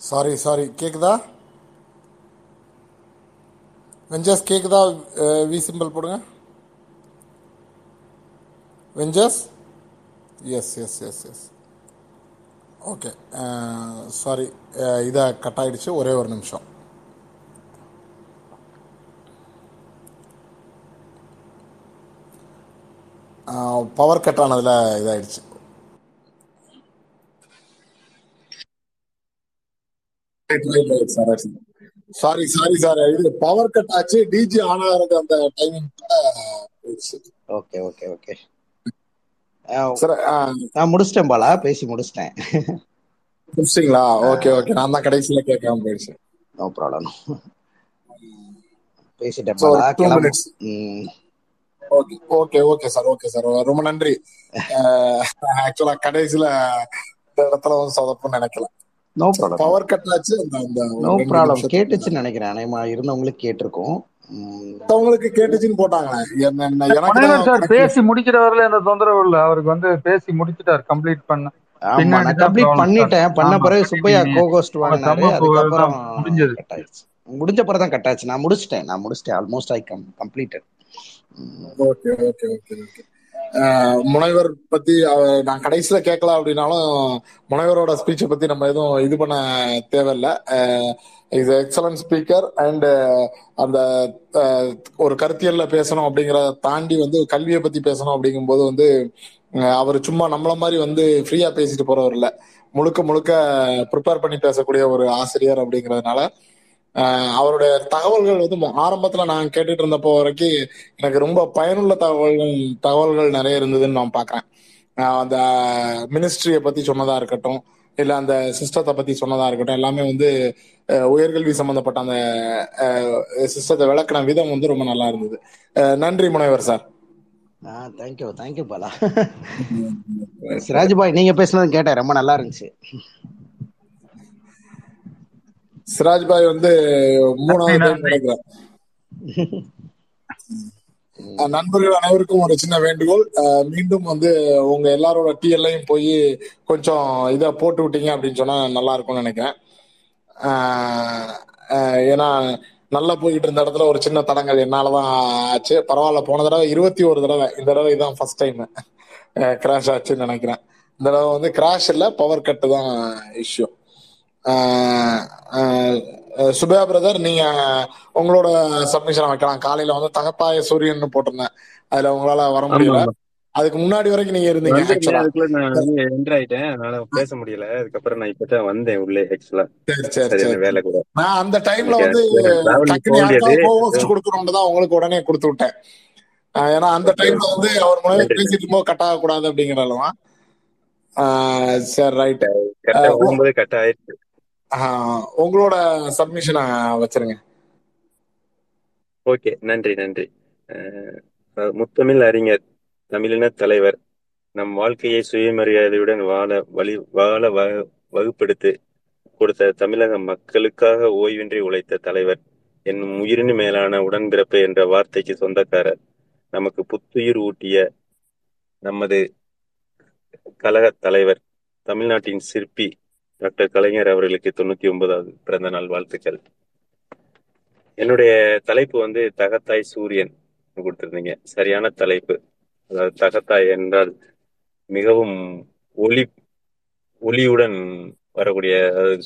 Sorry sorry கேக்குதா? வெஞ்சஸ் கேக்குதா? வி சிம்பிள் போடுங்க. Benches yes yes yes yes okay sorry இதை கட் ஆகிடுச்சு ஒரே ஒரு நிமிஷம். பவர் கட் ஆனதில் இதாகிடுச்சு சாரி சாரி சார் இது பவர் கட் ஆச்சு. டிஜி ஆன் ஆகிறது அந்த timing okay okay okay sir நான் முடிச்சிட்டேன் பாலா. பேசி முடிச்சிட்டேன். முடிச்சிங்களா ஓகே ஓகே நான் தான் கடைசியில கேட்காம போயிடுச்சு. நோ ப்ராப்ளம் பேசிட்டேன் Bala. Okay okay okay sir okay sir ரொம்ப நன்றி. ஆக்சுவலா கடைசியில இந்த இடத்துல வந்து சொதப்புன்னு நினைக்கல. நோ ப்ராப்ளம் பவர் கட் ஆச்சு அந்த அந்த ஒரு நோ ப்ராப்ளம் கேட்டுச்சுன்னு நினைக்கிறேன். அநேகமா இருந்தவங்களுக்கு கேட்டிருக்கோம். மத்தவங்களுக்கு கேட்டுச்சுன்னு போட்டாங்களே சார் எனக்கு பேசி முடிக்கிற வரல எந்த தொந்தரவு இல்ல. அவருக்கு வந்து பேசி முடிச்சிட்டார். கம்ப்ளீட் பண்ண கம்ப்ளீட் problem. பண்ணிட்டேன். பண்ண பிறகு சுப்பையா கோகோஸ்ட் வாங்கினாரு. அதுக்கப்புறம் முடிஞ்சது. கட் ஆயிடுச்சு. முடிஞ்ச பிறகு தான் கட் ஆச்சு நான் முடிச்சிட்டேன். நான் முடிச்சிட்டேன். Almost I come completed okay okay okay okay ah முனைவர் பத்தி நான் கடைசியில கேட்கல அப்படின்னாலும் முனைவரோட ஸ்பீச்சை பத்தி நம்ம எதுவும் இது பண்ண தேவையில்ல. இஸ் எக்ஸலன்ட் ஸ்பீக்கர் அண்ட் அந்த ஒரு கருத்தியல்ல பேசணும் அப்படிங்கிறத தாண்டி வந்து கல்வியை பத்தி பேசணும் அப்படிங்கும்போது வந்து அவர் சும்மா நம்மள மாதிரி வந்து ஃப்ரீயா பேசிட்டு போறவர் இல்லை. முழுக்க முழுக்க ப்ரிப்பேர் பண்ணி பேசக்கூடிய ஒரு ஆசிரியர் அப்படிங்கறதுனால அவருடைய தகவல்கள் வந்து ஆரம்பத்துல நான் கேட்டுட்டு இருந்தப்போ வரைக்கும் எனக்கு ரொம்ப பயனுள்ள தகவல்கள் தகவல்கள் நிறைய இருந்ததுன்னு நான் பாக்குறேன். அந்த மினிஸ்ட்ரியை பத்தி சொன்னதா இருக்கட்டும் இல்ல அந்த சிஸ்டத்தை பத்தி சொன்னதா இருக்கட்டும் எல்லாமே வந்து உயர்கல்வி சம்பந்தப்பட்ட அந்த சிஸ்டத்தை விளக்குன விதம் வந்து ரொம்ப நல்லா இருந்தது. நன்றி முனைவர் sir thank you thank you Bala. Siraj bhai நீங்க பேசுனது கேட்டேன் ரொம்ப நல்லா இருந்துச்சு. சிராஜ் பாய் வந்து மூணாவது டைம் அஹ் நண்பர்கள் அனைவருக்கும் ஒரு சின்ன வேண்டுகோள். மீண்டும் வந்து உங்க எல்லாரோட டிஎல்லையும் போய் கொஞ்சம் இதை போட்டு விட்டீங்க அப்படின்னு சொன்னா நல்லா இருக்கும்னு நினைக்கிறேன். ஏன்னா நல்லா போய்கிட்டு இருந்த இடத்துல ஒரு சின்ன தடங்கள் என்னாலதான் ஆச்சு. பரவாயில்ல போன தடவை இருபத்தி ஒரு தடவை. இந்த தடவை இதான் ஃபர்ஸ்ட் டைம் கிராஷ் ஆச்சுன்னு நினைக்கிறேன். இந்த தடவை வந்து கிராஷ் இல்ல பவர் கட்டு தான் இஷ்யூ சுபயா பிரதர் நீங்க உங்களோட சப்மிஷன் வைக்கலாம். காலையில வந்து தகப்பாய சூரியன் போட்டிருந்தேன். அதுல உங்களால வர முடியல. அதுக்கு முன்னாடி வரைக்கும் நீங்க இருந்தீங்க என்டர் ஆயிட்டேன். அதனால பேச முடியல. அதுக்கப்புறம் நான் இப்பதான் வந்தேன் உள்ளே ஆக்சுவலா சரி சரி வேலை கூட. நான் அந்த டைம்ல வந்து கோஹோஸ்ட் கொடுக்கணும்னு தான் உங்களுக்கு உடனே கொடுத்து விட்டேன். ஏன்னா அந்த டைம்ல வந்து அவர் முன்னாடி நன்றி பேசிட்டு இருக்கும்போது கட் ஆகக்கூடாது அப்படிங்கிறதுலாம் சரி ரைட் வரும்போது கட் ஆயிடுச்சு. உங்களோட சப்மிஷனை வச்சிருங்க. ஓகே நன்றி நன்றி. முத்தமிழ் அறிஞர் தமிழின தலைவர் நம் வாழ்க்கையை சுயமரியாதையுடன் வாழ வழி வாழ வ- வகுப்பெடுத்து கொடுத்த தமிழக மக்களுக்காக ஓய்வின்றி உழைத்த தலைவர் என்னும் உயிரின் மேலான உடன்பிறப்பு என்ற வார்த்தைக்கு சொந்தக்காரர் நமக்கு புத்துயிர் ஊட்டிய நமது கழக தலைவர் தமிழ்நாட்டின் சிற்பி டாக்டர் கலைஞர் அவர்களுக்கு தொண்ணூத்தி ஒன்பதாவது பிறந்த நாள் வாழ்த்துக்கள். என்னுடைய தலைப்பு வந்து தகத்தாய் சூரியன் கொடுத்திருந்தீங்க. சரியான தலைப்பு. அதாவது தகத்தாய் என்றால் மிகவும் ஒளி ஒளியுடன் வரக்கூடிய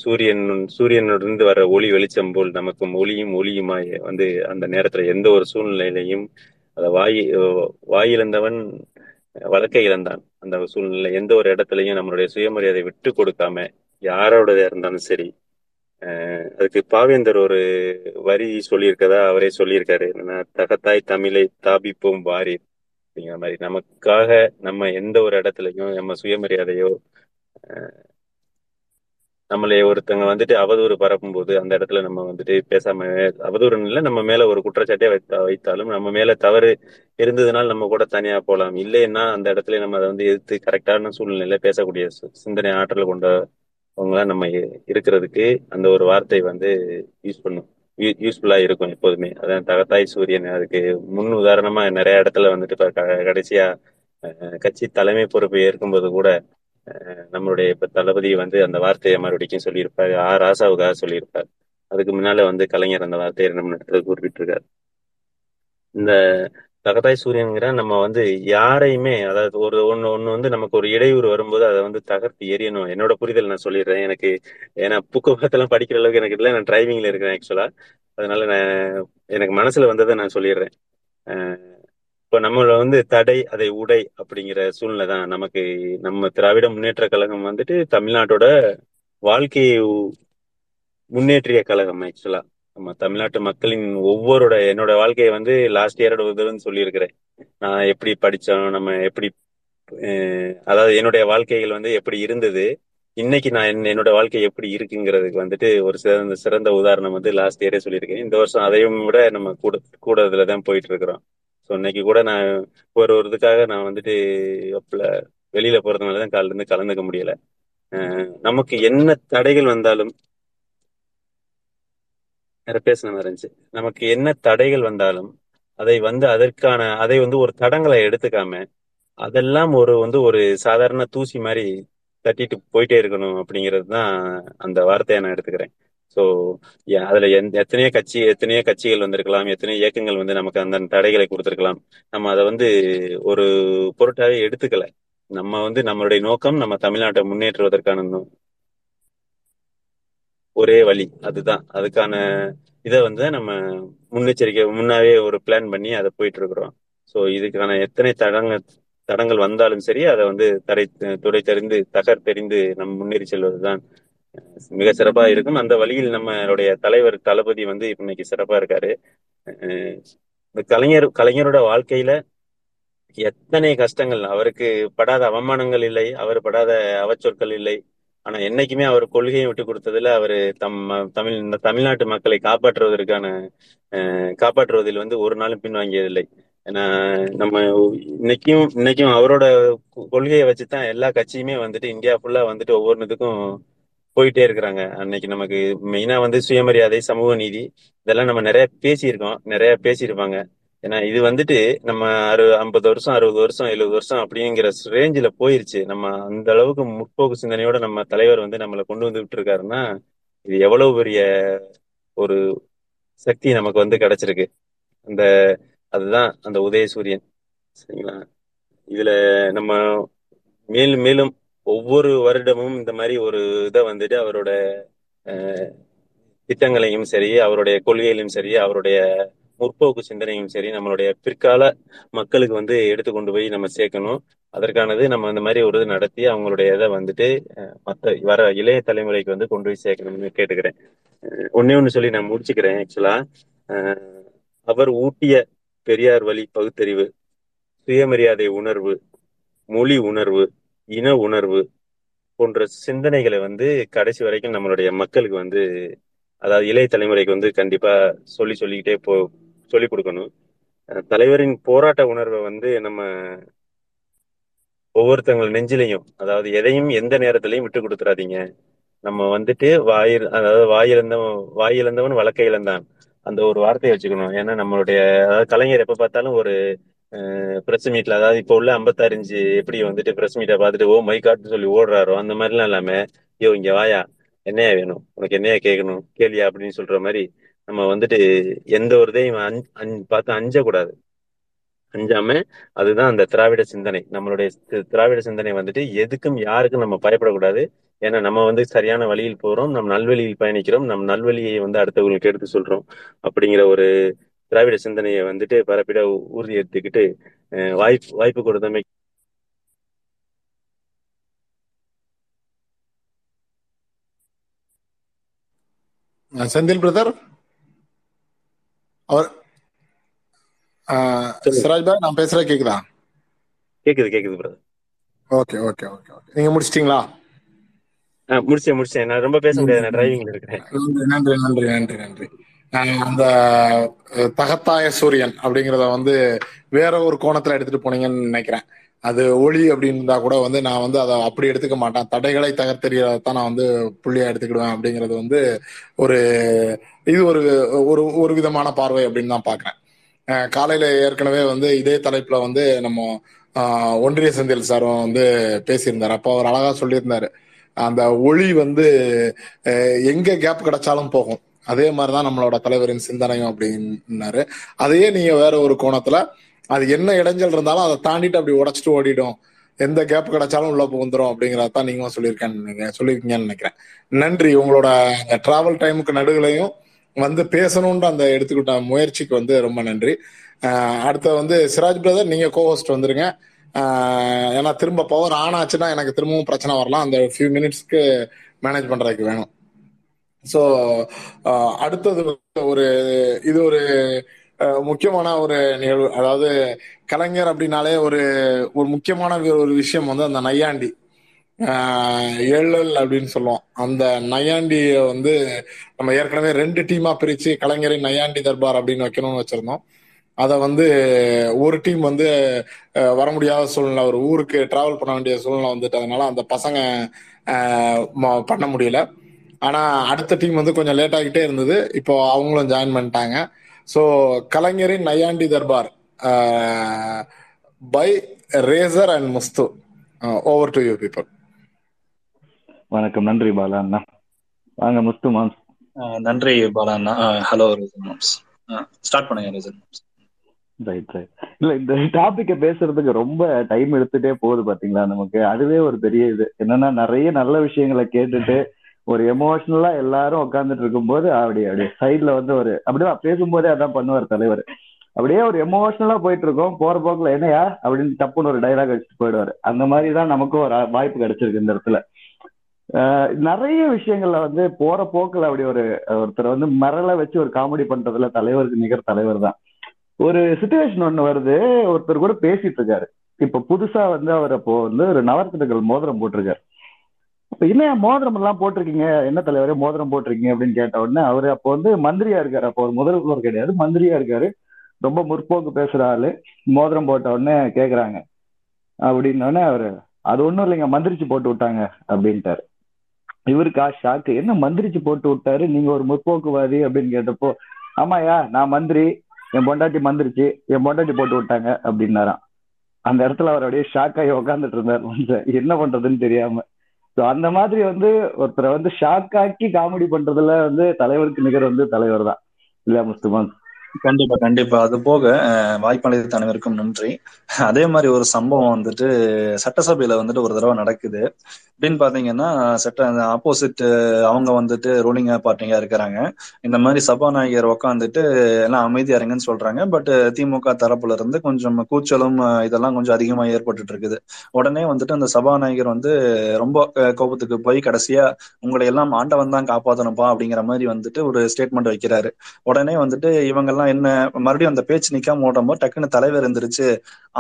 சூரியன் சூரியனிலிருந்து வர ஒளி வெளிச்சம் போல் நமக்கும் ஒளியும் ஒளியுமாய் வந்து அந்த நேரத்துல எந்த ஒரு சூழ்நிலையிலையும் அதை வாய் வாயிழந்தவன் வழக்கை இழந்தான். அந்த சூழ்நிலை எந்த ஒரு இடத்துலையும் நம்மளுடைய சுயமரியாதை விட்டு கொடுக்காம யாரோடதா இருந்தாலும் சரி அதுக்கு பாவேந்தர் ஒரு வரி சொல்லியிருக்கதா அவரே சொல்லியிருக்காரு. என்னன்னா தகத்தாய் தமிழை தாபிப்போம் வாரி அப்படிங்கிற மாதிரி. நமக்காக நம்ம எந்த ஒரு இடத்துலையும் நம்ம சுயமரியாதையோ அஹ் நம்மளை ஒருத்தங்க வந்துட்டு அவதூறு பரப்பும் போது அந்த இடத்துல நம்ம வந்துட்டு பேசாம அவதூறு இல்லை நம்ம மேல ஒரு குற்றச்சாட்டே வைத்தா வைத்தாலும் நம்ம மேல தவறு இருந்ததுனால் நம்ம கூட தனியா போலாம். இல்லைன்னா அந்த இடத்துல நம்ம அதை வந்து எதிர்த்து கரெக்டான சூழ்நிலையில பேசக்கூடிய சிந்தனை ஆற்றல் கொண்ட கொண்டவங்களா நம்ம இருக்கிறதுக்கு அந்த ஒரு வார்த்தை வந்து யூஸ் பண்ணும். யூஸ்ஃபுல்லா இருக்கும் எப்போதுமே. அதான் தகத்தாய் சூரியன் அதுக்கு முன் உதாரணமா நிறைய இடத்துல வந்துட்டு இப்ப க- கடைசியா கட்சி தலைமை பொறுப்பை ஏற்கும்போது கூட நம்மளுடைய இப்ப தளபதி வந்து அந்த வார்த்தையை மறுபடியும் சொல்லியிருப்பாரு. ஆ ராசாவுக்காக சொல்லியிருப்பார். அதுக்கு முன்னால வந்து கலைஞர் அந்த வார்த்தையை நம்ம இடத்துல குறிப்பிட்டிருக்காரு. இந்த தகதாய் சூரியன்கிற நம்ம வந்து யாரையுமே அதாவது ஒரு ஒன்னு ஒண்ணு வந்து நமக்கு ஒரு இடையூறு வரும்போது அதை வந்து தகர்த்து எரியணும். என்னோட புரிதல் நான் சொல்லிடுறேன். எனக்கு ஏன்னா புக்கெல்லாம் படிக்கிற அளவுக்கு எனக்கு இல்லை. நான் டிரைவிங்ல இருக்கிறேன் ஆக்சுவலா அதனால நான் எனக்கு மனசுல வந்ததை நான் சொல்லிடுறேன். இப்போ நம்மள வந்து தடை அதை உடை அப்படிங்கிற சூழ்நிலை தான் நமக்கு நம்ம திராவிட முன்னேற்ற கழகம் வந்துட்டு தமிழ்நாட்டோட வாழ்க்கையை முன்னேற்றிய கழகம் ஆக்சுவலா நம்ம தமிழ்நாட்டு மக்களின் ஒவ்வொருட என்னோட வாழ்க்கையை வந்து லாஸ்ட் இயரோட உதவுன்னு சொல்லியிருக்கிறேன். நான் எப்படி படிச்சோம் நம்ம எப்படி அதாவது என்னுடைய வாழ்க்கைகள் வந்து எப்படி இருந்தது இன்னைக்கு நான் என்ன- என்னோட வாழ்க்கை எப்படி இருக்குங்கிறதுக்கு வந்துட்டு ஒரு சிறந்த சிறந்த உதாரணம் வந்து லாஸ்ட் இயரே சொல்லியிருக்கேன். இந்த வருஷம் அதையும் விட நம்ம கூட கூடதுல தான் போயிட்டு இருக்கிறோம் ஸோ இன்னைக்கு கூட நான் ஒரு ஒரு இதுக்காக நான் வந்துட்டு அப்பல வெளியில போறதுனால தான் காலில இருந்து கலந்துக்க முடியல. நமக்கு என்ன தடைகள் வந்தாலும் வேற மாதிரி இருந்துச்சு. நமக்கு என்ன தடைகள் வந்தாலும் அதை வந்து அதற்கான அதை வந்து ஒரு தடங்களை எடுத்துக்காம அதெல்லாம் ஒரு வந்து ஒரு சாதாரண தூசி மாதிரி தட்டிட்டு போயிட்டே இருக்கணும் அப்படிங்கிறது தான் அந்த வார்த்தையை நான் எடுத்துக்கிறேன். ஸோ அதுல எந்த- எத்தனையோ கட்சி எத்தனையோ கட்சிகள் வந்திருக்கலாம் எத்தனையோ இயக்கங்கள் வந்து நமக்கு அந்த தடைகளை கொடுத்துருக்கலாம். நம்ம அதை வந்து ஒரு பொருட்டாவே எடுத்துக்கல. நம்ம வந்து நம்மளுடைய நோக்கம் நம்ம தமிழ்நாட்டை முன்னேற்றுவதற்கான ஒரே வழி அதுதான். அதுக்கான இதை வந்து நம்ம முன்னெச்சரிக்கை முன்னாவே ஒரு பிளான் பண்ணி அதை போயிட்டு இருக்கிறோம் ஸோ இதுக்கான எத்தனை தடங்கள் தடங்கள் வந்தாலும் சரி அதை வந்து தடை துடை தெரிந்து தகர்த்தெறிந்து நம் முன்னேறி செல்வதுதான் மிக சிறப்பா இருக்கும். அந்த வழியில் நம்மளுடைய தலைவர் தளபதி வந்து இன்னைக்கு சிறப்பா இருக்காரு. இந்த கலைஞர் கலைஞரோட வாழ்க்கையில எத்தனை கஷ்டங்கள் அவருக்கு படாத அவமானங்கள் இல்லை அவர் படாத அவச்சொற்கள் இல்லை ஆனா என்னைக்குமே அவர் கொள்கையை விட்டு கொடுத்ததுல அவர் தம் தமிழ் இந்த தமிழ்நாட்டு மக்களை காப்பாற்றுவதற்கான காப்பாற்றுவதில் வந்து ஒரு நாளும் பின்வாங்கியதில்லை. ஏன்னா நம்ம இன்னைக்கும் இன்னைக்கும் அவரோட கொள்கையை வச்சுதான் எல்லா கட்சியுமே வந்துட்டு இந்தியா ஃபுல்லா வந்துட்டு ஒவ்வொன்றுத்துக்கும் போயிட்டே இருக்கிறாங்க. அன்னைக்கு நமக்கு மெயினா வந்து சுயமரியாதை சமூக நீதி இதெல்லாம் நம்ம நிறைய பேசியிருக்கோம். நிறைய பேசியிருப்பாங்க. ஏன்னா இது வந்துட்டு நம்ம அறு ஐம்பது வருஷம் அறுபது வருஷம் எழுபது வருஷம் அப்படிங்கிற ரேஞ்சில போயிருச்சு. நம்ம அந்த அளவுக்கு முற்போக்கு சிந்தனையோட நம்ம தலைவர் வந்து நம்மளை கொண்டு வந்து விட்டு இருக்காருன்னா இது எவ்வளவு பெரிய ஒரு சக்தி நமக்கு வந்து கிடைச்சிருக்கு. அந்த அதுதான் அந்த உதயசூரியன் சரிங்களா? இதுல நம்ம மேலும் மேலும் ஒவ்வொரு வருடமும் இந்த மாதிரி ஒரு இதை வந்துட்டு அவரோட திட்டங்களையும் சரி அவருடைய கொள்கைகளையும் சரி அவருடைய முற்போக்கு சிந்தனையும் சரி நம்மளுடைய பிற்கால மக்களுக்கு வந்து எடுத்து கொண்டு போய் நம்ம சேர்க்கணும். அதற்கானது நம்ம இந்த மாதிரி ஒரு இது நடத்தி அவங்களுடைய இதை வந்துட்டு மற்ற மத்த வர இளைய தலைமுறைக்கு வந்து கொண்டு போய் சேர்க்கணும்னு கேட்டுக்கிறேன். ஒன்னே ஒன்று சொல்லி நான் முடிச்சுக்கிறேன் ஆக்சுவலா அவர் ஊட்டிய பெரியார் வழி பகுத்தறிவு சுயமரியாதை உணர்வு மொழி உணர்வு இன உணர்வு போன்ற சிந்தனைகளை வந்து கடைசி வரைக்கும் நம்மளுடைய மக்களுக்கு வந்து அதாவது இளைய தலைமுறைக்கு வந்து கண்டிப்பா சொல்லி சொல்லிக்கிட்டே போ சொல்லி கொடுக்கணும். தலைவரின் போராட்ட உணர்வை வந்து நம்ம ஒவ்வொருத்தவங்க நெஞ்சிலையும் அதாவது எதையும் எந்த நேரத்திலையும் விட்டு கொடுத்துறாதீங்க. நம்ம வந்துட்டு வாயில் அதாவது வாயிலந்தவன் வாயிலந்தவன் வழக்கை இழந்தான். அந்த ஒரு வார்த்தையை வச்சுக்கணும். ஏன்னா நம்மளுடைய அதாவது கலைஞர் எப்ப பார்த்தாலும் ஒரு பிரஸ் மீட்ல அதாவது இப்போ உள்ள ஐம்பத்தாறு எப்படி வந்துட்டு பிரஸ் மீட்டை பார்த்துட்டு ஓ மை காட்னு சொல்லி ஓடுறாரோ அந்த மாதிரிலாம் இல்லாம ஐயோ இங்க வாயா. என்னையா வேணும்? உனக்கு என்னையா கேட்கணும் கேளியா? அப்படின்னு சொல்ற மாதிரி நம்ம வந்துட்டு எந்த ஒரு இதையும் அஞ் பார்த்து அஞ்சக்கூடாது. அஞ்சாம அதுதான் அந்த திராவிட சிந்தனை. நம்மளுடைய திராவிட சிந்தனை வந்துட்டு எதுக்கும் யாருக்கும் நம்ம பயப்படக்கூடாது. ஏன்னா நம்ம வந்து சரியான வழியில் போறோம் நம் நல்வழியில் பயணிக்கிறோம் நம் நல்வழியை வந்து அடுத்தவங்களுக்கு எடுத்து சொல்றோம். அப்படிங்கிற ஒரு திராவிட சிந்தனையை வந்துட்டு பரப்பிட உறுதி எடுத்துக்கிட்டு அஹ், வாய்ப்பு வாய்ப்பு கொடுத்தமை செந்தில் பிரதர்? அவர் சிராஜ் பாய் நான் பேசுறது கேக்குதா? கேக்குது கேக்குது brother okay okay okay okay. நீங்க முடிச்சிட்டீங்களா? முடிச்சேன் முடிச்சேன். நான் ரொம்ப பேச முடியாது. நான் டிரைவிங்ல இருக்கிறேன். நன்றி நன்றி நன்றி நன்றி அந்த தகத்தாய சூரியன் அப்படிங்கிறத வந்து வேற ஒரு கோணத்துல எடுத்துட்டு போனீங்கன்னு நினைக்கிறேன். அது ஒளி அப்படின்னு கூட வந்து நான் வந்து அதை அப்படி எடுத்துக்க மாட்டேன். தடைகளை தகர்த்தெறியதான் நான் வந்து புள்ளியா எடுத்துக்கிடுவேன் அப்படிங்கிறது வந்து ஒரு இது ஒரு ஒரு ஒரு விதமான பார்வை அப்படின்னு தான் பாக்குறேன் காலையில ஏற்கனவே வந்து இதே தலைப்புல வந்து நம்ம ஒன்றிய செந்தில் சாரும் வந்து பேசியிருந்தாரு. அப்போ அவர் அழகா சொல்லியிருந்தாரு. அந்த ஒளி வந்து எங்க கேப் கிடைச்சாலும் போகும். அதே மாதிரிதான் நம்மளோட தலைவரின் சிந்தனையும் அப்படின்னாரு. அதையே நீங்க வேற ஒரு கோணத்துல அது என்ன இடைஞ்சல் இருந்தாலும் அதை தாண்டிட்டு அப்படி உடைச்சிட்டு ஓடிடும். எந்த கேப் கிடைச்சாலும் உள்ள புகுந்துரும் அப்படிங்கறதான் நீங்களும் சொல்லியிருக்கேன்னு சொல்லியிருக்கீங்கன்னு நினைக்கிறேன். நன்றி. உங்களோட டிராவல் டைமுக்கு நடுகளையும் வந்து பேசணும்ன்ற அந்த எடுத்துக்கிட்ட முயற்சிக்கு வந்து ரொம்ப நன்றி. அடுத்தது வந்து சிராஜ் பிரதர் நீங்க கோஹோஸ்ட் வந்துருங்க. ஏன்னா திரும்ப பவர் ஆன் ஆச்சுன்னா எனக்கு திரும்பவும் பிரச்சனை வரலாம். அந்த ஃபியூ மினிட்ஸ்க்கு மேனேஜ் பண்றதுக்கு வேணும். ஸோ அடுத்தது ஒரு இது ஒரு முக்கியமான ஒரு நிகழ்வு. அதாவது கலைஞர் அப்படின்னாலே ஒரு ஒரு முக்கியமான ஒரு விஷயம் வந்து அந்த நையாண்டி. ஏழல் அப்படின்னு சொல்லுவோம். அந்த நையாண்டியை வந்து நம்ம ஏற்கனவே ரெண்டு டீமா பிரிச்சு கலைஞரின் நையாண்டி தர்பார் அப்படின்னு வைக்கணும்னு வச்சிருந்தோம். அதை வந்து ஒரு டீம் வந்து வர முடியாத சூழ்நிலை ஒரு ஊருக்கு டிராவல் பண்ண வேண்டிய சூழ்நிலை வந்துட்டதுனால அந்த பசங்க ம- பண்ண முடியல. ஆனா அடுத்த டீம் வந்து கொஞ்சம் லேட் ஆகிட்டே இருந்தது. இப்போ அவங்களும் ஜாயின் பண்ணிட்டாங்க. ஸோ கலைஞரின் நையாண்டி Darbar by Razor and Musthu over to you people வணக்கம். நன்றி பாலா அண்ணா. வாங்க முஸ்து மாம்ஸ். நன்றி பாலா அண்ணா. ஹலோ ரிசன்ஸ் ஸ்டார்ட் பண்ணுங்க ரிசன்ஸ் ரைட் ரைட் இல்ல இந்த டாபிக்க பேசுறதுக்கு ரொம்ப டைம் எடுத்துட்டே போகுது பாத்தீங்களா நமக்கு? அதுவே ஒரு பெரிய இது. என்னன்னா நிறைய நல்ல விஷயங்களை கேட்டுட்டு ஒரு எமோஷனலா எல்லாரும் உட்கார்ந்துட்டு இருக்கும்போது அப்படி அப்படியே சைட்ல வந்து ஒரு அப்படியே பேசும்போதே அதான் பண்ணுவார் தலைவர். அப்படியே ஒரு எமோஷனலா போயிட்டு இருக்கோம். போற போக்குல என்னையா அப்படின்னு டப்புன்னு ஒரு டைலாக் வச்சுட்டு போயிடுவாரு. அந்த மாதிரி தான் நமக்கும் ஒரு வாய்ப்பு கிடைச்சிருக்கு இந்த இடத்துல. நிறைய விஷயங்கள்ல வந்து போற போக்குல அப்படி ஒரு ஒருத்தர் வந்து மரல வச்சு ஒரு காமெடி பண்றதுல தலைவருக்கு நிகர் தலைவர் தான். ஒரு சுச்சுவேஷன் ஒண்ணு வருது. ஒருத்தர் கூட பேசிட்டு இருக்காரு. இப்ப புதுசா வந்து அவர் அப்போ வந்து ஒரு நவரத்தினங்கள் மோதிரம் போட்டிருக்காரு. அப்ப என்ன மோதிரம் எல்லாம் போட்டிருக்கீங்க? என்ன தலைவரே மோதிரம் போட்டிருக்கீங்க அப்படின்னு கேட்ட உடனே அவரு அப்போ வந்து மந்திரியா இருக்காரு. அப்போ ஒரு முதல்வர் கிடையாது. மந்திரியா இருக்காரு. ரொம்ப முற்போக்கு பேசுற ஆளு. மோதிரம் போட்ட உடனே கேக்குறாங்க. அப்படின்ன உடனே அவரு அது ஒண்ணும் இல்லைங்க. மந்திரிச்சு போட்டு விட்டாங்க. அப்படின்ட்டாரு. இவருக்கா ஷாக்கு என்ன மந்திரிச்சு போட்டு விட்டாரு? நீங்க ஒரு முற்போக்குவாதி அப்படின்னு கேட்டப்போ ஆமாயா நான் மந்திரி என் பொண்டாட்டி மந்திரிச்சு என் பொண்டாட்டி போட்டு விட்டாங்க அப்படின்னாராம். அந்த இடத்துல அவர் அப்படியே ஷாக் ஆகி உக்காந்துட்டு இருந்தார். என்ன பண்றதுன்னு தெரியாம. ஸோ அந்த மாதிரி வந்து ஒருத்தரை வந்து ஷாக் ஆக்கி காமெடி பண்றதுல வந்து தலைவருக்கு நிகர் வந்து தலைவர் தான். இல்லையா முஸ்துமான் கண்டிப்பா கண்டிப்பா. அது போக அஹ், வாய்ப்பளித்த அனைவருக்கும் நன்றி. அதே மாதிரி ஒரு சம்பவம் வந்துட்டு சட்டசபையில வந்துட்டு ஒரு தடவை நடக்குது. அப்படின்னு பாத்தீங்கன்னா சட்ட ஆப்போசிட் அவங்க வந்துட்டு ரூலிங் பார்ட்டியா இருக்கிறாங்க. இந்த மாதிரி சபாநாயகர் உட்காந்துட்டு எல்லாம் அமைதியா இருங்கன்னு சொல்றாங்க. பட் திமுக தரப்புல இருந்து கொஞ்சம் கூச்சலும் இதெல்லாம் கொஞ்சம் அதிகமா ஏற்பட்டுட்டு இருக்குது உடனே வந்துட்டு அந்த சபாநாயகர் வந்து ரொம்ப கோபத்துக்கு போய் கடைசியா உங்களை எல்லாம் ஆண்டவன் தான் காப்பாத்தணும்ப்பா அப்படிங்கிற மாதிரி வந்துட்டு ஒரு ஸ்டேட்மெண்ட் வைக்கிறாரு. உடனே வந்துட்டு இவங்க எல்லாம் என்ன மறுபடியும் அந்த பேச்சு நிக்காம ஓடும்போது டக்குன்னு தலைவர் இருந்துருச்சு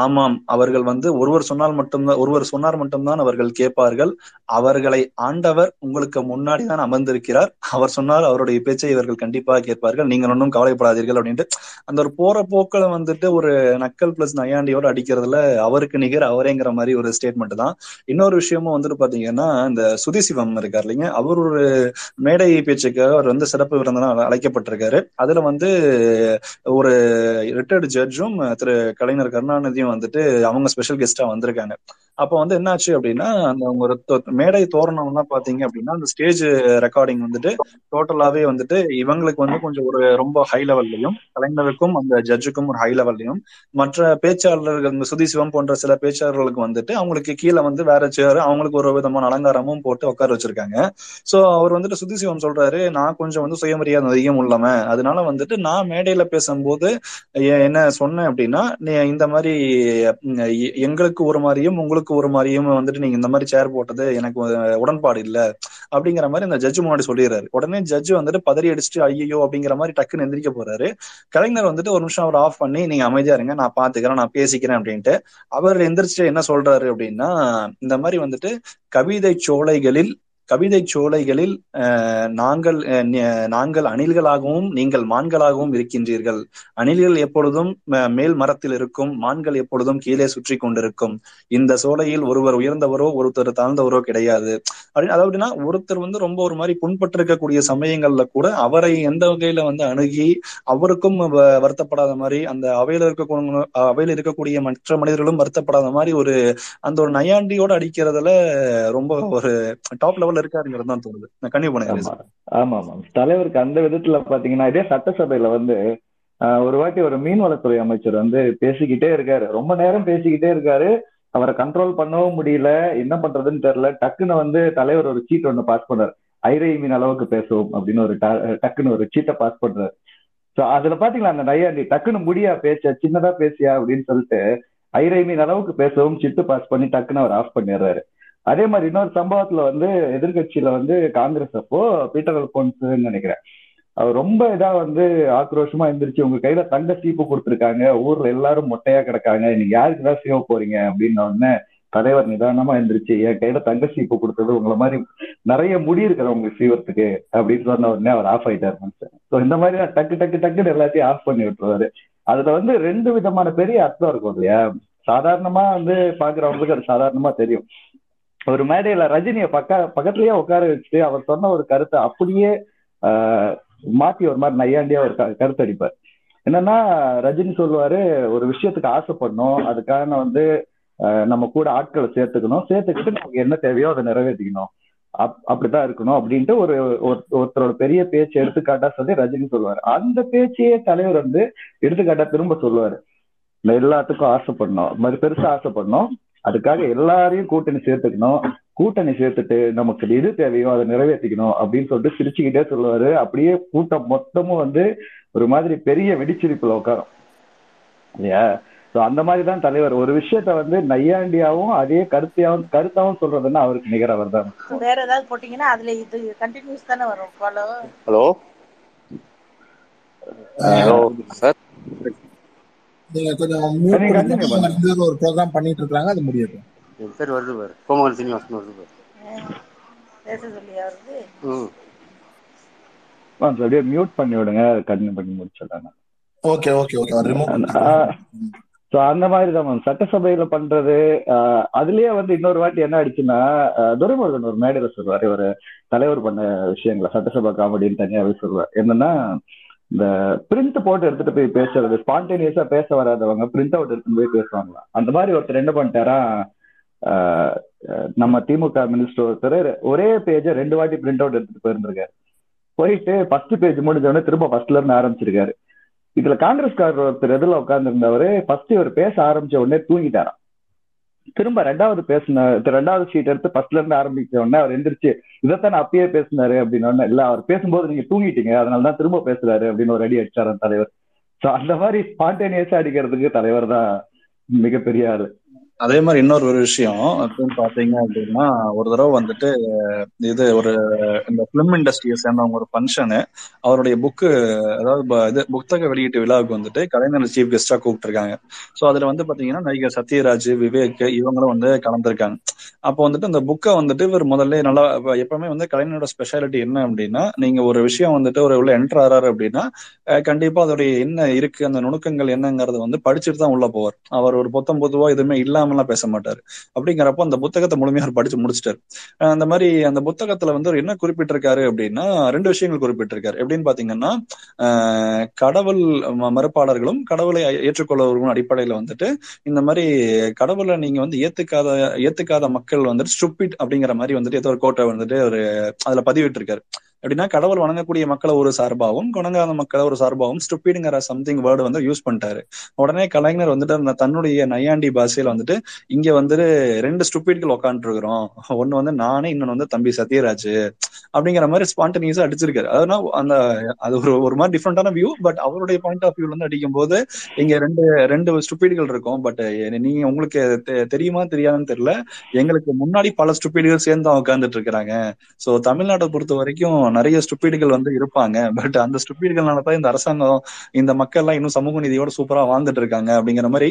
ஆமாம் அவர்கள் வந்து ஒருவர் சொன்னால் மட்டும்தான் ஒருவர் சொன்னார் மட்டும்தான் அவர்கள் கேட்பார்கள். அவர்களை ஆண்டவர் உங்களுக்கு முன்னாடி தான் அமர்ந்திருக்கிறார். அவர் சொன்னால் அவருடைய பேச்சை இவர்கள் கண்டிப்பாக கேட்பார்கள். நீங்கள் ஒன்றும் கவலைப்படாதீர்கள் அப்படின்ட்டு அந்த ஒரு போற போக்கில் வந்துட்டு ஒரு நக்கல் பிளஸ் நையாண்டியோட அடிக்கிறதுல அவருக்கு நிகர் அவரேங்கிற மாதிரி ஒரு ஸ்டேட்மெண்ட் தான். இன்னொரு விஷயமும் வந்துட்டு பாத்தீங்கன்னா இந்த சுதி சிவம் இருக்கார் இல்லைங்க அவர் ஒரு மேடை பேச்சுக்காக அவர் வந்து சிறப்பு விருந்தினா அழைக்கப்பட்டிருக்காரு. அதுல வந்து ஒரு ரிட்டையர்டு ஜட்ஜும் திரு கலைஞர் கருணாநிதியும் வந்துட்டு அவங்க ஸ்பெஷல் கெஸ்டா வந்திருக்காங்க. அப்போ வந்து என்னாச்சு அப்படின்னா அந்த ஒரு தொ- மேடை தோரணம்லாம் பாத்தீங்க அப்படின்னா அந்த ஸ்டேஜ் ரெக்கார்டிங் வந்துட்டு டோட்டலாவே வந்துட்டு இவங்களுக்கு வந்து கொஞ்சம் ஒரு ரொம்ப ஹை லெவல்லையும் கலைஞருக்கும் அந்த ஜட்ஜுக்கும் ஒரு ஹை லெவல்லையும் மற்ற பேச்சாளர்கள் இந்த சுதி சிவம் போன்ற சில பேச்சாளர்களுக்கு வந்துட்டு அவங்களுக்கு கீழே வந்து வேற சேர் அவங்களுக்கு ஒரு விதமான அலங்காரமும் போட்டு உட்கார வச்சிருக்காங்க. சோ அவர் வந்துட்டு சுதி சிவம் சொல்றாரு நான் கொஞ்சம் வந்து சுயமரியாதை அதிகம் உள்ளவன். அதனால வந்துட்டு நான் மேடையில பேசும்போது என்ன சொன்னேன் அப்படின்னா நீ இந்த மாதிரி எ- எங்களுக்கு ஒரு மாதிரியும் உங்களுக்கு ஒரு மாதிரியும் வந்துட்டு நீங்க இந்த மாதிரி சேர் போட்டது எனக்கு உடன்பாடு இல்ல. அப்படிங்கிற மாதிரி இந்த ஜட்ஜு முன்னாடி சொல்லிடுறாரு. உடனே ஜட்ஜு வந்துட்டு பதறி அடிச்சுட்டு ஐயோ அப்படிங்கிற மாதிரி டக்குன்னு எந்திரிக்க போறாரு. கலைஞர் வந்துட்டு ஒரு நிமிஷம் அவர் ஆஃப் பண்ணி நீங்க அமைதியா இருங்க நான் பாத்துக்கிறேன் நான் பேசிக்கிறேன் அப்படின்ட்டு அவர் எந்திரிச்சு என்ன சொல்றாரு அப்படின்னா இந்த மாதிரி வந்துட்டு கவிதை சோலைகளில் கவிதை சோலைகளில் நாங்கள் நாங்கள் அணில்களாகவும் நீங்கள் மான்களாகவும் இருக்கின்றீர்கள். அணில்கள் எப்பொழுதும் மேல் மரத்தில் இருக்கும் மான்கள் எப்பொழுதும் கீழே சுற்றி கொண்டிருக்கும். இந்த சோலையில் ஒருவர் உயர்ந்தவரோ ஒருத்தர் தாழ்ந்தவரோ கிடையாது. அப்படின்னு அதாவதுனா ஒருத்தர் வந்து ரொம்ப ஒரு மாதிரி புண்பட்டிருக்கக்கூடிய சமயங்கள்ல கூட அவரை எந்த வகையில வந்து அணுகி அவருக்கும் வ- வருத்தப்படாத மாதிரி அந்த அவையில இருக்கக்கூடிய அவையில இருக்கக்கூடிய மற்ற மனிதர்களும் வருத்தப்படாத மாதிரி ஒரு அந்த ஒரு நயாண்டியோட அடிக்கிறதுல ரொம்ப ஒரு டாப் லெவல் லெவல்ல இருக்காருங்கிறது தான் தோணுது. நான் கண்டிப்பா பண்ணுங்க ஆமா. ஆமா தலைவருக்கு அந்த விதத்துல பாத்தீங்கன்னா இதே சட்டசபையில வந்து ஒரு வாட்டி ஒரு மீன்வளத்துறை அமைச்சர் வந்து பேசிக்கிட்டே இருக்காரு. ரொம்ப நேரம் பேசிக்கிட்டே இருக்காரு. அவரை கண்ட்ரோல் பண்ணவும் முடியல. என்ன பண்றதுன்னு தெரியல. டக்குன்னு வந்து தலைவர் ஒரு சீட் ஒண்ணு பாஸ் பண்றாரு. ஐரை மீன் அளவுக்கு பேசுவோம் அப்படின்னு ஒரு டக்குன்னு ஒரு சீட்டை பாஸ் பண்றாரு. சோ அதுல பாத்தீங்களா அந்த நையாண்டி டக்குன்னு முடியா பேச்ச சின்னதா பேசியா அப்படின்னு சொல்லிட்டு ஐரை மீன் அளவுக்கு பேசவும் சிட்டு பாஸ் பண்ணி டக்குன்னு அவர் ஆஃப் பண்ணிடுறாரு. அதே மாதிரி இன்னொரு சம்பவத்துல வந்து எதிர்க்கட்சியில வந்து காங்கிரஸ் அப்போ பீட்டர் அல்போன்ஸ் நினைக்கிறேன். அவர் ரொம்ப இதா வந்து ஆக்ரோஷமா எந்திரிச்சு உங்க கையில தங்க சீப்பு கொடுத்துருக்காங்க. ஊர்ல எல்லாரும் மொட்டையா கிடக்காங்க. நீங்க யாருக்குதான் சேவ போறீங்க? அப்படின்ன உடனே தலைவர் நிதானமா எந்திரிச்சு என் கையில தங்க சீப்பு கொடுத்தது உங்களை மாதிரி நிறைய முடி இருக்கிறவங்க சீவறதுக்கு அப்படின்னு சொன்ன உடனே அவர் ஆஃப் ஆயிட்டாரு மனுஷன். ஸோ இந்த மாதிரி நான் டக்கு டக்கு டக்குன்னு எல்லாத்தையும் ஆஃப் பண்ணி விட்டுருவாரு. அதுல வந்து ரெண்டு விதமான பெரிய அர்த்தம் இருக்கும் இல்லையா? சாதாரணமா வந்து பாக்குறவங்களுக்கு அது சாதாரணமா தெரியும். ஒரு மேடையில ரஜினியை பக்க பக்கத்துலயே உட்கார வச்சுட்டு அவர் சொன்ன ஒரு கருத்தை அப்படியே ஆஹ், மாத்தி ஒரு மாதிரி நையாண்டியா ஒரு கருத்து அடிப்பார் என்னன்னா ரஜினி சொல்லுவாரு ஒரு விஷயத்துக்கு ஆசைப்படணும். அதுக்கான வந்து ஆஹ், நம்ம கூட ஆட்களை சேர்த்துக்கணும். சேர்த்துக்கிட்டு நமக்கு என்ன தேவையோ அதை நிறைவேற்றிக்கணும். அப்- அப்படித்தான் இருக்கணும் அப்படின்ட்டு ஒரு ஒரு- ஒருத்தரோட பெரிய பேச்சு எடுத்துக்காட்டா சொல்லி ரஜினி சொல்லுவாரு. அந்த பேச்சையே தலைவர் வந்து எடுத்துக்காட்டா திரும்ப சொல்லுவாரு. எல்லாத்துக்கும் ஆசைப்படணும். மறு மாதிரி பெருசா ஆசைப்படணும். அதுக்காக எல்லாரையும் கூட்டணி சேர்த்துக்கணும். கூட்டணி சேர்த்துட்டு நமக்கு எது தேவையோ அதை நிறைவேற்றிக்கணும் அப்படின்னு சொல்லிட்டு சிரிச்சுக்கிட்டே சொல்லுவாரு. அப்படியே கூட்டம் மொத்தமும் வந்து ஒரு மாதிரி பெரிய வெடிச்சிரிப்புல உட்காரும். இல்லையா? சோ அந்த மாதிரி தான் தலைவர். ஒரு விஷயத்த வந்து நையாண்டியாவும் அதே கருத்தையாவும் கருத்தாவும் சொல்றதுன்னா அவருக்கு நிகர் அவர் தான் வேற ஏதாவது போட்டீங்கன்னா அதுல இது கண்டினியூஸ் தானே வரும். ஃபாலோ ஹலோ ஹலோ சார் நீங்க கொஞ்சம் மியூட் நீங்க பண்ணிக்கோங்க continue அவங்க பண்ணுங்க. ரெண்டு பேரும் ஒரு ப்ரோக்ராம் பண்ணிட்டு இருக்காங்க அது முடியட்டும் என் பேர் வருது பாரு கோமகன் சீனிவாசன் வருது பாரு. பேச சொல்லியா வருது ம். ஆ, சரி, அப்படியே மியூட் பண்ணி விடுங்க கண்டினியூ பண்ணி முடிச்சிடலாம் ஓகே ஓகே ஓகே. ரிமூவ் அந்த மாதிரி தான் மேம் சட்டசபையில பண்றது அதுலயே வந்து இன்னொரு வாட்டி என்ன ஆயிடுச்சுன்னா துரைமுருகன் ஒரு மேடையில சொல்லுவாரு ஒரு தலைவர் பண்ண விஷயங்களை சட்டசபை காமெடின்னு தனியாவே சொல்லுவார். என்னன்னா இந்த பிரிண்ட் போட்டு எடுத்துட்டு போய் பேசுறது ஸ்பான்டேனியஸா பேச வராதவங்க பிரிண்ட் அவுட் எடுத்துட்டு போய் பேசுவாங்களா? அந்த மாதிரி ஒருத்தர் என்ன பண்ணிட்டாரா ஆஹ் நம்ம திமுக மினிஸ்டர் ஒருத்தர் ஒரே பேஜை ரெண்டு வாட்டி பிரிண்ட் அவுட் எடுத்துட்டு போயிருந்திருக்காரு. போயிட்டு ஃபர்ஸ்ட் பேஜ் முடிஞ்ச உடனே திரும்ப ஃபர்ஸ்ட்ல இருந்து ஆரம்பிச்சிருக்காரு. இதுல காங்கிரஸ்காரர் ஒருத்தர் எதில் உட்கார்ந்து ஃபர்ஸ்ட் இவர் பேச ஆரம்பிச்ச உடனே தூங்கிட்டாராம். திரும்ப ரெண்டாவது பேசினார் ரெண்டாவது ஷீட் எடுத்து ஃபர்ஸ்ட்ல இருந்து ஆரம்பிச்ச உடனே அவர் எந்திரிச்சு இதைத்தான் அப்பயே பேசினாரு அப்படின்னு உடனே இல்ல அவர் பேசும்போது நீங்க தூங்கிட்டீங்க அதனாலதான் திரும்ப பேசுறாரு அப்படின்னு ஒரு அடி அடிச்சார் தலைவர். சோ அந்த மாதிரி ஸ்பான்டேனியஸா அடிக்கிறதுக்கு தலைவர் தான் மிகப்பெரிய ஆளு. அதே மாதிரி இன்னொரு ஒரு விஷயம் அப்படின்னு பாத்தீங்க அப்படின்னா ஒரு தடவை வந்துட்டு இது ஒரு இந்த பிலிம் இண்டஸ்ட்ரியை சேர்ந்தவங்க ஒரு ஃபங்க்ஷனு அவருடைய புக்கு அதாவது இது புத்தக வெளியீட்டு விழாவுக்கு வந்துட்டு கலைஞர் சீஃப் கெஸ்டா கூப்பிட்டுருக்காங்க. ஸோ அதுல வந்து பாத்தீங்கன்னா நடிகர் சத்யராஜ் விவேக் இவங்களும் வந்து கலந்துருக்காங்க. அப்போ வந்துட்டு அந்த புக்கை வந்துட்டு இவர் முதல்ல நல்லா எப்பவுமே வந்து கலைஞரோட ஸ்பெஷாலிட்டி என்ன அப்படின்னா நீங்க ஒரு விஷயம் வந்துட்டு ஒரு உள்ள என்டர் ஆறாரு அப்படின்னா கண்டிப்பா அதோடைய என்ன இருக்கு அந்த நுணுக்கங்கள் என்னங்கறத வந்து படிச்சுட்டு தான் உள்ள போவார். அவர் ஒரு பொத்தம் பொதுவா எதுவுமே இல்லாமலாம் பேச மாட்டாரு அப்படிங்கிறப்போ அந்த புத்தகத்தை முழுமையாக படிச்சு முடிச்சிட்டாரு. அந்த மாதிரி அந்த புத்தகத்துல வந்து என்ன குறிப்பிட்டிருக்காரு அப்படின்னா ரெண்டு விஷயங்கள் குறிப்பிட்டிருக்காரு. எப்படின்னு பாத்தீங்கன்னா கடவுள் மறுப்பாளர்களும் கடவுளை ஏற்றுக்கொள்ளவர்களும் அடிப்படையில வந்துட்டு இந்த மாதிரி கடவுளை நீங்க வந்து ஏத்துக்காத ஏத்துக்காத மக்கள் வந்துட்டு ஸ்டுப்பிட் அப்படிங்கிற மாதிரி வந்துட்டு ஏதோ ஒரு கோட்டை வந்துட்டு ஒரு அதுல பதிவிட்டு இருக்காரு எப்படின்னா கடவுள் வணங்கக்கூடிய மக்களை ஒரு சார்பாகவும் குணங்காத மக்களை ஒரு சார்பாகவும் ஸ்டுப்பிடுங்கிற சம்திங் வேர்டு வந்து யூஸ் பண்ணிட்டாரு. உடனே கலைஞர் வந்துட்டு அந்த தன்னுடைய நையாண்டி பாஷையில வந்துட்டு இங்க வந்துட்டு ரெண்டு ஸ்டுப்பீடுகள் உட்காந்துட்டு ஒன்னு ஒண்ணு வந்து நானே இன்னொன்னு வந்து தம்பி சத்யராஜ் அப்படிங்கிற மாதிரி ஸ்பான்டனியஸா அடிச்சிருக்காரு. அதனால அந்த அது ஒரு ஒரு மாதிரி டிஃப்ரெண்டான வியூ பட் அவருடைய பாயிண்ட் ஆஃப் வியூல இருந்து அடிக்கும் போது இங்க ரெண்டு ரெண்டு ஸ்டுப்பீடுகள் இருக்கும். பட் நீங்க உங்களுக்கு தெ- தெரியுமா தெரியாதுன்னு தெரியல. எங்களுக்கு முன்னாடி பல ஸ்டுப்பீடுகள் சேர்ந்து தான் இருக்கிறாங்க சோ தமிழ்நாட்டை பொறுத்த வரைக்கும் நிறைய ஸ்டுப்பீடுகள் வந்து இருப்பாங்க. பட் அந்த ஸ்டுப்பீடுகள்னால தான் இந்த அரசாங்கம் இந்த மக்கள் எல்லாம் இன்னும் சமூக நீதியோட சூப்பரா வாழ்ந்துட்டு இருக்காங்க அப்படிங்கிற மாதிரி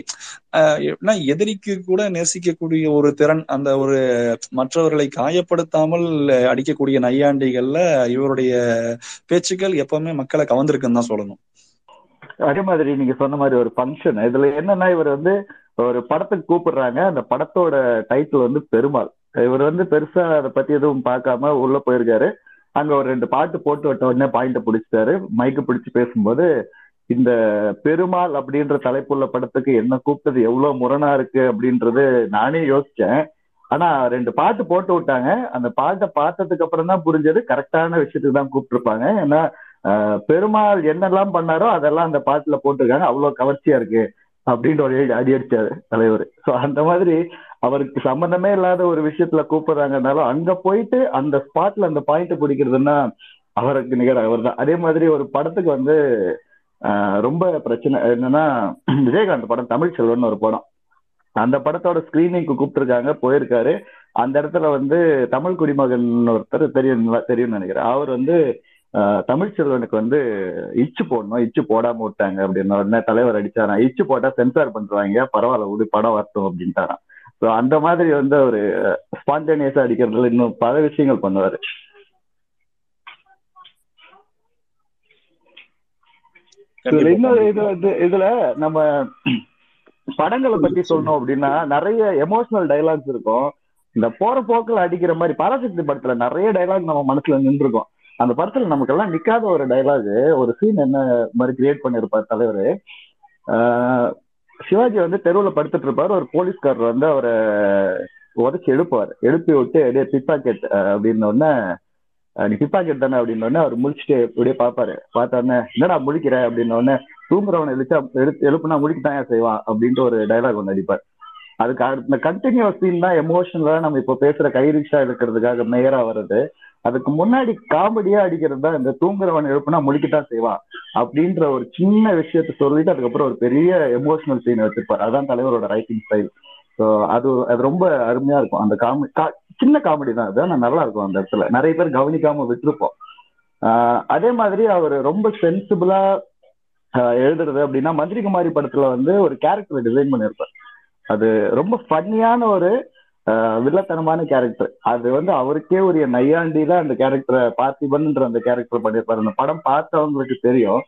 ஆஹ் எதிரிக்கு கூட நேசிக்கக்கூடிய ஒரு திறன் அந்த ஒரு மற்றவர்களை காயப்படுத்தாமல் அடிக்கக்கூடிய நையாண்டிகள்ல இவருடைய பேச்சுக்கள் எப்பவுமே மக்களை கவர்ந்திருக்குன்னு தான் சொல்லணும். அதே மாதிரி நீங்க சொன்ன மாதிரி ஒரு ஃபங்க்ஷன் இதுல என்னன்னா இவர் வந்து ஒரு படத்துக்கு கூப்பிடுறாங்க. அந்த படத்தோட டைட்டில் வந்து பெருமாள். இவர் வந்து பெருசா அதை பத்தி எதுவும் பார்க்காம உள்ள போயிருக்காரு. அங்க ஒரு ரெண்டு பாட்டு போட்டு விட்ட உடனே பாயிண்ட பிடிச்சிட்டாரு. மைக்கு பிடிச்சு பேசும்போது இந்த பெருமாள் அப்படின்ற தலைப்புள்ள படத்துக்கு என்ன கூப்பிட்டது எவ்வளவு முரணா இருக்கு அப்படின்றது நானே யோசிச்சேன். ஆனா ரெண்டு பாட்டு போட்டு விட்டாங்க. அந்த பாட்டை பார்த்ததுக்கு அப்புறம் தான் புரிஞ்சது. கரெக்டான விஷயத்துக்கு தான் கூப்பிட்டுருப்பாங்க. ஏன்னா ஆஹ் பெருமாள் என்னெல்லாம் பண்ணாரோ அதெல்லாம் அந்த பாட்டுல போட்டிருக்காங்க. அவ்வளவு கவர்ச்சியா இருக்கு அப்படின்ற ஒரு அடி அடிச்சாரு தலைவர். சோ அந்த மாதிரி அவருக்கு சம்பந்தமே இல்லாத ஒரு விஷயத்துல கூப்பிடுறாங்கனாலும் அங்க போயிட்டு அந்த ஸ்பாட்ல அந்த பாயிண்ட் பிடிக்கிறதுன்னா அவருக்கு நிகர் அவர் தான் அதே மாதிரி ஒரு படத்துக்கு வந்து ஆஹ் ரொம்ப பிரச்சனை. என்னன்னா விஜயகாந்த் படம் தமிழ் செல்வன் ஒரு படம். அந்த படத்தோட ஸ்கிரீனிங்க்கு கூப்பிட்டுருக்காங்க போயிருக்காரு. அந்த இடத்துல வந்து தமிழ் குடிமகன் ஒருத்தர் தெரியும் தெரியும்னு நினைக்கிறேன். அவர் வந்து தமிழ் செல்வனுக்கு வந்து இச்சு போடணும் இச்சு போடாம விட்டாங்க அப்படின்னு உடனே தலைவர் அடிச்சாராம். இச்சு போட்டா சென்சார் பண்றாங்க பரவாயில்ல விடு படம் வரட்டும் அப்படின்ட்டாராம். ஸோ அந்த மாதிரி வந்து ஒரு ஸ்பான்டேனியஸா அடிக்கிறதுல இன்னும் பல விஷயங்கள் பண்ணுவாரு. இன்னொரு இது வந்து இதுல நம்ம படங்களை பத்தி சொல்லணும் அப்படின்னா நிறைய எமோஷனல் டைலாக்ஸ் இருக்கும். இந்த போற போக்கில் அடிக்கிற மாதிரி பராசக்தி படத்துல நிறைய டைலாக் நம்ம மனசுல நின்றுருக்கோம். அந்த படத்துல நமக்கு எல்லாம் நிக்காத ஒரு டைலாக் ஒரு சீன் என்ன மாதிரி கிரியேட் பண்ணிருப்பார் தலைவர்? சிவாஜி வந்து தெருவுல படுத்துட்டு இருப்பாரு. ஒரு போலீஸ்காரர் வந்து அவரை உதச்சி எடுப்பார் எழுப்பி விட்டு அப்படியே பிப்பாக்கெட் அப்படின்னு உடனே நீ பிப்பாக்கெட் தானே? அப்படின்னு உடனே அவர் முழிச்சுட்டு இப்படியே பார்ப்பாரு. பார்த்தாருன்னு என்னடா முழிக்கிற? அப்படின்னோடனே தூங்குறவனை எழுச்சா எடுத்து எழுப்புனா முழிக்கத்தான் செய்வான்? அப்படின்ட்டு ஒரு டைலாக் ஒன்று அடிப்பார் அதுக்கு அந்த கண்டினியூஸ் சீன் தான் எமோஷனலா நம்ம இப்போ பேசுற கைரிக்ஷா எடுக்கிறதுக்காக இருக்கிறதுக்காக மேயரா வர்றது. அதுக்கு முன்னாடி காமெடியா அடிக்கிறது தான் இந்த தூங்குறவன் எழுப்புனா முழிக்கத்தான் செய்வான் அப்படின்ற ஒரு சின்ன விஷயத்த சொல்லிட்டு அதுக்கப்புறம் ஒரு பெரிய எமோஷனல் சீன் வச்சிருப்பார் அதான் தலைவரோட ரைட்டிங் ஸ்டைல் ஸோ அது அது ரொம்ப அருமையா இருக்கும். அந்த காமெடி சின்ன காமெடி தான் அது. ஆனால் நல்லா இருக்கும் அந்த இடத்துல. நிறைய பேர் கவனிக்காம விட்டுருப்போம். அதே மாதிரி அவர் ரொம்ப சென்சிபிளா எழுதுறது அப்படின்னா மந்திரிகுமாரி படத்துல வந்து ஒரு கேரக்டர் டிசைன் பண்ணியிருப்பார். அது ரொம்ப ஃபன்னியான ஒரு வில்லத்தனமான கேரக்டர் அது வந்து அவருக்கே உரிய நையாண்டியில அந்த கேரக்டரை பார்த்திபன்ன்ற அந்த கேரக்டர் பண்ணியிருப்பாரு அந்த படம் பார்த்தவங்களுக்கு தெரியும்.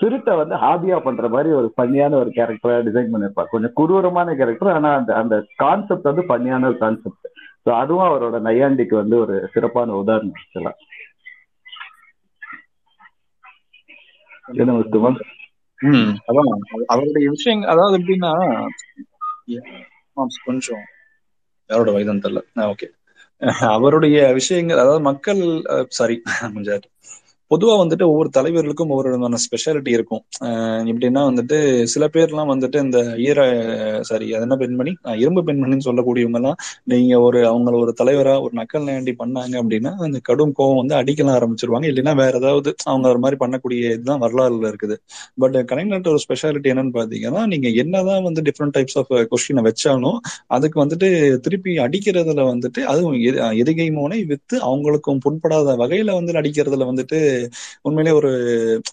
திருட்ட வந்து ஹாபியா பண்ற மாதிரி ஒரு பண்ணியான ஒரு கேரக்டரா டிசைன் பண்ணியிருப்பார் கொஞ்சம் குரூரமான கேரக்டர் ஆனா அந்த அந்த கான்செப்ட் வந்து பண்ணியான ஒரு கான்செப்ட் ஸோ அதுவும் அவரோட நையாண்டிக்கு வந்து ஒரு சிறப்பான உதாரணம் ஆக்சுவலா அதான். அவருடைய விஷயங்கள் அதாவது எப்படின்னா கொஞ்சம் யாரோட வயதுன்னு தெரியல. ஓகே அவருடைய விஷயங்கள் அதாவது மக்கள் சாரி கொஞ்சம் பொதுவா வந்துட்டு ஒவ்வொரு தலைவர்களுக்கும் ஒவ்வொரு விதமான ஸ்பெஷாலிட்டி இருக்கும். எப்படின்னா வந்துட்டு சில பேர்லாம் வந்துட்டு இந்த ஈர சாரி அது என்ன பெண்மணி? இரும்பு பெண்மணின்னு சொல்லக்கூடியவங்க எல்லாம் நீங்க ஒரு அவங்கள ஒரு தலைவரா ஒரு நக்கல் நேண்டி பண்ணாங்க அப்படின்னா அந்த கடும் கோவம் வந்து அடிக்கலாம் ஆரம்பிச்சிருவாங்க. இல்லைன்னா வேற ஏதாவது அவங்க ஒரு மாதிரி பண்ணக்கூடிய இதுதான் வரலாறுல இருக்குது. பட் கலைஞர்கிட்ட ஒரு ஸ்பெஷாலிட்டி என்னன்னு பாத்தீங்கன்னா நீங்க என்னதான் வந்து டிஃப்ரெண்ட் டைப்ஸ் ஆஃப் கொஸ்டினை வச்சாலும் அதுக்கு வந்துட்டு திருப்பி அடிக்கிறதுல வந்துட்டு அதுவும் எதுகை மோனை வித்து அவங்களுக்கும் புண்படாத வகையில வந்து அடிக்கிறதுல வந்துட்டு உண்மையிலே ஒரு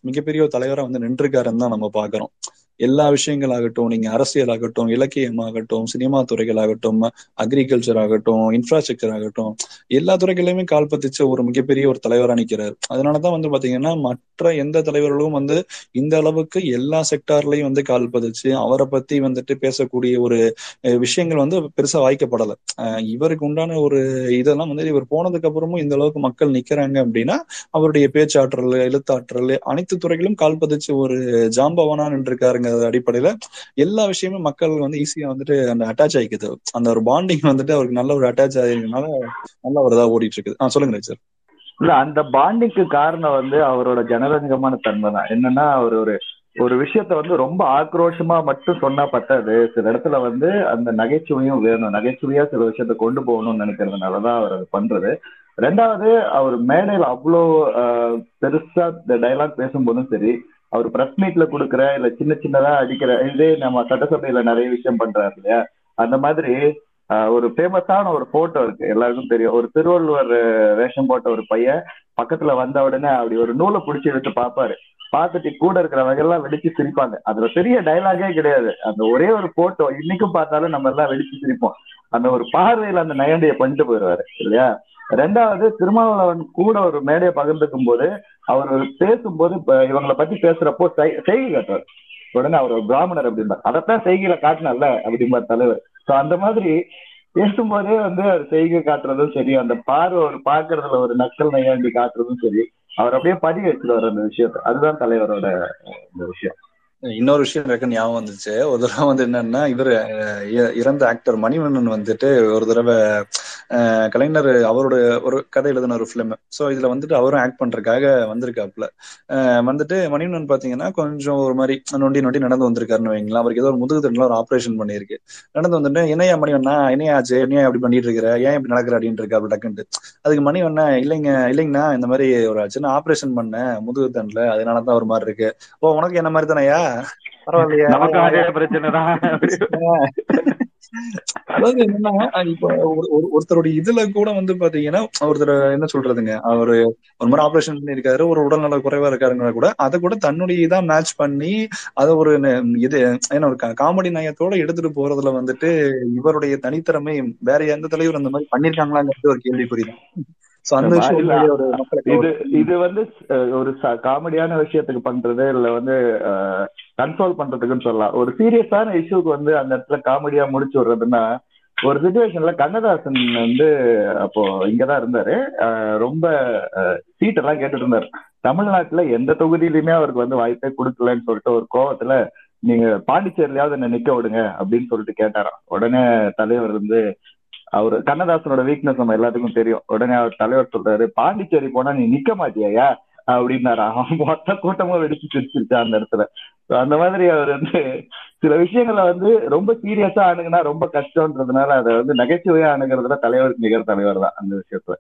மிகப்பெரிய தலைவரா வந்து நின்றுருக்காருன்னு தான் நம்ம பாக்குறோம் எல்லா விஷயங்கள் ஆகட்டும் நீங்க அரசியல் ஆகட்டும் இலக்கியம் ஆகட்டும் சினிமா துறைகள் ஆகட்டும் அக்ரிகல்ச்சர் ஆகட்டும் இன்ஃப்ராஸ்ட்ரக்சர் ஆகட்டும் எல்லா துறைகளிலுமே கால் பதிச்ச ஒரு மிகப்பெரிய ஒரு தலைவரா நிற்கிறார் அதனாலதான் வந்து பாத்தீங்கன்னா மற்ற எந்த தலைவர்களும் வந்து இந்த அளவுக்கு எல்லா செக்டார்லயும் வந்து கால் பதிச்சு அவரை பத்தி வந்துட்டு பேசக்கூடிய ஒரு விஷயங்கள் வந்து பெருசா வாய்க்கப்படலை. இவருக்கு உண்டான ஒரு இதெல்லாம் வந்து இவர் போனதுக்கு அப்புறமும் இந்த அளவுக்கு மக்கள் நிக்கிறாங்க அப்படின்னா அவருடைய பேச்சாற்றல் எழுத்தாற்றல் அனைத்து துறைகளும் கால் பதிச்சு ஒரு ஜாம்பவனா அப்படிங்கிறது அடிப்படையில எல்லா விஷயமும் மக்கள் வந்து ஈஸியா வந்துட்டு அந்த அட்டாச் ஆயிக்குது. அந்த ஒரு பாண்டிங் வந்துட்டு அவருக்கு நல்ல ஒரு அட்டாச் ஆயிருக்கனால நல்ல ஒரு இதா ஓடிட்டு இருக்குது ஆஹ் சொல்லுங்க சார் இல்ல அந்த பாண்டிங்க்கு காரணம் வந்து அவரோட ஜனரஞ்சகமான தன்மை தான் என்னன்னா அவர் ஒரு ஒரு விஷயத்த வந்து ரொம்ப ஆக்ரோஷமா மட்டும் சொன்னா பத்தாது. சில இடத்துல வந்து அந்த நகைச்சுவையும் வேணும் நகைச்சுவையா சில விஷயத்த கொண்டு போகணும்னு நினைக்கிறதுனாலதான் அவர் அது பண்றது. ரெண்டாவது அவர் மேடையில் அவ்வளோ பெருசா இந்த டைலாக் பேசும்போதும் சரி அவர் பிரஸ் மீட்ல கொடுக்குற இல்ல சின்ன சின்னதா அடிக்கிற இதே நம்ம சட்டசபையில நிறைய விஷயம் பண்றாரு இல்லையா? அந்த மாதிரி ஆஹ் ஒரு ஃபேமஸான ஒரு போட்டோ இருக்கு. எல்லாருக்கும் தெரியும். ஒரு திருவள்ளுவர் வேஷம் போட்ட ஒரு பையன் பக்கத்துல வந்த உடனே அப்படி ஒரு நூலை பிடிச்சி எடுத்து பார்ப்பாரு. பார்த்துட்டு கூட இருக்கிறவங்க எல்லாம் வெடிச்சு சிரிப்பாங்க. அதுல பெரிய டைலாகே கிடையாது. அந்த ஒரே ஒரு போட்டோ இன்னைக்கும் பார்த்தாலும் நம்ம எல்லாம் வெடிச்சு சிரிப்போம். அந்த ஒரு பார்வையில அந்த நயண்டியை பண்ணிட்டு போயிடுவாரு இல்லையா? ரெண்டாவது திருமாவளவன் கூட ஒரு மேடையை பகிர்ந்துக்கும் போது அவர் பேசும்போது இவங்களை பத்தி பேசுறப்போ செய்கை காட்டுவார். உடனே அவர் ஒரு பிராமணர் அப்படின்பார் அதைத்தான் செய்கையில காட்டினல்ல அப்படிம்பார் தலைவர். சோ அந்த மாதிரி பேசும்போதே வந்து அவர் செய்கை காட்டுறதும் சரி அந்த பார்வை ஒரு பாக்குறதுல ஒரு நக்கல் நையாண்டி காட்டுறதும் சரி அவர் அப்படியே பதிவு வச்சிருவார் அந்த விஷயத்த. அதுதான் தலைவரோட இந்த விஷயம். இன்னொரு விஷயம் எனக்கு ஞாபகம் வந்துச்சு. ஒரு தடவை வந்து என்னன்னா இவர் இறந்த ஆக்டர் மணிவண்ணன் வந்துட்டு ஒரு தடவை கலைஞர் அவரோட ஒரு கதை எழுதின ஒரு ஃபிலிம் ஸோ இதுல வந்துட்டு அவரும் ஆக்ட் பண்றதுக்காக வந்திருக்காப்புல. வந்துட்டு மணிவண்ணன் பாத்தீங்கன்னா கொஞ்சம் ஒரு மாதிரி நொண்டி நொண்டி நடந்து வந்திருக்காருன்னு வைங்களேன். அவருக்கு ஏதோ ஒரு முதுகு தண்டுல ஒரு ஆப்ரேஷன் பண்ணியிருக்கு. நடந்து வந்துட்டு என்னையா மணிவண்ணா? என்னையாச்சு என்னையா இப்படி பண்ணிட்டு இருக்கிற? ஏன் இப்படி நடக்கிற? அப்படின்ட்டு இருக்கா அப்படி டக்குன்ட்டு. அதுக்கு மணிவண்ணா இல்லைங்க இல்லைங்கண்ணா இந்த மாதிரி ஒரு சின்ன ஆப்ரேஷன் பண்ணேன் முதுகு அதனால அதனாலதான் ஒரு மாதிரி இருக்கு. ஓ உனக்கு என்ன மாதிரி தானேயா பரவாயில்லையா. நமக்கும் அதே பிரச்சனை தான் அதாவது என்னன்னா இப்ப ஒரு ஒரு- ஒருத்தருடைய இதுல கூட வந்து பாத்தீங்கன்னா ஒருத்தர் என்ன சொல்றதுங்க அவரு ஒரு மாதிரி ஆபரேஷன் பண்ணிருக்காரு ஒரு உடல்நல குறைவா இருக்காருங்க கூட அதை கூட தன்னுடைய இதா மேட்ச் பண்ணி அதை ஒரு இது ஏன்னா ஒரு காமெடி நயத்தோட எடுத்துட்டு போறதுல வந்துட்டு இவருடைய தனித்திறமை வேற எந்த தலைவர் அந்த மாதிரி பண்ணிருக்காங்களாங்கிறது ஒரு கேள்விக்குறிதான் இது இது வந்து ஒரு காமெடியான விஷயத்துக்கு பண்றது இல்ல வந்து கன்சோல் பண்றதுக்குன்னு சொல்லலாம். ஒரு சீரியஸான இஷ்யூக்கு வந்து அந்த இடத்துல காமெடியா முடிச்சு விடுறதுன்னா ஒரு சுச்சுவேஷன்ல கண்ணதாசன் வந்து அப்போ இங்கதான் இருந்தாரு. ரொம்ப சீட் எல்லாம் கேட்டுட்டு இருந்தாரு. தமிழ்நாட்டுல எந்த தொகுதியிலுமே அவருக்கு வந்து வாய்ப்பே கொடுக்கலன்னு சொல்லிட்டு ஒரு கோவத்துல நீங்க பாண்டிச்சேரியிலாவது என்ன நிக்க விடுங்க அப்படின்னு சொல்லிட்டு கேட்டாராம். உடனே தலைவர் வந்து அவரு கண்ணதாசனோட வீக்னஸ் நம்ம எல்லாத்துக்கும் தெரியும். உடனே அவர் தலைவர் சொல்றாரு பாண்டிச்சேரி போனா நீ நிக்க மாட்டியா அப்படின்னாரா. அவன் மொத்த கூட்டமும் வெடிச்சு சிரிச்சிருச்சா அந்த இடத்துல. அந்த மாதிரி அவர் வந்து சில விஷயங்களை வந்து ரொம்ப சீரியஸா அணுகுனா ரொம்ப கஷ்டம்ன்றதுனால அதை வந்து நகைச்சுவையா அணுகிறதுல தலைவருக்கு நிகர் தலைவர் தான் அந்த விஷயத்துல.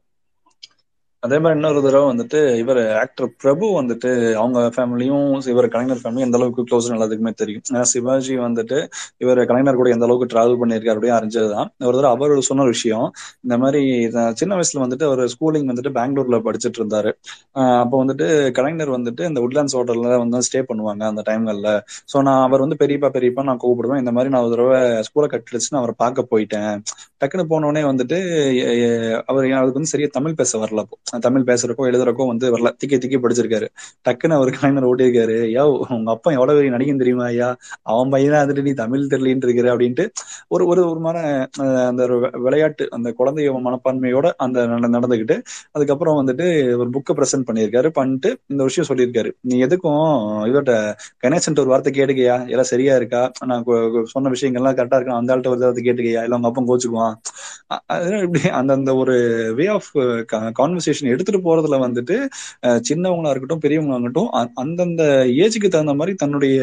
அதே மாதிரி இன்னொரு தடவை வந்துட்டு இவர் ஆக்டர் பிரபு வந்துட்டு அவங்க ஃபேமிலியும் இவர் கலைஞர் ஃபேமிலியும் எந்த அளவுக்கு க்ளோஸ் எல்லாத்துக்குமே தெரியும். ஏன்னா சிவாஜி வந்துட்டு இவர் கலைஞர் கூட எந்த அளவுக்கு டிராவல் பண்ணியிருக்காரு அப்படியே அறிஞ்சதுதான். ஒரு தடவை அவர் சொன்ன விஷயம் இந்த மாதிரி நான் சின்ன வயசுல வந்துட்டு அவர் ஸ்கூலிங் வந்துட்டு பெங்களூர்ல படிச்சுட்டு இருந்தாரு. அப்போ வந்துட்டு கலைஞர் வந்துட்டு இந்த உட்லாண்ட்ஸ் ஹோட்டல்ல வந்து ஸ்டே பண்ணுவாங்க அந்த டைம்கள்ல ஸோ நான் அவர் வந்து பெரியப்பா பெரியப்பா நான் கூப்பிடுவேன். இந்த மாதிரி நான் ஒரு தடவை ஸ்கூலை கட்டிடுச்சுன்னு அவரை பார்க்க போயிட்டேன். டக்குன்னு போனோடனே வந்துட்டு அவர் அதுக்கு வந்து சரியா தமிழ் பேச வரல அப்போ. தமிழ் பேசுறப்போ எழுதுறப்போ வந்து வரல. திக்கி திக்கி படிச்சிருக்காரு. டக்குன்னு அவர் கலைஞர் ஓட்டியிருக்காரு. ஐயா உங்க அப்பா எவ்வளவு பெரிய நடிகன் தெரியுமா ஐயா? அவன் பையனா வந்துட்டு நீ தமிழ் தெரியலின்னு இருக்கிற அப்படின்ட்டு ஒரு ஒரு ஒரு மாதிரி அந்த ஒரு விளையாட்டு அந்த குழந்தைய மனப்பான்மையோட அந்த நடந்துகிட்டு அதுக்கப்புறம் வந்துட்டு ஒரு புக்கை ப்ரெசென்ட் பண்ணியிருக்காரு. பண்ணிட்டு இந்த விஷயம் சொல்லியிருக்காரு. நீ எதுக்கும் இவர்கிட்ட கணேசன் ஒரு வார்த்தை கேட்டுக்கையா? எல்லாம் சரியா இருக்கா? நான் சொன்ன விஷயங்கள்லாம் கரெக்டா இருக்கா? அந்த ஆள்கிட்ட ஒரு வார்த்தை கேட்டுக்கையா? இல்லை உங்க அப்பா கோச்சுக்குவான்? அது இப்படி அந்த அந்த ஒரு வே ஆஃப் கான்வர்சேஷன் எடுத்துட்டு போறதுல வந்துட்டு சின்னவங்களா இருக்கட்டும் பெரியவங்களா இருக்கட்டும் அந்தந்த ஏஜுக்கு தகுந்த மாதிரி தன்னுடைய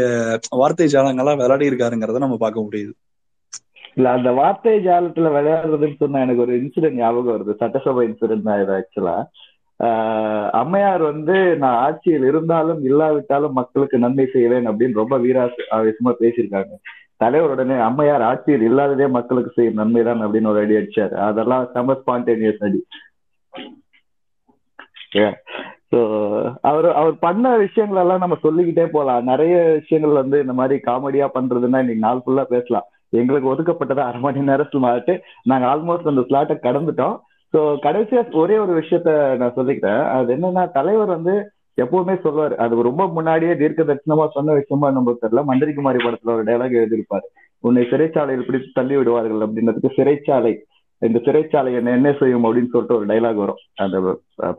வார்த்தை ஜாலங்கள்லாம் விளையாடி இருக்காருங்கிறத நம்ம பார்க்க முடியுது. இல்ல அந்த வார்த்தை ஜாலத்துல விளையாடுறதுன்னு சொன்னா எனக்கு ஒரு இன்சிடென்ட் ஞாபகம் வருது. சட்டசபை இன்சிடென்ட் தான் இது ஆக்சுவலா அம்மையார் வந்து நான் ஆட்சியில் இருந்தாலும் இல்லாவிட்டாலும் மக்களுக்கு நன்மை செய்வேன் அப்படின்னு ரொம்ப வீராச ஆவேசமா பேசியிருக்காங்க. தலைவர் உடனே அம்மையார் ஆட்சியில் இல்லாததே மக்களுக்கு செய்யும் நன்மைதான் அப்படின்னு ஒரு அடி அடிச்சாரு. அதெல்லாம் செம ஸ்பான்டேனியஸ் அடி. அவர் அவர் பண்ண விஷயங்கள் எல்லாம் நம்ம சொல்லிக்கிட்டே போலாம் நிறைய விஷயங்கள் வந்து இந்த மாதிரி காமெடியா பண்றதுன்னா இன்னைக்கு நாள் ஃபுல்லா பேசலாம். எங்களுக்கு ஒதுக்கப்பட்டதை அரை மணி நேரத்துல மாட்டு நாங்க ஆல்மோஸ்ட் அந்த ஸ்லாட்டை கடந்துட்டோம். ஸோ கடைசியா ஒரே ஒரு விஷயத்த நான் சொல்லிக்கிறேன். அது என்னன்னா தலைவர் வந்து எப்பவுமே சொல்லுவாரு அது ரொம்ப முன்னாடியே தீர்க்க தரிசனமா சொன்ன விஷயமா நம்மளுக்கு தெரியல. மந்திரிக்குமாரி படத்துல ஒரு டைலாக் எழுதியிருப்பாரு. உன்னை சிறைச்சாலையில் பிடித்து தள்ளி விடுவார்கள் அப்படின்றதுக்கு சிறைச்சாலை. இந்த சிறைச்சாலை என்ன என்ன செய்யும் அப்படின்னு சொல்லிட்டு ஒரு டைலாக் வரும். அந்த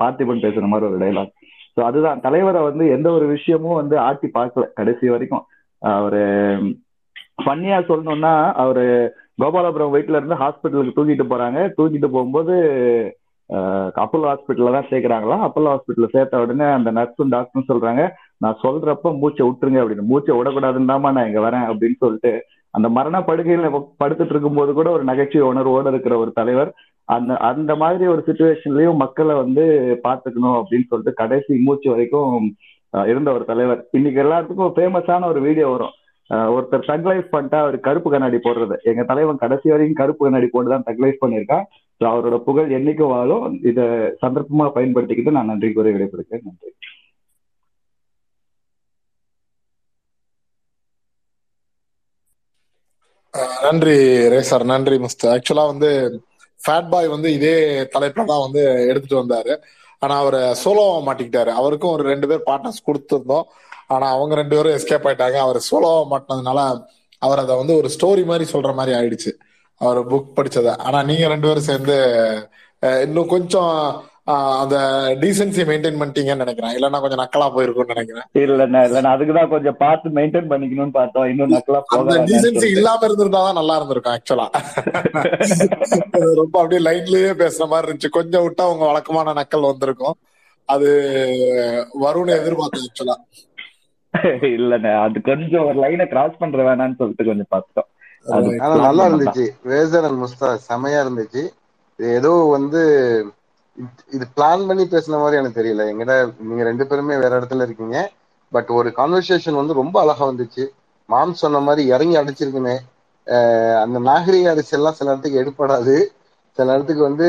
பார்த்திபன் பேசுற மாதிரி ஒரு டைலாக் ஸோ அதுதான். தலைவரை வந்து எந்த ஒரு விஷயமும் வந்து ஆட்டி பார்க்கல. கடைசி வரைக்கும். அவரு ஃபன்னியா சொல்லணும்னா அவரு கோபாலபுரம் வீட்டுல இருந்து ஹாஸ்பிட்டலுக்கு தூக்கிட்டு போறாங்க. தூக்கிட்டு போகும்போது அப்பல்லோ அப்போலோ ஹாஸ்பிட்டல்ல தான் சேர்க்கிறாங்களா? அப்போலோ ஹாஸ்பிட்டல்ல சேர்த்த உடனே அந்த நர்ஸும் டாக்டரும் சொல்றாங்க நான் சொல்றப்ப மூச்சை விட்டுருங்க அப்படின்னு. மூச்சை விடக்கூடாதுன்னு நான் இங்க வரேன் அப்படின்னு சொல்லிட்டு அந்த மரண படுகையில படுத்துட்டு இருக்கும்போது கூட ஒரு நகைச்சுவை உணர்வோடு இருக்கிற ஒரு தலைவர். அந்த அந்த மாதிரி ஒரு சுச்சுவேஷன்லயும் மக்களை வந்து பாத்துக்கணும் அப்படின்னு சொல்லிட்டு கடைசி மூச்சு வரைக்கும் அஹ், இருந்த ஒரு தலைவர். இன்னைக்கு எல்லாத்துக்கும் ஃபேமஸான ஒரு வீடியோ வரும். ஆஹ் ஒருத்தர் தக் பண்ணிட்டா அவர் கருப்பு கண்ணாடி போடுறது. எங்க தலைவன் கடைசி வரைக்கும் கருப்பு கண்ணாடி போட்டு தான் தக் பண்ணியிருக்கான். ஸோ அவரோட புகழ் என்னைக்கு வாழும். இதை சந்தர்ப்பமா பயன்படுத்திக்கிட்டு நான் நன்றி கூறி விடைபெறுகிறேன். நன்றி. நன்றி ரேசர் நன்றி மிஸ்டர். ஆக்சுவலா வந்து ஃபேட் பாய் வந்து இதே தலைப்புல தான் வந்து எடுத்துட்டு வந்தாரு. ஆனா அவர் சோலோவா மாட்டிக்கிட்டாரு. அவருக்கும் ஒரு ரெண்டு பேர் பார்ட்னர்ஸ் கொடுத்துருந்தோம். ஆனா அவங்க ரெண்டு பேரும் எஸ்கேப் ஆயிட்டாங்க. அவர் சோலோவா மாட்டினதுனால அவர் அதை வந்து ஒரு ஸ்டோரி மாதிரி சொல்ற மாதிரி ஆயிடுச்சு. அவர் புக் படிச்சதை. ஆனா நீங்க ரெண்டு பேரும் சேர்ந்து இன்னும் கொஞ்சம் அந்த டீசென்சி மெயின்டைன் பண்ணிட்டீங்கன்னு நினைக்கிறேன். இல்லைன்னா கொஞ்சம் நக்கலா போயிருக்கும்னு நினைக்கிறேன். இல்லண்ணா இல்லண்ணா அதுக்குதான் கொஞ்சம் பார்த்து மெயின்டைன் பண்ணிக்கணும்னு பார்த்தோம். இன்னும் நக்கலா அந்த டீசென்சி இல்லாம இருந்திருந்தாதான் நல்லா இருந்திருக்கும் ஆக்சுவலா ரொம்ப அப்படியே லைன்லயே பேசுற மாதிரி இருந்துச்சு. கொஞ்சம் விட்டா உங்க வழக்கமான நக்கல் வந்திருக்கும். அது வரும்னு எதிர்பார்த்தேன் ஆக்சுவலா இல்லண்ணே அது கொஞ்சம் ஒரு லைனை கிராஸ் பண்ற வேணாம்னு சொல்லிட்டு கொஞ்சம் பார்த்தோம் ஆனா நல்லா. இருந்துச்சு. அண்ட் முஸ்தா செமையா இருந்துச்சு. இது ஏதோ வந்து இது- பிளான் பண்ணி பேசின மாதிரி எனக்கு தெரியல. எங்கிட்ட நீங்க ரெண்டு பேருமே வேற இடத்துல இருக்கீங்க. பட் ஒரு கான்வர்சேஷன் வந்து ரொம்ப அழகா வந்துச்சு. மாம் சொன்ன மாதிரி இறங்கி அடிச்சிருக்குமே அந்த நாகரிக அரசியல்லாம் சில இடத்துக்கு எடுப்படாது சில இடத்துக்கு வந்து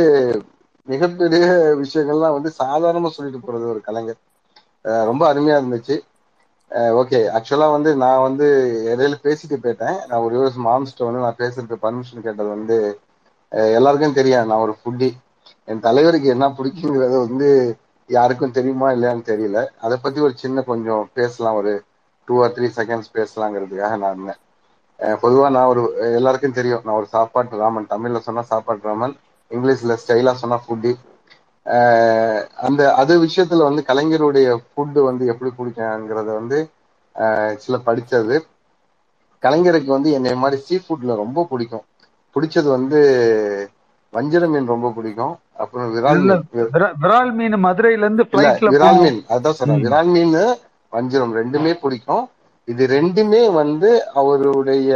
மிகப்பெரிய விஷயங்கள்லாம் வந்து சாதாரணமா சொல்லிட்டு போறது ஒரு கலைஞர். ரொம்ப அருமையா இருந்துச்சு. ஓகே ஆக்சுவலா வந்து நான் வந்து இடையில பேசிட்டு போயிட்டேன். நான் ஒரு யூஎஸ் மாம்ஸ்ட வந்து நான் பேசுறதுக்கு பர்மிஷன் கேட்டது வந்து எல்லாருக்கும் தெரியாது. நான் ஒரு ஃபுட்டி என் தலைவருக்கு என்ன பிடிக்குங்கிறது வந்து யாருக்கும் தெரியுமா இல்லையான்னு தெரியல. அதை பத்தி ஒரு சின்ன கொஞ்சம் பேசலாம். ஒரு டூ ஆர் த்ரீ செகண்ட்ஸ் பேசலாங்கிறதுக்காக நான் இருந்தேன். பொதுவா நான் ஒரு எல்லாருக்கும் தெரியும். நான் ஒரு சாப்பாட்டு ராமன். தமிழ்ல சொன்னா சாப்பாட்டு ராமன் இங்கிலீஷ்ல ஸ்டைலா சொன்னா ஃபுட்டி அந்த அது விஷயத்துல வந்து கலைஞருடைய ஃபுட்டு வந்து எப்படி பிடிக்குங்கிறத வந்து சில படிச்சது கலைஞருக்கு வந்து என்னை மாதிரி சீ ஃபுட்ல ரொம்ப பிடிக்கும். பிடிச்சது வந்து வஞ்சிர மீன் ரொம்ப பிடிக்கும். அப்புறம் விரால் விரால் மீன் மதுரையில இருந்து விரால் மீன். அதான் சொல்றேன். விரால் மீன் வஞ்சிரம் ரெண்டுமே பிடிக்கும். இது ரெண்டுமே வந்து அவருடைய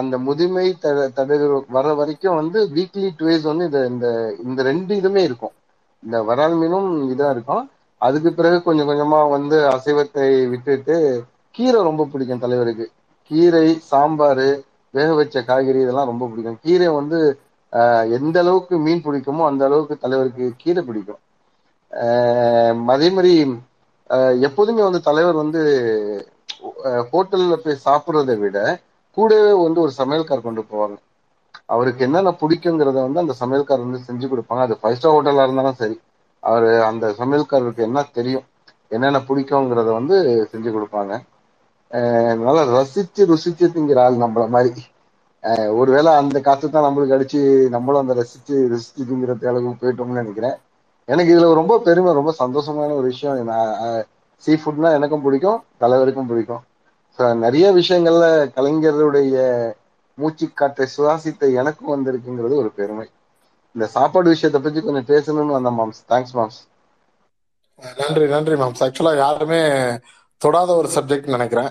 அந்த முதுமை தட தடகு வர வரைக்கும் வந்து வீக்லி டுவேஸ் வந்து இந்த இந்த இந்த ரெண்டு இதுமே இருக்கும். இந்த வரால் மீனும் இதா இருக்கும். அதுக்கு பிறகு கொஞ்சம் கொஞ்சமா வந்து அசைவத்தை விட்டுட்டு கீரை ரொம்ப பிடிக்கும் தலைவருக்கு. கீரை சாம்பார் வேக வச்ச காய்கறி இதெல்லாம் ரொம்ப பிடிக்கும். கீரை வந்து எந்த அளவுக்கு மீன் பிடிக்குமோ அந்த அளவுக்கு தலைவருக்கு கீரை பிடிக்கும். ஆஹ் அதே மாதிரி ஆஹ் எப்போதுமே வந்து தலைவர் வந்து ஹோட்டல்ல போய் சாப்பிடுறதை விட கூடவே வந்து ஒரு சமையல்கார் கொண்டு போவாங்க. அவருக்கு என்னென்ன பிடிக்குங்கிறத வந்து அந்த சமையல்கார் வந்து செஞ்சு கொடுப்பாங்க. அது ஃபைவ் ஸ்டார் ஹோட்டலா இருந்தாலும் சரி. அவர் அந்த சமையல்காரருக்கு என்ன தெரியும் என்னென்ன பிடிக்குங்கிறத வந்து செஞ்சு கொடுப்பாங்க. ஆஹ் நல்லா ரசிச்சு ருசிச்சு திங்கிற ஆள் நம்மள மாதிரி. ஒருவேளை அந்த காசு தான் நம்மளுக்கு அடிச்சு நம்மளும் அந்த ரசிச்சு ரசிச்சுங்கிற திங்கிறது அளவுக்கு போயிட்டோம்னு நினைக்கிறேன். எனக்கு இதுல ரொம்ப பெருமை ரொம்ப சந்தோஷமான ஒரு விஷயம் சீ ஃபுட்னா எனக்கும் பிடிக்கும் தலைவருக்கும் பிடிக்கும். ஸோ நிறைய விஷயங்கள்ல கலைஞருடைய மூச்சு காற்றை சுவாசித்த எனக்கும் வந்திருக்குங்கிறது ஒரு பெருமை. இந்த சாப்பாடு விஷயத்தை பத்தி கொஞ்சம் பேசணும்னு வந்த மாம்ஸ். Thanks moms. நன்றி நன்றி மாம்ஸ். ஆக்சுவலா யாருமே தொடாத ஒரு சப்ஜெக்ட் நினைக்கிறேன்.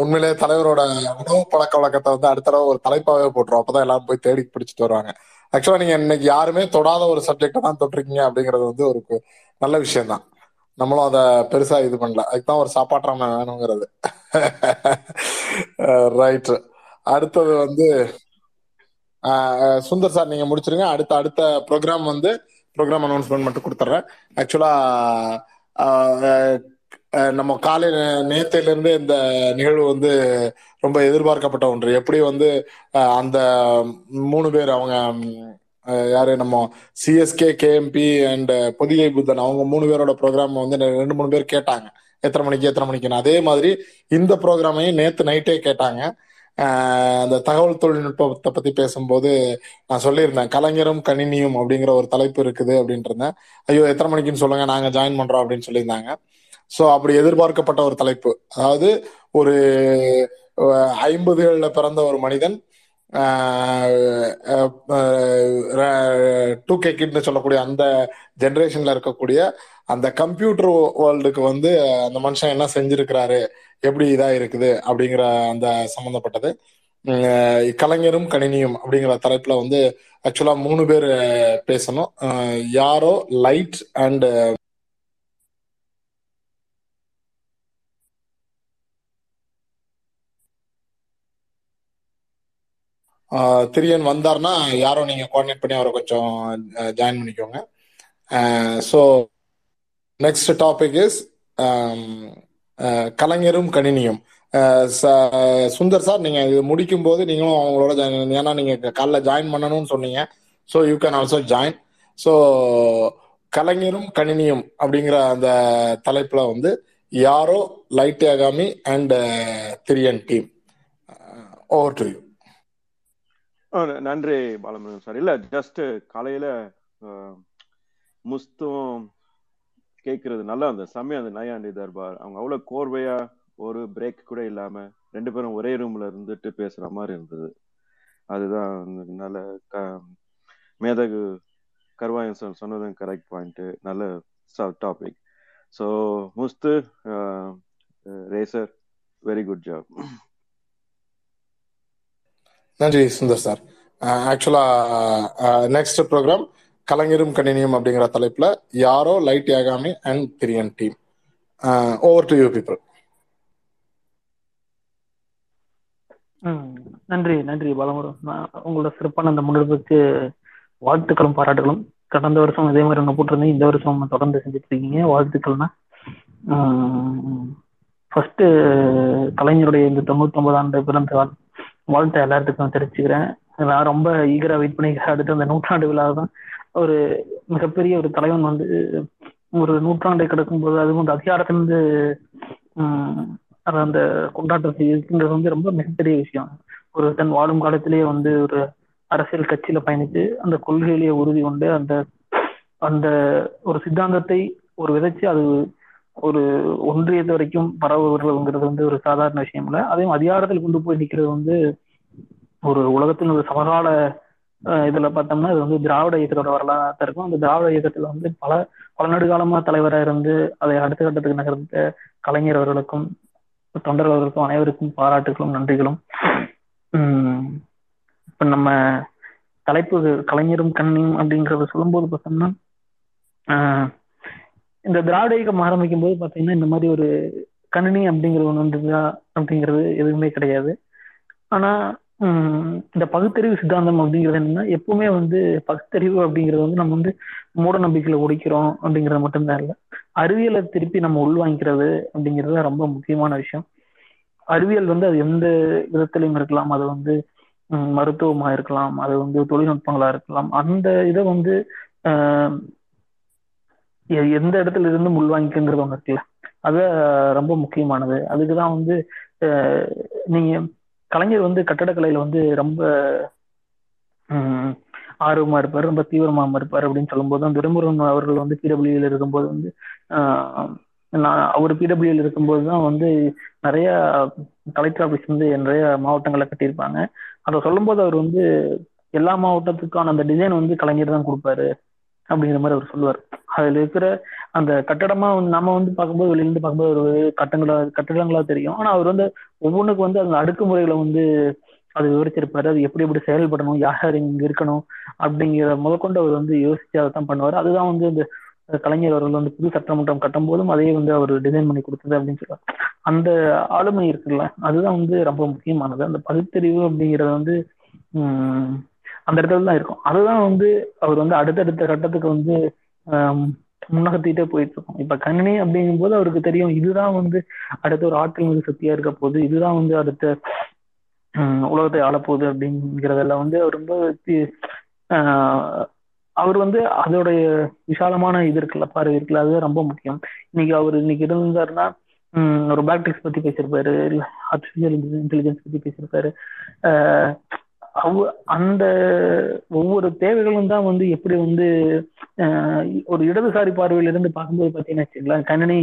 உண்மையிலேயே தலைவரோட உணவு பழக்க வழக்கத்தை வந்து அடுத்த தடவை ஒரு தலைப்பாவே போட்டுரும். அப்பதான் எல்லாரும் போய் தேடி பிடிச்சிட்டு வருவாங்க. ஆக்சுவலா நீங்க இன்னைக்கு யாருமே தொடாத ஒரு சப்ஜெக்ட தான் தொட்டிருக்கீங்க அப்படிங்கிறது வந்து ஒரு நல்ல விஷயம் தான் நம்மளும் அதை பெருசா இது பண்ணல. அதுக்குதான் ஒரு சாப்பாட்டாம வேணுங்கிறது. ரைட் அடுத்தது வந்து ஆஹ் சுந்தர் சார் நீங்க முடிச்சிருங்க. அடுத்த அடுத்த ப்ரோக்ராம் வந்து ப்ரோக்ராம் அனௌன்ஸ்மெண்ட் மட்டும் கொடுத்துட்றேன் ஆக்சுவலா நம்ம காலை நேத்திலிருந்து இந்த நிகழ்வு வந்து ரொம்ப எதிர்பார்க்கப்பட்ட ஒன்று. எப்படி வந்து அந்த மூணு பேர் அவங்க யாரு நம்ம சிஎஸ்கே கேஎம்பி அண்ட் பொதிகை புத்தன் அவங்க மூணு பேரோட ப்ரோக்ராம் வந்து ரெண்டு மூணு பேர் கேட்டாங்க. எத்தனை மணிக்கு எத்தனை மணிக்குன்னு. அதே மாதிரி இந்த ப்ரோக்ராமையும் நேத்து நைட்டே கேட்டாங்க. அந்த தகவல் தொழில்நுட்பத்தை பத்தி பேசும்போது நான் சொல்லியிருந்தேன். கலைஞரும் கணினியும் அப்படிங்கிற ஒரு தலைப்பு இருக்குது அப்படின்ட்டு இருந்தேன். ஐயோ எத்தனை மணிக்குன்னு சொல்லுங்க நாங்க ஜாயின் பண்றோம் அப்படின்னு சொல்லியிருந்தாங்க. ஸோ அப்படி எதிர்பார்க்கப்பட்ட ஒரு தலைப்பு. அதாவது ஒரு ஐம்பதுகளில் பிறந்த ஒரு மனிதன் டூ கே கிட்னு சொல்லக்கூடிய அந்த ஜென்ரேஷன்ல இருக்கக்கூடிய அந்த கம்ப்யூட்டர் வேர்ல்டுக்கு வந்து அந்த மனுஷன் என்ன செஞ்சிருக்கிறாரு எப்படி இதா இருக்குது அப்படிங்கிற அந்த சம்பந்தப்பட்டது. கலைஞரும் கணினியும் அப்படிங்கிற தலைப்புல வந்து ஆக்சுவலா மூணு பேர் பேசணும். யாரோ லைட் அண்ட் திரியன் வந்தார்னா யாரோ நீங்க கோஆர்டினேட் பண்ணி அவரை கொஞ்சம் ஜாயின் பண்ணிக்கோங்க. ஸோ நெக்ஸ்ட் டாபிக் இஸ் கலைஞரும் கணினியும். ச- சுந்தர் சார் நீங்க இது முடிக்கும் போது நீங்களும் அவங்களோட ஜாயின் ஏன்னா நீங்க காலைல ஜாயின் பண்ணணும்னு சொன்னீங்க. So you can also join so கலைஞரும் கணினியும் அப்படிங்கிற அந்த தலைப்புல வந்து Yaaro Light Yagami and Thiriyan team over to you நன்றி பாலமுருகன் சார். இல்ல ஜஸ்ட் காலையில முஸ்தும் கேட்கறது நல்லா அந்த செம்மையா அந்த நயாண்டி தர்பார். அவங்க அவ்வளவு கோர்வையா ஒரு பிரேக் கூட இல்லாம ரெண்டு பேரும் ஒரே ரூம்ல இருந்துட்டு பேசுற மாதிரி இருந்தது. அதுதான் நல்ல க மேதகு கருவாயன் சார் சொன்னதும் கரெக்ட் பாயிண்ட் நல்ல topic so Musthu Razor very good job நன்றி சுந்தர் சார். ஆக்சுவலா நெக்ஸ்ட் ப்ரோக்ராம் கலைஞரும் கணினியும் அப்படிங்கிற தலைப்புல Yaaro Light Yagami and Thiriyan team over to you people நன்றி நன்றி பாலமுருகன். நான் உங்களோட சிறப்பான அந்த முன்னெடுப்புக்கு வாழ்த்துக்களும் பாராட்டுகளும். கடந்த வருஷம் இதே மாதிரி ஒன்று போட்டிருந்தேன். இந்த வருஷம் தொடர்ந்து செஞ்சுட்டு இருக்கீங்க. வாழ்த்துக்கள்னா ஃபர்ஸ்ட் கலைஞருடைய இந்த தொண்ணூத்தி ஆண்டு பிறந்த வாழ்த்தை எல்லாத்துக்கும் தெரிவிச்சுக்கிறேன். நான் ரொம்ப ஈகரா வெயிட் பண்ணி அடுத்து அந்த நூற்றாண்டு விழா தான் ஒரு மிகப்பெரிய ஒரு தலைவன் வந்து ஒரு நூற்றாண்டை கிடக்கும்போது அதுவும் அந்த அதிகாரத்திலிருந்து உம், அந்த கொண்டாட்டத்தை இருக்குன்றது வந்து ரொம்ப மிகப்பெரிய விஷயம். ஒரு தன் வாழும் காலத்திலேயே வந்து ஒரு அரசியல் கட்சியில பயணித்து அந்த கொள்கையிலேயே உறுதி கொண்டு அந்த அந்த ஒரு சித்தாந்தத்தை ஒரு விதைச்சு அது ஒரு ஒன்றியத்து வரைக்கும் பரவுகிறதுங்கிறது வந்து ஒரு சாதாரண விஷயம் இல்லை அதையும் அதிகாரத்தில் கொண்டு போய் நிற்கிறது வந்து ஒரு உலகத்தின் ஒரு சமகால அஹ், இதுல பார்த்தோம்னா இது வந்து திராவிட இயக்கத்தோட வரலாறு இருக்கும். அந்த திராவிட இயக்கத்துல வந்து பல பல நெடுகாலமா தலைவராக இருந்து அதை அடுத்த கட்டத்துக்கு நகர்ந்த கலைஞர் அவர்களுக்கும் தொண்டர்களுக்கும் அனைவருக்கும் பாராட்டுகளும் நன்றிகளும். உம் இப்ப நம்ம தலைப்பு கலைஞரும் கண்ணியும் அப்படிங்கறத சொல்லும்போது பார்த்தோம்னா ஆஹ் இந்த திராவிட இயக்கம் ஆரம்பிக்கும் போது பாத்தீங்கன்னா இந்த மாதிரி ஒரு கணினி அப்படிங்கிறது ஒன்று வந்ததா அப்படிங்கிறது எதுவுமே கிடையாது. ஆனா உம் இந்த பகுத்தறிவு சித்தாந்தம் அப்படிங்கிறது என்னன்னா எப்பவுமே வந்து பகுத்தறிவு அப்படிங்கிறது வந்து நம்ம வந்து மூட நம்பிக்கையில ஒடிக்கிறோம் அப்படிங்கிறது மட்டும்தான் இல்லை. அறிவியலை திருப்பி நம்ம உள்வாங்கிக்கிறது அப்படிங்கிறது தான் ரொம்ப முக்கியமான விஷயம். அறிவியல் வந்து அது எந்த விதத்திலையும் இருக்கலாம். அது வந்து மருத்துவமா இருக்கலாம். அது வந்து தொழில்நுட்பங்களா இருக்கலாம். அந்த இதை வந்து ஆஹ் எந்த இடத்துல இருந்து உள்வாங்கிக்கிறது ஒன்று இருக்குல்ல. அது ரொம்ப முக்கியமானது. அதுக்குதான் வந்து நீங்க கலைஞர் வந்து கட்டடக்கலையில வந்து ரொம்ப ஆர்வமா இருப்பார் ரொம்ப தீவிரமா இருப்பார் அப்படின்னு சொல்லும்போது தான் துரைமுருகன் அவர்கள் வந்து பிடபிள்யூல இருக்கும்போது வந்து நான் அவர் பிடபிள்யூல இருக்கும்போது தான் வந்து நிறைய கலெக்டர் ஆஃபீஸ் வந்து நிறைய மாவட்டங்களை கட்டியிருப்பாங்க. அதை சொல்லும்போது அவர் வந்து எல்லா மாவட்டத்துக்கான அந்த டிசைன் வந்து கலைஞர் தான் கொடுப்பாரு. அப்படிங்கிற மாதிரி அவர் சொல்லுவார். அதுல இருக்கிற அந்த கட்டடமா வந்து நம்ம வந்து பார்க்கும்போது வெளியில இருந்து பார்க்கும்போது ஒரு கட்டங்களா கட்டடங்களா தெரியும். ஆனா அவர் வந்து ஒவ்வொன்றுக்கு வந்து அந்த அடுக்குமுறைகளை வந்து அது விவரிச்சிருப்பாரு. அது எப்படி எப்படி செயல்படணும் யார் யார் இங்க இருக்கணும் அப்படிங்கிற முதற்கொண்டு அவர் வந்து யோசிச்சு அதை தான் பண்ணுவார். அதுதான் வந்து இந்த கலைஞர் அவர்கள் வந்து புது சட்டமன்றம் கட்டும் போதும் அதையே வந்து அவர் டிசைன் பண்ணி கொடுத்தது அப்படின்னு சொல்லுவார் அந்த ஆளுமை இருக்குல்ல அதுதான் வந்து ரொம்ப முக்கியமானது. அந்த பகுத்தறிவு அப்படிங்கிறது வந்து உம் அந்த இடத்துல தான் இருக்கும். அதுதான் வந்து அவர் வந்து அடுத்தடுத்த கட்டத்துக்கு வந்து ஆஹ் முன்னகத்திட்டே போயிட்டு இருக்கும். இப்ப கணினி அப்படிங்கும்போது அவருக்கு தெரியும் இதுதான் வந்து அடுத்த ஒரு ஆற்றல் மிகு சக்தியா இருக்க போகுது இதுதான் வந்து அடுத்த உலகத்தை ஆளப்போகுது அப்படிங்கிறதெல்லாம் வந்து அவர் ரொம்ப ஆஹ் அவர் வந்து அதோடைய விசாலமான இது இருக்குல்ல பார்வை இருக்குல்ல அது ரொம்ப முக்கியம். இன்னைக்கு அவர் இன்னைக்கு இருந்தாருன்னா உம் ஒரு பத்தி பேசியிருப்பாரு இல்ல ஆர்டிபிஷியல் இன்டெலிஜென்ஸ் பத்தி பேசியிருப்பாரு. ஆஹ் அவ- அந்த ஒவ்வொரு தேவைகளும் தான் வந்து எப்படி வந்து ஆஹ் ஒரு இடதுசாரி பார்வையில இருந்து பார்க்கும்போது பாத்தீங்கன்னா வச்சுக்கலாம் கணினி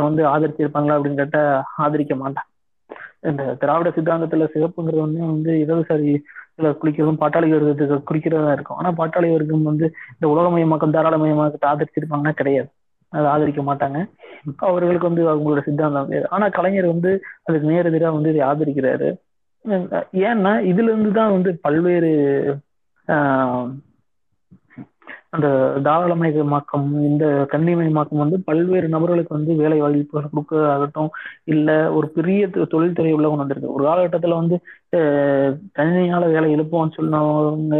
வந்து ஆதரிச்சிருப்பாங்களா அப்படின்னு கேட்டா ஆதரிக்க மாட்டான். இந்த திராவிட சித்தாந்தத்துல சிவப்புங்கிறது வந்து வந்து இடதுசாரி குளிக்கிறதும் பாட்டாளி வர்க்கத்துக்கு குறிக்கிறதா இருக்கும். ஆனா பாட்டாளி வர்க்கம் வந்து இந்த உலகமயமாக்கம் தாராளமயமாக்கத்தை ஆதரிச்சிருப்பாங்கன்னா கிடையாது. அதை ஆதரிக்க மாட்டாங்க. அவர்களுக்கு வந்து அவங்களோட சித்தாந்தம் ஆனா கலைஞர் வந்து அதுக்கு நேரெதிரா வந்து இதை ஆதரிக்கிறாரு. ஏன்னா இதுல இருந்து தான் வந்து பல்வேறு ஆஹ் அந்த தாராளமயமாக்கம் இந்த கண்ணிமயமாக்கம் வந்து பல்வேறு நபர்களுக்கு வந்து வேலை வாய்ப்புகள் கொடுக்கறதாகட்டும் இல்ல ஒரு பெரிய தொழில்துறை உள்ள கொண்டு வந்திருக்கு. ஒரு காலகட்டத்துல வந்து அஹ், கணினியால வேலை எழுப்போம்னு சொன்னவங்க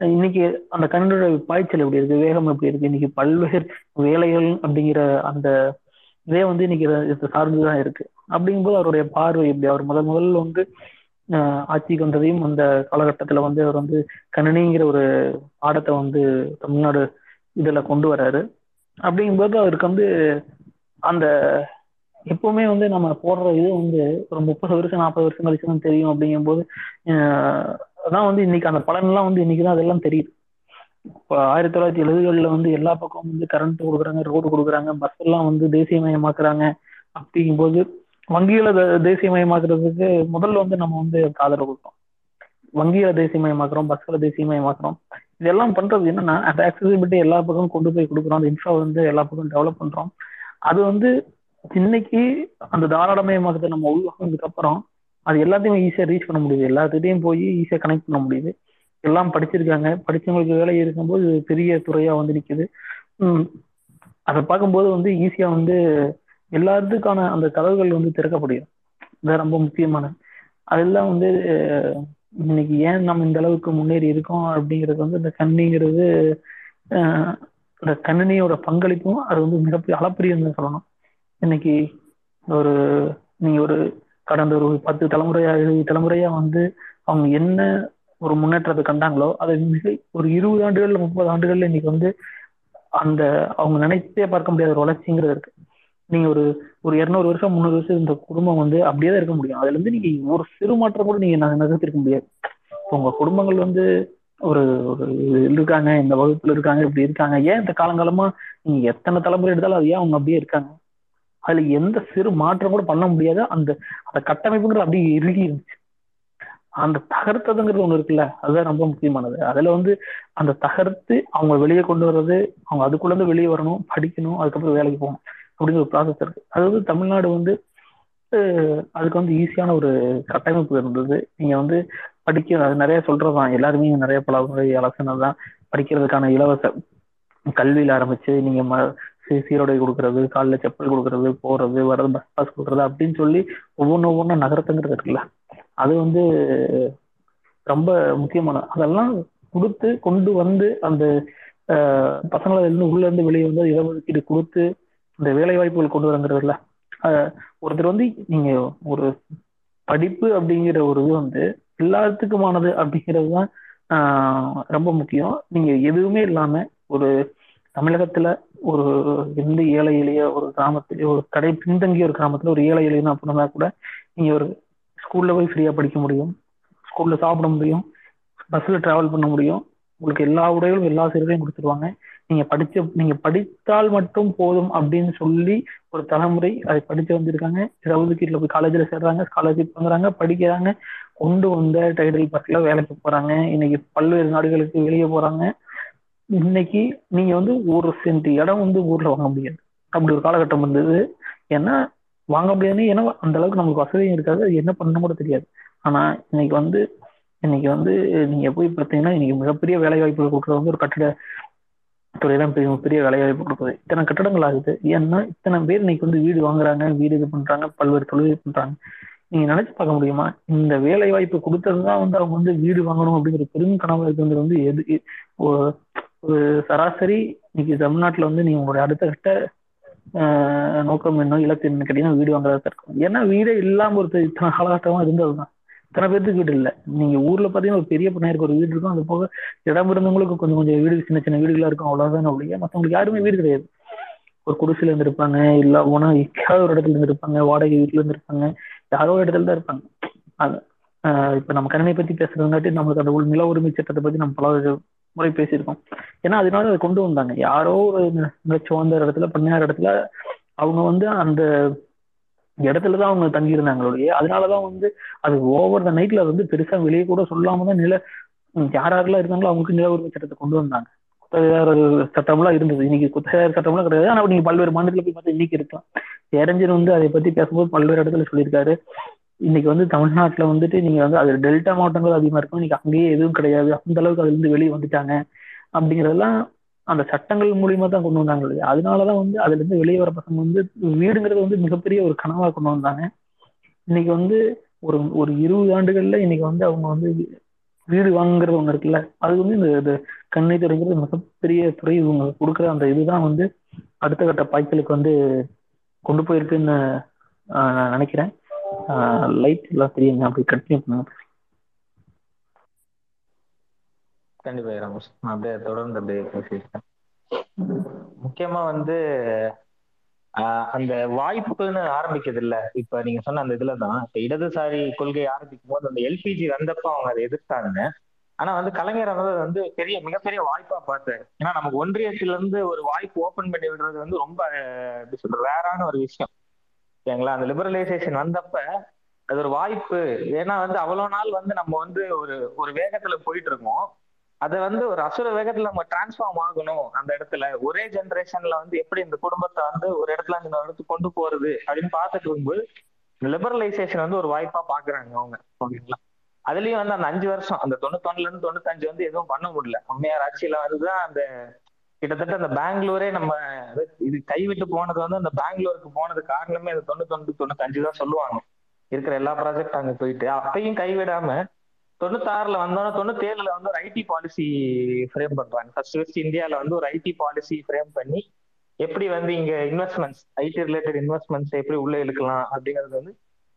இன்னைக்கு அந்த கணினியோட பாய்ச்சல் எப்படி இருக்கு? வேகம் எப்படி இருக்கு? இன்னைக்கு பல்வேறு வேலைகள் அப்படிங்கிற அந்த இதே வந்து இன்னைக்கு இத- சார்ந்துதான் இருக்கு. அப்படிங்கும்போது அவருடைய பார்வை எப்படி? அவர் முதல் முதல்ல வந்து ஆட்சிக்கு வந்ததையும் அந்த காலகட்டத்துல வந்து அவர் வந்து கணினிங்கிற ஒரு பாடத்தை வந்து தமிழ்நாடு இதுல கொண்டு வர்றாரு அப்படிங்கும்போது அவருக்கு வந்து அந்த எப்பவுமே வந்து நம்ம போடுற இது வந்து ஒரு முப்பது வருஷம் நாற்பது வருஷம் கழிச்சு தான் தெரியும் அப்படிங்கும்போது அதான் வந்து இன்னைக்கு அந்த பலன்லாம் வந்து இன்னைக்கு தான் அதெல்லாம் தெரியுது. இப்போ ஆயிரத்தி தொள்ளாயிரத்தி எழுபதுகளில் வந்து எல்லா பக்கமும் வந்து கரண்ட் கொடுக்குறாங்க ரோடு கொடுக்குறாங்க பஸ் எல்லாம் வந்து தேசியமயமாக்குறாங்க அப்படிங்கும்போது வங்கிகளை தேசியமயமாக்குறதுக்கு முதல்ல வந்து நம்ம வந்து ஆதரவு கொடுத்தோம் வங்கிகளை தேசியமயமாக்குறோம் பஸ்களை தேசியமயமாக்குறோம். இதெல்லாம் பண்றது என்னன்னா அந்த ஆக்சசிபிலிட்டி எல்லா பக்கமும் கொண்டு போய் கொடுக்குறோம். அந்த இன்ஃப்ரா வந்து எல்லா பக்கமும் டெவலப் பண்றோம். அது வந்து இன்னைக்கு அந்த தாராளமயமாக்கத்தை நம்ம உருவாக்குனதுக்கு அப்புறம் அது எல்லாத்தையுமே ஈஸியா ரீச் பண்ண முடியுது. எல்லாத்துட்டையும் போய் ஈஸியா கனெக்ட் பண்ண முடியுது. எல்லாம் படிச்சிருக்காங்க. படிச்சவங்களுக்கு வேலை இருக்கும்போது பெரிய துறையா வந்து நிக்குது. உம் அதை பார்க்கும்போது வந்து ஈஸியா வந்து எல்லாத்துக்கான அந்த கதவுகள் வந்து திறக்கப்படுகிறது. இது ரொம்ப முக்கியமான. அதெல்லாம் வந்து இன்னைக்கு ஏன் நம்ம இந்த அளவுக்கு முன்னேறி இருக்கோம் அப்படிங்கிறது வந்து இந்த கண்ணிங்கிறது இந்த கணினியோட பங்களிப்பும் அது வந்து மிகப்பெரிய அளப்பரியன்னு சொல்லணும். இன்னைக்கு ஒரு நீங்க ஒரு கடந்த ஒரு பத்து தலைமுறையா எழுபது தலைமுறையா வந்து அவங்க என்ன ஒரு முன்னேற்றத்தை கண்டாங்களோ அதை மிக ஒரு இருபது ஆண்டுகள்ல முப்பது ஆண்டுகள்ல இன்னைக்கு வந்து அந்த அவங்க நினைச்சே பார்க்க முடியாத ஒரு வளர்ச்சிங்கிறது இருக்கு. நீங்க ஒரு ஒரு இருநூறு வருஷம் முந்நூறு வருஷம் இந்த குடும்பம் வந்து அப்படியே தான் இருக்க முடியும். அதுல இருந்து நீங்க ஒரு சிறு மாற்றம் கூட நீங்க நகர்த்திருக்க முடியாது. உங்க குடும்பங்கள் வந்து ஒரு ஒரு இருக்காங்க இந்த வகுப்புல இருக்காங்க இப்படி இருக்காங்க. ஏன் இந்த காலங்காலமா நீங்க எத்தனை தலைமுறை எடுத்தாலும் அது ஏன் அவங்க அப்படியே இருக்காங்க? அதுல எந்த சிறு மாற்றம் கூட பண்ண முடியாத. அந்த அந்த கட்டமைப்புங்கிறது அப்படியே இறுகி இருந்துச்சு. அந்த தகர்த்ததுங்கிறது ஒண்ணு இருக்குல்ல அதுதான் ரொம்ப முக்கியமானது. அதுல வந்து அந்த தகர்த்து அவங்க வெளியே கொண்டு வர்றது அவங்க அதுக்குள்ள இருந்து வெளியே வரணும் படிக்கணும் அதுக்கப்புறம் வேலைக்கு போகணும். அப்படிங்கிற ஒரு ப்ராசஸ் இருக்கு. அதாவது தமிழ்நாடு வந்து அதுக்கு வந்து ஈஸியான ஒரு கட்டமைப்பு இருந்தது. நீங்க வந்து படிக்க அது நிறைய சொல்றதான் எல்லாருமே நிறைய பல முறை தான். படிக்கிறதுக்கான இலவச கல்வியில ஆரம்பிச்சு நீங்க ம சீ- சீருடை கொடுக்கறது காலில் செப்பல் கொடுக்கறது போறது வர்றது பஸ் பாஸ் கொடுக்கறது அப்படின்னு சொல்லி ஒவ்வொன்று ஒவ்வொன்றும் நகரத்துங்கிறது இருக்குல்ல. அது வந்து ரொம்ப முக்கியமான அதெல்லாம் கொடுத்து கொண்டு வந்து அந்த பசங்களை இருந்து உள்ள இருந்து வெளியே வந்து இடஒதுக்கீடு கொடுத்து இந்த வேலை வாய்ப்புகள் கொண்டு வரங்கிறதுல ஒருத்தர் வந்து நீங்க ஒரு படிப்பு அப்படிங்கிற ஒரு இது வந்து எல்லாத்துக்குமானது அப்படிங்கிறது தான் ரொம்ப முக்கியம். நீங்க எதுவுமே இல்லாம ஒரு தமிழகத்துல ஒரு எந்த ஏழை எளிய ஒரு கிராமத்திலேயோ ஒரு கடை பின்தங்கிய ஒரு கிராமத்துல ஒரு ஏழை எளியன்னு அப்படின்னா கூட நீங்க ஒரு ஸ்கூல்ல போய் ஃப்ரீயா படிக்க முடியும். ஸ்கூல்ல சாப்பிட முடியும். பஸ்ல டிராவல் பண்ண முடியும். உங்களுக்கு எல்லா உடைகளும் எல்லா சேவையும் கொடுத்துருவாங்க. நீங்க படிச்ச நீங்க படித்தால் மட்டும் போதும் அப்படின்னு சொல்லி ஒரு தலைமுறை அதை படிச்சு வந்திருக்காங்க. இடஒதுக்கீட்டுல போய் காலேஜ்ல சேர்றாங்க ஸ்காலர்ஷிப் வாங்குறாங்க படிக்கிறாங்க கொண்டு வந்த டைடல் பார்க்ல வேலைக்கு போறாங்க. இன்னைக்கு பல்வேறு நாடுகளுக்கு வெளியே போறாங்க. இன்னைக்கு நீங்க வந்து ஒரு சென்ட் இடம் வந்து ஊர்ல வாங்க முடியாது. அப்படி ஒரு காலகட்டம் இருந்தது ஏன்னா வாங்க முடியாதுன்னு ஏன்னா அந்த அளவுக்கு நமக்கு வசதியும் இருக்காது. அது என்ன பண்ணணும் கூட தெரியாது. ஆனா இன்னைக்கு வந்து இன்னைக்கு வந்து நீங்க போய் பார்த்தீங்கன்னா இன்னைக்கு மிகப்பெரிய வேலை வாய்ப்புகள் கொடுக்குறது வந்து ஒரு கட்டிட துறை தான் பெரிய பெரிய வேலை வாய்ப்பு கொடுக்குது. இத்தனை கட்டடங்கள் ஆகுது. ஏன்னா இத்தனை பேர் இன்னைக்கு வந்து வீடு வாங்குறாங்க வீடு இது பண்றாங்க பல்வேறு தொழில் பண்றாங்க. நீங்க நினைச்சு பார்க்க முடியுமா? இந்த வேலை வாய்ப்பு கொடுத்ததுதான் வந்து அவங்க வந்து வீடு வாங்கணும் அப்படிங்கிற பெரும் கனவு இருக்கிறது வந்து எது ஒரு சராசரி இன்னைக்கு தமிழ்நாட்டுல வந்து நீங்க உங்களுடைய அடுத்த கட்ட ஆஹ் நோக்கம் என்ன? இலக்கு என்ன? கேட்டீங்கன்னா வீடு வாங்குறதா இருக்கும் ஏன்னா வீடே இல்லாம ஒரு இத்தனை காலகட்டமா இருந்ததுதான். இத்தனை பேருக்கு வீடு இல்லை. நீங்க ஊர்ல பாத்தீங்கன்னா ஒரு பெரிய பண்ணையாருக்கு ஒரு வீடு இருக்கும். அது போக இடம் இருந்தவங்களுக்கு கொஞ்சம் கொஞ்சம் வீடு சின்ன சின்ன வீடுகளா இருக்கும். அவ்வளவுதான் ஒழிய மத்தவங்களுக்கு யாருமே வீடு கிடையாது. ஒரு குடிசையில இருந்திருப்பாங்க இல்ல போனா எக்காவது ஒரு இடத்துல இருந்திருப்பாங்க வாடகை வீட்டுல இருந்திருப்பாங்க யாரோ ஒரு இடத்துல தான் இருப்பாங்க. அது ஆஹ் இப்ப நம்ம கணினை பத்தி பேசுறதுங்காட்டி நம்மளுக்கு அந்த உள் நில உரிமை சட்டத்தை பத்தி நம்ம பல முறை பேசியிருக்கோம். ஏன்னா அதனால அதை கொண்டு வந்தாங்க. யாரோ ஒரு நிலச்சுவந்த இடத்துல பண்ணையார் இடத்துல அவங்க வந்து அந்த இடத்துலதான் அவங்க தங்கியிருந்தாங்களுடைய அதனாலதான் வந்து அது ஓவர் த நைட்ல வந்து பெருசா வெளியே கூட சொல்லாம தான் நில யார் யாரெல்லாம் இருந்தாங்களோ அவங்களுக்கு நில உரிமை சட்டத்தை கொண்டு வந்தாங்க. குத்தகையாளர் சட்டம்லாம் இருந்தது. இன்னைக்கு குத்தகையாளர் சட்டம்லாம் கிடையாது. ஆனா நீங்க பல்வேறு மாநிலத்துல போய் பார்த்தா இன்னைக்கு இருக்கலாம். இறைஞ்சர் வந்து அதை பத்தி பேசும்போது பல்வேறு இடத்துல சொல்லியிருக்காரு. இன்னைக்கு வந்து தமிழ்நாட்டுல வந்துட்டு நீங்க வந்து அது டெல்டா மாவட்டங்கள் அதிகமா இருக்கும். இன்னைக்கு அங்கேயே எதுவும் கிடையாது. அந்த அளவுக்கு அதுல இருந்து வெளியே வந்துட்டாங்க. அப்படிங்கறதெல்லாம் அந்த சட்டங்கள் மூலியமா தான் கொண்டு வந்தாங்க அதனாலதான் வந்து அதுல இருந்து வெளியே வர பசங்க வந்து வீடுங்கிறது வந்து மிகப்பெரிய ஒரு கனவா கொண்டு வந்தாங்க. இன்னைக்கு வந்து ஒரு ஒரு இருபது ஆண்டுகள்ல இன்னைக்கு வந்து அவங்க வந்து வீடு வாங்குறது ஒண்ணு இருக்குல்ல அது வந்து இந்த இது கண்ணை துறைங்கிறது மிகப்பெரிய துறை இவங்க கொடுக்குற அந்த இதுதான் வந்து அடுத்த கட்ட பாய்ச்சலுக்கு வந்து கொண்டு போயிருக்குன்னு நான் நினைக்கிறேன். லைட் எல்லாம் தெரியுங்க அப்படி கண்டினியூ பண்ணுங்க. கண்டிப்பா ரமேஷ் நான் அப்படியே தொடர்ந்து அப்படியே பேசியிருக்கேன் முக்கியமா வந்து ஆஹ் அந்த வாய்ப்புன்னு ஆரம்பிக்கிறது இல்ல இப்ப நீங்க சொன்ன அந்த இதுலதான் இப்ப இடதுசாரி கொள்கை ஆரம்பிக்கும் போது அந்த எல்பிஜி வந்தப்ப அவங்க அதை எதிர்த்தாங்க. ஆனா வந்து கலைஞர் வந்து வந்து பெரிய மிகப்பெரிய வாய்ப்பா பார்த்தாரு. ஏன்னா நமக்கு ஒன்றியத்துல இருந்து ஒரு வாய்ப்பு ஓபன் பண்ணி விடுறது வந்து ரொம்ப எப்படி சொல்றது ரேரான ஒரு விஷயம். சரிங்களா? அந்த லிபரலைசேஷன் வந்தப்ப அது ஒரு வாய்ப்பு. ஏன்னா வந்து அவ்வளவு நாள் வந்து நம்ம வந்து ஒரு ஒரு வேகத்துல போயிட்டு இருக்கோம். அதை வந்து ஒரு அசுர வேகத்துல நம்ம டிரான்ஸ்ஃபார்ம் ஆகணும் அந்த இடத்துல. ஒரே ஜென்ரேஷன்ல வந்து எப்படி இந்த குடும்பத்தை வந்து ஒரு இடத்துல இந்த இடத்துக்கு கொண்டு போறது அப்படின்னு பார்த்துட்டு இருக்கும்போது லிபரலைசேஷன் வந்து ஒரு வாய்ப்பா பாக்குறாங்க அவங்க ஓகேங்களா? அதுலயும் வந்து அந்த அஞ்சு வருஷம் அந்த தொண்ணூத்தொன்னுல இருந்து தொண்ணூத்தஞ்சு வந்து எதுவும் பண்ண முடியல. அம்மையார் ஆட்சியில வந்துதான் அந்த கிட்டத்தட்ட அந்த பெங்களூரே நம்ம இது கைவிட்டு போனது வந்து அந்த பெங்களூருக்கு போனது காரணமே அந்த தொண்ணூத்தொன்று தொண்ணூத்தஞ்சு தான் சொல்லுவாங்க. இருக்கிற எல்லா ப்ராஜெக்ட் அங்க போயிட்டு. அப்பையும் கைவிடாம தொண்ணூத்தாறுல வந்தோன்னா தொண்ணூத்தி ஏழுல வந்து ஒரு ஐடி பாலிசி ஃப்ரேம் பண்றாங்க. ஃபர்ஸ்ட் ஃபர்ஸ்ட் இந்தியால வந்து ஒரு ஐடி பாலிசி ஃப்ரேம் பண்ணி எப்படி வந்து இங்க இன்வெஸ்ட்மெண்ட்ஸ் ஐடி ரிலேட்டட் இன்வெஸ்ட்மெண்ட்ஸ் எப்படி உள்ள இழுக்கலாம் அப்படிங்கிறது வந்து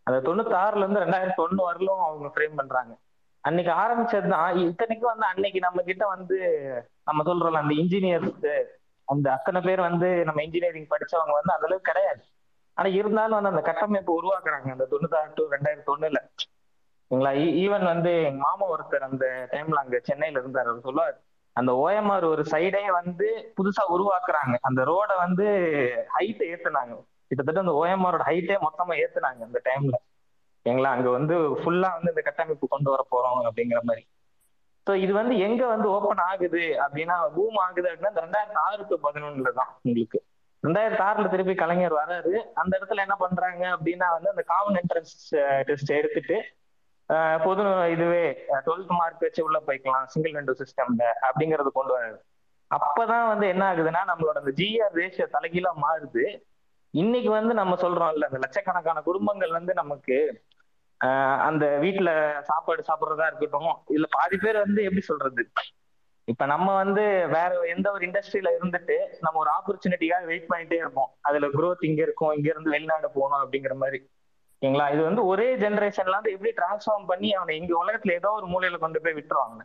அந்த தொண்ணூத்தாறுல இருந்து ரெண்டாயிரத்தி ஒண்ணு வரலும் அவங்க ஃப்ரேம் பண்றாங்க. அன்னைக்கு ஆரம்பிச்சது தான் இத்தனைக்கும் வந்து அன்னைக்கு நம்ம கிட்ட வந்து நம்ம சொல்றோம்ல அந்த இன்ஜினியர்ஸ் அந்த அத்தனை பேர் வந்து நம்ம இன்ஜினியரிங் படிச்சவங்க வந்து அந்த அளவுக்கு கிடையாது. ஆனா இருந்தாலும் வந்து அந்த கட்டமைப்பு உருவாக்குறாங்க. அந்த தொண்ணூத்தாறு டு ரெண்டாயிரத்தி ஒண்ணுல. ஓகேங்களா ஈவன் வந்து எங்க மாமா ஒருத்தர் அந்த டைம்ல அங்க சென்னையில இருந்தார். அவர் சொல்லுவார் அந்த ஓஎம்ஆர் ஒரு சைடே வந்து புதுசா உருவாக்குறாங்க. அந்த ரோட வந்து ஹைட் ஏத்துனாங்க. கிட்டத்தட்ட அந்த ஓஎம்ஆரோட ஹைட்டே மொத்தமா ஏத்துனாங்க அந்த டைம்ல எங்களா அங்க வந்து ஃபுல்லா வந்து இந்த கட்டமைப்பு கொண்டு வர போறோம் அப்படிங்கிற மாதிரி. ஸோ இது வந்து எங்க வந்து ஓப்பன் ஆகுது அப்படின்னா பூம் ஆகுது அப்படின்னா இந்த ரெண்டாயிரத்தி ஆறு டு பதினொன்னுல தான் உங்களுக்கு. ரெண்டாயிரத்தி ஆறுல திருப்பி கலைஞர் வராரு. அந்த இடத்துல என்ன பண்றாங்க அப்படின்னா வந்து அந்த காமன் என்ட்ரன்ஸ் டெஸ்ட் எடுத்துட்டு பொது இதுவே டுவெல்த் மார்க் வச்சு உள்ள போய்க்கலாம் சிங்கிள் விண்டோ சிஸ்டம்ல அப்படிங்கறது கொண்டு வராரு அப்பதான் வந்து என்ன ஆகுதுன்னா நம்மளோட அந்த ஜிஆர் ரேஷியோ தலைகீழா மாறுது. இன்னைக்கு வந்து நம்ம சொல்றோம் இல்ல அந்த லட்சக்கணக்கான குடும்பங்கள் வந்து நமக்கு ஆஹ் அந்த வீட்டுல சாப்பாடு சாப்பிடுறதா இருக்கட்டும் இதுல பாதி பேர் வந்து எப்படி சொல்றது? இப்ப நம்ம வந்து வேற எந்த ஒரு இண்டஸ்ட்ரியில இருந்துட்டு நம்ம ஒரு ஆப்பர்ச்சுனிட்டிக்காக வெயிட் பண்ணிட்டே இருப்போம். அதுல குரோத் இங்க இருக்கும் இங்க இருந்து வெளிநாடு போகணும் அப்படிங்கிற மாதிரி. ஓகேங்களா? இது வந்து ஒரே ஜென்ரேஷன்ல வந்து எப்படி டிரான்ஸ்ஃபார்ம் பண்ணி அவனை இங்க உலகத்துல ஏதோ ஒரு மூலையில கொண்டு போய் விட்டுருவாங்க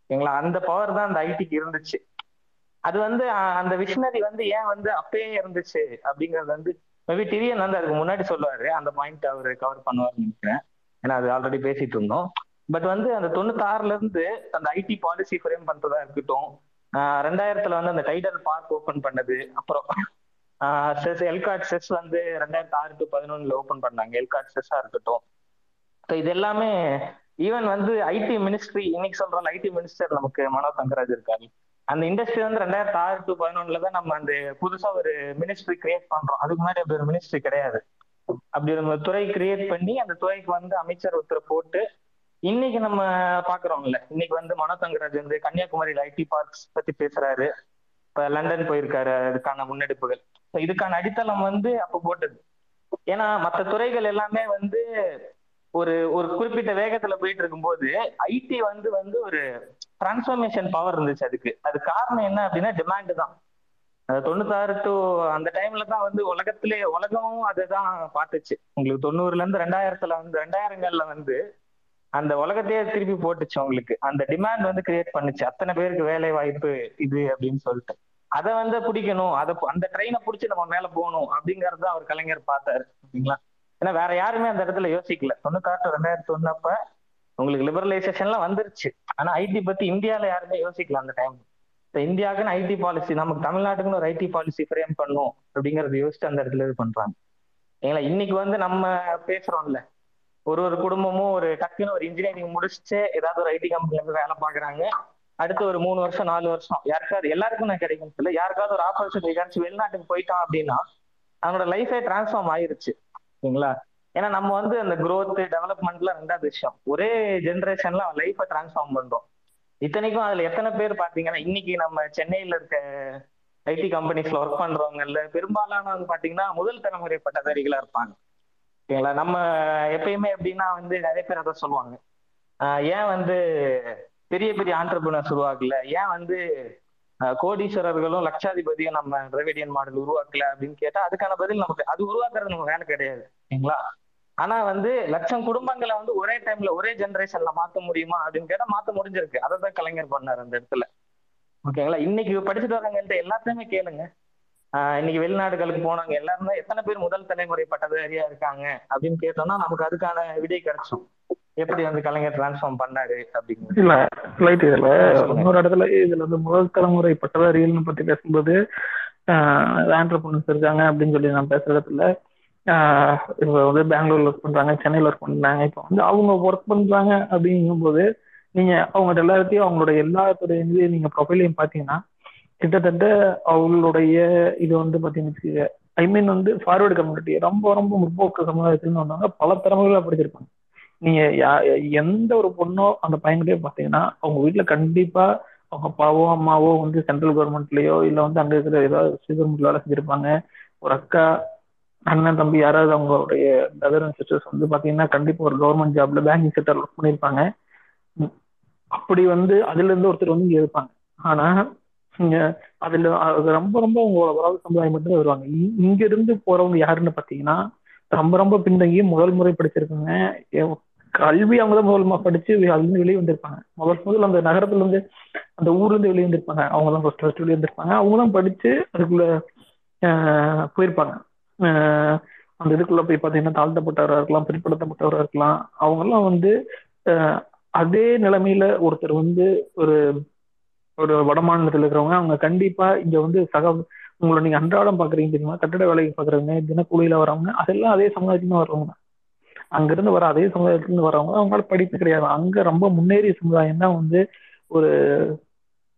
ஓகேங்களா? அந்த பவர் தான் அந்த ஐடிக்கு இருந்துச்சு. அது வந்து அந்த விஷனரி வந்து ஏன் வந்து அப்பயே இருந்துச்சு அப்படிங்கறது வந்து மேபி டிவியன் வந்து அதுக்கு முன்னாடி சொல்லுவாரு. அந்த பாயிண்ட் அவர் கவர் பண்ணுவாருன்னு நினைக்கிறேன். ஏன்னா அது ஆல்ரெடி பேசிட்டு இருந்தோம். பட் வந்து அந்த தொண்ணூத்தாறுல இருந்து அந்த ஐடி பாலிசி ஃப்ரேம் பண்றதா இருக்கட்டும் ஆஹ் ரெண்டாயிரத்துல வந்து அந்த டைடல் பார்க் ஓபன் பண்ணது அப்புறம் செஸ் எல்காட் செஸ் வந்து ரெண்டாயிரத்தி ஆறு டு பதினொன்னுல ஓபன் பண்ணாங்க. எல்காட் செஸ்ஸா இருக்கட்டும். ஸோ இது எல்லாமே ஈவன் வந்து ஐடி மினிஸ்ட்ரி இன்னைக்கு சொல்றோம் ஐடி மினிஸ்டர் நமக்கு மனோ தங்கராஜ் இருக்காங்க அந்த இண்டஸ்ட்ரி வந்து ரெண்டாயிரத்தி ஆறு டு பதினொன்னுல தான் நம்ம அந்த புதுசா ஒரு மினிஸ்ட்ரி கிரியேட் பண்றோம். அதுக்கு முன்னாடி அப்படி ஒரு மினிஸ்ட்ரி கிடையாது. அப்படி ஒரு துறை கிரியேட் பண்ணி அந்த துறைக்கு வந்து அமைச்சர் ஒருத்தர் போட்டு இன்னைக்கு நம்ம பாக்குறோம்ல. இன்னைக்கு வந்து மனோ தங்கராஜ் வந்து கன்னியாகுமரியில ஐடி பார்க்ஸ் பத்தி பேசுறாரு. இப்ப லண்டன் போயிருக்காரு. அதுக்கான முன்னெடுப்புகள். இதுக்கான அடித்தளம் வந்து அப்ப போட்டது. ஏன்னா மற்ற துறைகள் எல்லாமே வந்து ஒரு ஒரு குறிப்பிட்ட வேகத்துல போயிட்டு இருக்கும்போது ஐடி வந்து வந்து ஒரு டிரான்ஸ்ஃபர்மேஷன் பவர் இருந்துச்சு அதுக்கு. அது காரணம் என்ன அப்படின்னா டிமாண்ட் தான். தொண்ணூத்தாறு டு அந்த டைம்ல தான் வந்து உலகத்திலே உலகமும் அதுதான் பார்த்துச்சு. உங்களுக்கு தொண்ணூறுல இருந்து ரெண்டாயிரத்துல வந்து ரெண்டாயிரங்கள்ல வந்து அந்த உலகத்தையே திருப்பி போட்டுச்சு உங்களுக்கு அந்த டிமாண்ட் வந்து கிரியேட் பண்ணுச்சு. அத்தனை பேருக்கு வேலை வாய்ப்பு இது அப்படின்னு சொல்லிட்டு. அதை வந்து பிடிக்கணும். அதை அந்த ட்ரெயினை பிடிச்சி நம்ம மேல போகணும் அப்படிங்கறத அவர் கலைஞர் பார்த்தாரு. ஓகேங்களா ஏன்னா வேற யாருமே அந்த இடத்துல யோசிக்கல. தொண்ணூத்தாட்டு ரெண்டாயிரத்தி ஒன்னப்ப உங்களுக்கு லிபரலைசேஷன்லாம் வந்துருச்சு. ஆனா ஐடி பத்தி இந்தியால யாருமே யோசிக்கல அந்த டைம் இந்தியாவுக்குன்னு ஐடி பாலிசி நமக்கு தமிழ்நாட்டுக்குன்னு ஒரு ஐடி பாலிசி ஃப்ரேம் பண்ணும் அப்படிங்கறத யோசிச்சு அந்த இடத்துல இது பண்றாங்க. ஏங்களா இன்னைக்கு வந்து நம்ம பேசுறோம்ல. ஒரு ஒரு குடும்பமும் ஒரு டக்குன்னு ஒரு இன்ஜினியரிங் முடிச்சுட்டு ஏதாவது ஒரு ஐடி கம்பெனில போய் வேலை பாக்குறாங்க அடுத்து ஒரு மூணு வருஷம் நாலு வருஷம். யாருக்காவது எல்லாருக்கும் நான் கிடைக்கும் இல்லை யாருக்காவது ஒரு ஆப்பர்ச்சுனிட்டி கிடைச்சி வெளிநாட்டுக்கு போயிட்டான் அப்படின்னா அவனோட லைஃபே டிரான்ஸ்ஃபார்ம் ஆயிருச்சு. ஓகேங்களா ஏன்னா நம்ம வந்து அந்த குரோத் டெவலப்மெண்ட்ல ரெண்டாவது விஷயம். ஒரே ஜென்ரேஷன்ல அவன் லைஃபை டிரான்ஸ்ஃபார்ம் பண்றோம். இத்தனைக்கும் அதுல எத்தனை பேர் பாத்தீங்கன்னா இன்னைக்கு நம்ம சென்னையில இருக்க ஐடி கம்பெனிஸ்ல ஒர்க் பண்றவங்கல்ல பெரும்பாலானவங்க பாத்தீங்கன்னா முதல் தலைமுறை பட்டதாரிகளா இருப்பாங்க. ஓகேங்களா நம்ம எப்பயுமே எப்படின்னா வந்து நிறைய பேர் அதை சொல்லுவாங்க. ஆஹ் ஏன் வந்து பெரிய பெரிய ஆண்டர்பிரினர்ஸ் உருவாக்கல. ஏன் வந்து கோடீஸ்வரர்களும் லட்சாதிபதியும் நம்ம திராவிடியன் மாடல் உருவாக்கல அப்படின்னு கேட்டா அதுக்கான பதில் நமக்கு அது உருவாக்குறது நமக்கு வேலை கிடையாது ஓகேங்களா ஆனா வந்து லட்சம் குடும்பங்களை வந்து ஒரே டைம்ல ஒரே ஜெனரேஷன்ல மாத்த முடியுமா அப்படின்னு கேட்டா மாத்த முடிஞ்சிருக்கு. அதை தான் கலைஞர் பண்ணார் அந்த இடத்துல. ஓகேங்களா? இன்னைக்கு படிச்சுட்டு வரவங்கள்ட்ட எல்லாத்தையுமே கேளுங்க. ஆஹ் இன்னைக்கு வெளிநாடுகளுக்கு போனவங்க எல்லாருமே எத்தனை பேர் முதல் தலைமுறை பட்டதாரியா இருக்காங்க அப்படின்னு கேட்டோம்னா நமக்கு அதுக்கான விடை கிடைச்சோம் எப்படி வந்து கலைஞர் டிரான்ஸ்ஃபார்ம் பண்ணாரு அப்படிங்கிறது இல்ல ரைட் இதுல. இன்னொரு இடத்துல இதுல வந்து முதல் தலைமுறை பட்டதாரிகள்னு பத்தி பேசும்போது ஆண்டர்பிரினர்ஸ் இருக்காங்க அப்படின்னு சொல்லி நான் பேசுற இடத்துல ஆஹ் இப்ப வந்து பெங்களூர்ல ஒர்க் பண்றாங்க சென்னையில ஒர்க் பண்றாங்க இப்போ வந்து அவங்க ஒர்க் பண்றாங்க அப்படிங்கும்போது நீங்க அவங்க எல்லாத்தையும் அவங்களோட எல்லாத்துடைய இது நீங்க ப்ரொஃபைலையும் பாத்தீங்கன்னா கிட்டத்தட்ட அவங்களுடைய இது வந்து பாத்தீங்கன்னா ஐ மீன் வந்து ஃபார்வர்டு கம்யூனிட்டி ரொம்ப ரொம்ப முற்போக்கு சமுதாயத்துல வந்தவங்க பல திறமைகளா படிச்சிருப்பாங்க நீங்க எந்த ஒரு பொண்ணோ அந்த பையன்கிட்டயே பாத்தீங்கன்னா அவங்க வீட்டுல கண்டிப்பா அவங்க அப்பாவோ அம்மாவோ வந்து சென்ட்ரல் கவர்மெண்ட்லயோ இல்ல வந்து அங்க இருக்கிற ஏதாவது ஸ்ரீகர்மெண்ட்ல வேலை செஞ்சிருப்பாங்க. ஒரு அக்கா அண்ணன் தம்பி யாராவது அவங்களுடைய பிரதர் அண்ட் சிஸ்டர்ஸ் வந்து பாத்தீங்கன்னா கண்டிப்பா ஒரு கவர்மெண்ட் ஜாப்ல பேங்கிங் செக்டர் ஒர்க் பண்ணியிருப்பாங்க அப்படி வந்து அதுல இருந்து ஒருத்தர் வந்து இங்க இருப்பாங்க. ஆனா இங்க அதுல அது ரொம்ப ரொம்ப உங்களோட உறவு சமுதாயம் மட்டும் வருவாங்க. இங்க இருந்து போறவங்க யாருன்னு பாத்தீங்கன்னா ரொம்ப ரொம்ப பின்தங்கி முதல் முறை படிச்சிருக்காங்க கல்வி அவங்க தான் முதல் படிச்சு அதுலேருந்து வெளியே வந்திருப்பாங்க. முதல் முதல் அந்த நகரத்துல இருந்து அந்த ஊர்ல இருந்து வெளியே வந்திருப்பாங்க. அவங்க தான் ஃபர்ஸ்ட் ஃபர்ஸ்ட் வெளியே வந்திருப்பாங்க. அவங்க தான் படிச்சு அதுக்குள்ள போயிருப்பாங்க. அந்த இதுக்குள்ள போய் பார்த்தீங்கன்னா தாழ்த்தப்பட்டவரா இருக்கலாம் பிற்படுத்தப்பட்டவரா இருக்கலாம். அவங்க எல்லாம் வந்து அதே நிலைமையில ஒருத்தர் வந்து ஒரு ஒரு வட மாநிலத்தில் இருக்கிறவங்க அவங்க கண்டிப்பா இங்க வந்து சக உங்களை நீங்க அன்றாடம் பாக்குறீங்க தெரியுமா? கட்டட வேலைக்கு பாக்குறவங்க தினக்கூலியில வரவங்க அதெல்லாம் அதே சமுதாயத்துல வரவங்க அங்கிருந்து வர அதே சமுதாயத்திலிருந்து வரவங்க அவங்களால படிப்பு கிடையாது. அங்க ரொம்ப முன்னேறிய சமுதாயம் தான் வந்து ஒரு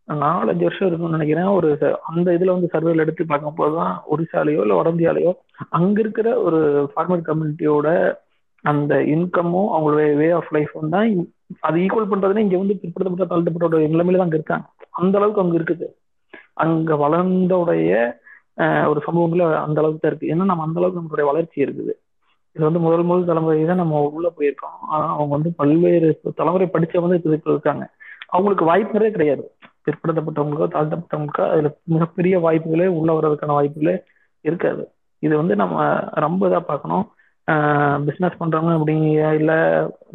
நாலஞ்சு வருஷம் இருக்கும்னு நினைக்கிறேன். ஒரு ச- அந்த இதுல வந்து சர்வேல எடுத்து பார்க்கும் போதுதான் ஒரிசாலையோ இல்லை வட அங்க இருக்கிற ஒரு ஃபார்மர் கம்யூனிட்டியோட அந்த இன்கமும் அவங்களுடைய வே ஆஃப் லைஃப் தான் அது ஈக்குவல் பண்றதுன்னா இங்க வந்து பிற்படுத்தப்பட்ட தாழ்த்தப்பட்ட நிலைமையில தான் அங்க இருக்காங்க. அந்த அளவுக்கு அங்க இருக்குது. அங்க வளர்ந்தோடைய ஒரு சமூகங்கள அந்த அளவுக்கு தான் இருக்கு. ஏன்னா நம்ம அந்த அளவுக்கு நம்மளுடைய வளர்ச்சி இருக்குது. இது வந்து முதல் முதல் தலைமுறை தான் நம்ம உள்ள போயிருக்கோம். ஆனா அவங்க வந்து பல்வேறு தலைமுறை படிச்சவங்க வந்து இப்போ இருக்காங்க. அவங்களுக்கு வாய்ப்புகளே கிடையாது. பிற்படுத்தப்பட்டவங்களுக்கோ தாழ்த்தப்பட்டவங்களுக்கோ அதுல மிகப்பெரிய வாய்ப்புகளே உள்ள வர்றதுக்கான வாய்ப்புகளே இருக்காது. இது வந்து நம்ம ரொம்ப இதாக பார்க்கணும். பிஸ்னஸ் பண்றவங்க அப்படிங்க இல்லை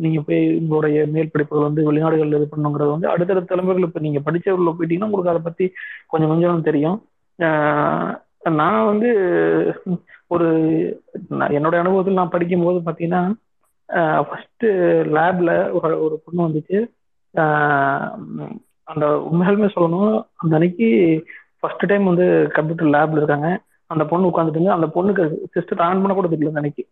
நீங்க போய் உங்களுடைய மேல் படிப்புகள் வந்து வெளிநாடுகள்ல இது பண்ணுங்கிறது வந்து அடுத்தடுத்த தலைமுறைகள் இப்போ நீங்க படிச்ச உள்ள போயிட்டீங்கன்னா உங்களுக்கு அதை பத்தி கொஞ்சம் கொஞ்சம் தெரியும். நான் வந்து ஒரு நான் என்னோட அனுபவத்தில் நான் படிக்கும் போது பாத்தீங்கன்னா ஃபர்ஸ்ட் லேப்ல ஒரு ஒரு பொண்ணு வந்துச்சு. அந்த உண்மையாலுமே சொல்லணும் அந்த அன்னைக்கு ஃபர்ஸ்ட் டைம் வந்து கம்ப்யூட்டர் லேப்ல இருக்காங்க. அந்த பொண்ணு உட்காந்துட்டுங்க அந்த பொண்ணுக்கு சிஸ்டத்தை ஆன் பண்ண கூட தெரியல அந்த அன்னைக்கு.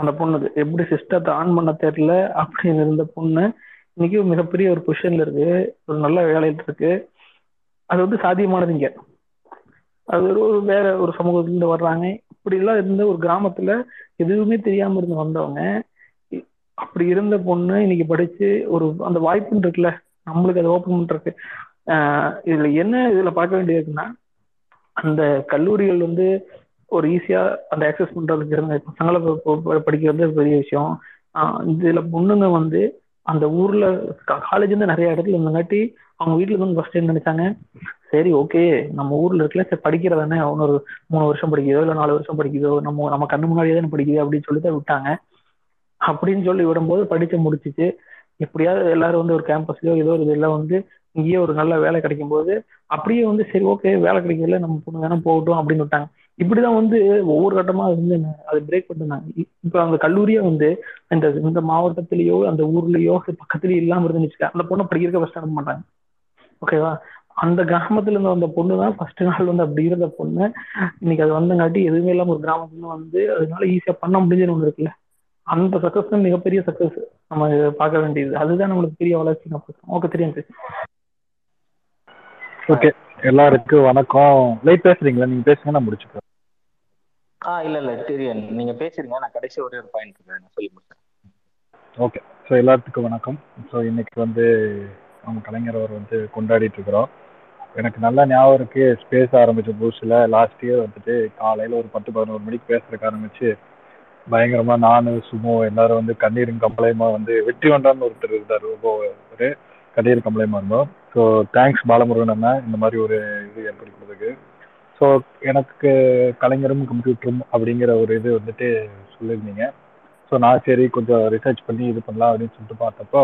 அந்த பொண்ணுக்கு. எப்படி சிஸ்டத்தை ஆன் பண்ண தெரியல அப்படின்னு இருந்த பொண்ணு இன்னைக்கு மிகப்பெரிய ஒரு பொசிஷன்ல இருக்கு. ஒரு நல்ல வேலையில இருக்கு. அது வந்து சாத்தியமானது இங்க. அது ஒரு ஒரு வேற ஒரு சமூகத்துல இருந்து வர்றாங்க. இப்படி எல்லாம் இருந்த ஒரு கிராமத்துல எதுவுமே தெரியாம இருந்து வந்தவங்க அப்படி இருந்த பொண்ணு இன்னைக்கு படிச்சு ஒரு அந்த வாய்ப்புன்னு இருக்குல்ல நம்மளுக்கு அது ஓப்பன் பண்றதுக்கு ஆஹ் இதுல என்ன இதுல பார்க்க வேண்டியது இருக்குன்னா அந்த கல்லூரிகள் வந்து ஒரு ஈஸியா அந்த ஆக்சஸ் பண்றதுக்கு இருந்த பசங்களை படிக்கிறது பெரிய விஷயம். ஆஹ் இதுல பொண்ணுங்க வந்து அந்த ஊர்ல காலேஜ் வந்து நிறைய இடத்துல இருந்தங்காட்டி அவங்க வீட்டுல இருந்து ஃபர்ஸ்ட் என்ன நினைச்சாங்க. சரி ஓகே நம்ம ஊர்ல இருக்கல சரி படிக்கிறதானே இன்னொரு மூணு வருஷம் படிக்குதோ இல்லை நாலு வருஷம் படிக்குதோ நம்ம நம்ம கண்ணு முன்னாடியே தானே படிக்குது அப்படின்னு சொல்லி தான் விட்டாங்க. அப்படின்னு சொல்லி விடும்போது படிச்சு முடிச்சிச்சு. எப்படியாவது எல்லாரும் வந்து ஒரு கேம்பஸ்லயோ ஏதோ ஒரு இதெல்லாம் வந்து இங்கேயே ஒரு நல்ல வேலை கிடைக்கும் போது அப்படியே வந்து சரி ஓகே வேலை கிடைக்கல நம்ம பொண்ணு தானே போகட்டும் அப்படின்னு விட்டாங்க. இப்படிதான் வந்து ஒவ்வொரு கட்டமா அது வந்து என்ன- அது பிரேக் பண்ணிருந்தாங்க இப்போ இப்ப அந்த கல்லூரியே வந்து இந்த இந்த மாவட்டத்திலயோ அந்த ஊர்லயோ பக்கத்துலயோ இல்லாம இருந்துன்னு அந்த பொண்ணை படிக்கிறக்க ஃபர்ஸ்ட் அனுப்ப மாட்டாங்க. ஓகேவா அந்த கிராமத்துல இருந்து வந்த பொண்ணு தான் ஃபர்ஸ்ட் நாள் வந்து அப்படி இருந்த பொண்ணு. இன்னைக்கு அது வந்தங்காட்டி எதுவுமே இல்லாம ஒரு கிராமத்துல வந்து அதனால ஈஸியா பண்ண முடிஞ்சதுன்னு ஒண்ணு இருக்குல்ல. அந்த சக்சஸ் தான் மிகப்பெரிய சக்சஸ் நம்ம பார்க்க வேண்டியது. அதுதான் நம்மளுக்கு பெரிய வளர்ச்சி ஓகே தெரியும் சார். ஓகே எல்லாருக்கும் வணக்கம். லைட் பேசுறீங்களா? நீங்க பேசுங்க நான் முடிச்சுக்கிறேன். ஆ இல்ல இல்ல தெரியும். நீங்க பேசுறீங்க நான் கடைசி ஒரே ஒரு பாயிண்ட் நான் சொல்லி முடிச்சேன் ஓகே ஸோ எல்லாத்துக்கும் வணக்கம். ஸோ இன்னைக்கு வந்து நம்ம கலைஞர் அவர் வந்து கொண்டாடிட்டு இருக்கிறோம். எனக்கு நல்லா ஞாபகம் இருக்கு. ஸ்பேஸ் ஆரம்பிச்ச புதுசுல லாஸ்ட் இயர் வந்துட்டு காலையில் ஒரு பத்து பதினோரு மணிக்கு பேசுறதுக்கு ஆரம்பிச்சு பயங்கரமா நானு சுமோ எல்லாரும் வந்து கண்ணீரும் கம்பளையமா வந்து வெற்றி கொண்டான்னு ஒருத்தர் இருந்தார். ஒரு கண்ணீர் கம்பளையமா இருந்தோம். ஸோ தேங்க்ஸ் பாலமுருகன் அண்ணா இந்த மாதிரி ஒரு இது ஏற்படுத்தி ஸோ எனக்கு கலைஞரும் கம்ப்யூட்டரும் அப்படிங்கிற ஒரு இது வந்துட்டு சொல்லியிருந்தீங்க. ஸோ நான் சரி கொஞ்சம் ரிசர்ச் பண்ணி இது பண்ணலாம் அப்படின்னு சொல்லிட்டு பார்த்தப்போ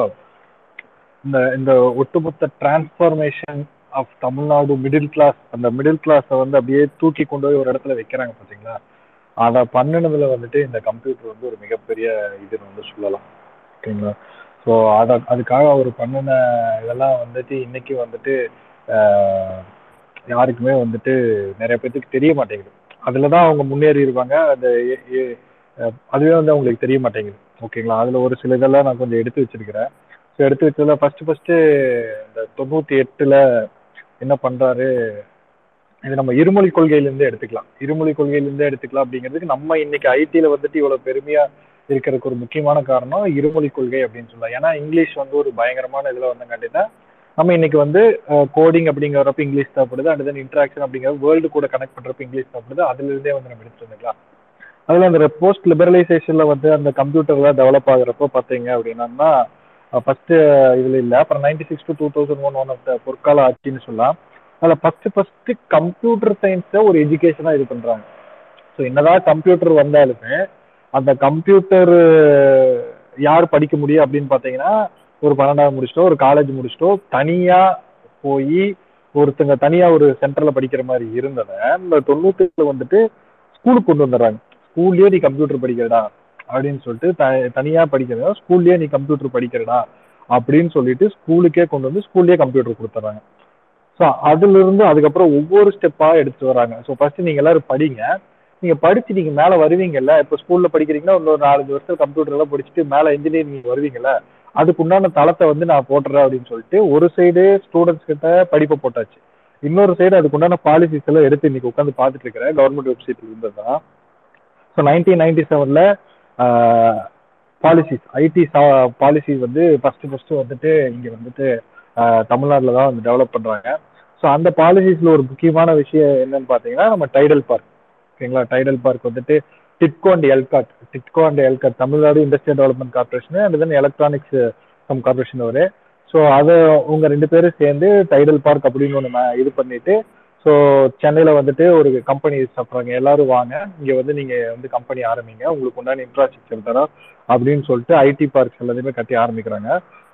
இந்த இந்த ஒட்டுமொத்த transformation of Tamil Nadu middle class அந்த மிடில் கிளாஸை வந்து அப்படியே தூக்கி கொண்டு போய் ஒரு இடத்துல வைக்கிறாங்க பார்த்தீங்களா அதை பண்ணினதுல வந்துட்டு இந்த கம்ப்யூட்டர் வந்து ஒரு மிகப்பெரிய இதுன்னு வந்து சொல்லலாம். ஓகேங்களா? ஸோ அதை அதுக்காக அவர் பண்ணின இதெல்லாம் வந்துட்டு இன்னைக்கு வந்துட்டு யாருக்குமே வந்துட்டு நிறைய பேர்த்துக்கு தெரிய மாட்டேங்குது. அதில் தான் அவங்க முன்னேறி இருப்பாங்க. அந்த அதுவே வந்து அவங்களுக்கு தெரிய மாட்டேங்குது. ஓகேங்களா? அதில் ஒரு சில இதெல்லாம் நான் கொஞ்சம் எடுத்து வச்சிருக்கிறேன். ஸோ எடுத்து வச்சதுல ஃபஸ்ட்டு ஃபஸ்ட்டு இந்த தொண்ணூற்றி எட்டில் என்ன பண்றாரு? இது நம்ம இருமொழி கொள்கையிலேருந்தே எடுத்துக்கலாம். இருமொழி கொள்கையிலேருந்தே எடுத்துக்கலாம் அப்படிங்கிறதுக்கு நம்ம இன்னைக்கு ஐடியில் வந்துட்டு இவ்வளோ பெருமையா இருக்கிறதுக்கு ஒரு முக்கியமான காரணம் இருமொழி கொள்கை அப்படின்னு சொல்லலாம். ஏன்னா இங்கிலீஷ் வந்து ஒரு பயங்கரமான இதில் வந்தங்காட்டினா நம்ம இன்னைக்கு வந்து கோடிங் அப்படிங்கிறப்ப இங்கிலீஷ் தேவைப்படுது. அண்ட் தென் இன்ட்ராக்ஷன் அப்படிங்கிற வேர்ல்டு கூட கனெக்ட் பண்றப்ப இங்கிலீஷ் தேவைப்படுது. அதுல இருந்தே வந்து நம்ம எடுத்துட்டு வந்துக்கலாம். அதுல அந்த போஸ்ட் லிபரலைசேஷன்ல வந்து அந்த கம்ப்யூட்டர்லாம் டெவலப் ஆகுறப்போ பார்த்தீங்க அப்படின்னா ஃபர்ஸ்ட் இதுல இல்ல. அப்புறம் ninety six to two thousand one one of the பொற்கால ஆட்சின்னு சொல்லலாம். அதுல ஃபர்ஸ்ட் ஃபர்ஸ்ட் கம்ப்யூட்டர் சயின்ஸை ஒரு எஜுகேஷனா இது பண்றாங்க. ஸோ என்னதான் கம்ப்யூட்டர் வந்தாலுமே அந்த கம்ப்யூட்டர் யார் படிக்க முடியும் அப்படின்னு பார்த்தீங்கன்னா ஒரு பன்னெண்டாவது முடிச்சிட்டோ ஒரு காலேஜ் முடிச்சிட்டோ தனியா போய் ஒருத்தங்க தனியா ஒரு சென்டர்ல படிக்கிற மாதிரி இருந்ததை இந்த தொண்ணூத்துல வந்துட்டு ஸ்கூலுக்கு கொண்டு வந்துடுறாங்க. ஸ்கூல்லயே நீ கம்ப்யூட்டர் படிக்கிறடா. அப்படின்னு சொல்லிட்டு த- தனியா படிக்கிறதா? ஸ்கூல்லயே நீ கம்ப்யூட்டர் படிக்கிறடா? அப்படின்னு சொல்லிட்டு ஸ்கூலுக்கே கொண்டு வந்து ஸ்கூல்லயே கம்ப்யூட்டர் கொடுத்துட்றாங்க. ஸோ அதுல இருந்து அதுக்கப்புறம் ஒவ்வொரு ஸ்டெப்பா எடுத்துட்டு வராங்க. ஸோ ஃபர்ஸ்ட் நீங்க எல்லாரும் படிங்க. நீங்க படிச்சு நீங்க மேல வருவீங்கல்ல? இப்போ ஸ்கூல்ல படிக்கிறீங்கன்னா இன்னொரு நாலஞ்சு வருஷம் கம்ப்யூட்டர் எல்லாம் படிச்சுட்டு மேல இன்ஜினியரிங் வருவீங்கல்ல? அதுக்கு உண்டான தளத்தை வந்து நான் போட்டுறேன் அப்படின்னு சொல்லிட்டு ஒரு சைடு ஸ்டூடெண்ட்ஸ் கிட்ட படிப்பை போட்டாச்சு. இன்னொரு சைடு அதுக்கு உண்டான பாலிசிஸ் எல்லாம் எடுத்து இன்னைக்கு உட்காந்து பார்த்துட்டு இருக்கிறேன். கவர்மெண்ட் வெப்சைட்ல இருந்ததுதான். ஸோ நைன்டீன் நைன்டி செவன்ல பாலிசிஸ் ஐடி பாலிசி வந்து ஃபர்ஸ்ட் ஃபர்ஸ்ட் வந்துட்டு இங்க வந்துட்டு தமிழ்நாட்டில் தான் வந்து டெவலப் பண்றாங்க. ஸோ அந்த பாலிசிஸ்ல ஒரு முக்கியமான விஷயம் என்னன்னு பார்த்தீங்கன்னா நம்ம டைடல் பார்க் ஓகேங்களா டைடல் பார்க் வந்துட்டு TIDCO and ELCOT TIDCO and ELCOT Tamil Nadu industrial development corporation and then electronics come corporation ஒரு ஸோ அதை உங்க ரெண்டு பேரும் சேர்ந்து டைடல் பார்க் அப்படின்னு ஒன்று இது பண்ணிட்டு ஸோ சென்னையில் வந்துட்டு ஒரு கம்பெனி சாப்பிட்றாங்க. எல்லாரும் வாங்க. இங்கே வந்து நீங்கள் வந்து கம்பெனி ஆரம்பிங்க. உங்களுக்கு உண்டான இன்ஃப்ராஸ்ட்ரக்சர் தரோம் அப்படின்னு சொல்லிட்டு ஐடி பார்க்ஸ் எல்லாத்தையுமே கட்டி ஆரம்பிக்கிறாங்க.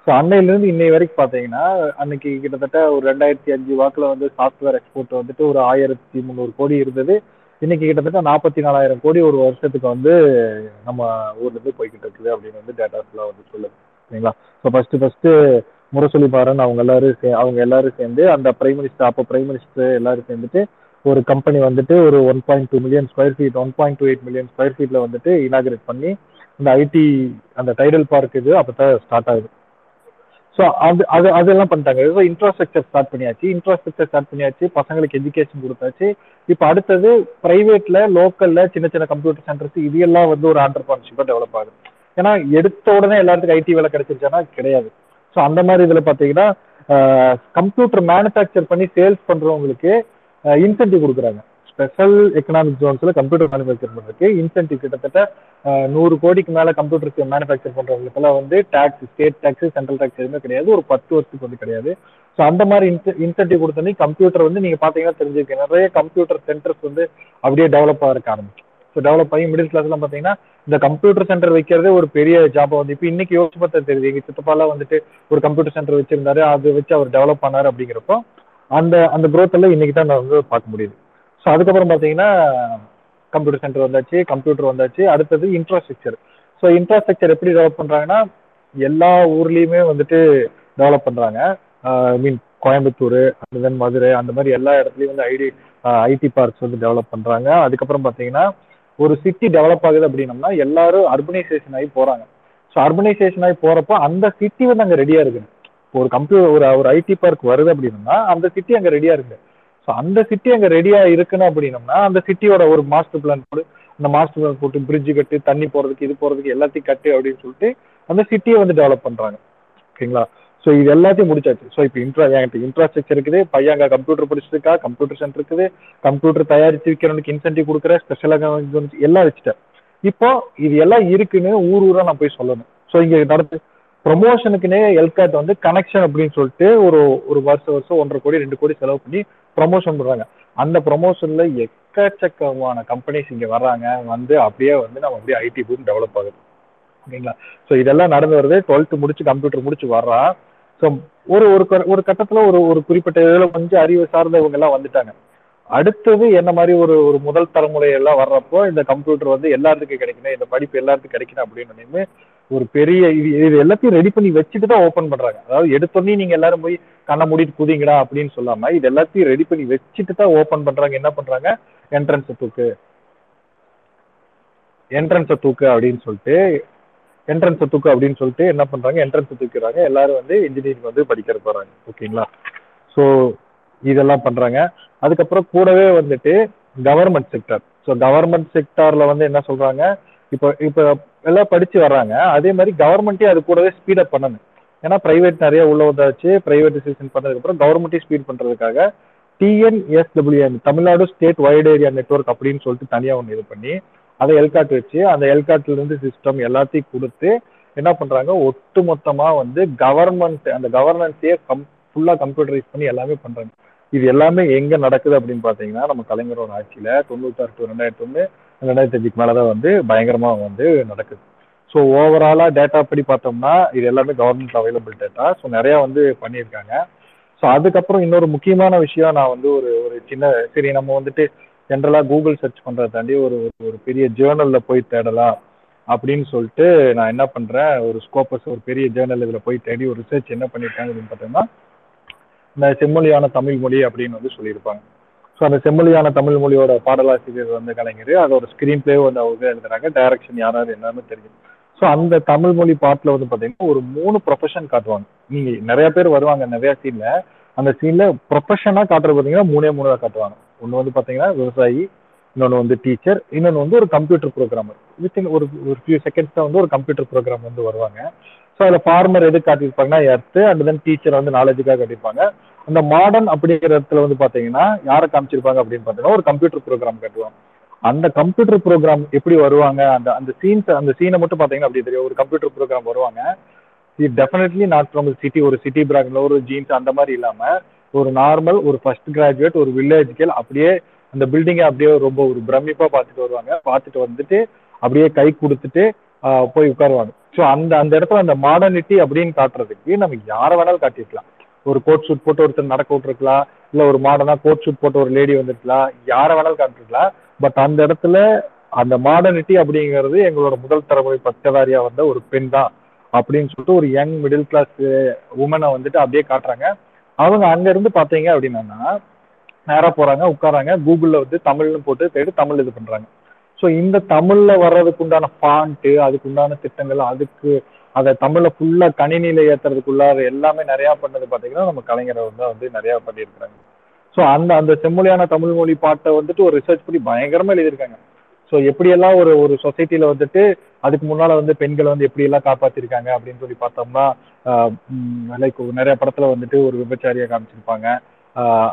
ஸோ அன்னையிலேருந்து இன்னை வரைக்கும் பார்த்தீங்கன்னா அன்னைக்கு கிட்டத்தட்ட ஒரு ரெண்டாயிரத்தி அஞ்சு வாக்கில் வந்து சாஃப்ட்வேர் எக்ஸ்போர்ட் வந்துட்டு ஒரு ஆயிரத்தி முந்நூறு கோடி இருந்தது. இன்னைக்கு கிட்டத்தட்ட நாற்பத்தி நாலாயிரம் கோடி ஒரு வருஷத்துக்கு வந்து நம்ம ஊர்ல இருந்து போய்கிட்டு இருக்குது அப்படின்னு வந்து டேட்டாஸ்லாம் வந்து சொல்லுது. சரிங்களா? So first first Murasoli Maran அவங்க எல்லாரும் சே- அவங்க எல்லாரும் சேர்ந்து அந்த பிரைம் மினிஸ்டர் அப்போ பிரைம் மினிஸ்டர் எல்லாரும் சேர்ந்துட்டு ஒரு கம்பெனி வந்துட்டு ஒரு one point two million square feet one point two eight million square ஃபீட்ல வந்துட்டு இனாகிரேட் பண்ணி இந்த ஐடி அந்த டைடல் பார்க் இது அப்பதான் ஸ்டார்ட் ஆகுது. ஸோ அது அது அதெல்லாம் பண்ணிட்டாங்க. ஸோ இன்ஃப்ராஸ்ட்ரக்சர் ஸ்டார்ட் பண்ணியாச்சு. இன்ஃப்ராஸ்ட்ரக்சர் ஸ்டார்ட் பண்ணியாச்சு. பசங்களுக்கு எஜுகேஷன் கொடுத்தாச்சு. இப்போ அடுத்தது பிரைவேட்ல லோக்கல்ல சின்ன சின்ன கம்ப்யூட்டர் சென்டர்ஸ் இது எல்லாம் வந்து ஒரு ஆண்டர்பிரினர்ஷிப்பாக டெவலப் ஆகுது. ஏன்னா எடுத்த உடனே எல்லாத்துக்கும் ஐடி வேலை கிடைச்சிருச்சானா கிடையாது. ஸோ அந்த மாதிரி இதில் பார்த்தீங்கன்னா கம்ப்யூட்டர் மேனுஃபேக்சர் பண்ணி சேல்ஸ் பண்ணுறவங்களுக்கு இன்சென்டிவ் கொடுக்குறாங்க. ஸ்பெஷல் எக்கனாமிக் ஜோன்ஸில் கம்ப்யூட்டர் மேனுஃபேக்சர் பண்ணுறதுக்கு இன்சென்டிவ் கிட்டத்தட்ட நூறு கோடிக்கு மேலே கம்ப்யூட்டர் மேனுஃபேக்சர் பண்ணுறவங்களுக்கெல்லாம் வந்து tax state tax central tax எதுவுமே கிடையாது. ஒரு பத்து வருஷத்துக்கு வந்து கிடையாது. ஸோ அந்த மாதிரி இன்சென்டிவ் கொடுத்தோன்னே கம்ப்யூட்டர் வந்து நீங்கள் பார்த்தீங்கன்னா தெரிஞ்சிருக்கீங்க. நிறைய கம்ப்யூட்டர் சென்டர்ஸ் வந்து அப்படியே டெவலப் ஆகிறதுக்கு ஆரம்பிச்சு ஸோ டெவலப் ஆகி மிடில் கிளாஸ்லாம் பார்த்தீங்கன்னா இந்த கம்ப்யூட்டர் சென்டர் வைக்கிறதே ஒரு பெரிய ஜாப் வந்து இப்போ இன்னைக்கு யோசிச்சு பார்த்தா தெரியுது. எங்க சித்தப்பாலாம் வந்துட்டு ஒரு கம்ப்யூட்டர் சென்டர் வச்சிருந்தாரு. அதை வச்சு அவர் டெவலப் பண்ணாரு அப்படிங்கிறப்போ அந்த அந்த growth எல்லாம் இன்னைக்கு தான் நான் வந்து பார்க்க முடியுது. ஸோ அதுக்கப்புறம் பார்த்தீங்கன்னா கம்ப்யூட்டர் சென்டர் வந்தாச்சு கம்ப்யூட்டர் வந்தாச்சு. அடுத்தது இன்ஃப்ராஸ்ட்ரக்சர் ஸோ இன்ஃப்ராஸ்ட்ரக்சர் எப்படி டெவலப் பண்ணுறாங்கன்னா எல்லா ஊர்லேயுமே வந்துட்டு டெவலப் பண்ணுறாங்க I mean Coimbatore and then Madurai அந்த மாதிரி எல்லா இடத்துலையும் வந்து ஐடி ஐடி பார்க்ஸ் வந்து டெவலப் பண்ணுறாங்க அதுக்கப்புறம் பார்த்தீங்கன்னா ஒரு சிட்டி டெவலப் ஆகுது அப்படின்னம்னா எல்லாரும் அர்பனைசேஷன் ஆகி போறாங்க. ஸோ அர்பனைசேஷன் ஆகி போறப்போ அந்த சிட்டி வந்து அங்கே ரெடியா இருக்குது ஒரு கம்ப்யூட்டர் ஒரு ஒரு ஐடி பார்க் வருது அப்படின்னா அந்த சிட்டி அங்கே ரெடியா இருக்கு. ஸோ அந்த சிட்டி அங்கே ரெடியா இருக்குன்னு அப்படின்னம்னா அந்த சிட்டியோட ஒரு மாஸ்டர் பிளான் போட்டு அந்த மாஸ்டர் பிளான் போட்டு பிரிட்ஜ் கட்டு தண்ணி போறதுக்கு இது போறதுக்கு எல்லாத்தையும் கட்டு அப்படின்னு சொல்லிட்டு அந்த சிட்டியை வந்து டெவலப் பண்றாங்க. ஓகேங்களா? ஸோ இது எல்லாத்தையும் முடிச்சாச்சு. ஸோ இப்போ இன்ட்ரா என்கிட்ட இன்ஃப்ராஸ்ட்ரக்சர் இருக்குது. பையன் அங்கே கம்ப்யூட்டர் படிச்சிருக்கா கம்ப்யூட்டர் சென்டர் இருக்குது. கம்ப்யூட்டர் தயாரிச்சு விற்கிறவனுக்கு இன்சென்டிவ் கொடுக்குற ஸ்பெஷலாக எல்லாம் வச்சுட்டேன். இப்போ இது எல்லாம் இருக்குன்னு ஊர் ஊரா நான் போய் சொல்லணும். ஸோ இங்கே நடத்து ப்ரொமோஷனுக்குனே எல்காட் வந்து கனெக்ஷன் அப்படின்னு சொல்லிட்டு ஒரு ஒரு வருஷம் வருஷம் ஒன்றரை கோடி ரெண்டு கோடி செலவு பண்ணி ப்ரொமோஷன் பண்றாங்க அந்த ப்ரொமோஷனில் எக்கச்சக்கமான கம்பெனிஸ் இங்க வர்றாங்க. வந்து அப்படியே வந்து நம்ம அப்படியே ஐடி பூம் டெவலப் ஆகுது. ஓகேங்களா ஸோ இதெல்லாம் நடந்து வருது. டுவெல்த் முடிச்சு கம்ப்யூட்டர் முடிச்சு வர்றான் ஸோ ஒரு ஒரு க- ஒரு கட்டத்துல ஒரு ஒரு குறிப்பிட்ட இதில் கொஞ்சம் அறிவு சார்ந்த இவங்க எல்லாம் வந்துட்டாங்க. அடுத்தது என்ன மாதிரி ஒரு ஒரு முதல் தலைமுறை எல்லாம் வர்றப்போ இந்த கம்ப்யூட்டர் வந்து எல்லாத்துக்கும் கிடைக்கணும் இந்த படிப்பு எல்லாத்துக்கும் கிடைக்கணும் அப்படின்னு ஒரு பெரிய இது இது எல்லாத்தையும் ரெடி பண்ணி வச்சுட்டு தான் ஓப்பன் பண்றாங்க. அதாவது எடுத்தோடனே நீங்க எல்லாரும் போய் கண்ணை மூடிட்டு குதிங்கடா அப்படின்னு சொல்லாம இது எல்லாத்தையும் ரெடி பண்ணி வச்சுட்டு தான் ஓப்பன் பண்றாங்க. என்ன பண்றாங்க? என்ட்ரன்ஸை தூக்கு. என்ட்ரன்ஸை தூக்கு அப்படின்னு சொல்லிட்டு என்ட்ரன்ஸை தூக்கு அப்படின்னு சொல்லிட்டு என்ன பண்றாங்க? என்ட்ரன்ஸ் தூக்கிறாங்க. எல்லாரும் வந்து இன்ஜினியரிங் வந்து படிக்கிற போறாங்க. ஓகேங்களா? ஸோ இதெல்லாம் பண்றாங்க. அதுக்கப்புறம் கூடவே வந்துட்டு கவர்மெண்ட் செக்டர் ஸோ கவர்மெண்ட் செக்டாரில் வந்து என்ன சொல்றாங்க? இப்போ இப்போ எல்லாம் படிச்சு வர்றாங்க. அதே மாதிரி கவர்மெண்ட்டே அது கூடவே ஸ்பீடப் பண்ணணும். ஏன்னா பிரைவேட் நிறைய உள்ள வந்தாச்சு. பிரைவேட்டைசேஷன் பண்ணதுக்கப்புறம் கவர்மெண்ட்டே ஸ்பீட் பண்றதுக்காக TNSWN Tamil Nadu state wide area network அப்படின்னு சொல்லிட்டு தனியாக ஒன்று இது பண்ணி அதை எல்காட் வச்சு அந்த எல்காட்ல இருந்து சிஸ்டம் எல்லாத்தையும் கொடுத்து என்ன பண்றாங்க? ஒட்டு மொத்தமா வந்து கவர்மெண்ட் அந்த கவர்னன்ஸே கம் ஃபுல்லா கம்ப்யூட்டரைஸ் பண்ணி எல்லாமே பண்றாங்க. இது எல்லாமே எங்க நடக்குது அப்படின்னு பாத்தீங்கன்னா நம்ம கலைஞரோட ஆட்சியில தொண்ணூத்தாறு டு ரெண்டாயிரத்தி ஒண்ணு ரெண்டாயிரத்தி அஞ்சுக்கு மேலதான் வந்து பயங்கரமா வந்து நடக்குது. ஸோ ஓவராலா டேட்டா படி பார்த்தோம்னா இது எல்லாமே கவர்மெண்ட் அவைலபிள் டேட்டா ஸோ நிறைய வந்து பண்ணியிருக்காங்க. ஸோ அதுக்கப்புறம் இன்னொரு முக்கியமான விஷயம் நான் வந்து ஒரு ஒரு சின்ன சரி நம்ம வந்துட்டு ஜென்ரலா கூகுள் சர்ச் பண்றதை தாண்டி ஒரு ஒரு- பெரிய ஜேர்னல்ல போய் தேடலாம் அப்படின்னு சொல்லிட்டு நான் என்ன பண்றேன் ஒரு ஸ்கோப்பஸ் ஒரு பெரிய ஜேர்னல் இதுல போய் தேடி ஒரு ரிசர்ச் என்ன பண்ணிருக்காங்க அப்படின்னு பார்த்தோம்னா இந்த செம்மொழியான தமிழ் மொழி அப்படின்னு வந்து சொல்லியிருப்பாங்க. ஸோ அந்த செம்மொழியான தமிழ் மொழியோட பாடலாசிரியர் வந்து கலைஞர் அதோட ஸ்கிரீன் பிளே வந்து அவங்க எழுதுறாங்க டைரக்ஷன் யாராவது என்னன்னு தெரியும். ஸோ அந்த தமிழ் மொழி பாட்டில் வந்து பார்த்தீங்கன்னா ஒரு மூணு ப்ரொஃபஷன் காட்டுவாங்க. நீங்க நிறைய பேர் வருவாங்க நிறைய சீன்ல அந்த சீன்ல ப்ரொஃபஷனாக காட்டுறது பார்த்தீங்கன்னா மூணே மூணு தான் காட்டுவாங்க. ஒன்று வந்து பார்த்தீங்கன்னா விவசாயி இன்னொன்று வந்து டீச்சர் இன்னொன்று வந்து ஒரு கம்ப்யூட்டர் ப்ரோக்ராமர் வித்தின் ஒரு ஒரு ஃபியூ செகண்ட்ஸ் தான் வந்து ஒரு கம்ப்யூட்டர் ப்ரோக்ராம் வந்து வருவாங்க. ஸோ அதில் ஃபார்மர் எது காட்டியிருப்பாங்கன்னா எர்த்து அண்ட் தென் டீச்சர் வந்து நாலேஜுக்காக காட்டியிருப்பாங்க. அந்த மாடர்ன் அப்படிங்கிற இடத்துல வந்து பார்த்தீங்கன்னா யாரை காமிச்சிருப்பாங்க அப்படின்னு பார்த்தீங்கன்னா ஒரு கம்ப்யூட்டர் ப்ரோக்ராம் காட்டுவாங்க அந்த கம்ப்யூட்டர் ப்ரோக்ராம் எப்படி வருவாங்க? அந்த அந்த சீன்ஸ் அந்த சீனை மட்டும் பார்த்தீங்கன்னா அப்படி தெரியும். ஒரு கம்ப்யூட்டர் ப்ரோக்ராம் வருவாங்க. டெஃபினெட்லி நாட் ஃப்ரம் சிட்டி ஒரு சிட்டி பிராக்ல ஒரு ஜீன்ஸ் அந்த மாதிரி இல்லாமல் ஒரு நார்மல் ஒரு ஃபர்ஸ்ட் கிராஜுவேட் ஒரு வில்லேஜ் கேள் அப்படியே அந்த பில்டிங்கை அப்படியே ரொம்ப ஒரு பிரமிப்பா பார்த்துட்டு வருவாங்க. பார்த்துட்டு வந்துட்டு அப்படியே கை கொடுத்துட்டு போய் உட்காருவாங்க. ஸோ அந்த அந்த இடத்துல அந்த மாடர்னிட்டி அப்படின்னு காட்டுறதுக்கு நம்ம யாரை வேணாலும் காட்டிருக்கலாம் ஒரு கோட் ஷூட் போட்டு ஒருத்தர் நடக்க விட்டுருக்கலாம். இல்லை ஒரு மாடர்னா கோட் ஷூட் போட்டு ஒரு லேடி வந்துருக்கலாம். யாரை வேணாலும் காட்டிருக்கலாம் பட் அந்த இடத்துல அந்த மாடர்னிட்டி அப்படிங்கிறது எங்களோட முதல் தலைமுறை பட்டதாரியா வந்த ஒரு பெண் தான். அப்படின்னு சொல்லிட்டு ஒரு யங் மிடில் கிளாஸ் உமனை வந்துட்டு அப்படியே காட்டுறாங்க. அவங்க அங்க இருந்து பாத்தீங்க அப்படின்னா நேரா போறாங்க உட்காராங்க கூகுள்ல வந்து தமிழ்னு போட்டு தேடி தமிழ் இது பண்றாங்க. ஸோ இந்த தமிழ்ல வர்றதுக்கு உண்டான ஃபாண்ட்டு அதுக்கு உண்டான திட்டங்கள் அதுக்கு அதை தமிழ்ல ஃபுல்லா கணினியில ஏத்துறதுக்குள்ளார எல்லாமே நிறைய பண்ணது பாத்தீங்கன்னா நம்ம கலைஞர் தான் வந்து நிறைய பண்ணியிருக்கிறாங்க. ஸோ அந்த அந்த செம்மொழியான தமிழ் மொழி பாட்டை வந்துட்டு ஒரு ரிசர்ச் பண்ணி பயங்கரமா எழுதியிருக்காங்க. ஸோ எப்படியெல்லாம் ஒரு ஒரு சொசைட்டில வந்துட்டு அதுக்கு முன்னால வந்து பெண்களை வந்து எப்படி எல்லாம் காப்பாத்திருக்காங்க அப்படின்னு சொல்லி பார்த்தோம்னா லைக் நிறைய படத்துல வந்துட்டு ஒரு விபச்சாரியா காமிச்சிருப்பாங்க.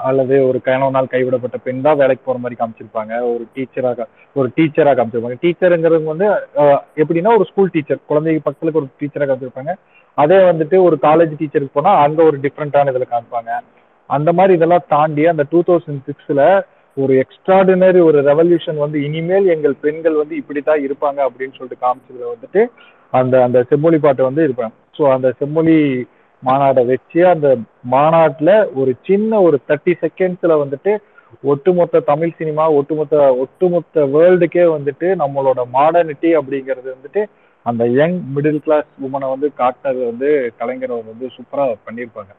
அல்லது ஒரு கணவனால் கைவிடப்பட்ட பெண் தான் வேலைக்கு போற மாதிரி காமிச்சிருப்பாங்க. ஒரு டீச்சராக ஒரு டீச்சரா காமிச்சிருப்பாங்க. டீச்சருங்கிறது வந்து எப்படின்னா ஒரு ஸ்கூல் டீச்சர் குழந்தைக்கு பக்கத்துக்கு ஒரு டீச்சரா காமிச்சிருப்பாங்க. அதே வந்துட்டு ஒரு காலேஜ் டீச்சருக்கு போனா அங்க ஒரு டிஃப்ரெண்டான இதுல காமிப்பாங்க. அந்த மாதிரி இதெல்லாம் தாண்டி அந்த டூ தௌசண்ட் சிக்ஸ்ல ஒரு எக்ஸ்ட்ராடினரி ஒரு ரெவல்யூஷன் வந்து இனிமேல் எங்கள் பெண்கள் வந்து இப்படித்தான் இருப்பாங்க அப்படின்னு சொல்லிட்டு காமிச்சதுல வந்துட்டு அந்த அந்த செம்மொழி பாட்டை வந்து இருப்பாங்க ஸோ அந்த செம்மொழி மாநாடை வச்சு அந்த மாநாட்டுல ஒரு சின்ன ஒரு தேர்ட்டி செகண்ட்ஸ்ல வந்துட்டு ஒட்டுமொத்த தமிழ் சினிமா ஒட்டுமொத்த ஒட்டுமொத்த வேர்ல்டுக்கே வந்துட்டு நம்மளோட மாடர்னிட்டி அப்படிங்கிறது வந்துட்டு அந்த யங் மிடில் கிளாஸ் உமனை வந்து காட்டினது வந்து கலைஞர் வந்து சூப்பரா பண்ணியிருப்பாங்க.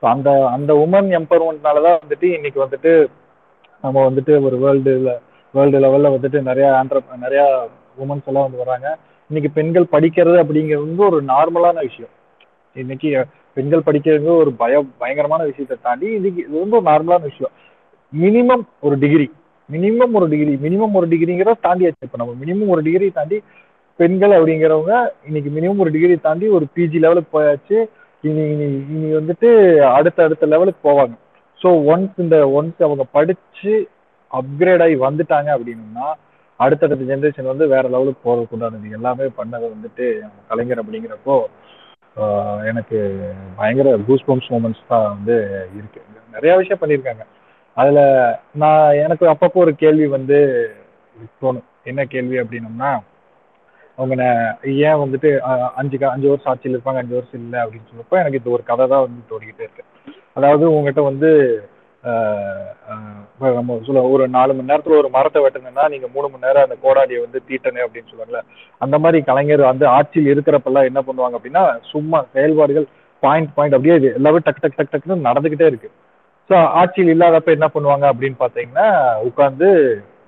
ஸோ அந்த அந்த உமன் எம்பவர்மெண்ட்னால தான் வந்துட்டு இன்னைக்கு வந்துட்டு நம்ம வந்துட்டு ஒரு வேர்ல்டுல வேர்ல்டு லெவல்ல வந்துட்டு நிறைய ஆண்ட்ர நிறைய உமன்ஸ் எல்லாம் வந்து வராங்க. இன்னைக்கு பெண்கள் படிக்கிறது அப்படிங்கிறது வந்து ஒரு நார்மலான விஷயம். இன்னைக்கு பெண்கள் படிக்கிறது ஒரு பய பயங்கரமான விஷயத்தை தாண்டி இன்னைக்கு இது வந்து ஒரு நார்மலான விஷயம். மினிமம் ஒரு டிகிரி மினிமம் ஒரு டிகிரி மினிமம் ஒரு டிகிரிங்கிறத தாண்டியாச்சு. இப்போ நம்ம மினிமம் ஒரு டிகிரி தாண்டி பெண்கள் அப்படிங்கிறவங்க இன்னைக்கு மினிமம் ஒரு டிகிரி தாண்டி ஒரு பிஜி லெவலுக்கு போயாச்சு. இனி இனி இனி வந்துட்டு அடுத்த அடுத்த லெவலுக்கு போவாங்க. ஸோ ஒன்ஸ் இந்த ஒன்ஸ் அவங்க படிச்சு அப்கிரேட் ஆகி வந்துட்டாங்க அப்படின்னா அடுத்தடுத்த ஜென்ரேஷன் வந்து வேற லெவலுக்கு போறதுக்கு உண்டானது. எல்லாமே பண்ணது வந்துட்டு கலைஞர் அப்படிங்கிறப்போ எனக்கு பயங்கர கூஸ் பம்ப்ஸ் மூமெண்ட்ஸ் தான் வந்து இருக்கு. நிறைய விஷயம் பண்ணியிருக்காங்க. அதுல நான் எனக்கு அப்பப்போ ஒரு கேள்வி வந்து தோணும். என்ன கேள்வி அப்படின்னம்னா அவங்க ஏன் வந்துட்டு அஞ்சு அஞ்சு வருஷம் ஆட்சியில் இருப்பாங்க அஞ்சு வருஷம் இல்லை அப்படின்னு சொல்றப்ப எனக்கு இது ஒரு கதை தான் வந்து தோடிக்கிட்டே இருக்கு. அதாவது உங்ககிட்ட வந்து நம்ம சொல்ல ஒரு நாலு மணி நேரத்துல ஒரு மரத்தை வெட்டணும்னா நீங்க மூணு மணி நேரம் அந்த கோடாடியை வந்து தீட்டணும் அப்படின்னு சொல்லுவாங்கல்ல. அந்த மாதிரி கலைஞர் வந்து ஆட்சியில் இருக்கிறப்பெல்லாம் என்ன பண்ணுவாங்க அப்படின்னா சும்மா செயல்பாடுகள் பாயிண்ட் பாயிண்ட் அப்படியே இது எல்லாமே டக் டக் டக் டக்னு நடந்துகிட்டே இருக்கு. ஸோ ஆட்சியில் இல்லாதப்ப என்ன பண்ணுவாங்க அப்படின்னு பார்த்தீங்கன்னா உட்காந்து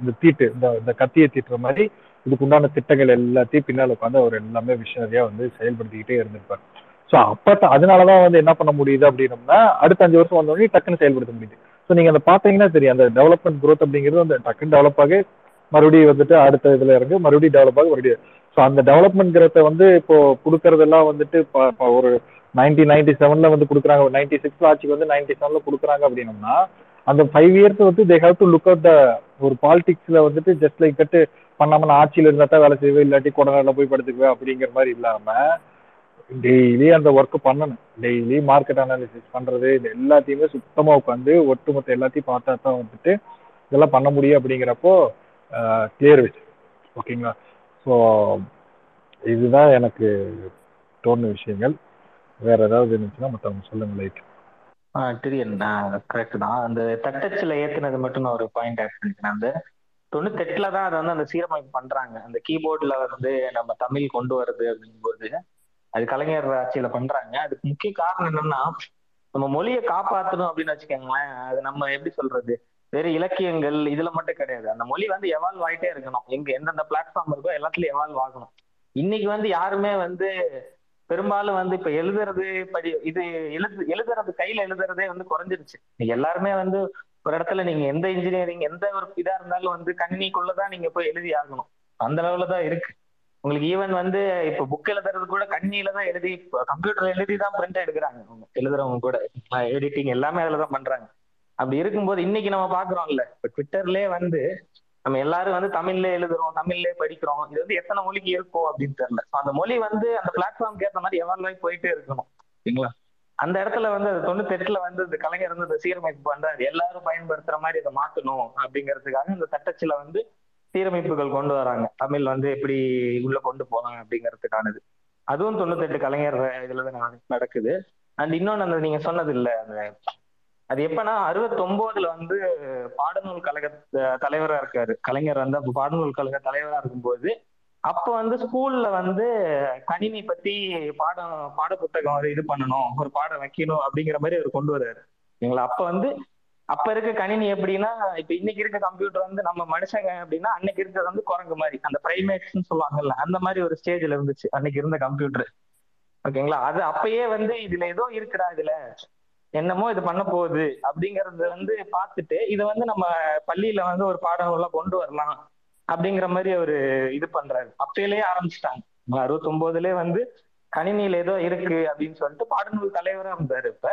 இந்த தீட்டு இந்த இந்த கத்தியை தீட்டுற மாதிரி இதுக்கு உண்டான திட்டங்கள் எல்லாத்தையும் பின்னால் உட்காந்து அவர் எல்லாமே விஷனரியா வந்து செயல்படுத்திக்கிட்டே இருந்திருப்பார். ஸோ அப்போ அதனாலதான் வந்து என்ன பண்ண முடியுது அப்படின்னம்னா அடுத்த அஞ்சு வருஷம் வந்தோடனே டக்குன்னு செயல்படுத்த முடியுது. ஸோ நீங்க அதை பார்த்தீங்கன்னா தெரியும். அந்த டெவலப்மெண்ட் குரோத் அப்படிங்கிறது அந்த டக்குன்னு டெவலப் ஆகி மறுபடியும் வந்துட்டு அடுத்த இதுல இறங்கு மறுபடியும் டெவலப் ஆகி மறுபடியும். ஸோ அந்த டெவலப்மெண்ட் கிரத்தை வந்து இப்போ கொடுக்கறதெல்லாம் வந்துட்டு இப்போ ஒரு நைன்டீன் நைன்டி செவன்ல வந்து கொடுக்குறாங்க. நைன்டி சிக்ஸ்ல ஆட்சிக்கு வந்து நைன்டி செவன்ல கொடுக்குறாங்க அப்படின்னம்னா அந்த ஃபைவ் இயர்ஸ் வந்து they have to look at the ஒரு பாலிடிக்ஸ்ல வந்துட்டு ஜஸ்ட் லைக் கட்டு பண்ணாம நான் ஆட்சியில் இருந்தா தான் வேலை செய்வேன் இல்லாட்டி கொடநாடுல போய் படுத்துக்குவேன் அப்படிங்கிற மாதிரி இல்லாம டெய்லி அந்த ஒர்க் பண்ணணும். டெய்லி மார்க்கெட் அனாலிசிஸ் பண்றது இது எல்லாத்தையுமே சுத்தமா உட்காந்து ஒட்டுமொத்த எல்லாத்தையும் பார்த்தா தான் வந்துட்டு இதெல்லாம் பண்ண முடியும் அப்படிங்கிறப்போ கிளியர் வச்சு ஓகேங்களா ஸோ இதுதான் எனக்கு தோணுன விஷயங்கள். வேற ஏதாவது இருந்துச்சுன்னா மற்றவங்க சொல்லுங்க லைட் ஆ டிரியன் கரெக்ட் தான். அந்த தட்டச்சில் ஏத்துனது மட்டும் நான் ஒரு பாயிண்ட் ஆட் பண்ணிக்கிறேன். அந்த தொண்ணூத்தெட்டுல தான் அதை வந்து அந்த சீரமைப்பு பண்றாங்க. அந்த கீபோர்ட்ல வந்து நம்ம தமிழ் கொண்டு வருது அப்படிங்கும்போது அது கலைஞர் ஆட்சியில பண்றாங்க. அதுக்கு முக்கிய காரணம் என்னன்னா நம்ம மொழியை காப்பாத்தணும் அப்படின்னு வச்சுக்கோங்களேன். அது நம்ம எப்படி சொல்றது? வேற இலக்கியங்கள் இதுல மட்டும் கிடையாது. அந்த மொழி வந்து எவால்வ் ஆயிட்டே இருக்கணும். எங்க எந்தெந்த பிளாட்ஃபார்ம் இருக்கோ எல்லாத்துலயும் எவால்வ் ஆகணும். இன்னைக்கு வந்து யாருமே வந்து பெரும்பாலும் வந்து இப்ப எழுதுறது படி இது எழுது எழுதுறது கையில எழுதுறதே வந்து குறைஞ்சிருச்சு. எல்லாருமே வந்து ஒரு இடத்துல நீங்க எந்த இன்ஜினியரிங் எந்த ஒரு இதா இருந்தாலும் வந்து கணினிக்குள்ளதான் நீங்க போய் எழுதி ஆகணும். அந்த லெவல்ல தான் இருக்கு. உங்களுக்கு ஈவன் வந்து இப்ப புக் எழுதுறது கூட கண்ணியில தான் எழுதி கம்ப்யூட்டர் எழுதி தான் பிரிண்ட் எடுக்கிறாங்க. எழுதுறவங்க கூட எடிட்டிங் எல்லாமே அதுல தான் பண்றாங்க. அப்படி இருக்கும்போது இன்னைக்கு நம்ம பாக்குறோம்ல இப்ப ட்விட்டர்லயே வந்து நம்ம எல்லாரும் வந்து தமிழ்ல எழுதுறோம் தமிழ்ல படிக்கிறோம். இது வந்து எத்தனை மொழிக்கு இருக்கும் அப்படின்னு தெரியல. அந்த மொழி வந்து அந்த பிளாட்ஃபார்ம்க்கு ஏற்ற மாதிரி எவால்வ் போயிட்டே இருக்கணும். சரிங்களா? அந்த இடத்துல வந்து அது தொண்ணூத்தி எட்டுல வந்து இந்த கலைஞர் வந்து இந்த சீரமைப்பு பண்றாரு. எல்லாரும் பயன்படுத்துற மாதிரி இதை மாத்தணும் அப்படிங்கிறதுக்காக இந்த தட்டச்சில வந்து சீரமைப்புகள் கொண்டு வராங்க. தமிழ் வந்து எப்படி உள்ள கொண்டு போகலாம் அப்படிங்கிறதுக்கானது அதுவும் தொண்ணூத்தெட்டு கலைஞர் இதுலதான் நடக்குது. அண்ட் இன்னொன்னு அந்த நீங்க சொன்னது இல்ல அந்த அது எப்பன்னா அறுபத்தொன்பதுல வந்து பாடநூல் கழக தலைவரா இருக்காரு. கலைஞர் வந்து அப்ப பாடநூல் கழக தலைவரா இருக்கும்போது அப்ப வந்து ஸ்கூல்ல வந்து கணினி பத்தி பாடம் பாட புத்தகம் இது பண்ணணும் ஒரு பாடம் வைக்கணும் அப்படிங்கிற மாதிரி அவர் கொண்டு வர்றாரு எங்களை அப்ப வந்து அப்ப இருக்க கணினி எப்படின்னா இப்ப இன்னைக்கு இருக்க கம்ப்யூட்டர் வந்து நம்ம மனுஷங்க அப்படின்னா அன்னைக்கு இருக்கிறது வந்து குரங்கு மாதிரி. அந்த பிரைமேட்ஸ்னு சொல்லுவாங்கல்ல அந்த மாதிரி ஒரு ஸ்டேஜ்ல இருந்துச்சு அன்னைக்கு இருந்த கம்ப்யூட்டர் ஓகேங்களா அது அப்பயே வந்து இதுல ஏதோ இருக்குடா இதுல. என்னமோ இது பண்ண போகுது அப்படிங்கறத வந்து பார்த்துட்டு இதை வந்து நம்ம பள்ளியில வந்து ஒரு பாடம் கொண்டு வரலாம் அப்படிங்கிற மாதிரி ஒரு இது பண்றாரு. அப்பயிலேயே ஆரம்பிச்சிட்டாங்க. அறுபத்தி ஒன்பதுலயே வந்து கணினியில ஏதோ இருக்கு அப்படின்னு சொல்லிட்டு பாடநூல் தலைவரா இருந்தாரு இப்ப.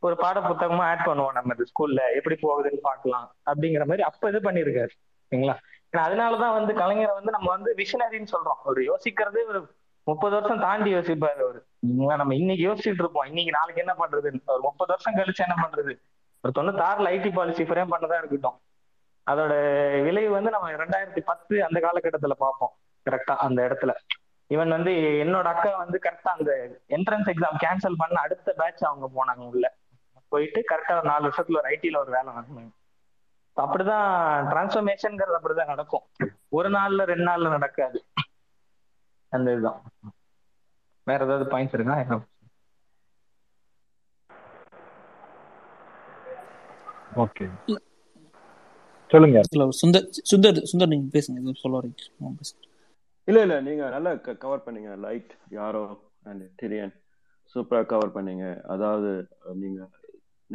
ஒரு பாட புத்தகமா ஆட் பண்ணுவோம் நம்ம இந்த ஸ்கூல்ல எப்படி போகுதுன்னு பாக்கலாம் அப்படிங்கிற மாதிரி அப்ப இது பண்ணிருக்காரு சரிங்களா? அதனாலதான் வந்து கலைஞரை வந்து நம்ம வந்து விஷனரின்னு சொல்றோம். ஒரு யோசிக்கிறதே ஒரு முப்பது வருஷம் தாண்டி யோசிப்பாரு அவரு. நம்ம இன்னைக்கு யோசிச்சுட்டு இருப்போம். இன்னைக்கு நாளைக்கு என்ன பண்றது? ஒரு முப்பது வருஷம் கழிச்சு என்ன பண்றது? ஒரு தொண்ணூத்தாறுல ஐடி பாலிசி ஃப்ரேம் பண்ணதா இருக்கட்டும். அதோட விளைவு வந்து நம்ம ரெண்டாயிரத்தி பத்து அந்த காலகட்டத்துல பார்ப்போம். கரெக்டா அந்த இடத்துல. இவன் வந்து என்னோட அக்கா வந்து கரெக்டா அந்த என்ட்ரன்ஸ் எக்ஸாம் கேன்சல் பண்ண அடுத்த பேட்ச் அவங்க போனாங்க உள்ள. போயிட்டு கரெக்டா ஒரு நாலு வருஷத்துல ஒரு ஐடில ஒரு வேலை வாங்கினாங்க அப்படிதான் டிரான்ஸ்ஃபர்மேஷன்ங்கிறது அப்படிதான் நடக்கும். ஒரு நாள்ல ரெண்டு நாள்ல நடக்காது. அந்த இதுதான். வேற ஏதாவது பாயிண்ட்ஸ் இருக்கா ஓகே சொல்லுங்க. சுந்தர் சுந்தர் சுந்தர் நீங்க பேசுங்க. எதுவும் சொல்ல வரீங்க. இல்ல இல்ல நீங்க நல்லா கவர் பண்ணீங்க. லைட் யாரோ அண்ட் டிரியன் சூப்பரா கவர் பண்ணீங்க. அதாவது நீங்க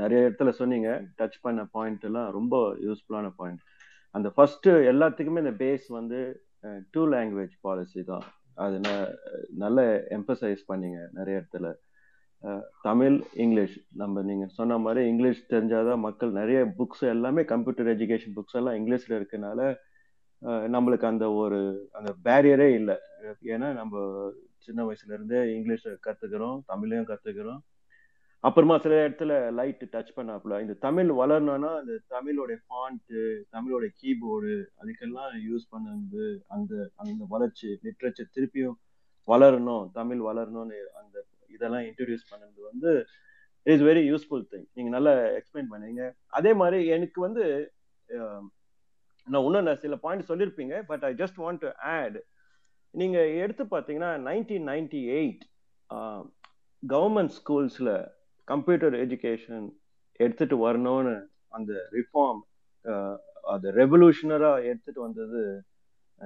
நிறைய இடத்துல சொன்னீங்க. டச் பண்ண பாயிண்ட் எல்லாம் ரொம்ப யூஸ்ஃபுல்லான பாயிண்ட் அந்த ஃபர்ஸ்ட் எல்லாத்துக்குமே இந்த பேஸ் வந்து டூ லாங்குவேஜ் பாலிசி தான். அது நல்ல எம்பசைஸ் பண்ணீங்க நிறைய இடத்துல. தமிழ் இங்கிலீஷ். நம்ம நீங்க சொன்ன மாதிரி இங்கிலீஷ் தெரிஞ்சாதான் மக்கள் நிறைய புக்ஸ் எல்லாமே கம்ப்யூட்டர் எஜுகேஷன் புக்ஸ் எல்லாம் இங்கிலீஷ்ல இருக்கனால நம்மளுக்கு அந்த ஒரு அந்த பேரியரே இல்லை. ஏன்னா நம்ம சின்ன வயசுல இருந்தே இங்கிலீஷ் கத்துக்கிறோம் தமிழையும் கத்துக்கிறோம். அப்புறமா சில இடத்துல லைட் டச் பண்ணாப்புல. இந்த தமிழ் வளரணும்னா இந்த தமிழோட ஃபாண்ட்டு தமிழோட கீபோர்டு அதுக்கெல்லாம் யூஸ் பண்ணது அந்த அந்த வளர்ச்சி லிட்ரேச்சர் திருப்பியும் வளரணும் தமிழ் வளரணும்னு அந்த இதெல்லாம் இன்ட்ரடியூஸ் பண்ணது வந்து இஸ் வெரி யூஸ்ஃபுல் திங் நீங்க நல்லா எக்ஸ்பிளைன் பண்ணீங்க. அதே மாதிரி எனக்கு வந்து நான் இன்னும் நான் சில point சொல்லியிருப்பீங்க but I just want to add நீங்க எடுத்து பார்த்தீங்கன்னா நைன்டீன் நைன்டி எயிட் கவர்மெண்ட் ஸ்கூல்ஸ்ல கம்ப்யூட்டர் எஜுகேஷன் எடுத்துட்டு வரணும்னு அந்த ரிஃபார்ம் அது ரெவல்யூஷனரா எடுத்துட்டு வந்தது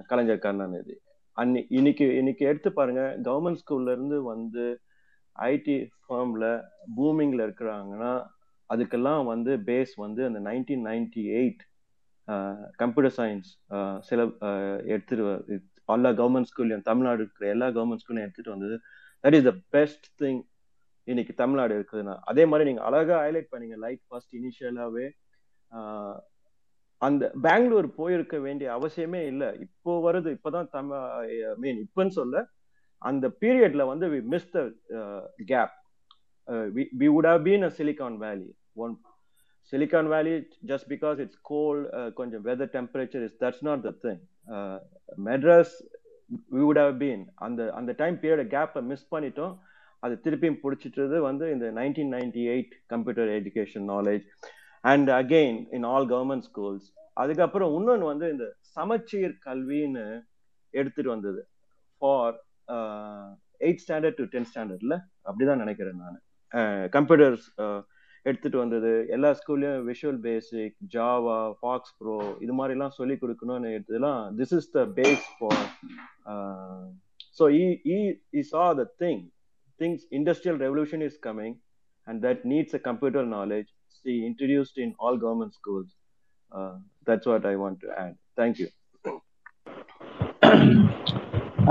கலைஞர் கருணாநிதி. அன்னி இன்னைக்கு இன்னைக்கு எடுத்து பாருங்க கவர்மெண்ட் ஸ்கூல்ல இருந்து வந்து ஐடி ஃபார்ம்ல பூமிங்ல இருக்கிறாங்கன்னா அதுக்கெல்லாம் வந்து பேஸ் வந்து அந்த nineteen ninety eight computer science சில எடுத்துட்டு எல்லா கவர்மெண்ட் ஸ்கூல்லையும் தமிழ்நாடு இருக்கிற எல்லா கவர்மெண்ட் ஸ்கூல்லையும் எடுத்துட்டு வந்தது. That is the best thing இன்னைக்கு தமிழ்நாடு இருக்குதுன்னா அதே மாதிரி நீங்க அழகா ஹைலைட் பண்ணீங்க லைட் ஃபர்ஸ்ட் இனிஷியலாவே அந்த பெங்களூர் போயிருக்க வேண்டிய அவசியமே இல்லை. இப்போ வருது இப்பதான் தமிழ் மீன் இப்பன்னு சொல்ல அந்த பீரியட்ல வந்து we miss the gap we would have been a silicon valley one silicon valley just because it's cold கொஞ்சம் weather temperature is that's not the thing Madras we would have been அந்த அந்த டைம் பீரியட் கேப்பை miss பண்ணிட்டோம். அது திருப்பியும் பிடிச்சிட்டது வந்து இந்த nineteen ninety eight computer education knowledge and again in all government schools அதுக்கப்புறம் இன்னொன்று வந்து இந்த சமச்சீர் கல்வின்னு எடுத்துட்டு வந்தது. For eight standard to tenth ஸ்டாண்டர்ட்ல அப்படிதான் நினைக்கிறேன் நான். கம்ப்யூட்டர்ஸ் uh, uh, எடுத்துட்டு வந்தது. எல்லா ஸ்கூல்லையும் Visual Basic Java FoxPro இது மாதிரிலாம் சொல்லி கொடுக்கணும்னு எடுத்ததுலாம் this is the base for so இ இ இஸ் சா the thing things industrial revolution is coming and that needs a computer knowledge. See introduced in all government schools. Uh, that's what i want to add. Thank you.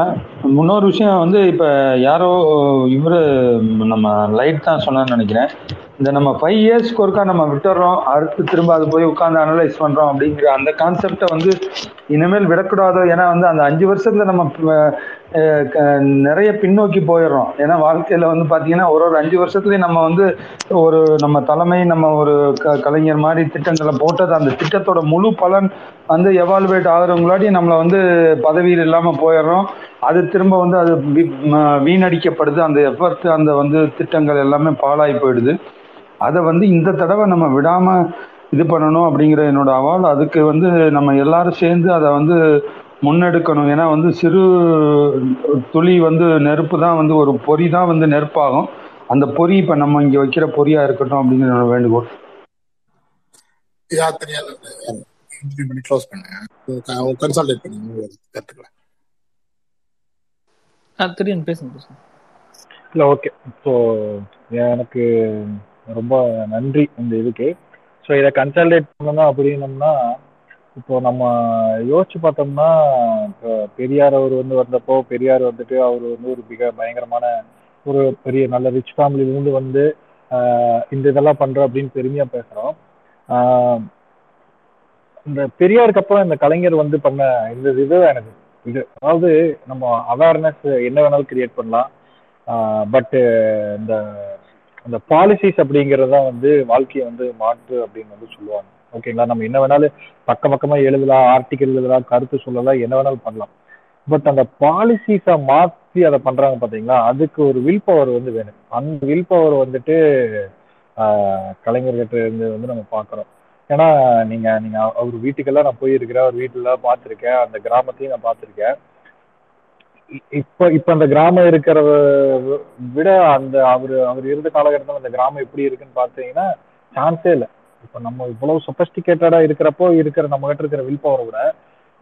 Uh, விஷயம் வந்து இப்போ யாரோ இவரு நம்ம light தான் சொன்னான்னு நினைக்கிறேன். இந்த நம்ம ஃபைவ் இயர்ஸ்க்கு ஒருக்கா நம்ம விட்டுறோம் அடுத்து திரும்ப அது போய் உட்காந்து அனலைஸ் பண்றோம் அப்படிங்கிற அந்த கான்செப்டை வந்து இனிமேல் விடக்கூடாதோ? ஏன்னா வந்து அந்த அஞ்சு வருஷத்துல நம்ம நிறைய பின்னோக்கி போயிடுறோம். ஏன்னா வாழ்க்கையில வந்து பாத்தீங்கன்னா ஒரு ஒரு அஞ்சு வருஷத்துலயும் நம்ம வந்து ஒரு நம்ம தலைமை நம்ம ஒரு க- கலைஞர் மாதிரி திட்டங்களை போட்டது அந்த திட்டத்தோட முழு பலன் வந்து எவால்வேட் ஆகுறவங்களாடி நம்மளை வந்து பதவியில் இல்லாம போயிடுறோம். அது திரும்ப வந்து அது வீணடிக்கப்படுது. அந்த எஃபர்ட் அந்த வந்து திட்டங்கள் எல்லாமே பாழாய் போயிடுது. அதை வந்து இந்த தடவை நம்ம விடாம இது பண்ணணும் அப்படிங்கிற என்னோட அவால். அதுக்கு வந்து நம்ம எல்லாரும் சேர்ந்து அதை வந்து முன்னெடுக்கணும். ஏன்னா வந்து சிறு துளி வந்து நெருப்பு தான் வந்து ஒரு பொறி தான் வந்து நெருப்பாகும். அந்த பொறி இப்ப நம்ம இங்க வைக்கிற பொறியா இருக்கட்டும் அப்படிங்கிற வேண்டுகோள். இல்லை ஓகே ஸோ எனக்கு ரொம்ப நன்றி இந்த இதுக்கு. ஸோ இதை கன்சல்டேட் பண்ணணும் அப்படின்னம்னா இப்போ நம்ம யோசிச்சு பார்த்தோம்னா இப்போ பெரியார் அவர் வந்து வந்தப்போ பெரியார் வந்துட்டு அவர் வந்து ஒரு மிக பயங்கரமான ஒரு பெரிய நல்ல ரிச் ஃபேமிலியிலேருந்து வந்து இந்த இதெல்லாம் பண்றோம் அப்படின்னு பெருமையா பேசுறோம். இந்த பெரியாருக்கு அப்புறம் இந்த கலைஞர் வந்து பண்ண இந்த இது எனக்கு இது அதாவது நம்ம அவேர்னஸ் என்ன வேணாலும் கிரியேட் பண்ணலாம். பட்டு இந்த அந்த பாலிசிஸ் அப்படிங்கிறது தான் வந்து வாழ்க்கையை வந்து மாற்று அப்படின்னு வந்து சொல்லுவாங்க. ஓகேங்களா நம்ம என்ன வேணாலும் பக்க பக்கமா எழுதலாம் ஆர்டிக்கல் எழுதலாம் கருத்து சொல்லலாம் என்ன வேணாலும் பண்ணலாம். பட் அந்த பாலிசிஸை மாற்றி அதை பண்றாங்க பாத்தீங்களா? அதுக்கு ஒரு வில் பவர் வந்து வேணும். அந்த வில் பவர் வந்துட்டு ஆஹ் கலைஞர்கிட்ட இருந்து வந்து நம்ம பாக்குறோம் ஏன்னா நீங்க நீங்க அவர் வீட்டுக்கெல்லாம் நான் போயிருக்கிறேன் அவர் வீட்டுல பார்த்துருக்கேன் அந்த கிராமத்தையும் நான் பார்த்துருக்கேன். இப்ப இப்ப அந்த கிராமம் இருக்கிறத விட அந்த அவரு அவர் இருந்த காலகட்டத்தில் அந்த கிராமம் எப்படி இருக்குன்னு பார்த்தீங்கன்னா சான்ஸே இல்லை. இப்போ நம்ம இவ்வளவு சொபஸ்டிகேட்டடா இருக்கிறப்போ இருக்கிற நம்ம கிட்ட இருக்கிற வில் பவரை விட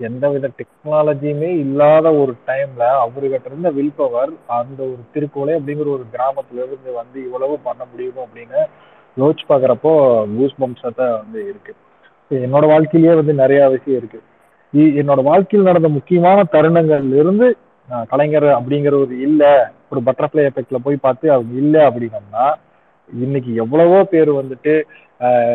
எந்த வித டெக்னாலஜியுமே இல்லாத ஒரு டைம்ல அவர்கிட்ட இருந்த வில் பவர் அந்த ஒரு திருக்கோளை அப்படிங்கிற ஒரு கிராமத்துல இருந்து வந்து இவ்வளவு பண்ண முடியுமோ அப்படின்னு யோசிச்சு பாக்குறப்போ கூஸ் பம்ப்ஸா தான் வந்து இருக்கு. என்னோட வாழ்க்கையிலேயே வந்து நிறைய விஷயம் இருக்கு. இ- என்னோட வாழ்க்கையில் நடந்த முக்கியமான தருணங்கள்ல இருந்து கலைஞர் அப்படிங்கிற ஒரு இல்ல ஒரு பட்டர்ஃப்ளை எஃபெக்ட்ல போய் பார்த்து அவங்க இல்லை அப்படின்னம்னா இன்னைக்கு எவ்வளவோ பேர் வந்துட்டு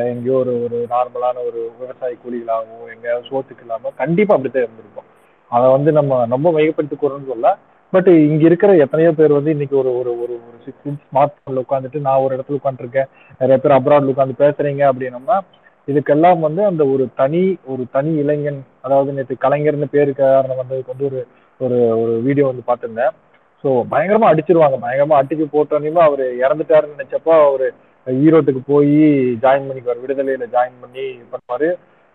எங்கேயோ ஒரு ஒரு நார்மலான ஒரு விவசாய கூலிகளாகவோ எங்கேயாவது சோத்துக்கு இல்லாம கண்டிப்பா அப்படித்தான் இருந்திருப்போம் அதை வந்து நம்ம ரொம்ப மையப்படுத்தி சொல்ல பட் இங்க இருக்கிற எத்தனையோ பேர் வந்து இன்னைக்கு ஒரு ஒரு ஒரு ஒரு சிக்ஸ் மந்த்ஸ் ஸ்மார்ட் போன்ல உட்காந்துட்டு நான் ஒரு இடத்துல உட்காந்துருக்கேன் நிறைய பேர் அப்ராட்ல உட்காந்து பேசுறீங்க அப்படின்னம்னா இதுக்கெல்லாம் வந்து அந்த ஒரு தனி ஒரு தனி இளைஞன் அதாவது நேற்று கலைஞர்னு பேரு காரணம் வந்ததுக்கு வந்து ஒரு ஒரு ஒரு வீடியோ வந்து பார்த்துருந்தேன். ஸோ பயங்கரமா அடிச்சிருவாங்க. பயங்கரமா அடிச்சு போட்டோன்னே அவர் இறந்துட்டாருன்னு நினைச்சப்போ அவரு ஈரோட்டுக்கு போய் ஜாயின் பண்ணிக்குவார் விடுதலையில ஜாயின் பண்ணி பண்ணுவாரு.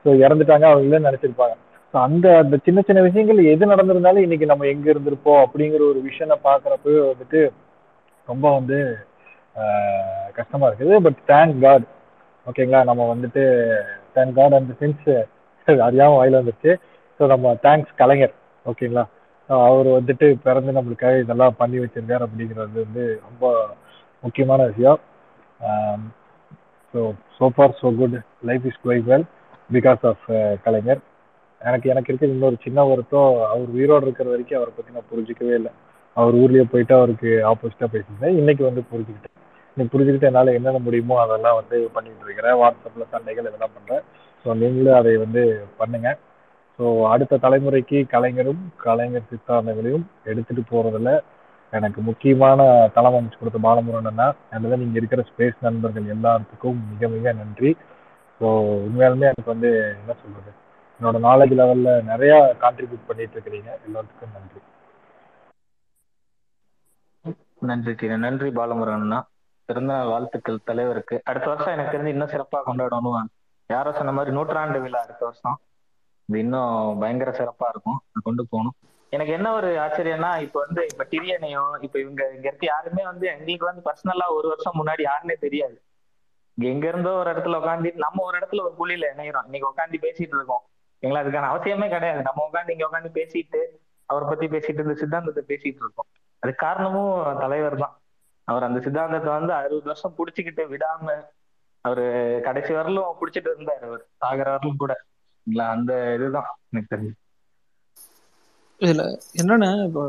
ஸோ இறந்துட்டாங்க அவங்களே நினைச்சிருப்பாங்க. ஸோ அந்த அந்த சின்ன சின்ன விஷயங்கள் எது நடந்திருந்தாலும் இன்னைக்கு நம்ம எங்க இருந்திருப்போம் அப்படிங்கிற ஒரு விஷயம் பாக்குறப்ப வந்துட்டு ரொம்ப வந்து கஷ்டமா இருக்குது. பட் தேங்க் காட் ஓகேங்களா நம்ம வந்துட்டு தேங்க் காட் அந்த சென்ஸ் அறியாமல் வாயில வந்துருச்சு. ஸோ நம்ம தேங்க்ஸ் கலைஞர். ஓகேங்களா அவர் வந்துட்டு பிறந்து நம்மளுக்காக இதெல்லாம் பண்ணி வச்சிருக்காரு அப்படிங்கிறது வந்து ரொம்ப முக்கியமான விஷயம். Um, so so far so good life is going well because of Kalaignar. எனக்கு எனக்கு இருக்கிற இன்னொரு சின்ன வருத்தம் அவர் உயிரோடு இருக்கிற வரைக்கும் அவரை பற்றி நான் புரிஞ்சிக்கவே இல்லை. அவர் ஊர்லேயே போயிட்டு அவருக்கு ஆப்போசிட்டாக பேசியிருந்தேன். இன்னைக்கு வந்து புரிஞ்சுக்கிட்டேன். இன்னைக்கு புரிஞ்சுக்கிட்டு என்னால் என்னென்ன முடியுமோ அதெல்லாம் வந்து பண்ணிகிட்டு இருக்கிறேன். வாட்ஸ்அப்பில் சண்டைகள் இதெல்லாம் பண்ணுறேன் ஸோ நீங்களும் அதை வந்து பண்ணுங்க. ஸோ அடுத்த தலைமுறைக்கு கலைஞரும் கலைஞர் சித்தாந்தங்களையும் எடுத்துகிட்டு போறதுல எனக்கு முக்கியமான தளம் அமைச்சு கொடுத்த பாலமுருகன்னா அதில் நீங்கள் இருக்கிற ஸ்பேஸ் நண்பர்கள் எல்லாத்துக்கும் மிக மிக நன்றி. ஸோ உண்மையாலுமே எனக்கு வந்து என்ன சொல்றது? என்னோட நாலேஜ் லெவல்ல நிறைய கான்ட்ரிபியூட் பண்ணிட்டு இருக்கிறீங்க. எல்லாத்துக்கும் நன்றி. நன்றி கிரண் நன்றி பாலமுருகன்னா பிறந்தநாள் வாழ்த்துக்கள் தலைவருக்கு. அடுத்த வருஷம் எனக்கு தெரிஞ்சு இன்னும் சிறப்பா கொண்டாடணும் யாரோ சொன்ன மாதிரி நூற்றாண்டு விழா அடுத்த வருஷம். இது இன்னும் பயங்கர சிறப்பா இருக்கும். கொண்டு போகணும். எனக்கு என்ன ஒரு ஆச்சரியம்னா இப்ப வந்து இப்ப டிரியனையும் இப்ப இவங்க இங்க இருக்க யாருமே வந்து எங்களுக்கு வந்து பர்சனலா ஒரு வருஷம் முன்னாடி யாருன்னே தெரியாது. இங்க எங்க இருந்தோ ஒரு இடத்துல உட்காந்து நம்ம ஒரு இடத்துல ஒரு குழியில இணையிறோம். இன்னைக்கு உட்காந்து பேசிட்டு இருக்கோம். எங்களுக்கு அதுக்கான அவசியமே கிடையாது. நம்ம உட்காந்து இங்க உட்காந்து பேசிட்டு அவரை பத்தி பேசிட்டு இந்த சித்தாந்தத்தை பேசிட்டு இருக்கோம். அது காரணமும் தலைவர் தான். அவர் அந்த சித்தாந்தத்தை வந்து அறுபது வருஷம் புடிச்சுக்கிட்டு விடாம அவரு கடைசி வரலும் புடிச்சிட்டு இருந்தாரு அவர். சாகர வரலும் கூட. அந்த இதுதான் எனக்கு தெரிஞ்சு. இதுல என்னன்னா இப்போ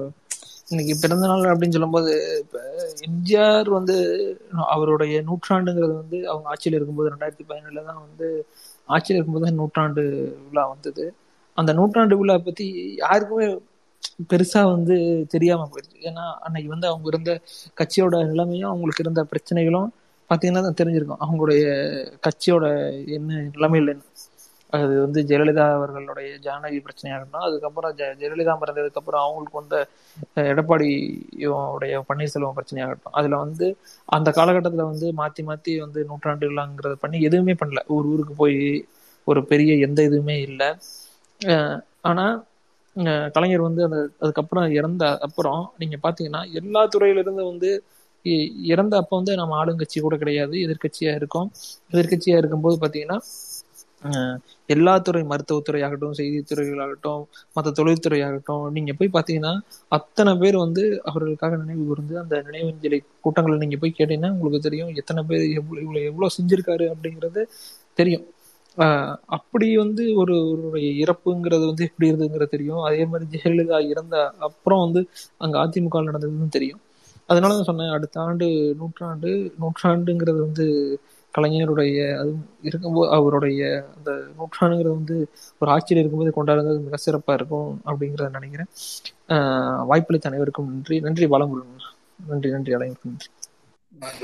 இன்னைக்கு பிறந்த நாள் அப்படின்னு சொல்லும்போது இப்ப எம்ஜிஆர் வந்து அவருடைய நூற்றாண்டுங்கிறது வந்து அவங்க ஆட்சியில் இருக்கும்போது ரெண்டாயிரத்தி பதினேழுல தான் வந்து ஆட்சியில் இருக்கும்போது தான் நூற்றாண்டு விழா வந்தது. அந்த நூற்றாண்டு விழா பத்தி யாருக்குமே பெருசா வந்து தெரியாம போயிடுச்சு. ஏன்னா அன்னைக்கு வந்து அவங்க இருந்த கட்சியோட நிலைமையும் அவங்களுக்கு இருந்த பிரச்சனைகளும் பாத்தீங்கன்னா தான் தெரிஞ்சிருக்கும். அவங்களுடைய கட்சியோட என்ன நிலைமையில் என்ன அது வந்து ஜெயலலிதா அவர்களுடைய ஜானகி பிரச்சனையாகட்டும் அதுக்கப்புறம் ஜெ ஜெயலலிதா மறைந்ததுக்கு அப்புறம் அவங்களுக்கு வந்த எடப்பாடி உடைய பன்னீர்செல்வம் பிரச்சனையாகட்டும் அதுல வந்து அந்த காலகட்டத்துல வந்து மாத்தி மாத்தி வந்து நூற்றாண்டுகளாங்கிறத பண்ணி எதுவுமே பண்ணல. ஒரு ஊருக்கு போய் ஒரு பெரிய எந்த இதுவுமே இல்லை. ஆனா கலைஞர் வந்து அந்த அதுக்கப்புறம் இறந்த அப்புறம் நீங்க பாத்தீங்கன்னா எல்லா துறையிலிருந்து வந்து இறந்த அப்ப வந்து நம்ம ஆளுங்கட்சி கூட கிடையாது. எதிர்கட்சியாக இருக்கோம். எதிர்கட்சியாக இருக்கும்போது பார்த்தீங்கன்னா எல்லா துறை மருத்துவத்துறை ஆகட்டும் செய்தித்துறைகளாகட்டும் மற்ற தொழில்துறையாகட்டும் நீங்க போய் பாத்தீங்கன்னா அத்தனை பேர் வந்து அவர்களுக்காக நினைவு கூர்ந்து அந்த நினைவஞ்சலி கூட்டங்களை நீங்க போய் கேட்டீங்கன்னா உங்களுக்கு தெரியும் எத்தனை பேர் எவ்வளவு இவ்வளவு எவ்வளவு செஞ்சிருக்காரு அப்படிங்கிறது தெரியும். அப்படி வந்து ஒரு ஒருடைய இறப்புங்கிறது வந்து எப்படி இருந்ததுங்கிறது தெரியும். அதே மாதிரி ஜெயலலிதா இறந்த அப்புறம் வந்து அங்க அதிமுக நடந்ததுன்னு தெரியும். அதனால நான் சொன்னேன் அடுத்த ஆண்டு நூற்றாண்டு நூற்றாண்டுங்கிறது வந்து கலைஞருடைய அது இருக்கும்போது அவருடைய அந்த நூற்றாண்டுங்கிறது வந்து ஒரு ஆட்சியில் இருக்கும்போது கொண்டாடுறது மிக சிறப்பாக இருக்கும் அப்படிங்கிறத நினைக்கிறேன். வாய்ப்பளித்த அனைவருக்கும் நன்றி. நன்றி வளம் நன்றி நன்றி அனைவருக்கும் நன்றி.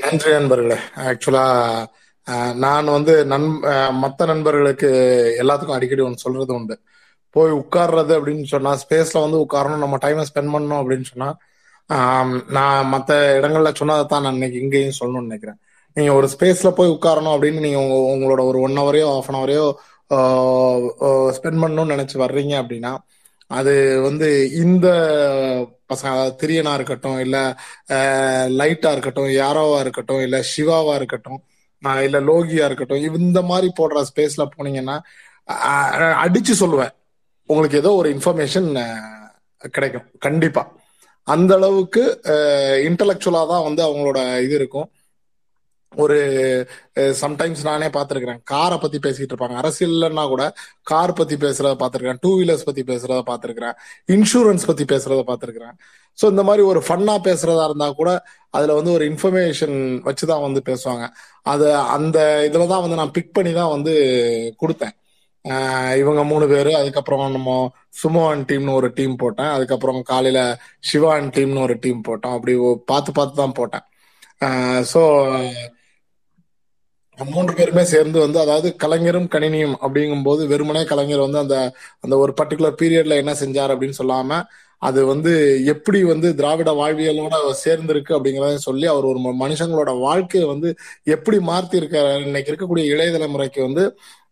நன்றி நண்பர்களே. ஆக்சுவலா நான் வந்து நண் மற்ற நண்பர்களுக்கு எல்லாத்துக்கும் அடிக்கடி ஒன்று சொல்றது உண்டு. போய் உட்கார்றது அப்படின்னு சொன்னா ஸ்பேஸ்ல வந்து உட்காரணும் நம்ம டைமை ஸ்பெண்ட் பண்ணணும் அப்படின்னு சொன்னா நான் மற்ற இடங்கள்ல சொன்னதை தான் நான் இன்னைக்கு இங்கேயும் சொல்லணும்னு நினைக்கிறேன். நீங்க ஒரு ஸ்பேஸ்ல போய் உட்காரணும் அப்படின்னு நீங்க உங்களோட ஒரு ஒன் ஹவரையோ ஆஃப் அன் ஹவரையோ ஸ்பெண்ட் பண்ணணும்னு நினைச்சு வர்றீங்க அப்படின்னா அது வந்து இந்த பசங்க திரியனா இருக்கட்டும் இல்ல லைட்டா இருக்கட்டும் யாரோவா இருக்கட்டும் இல்ல சிவாவா இருக்கட்டும் இல்ல லோகியா இருக்கட்டும் இந்த மாதிரி போடுற ஸ்பேஸ்ல போனீங்கன்னா அடிச்சு சொல்லுவேன். உங்களுக்கு ஏதோ ஒரு இன்ஃபர்மேஷன் கிடைக்கும். கண்டிப்பா. அந்த அளவுக்கு இன்டலெக்சுவலா தான் வந்து அவங்களோட இது இருக்கும். ஒரு சம்டைம்ஸ் நானே பார்த்திருக்கிறேன். காரை பத்தி பேசிட்டு இருப்பாங்க. அரசியல்னா கூட கார் பத்தி பேசுறத பார்த்திருக்கிறேன். டூ வீலர்ஸ் பத்தி பேசுறத பார்த்திருக்கிறேன். இன்சூரன்ஸ் பத்தி பேசுறத பார்த்திருக்கிறேன். ஸோ இந்த மாதிரி ஒரு ஃபன்னா பேசுறதா இருந்தா கூட அதுல வந்து ஒரு இன்ஃபர்மேஷன் வச்சுதான் வந்து பேசுவாங்க. அது அந்த இதுல தான் வந்து நான் பிக் பண்ணி தான் வந்து கொடுத்தேன். இவங்க மூணு பேர் அதுக்கப்புறம் நம்ம சுமோன் டீம்னு ஒரு டீம் போட்டேன். அதுக்கப்புறம் காலையில சிவான் டீம்னு ஒரு டீம் போட்டோம். அப்படி பார்த்து பார்த்து தான் போட்டேன். ஸோ மூன்று பேருமே சேர்ந்து வந்து அதாவது கலைஞரும் கணினியும் அப்படிங்கும்போது வெறுமனே கலைஞர் வந்து அந்த அந்த ஒரு பர்டிகுலர் பீரியட்ல என்ன செஞ்சார் அப்படின்னு சொல்லாம அது வந்து எப்படி வந்து திராவிட வாழ்வியலோட சேர்ந்திருக்கு அப்படிங்கறத சொல்லி அவர் ஒரு மனுஷங்களோட வாழ்க்கையை வந்து எப்படி மாற்றி இருக்கிற இன்னைக்கு இருக்கக்கூடிய இளைய தலைமுறைக்கு வந்து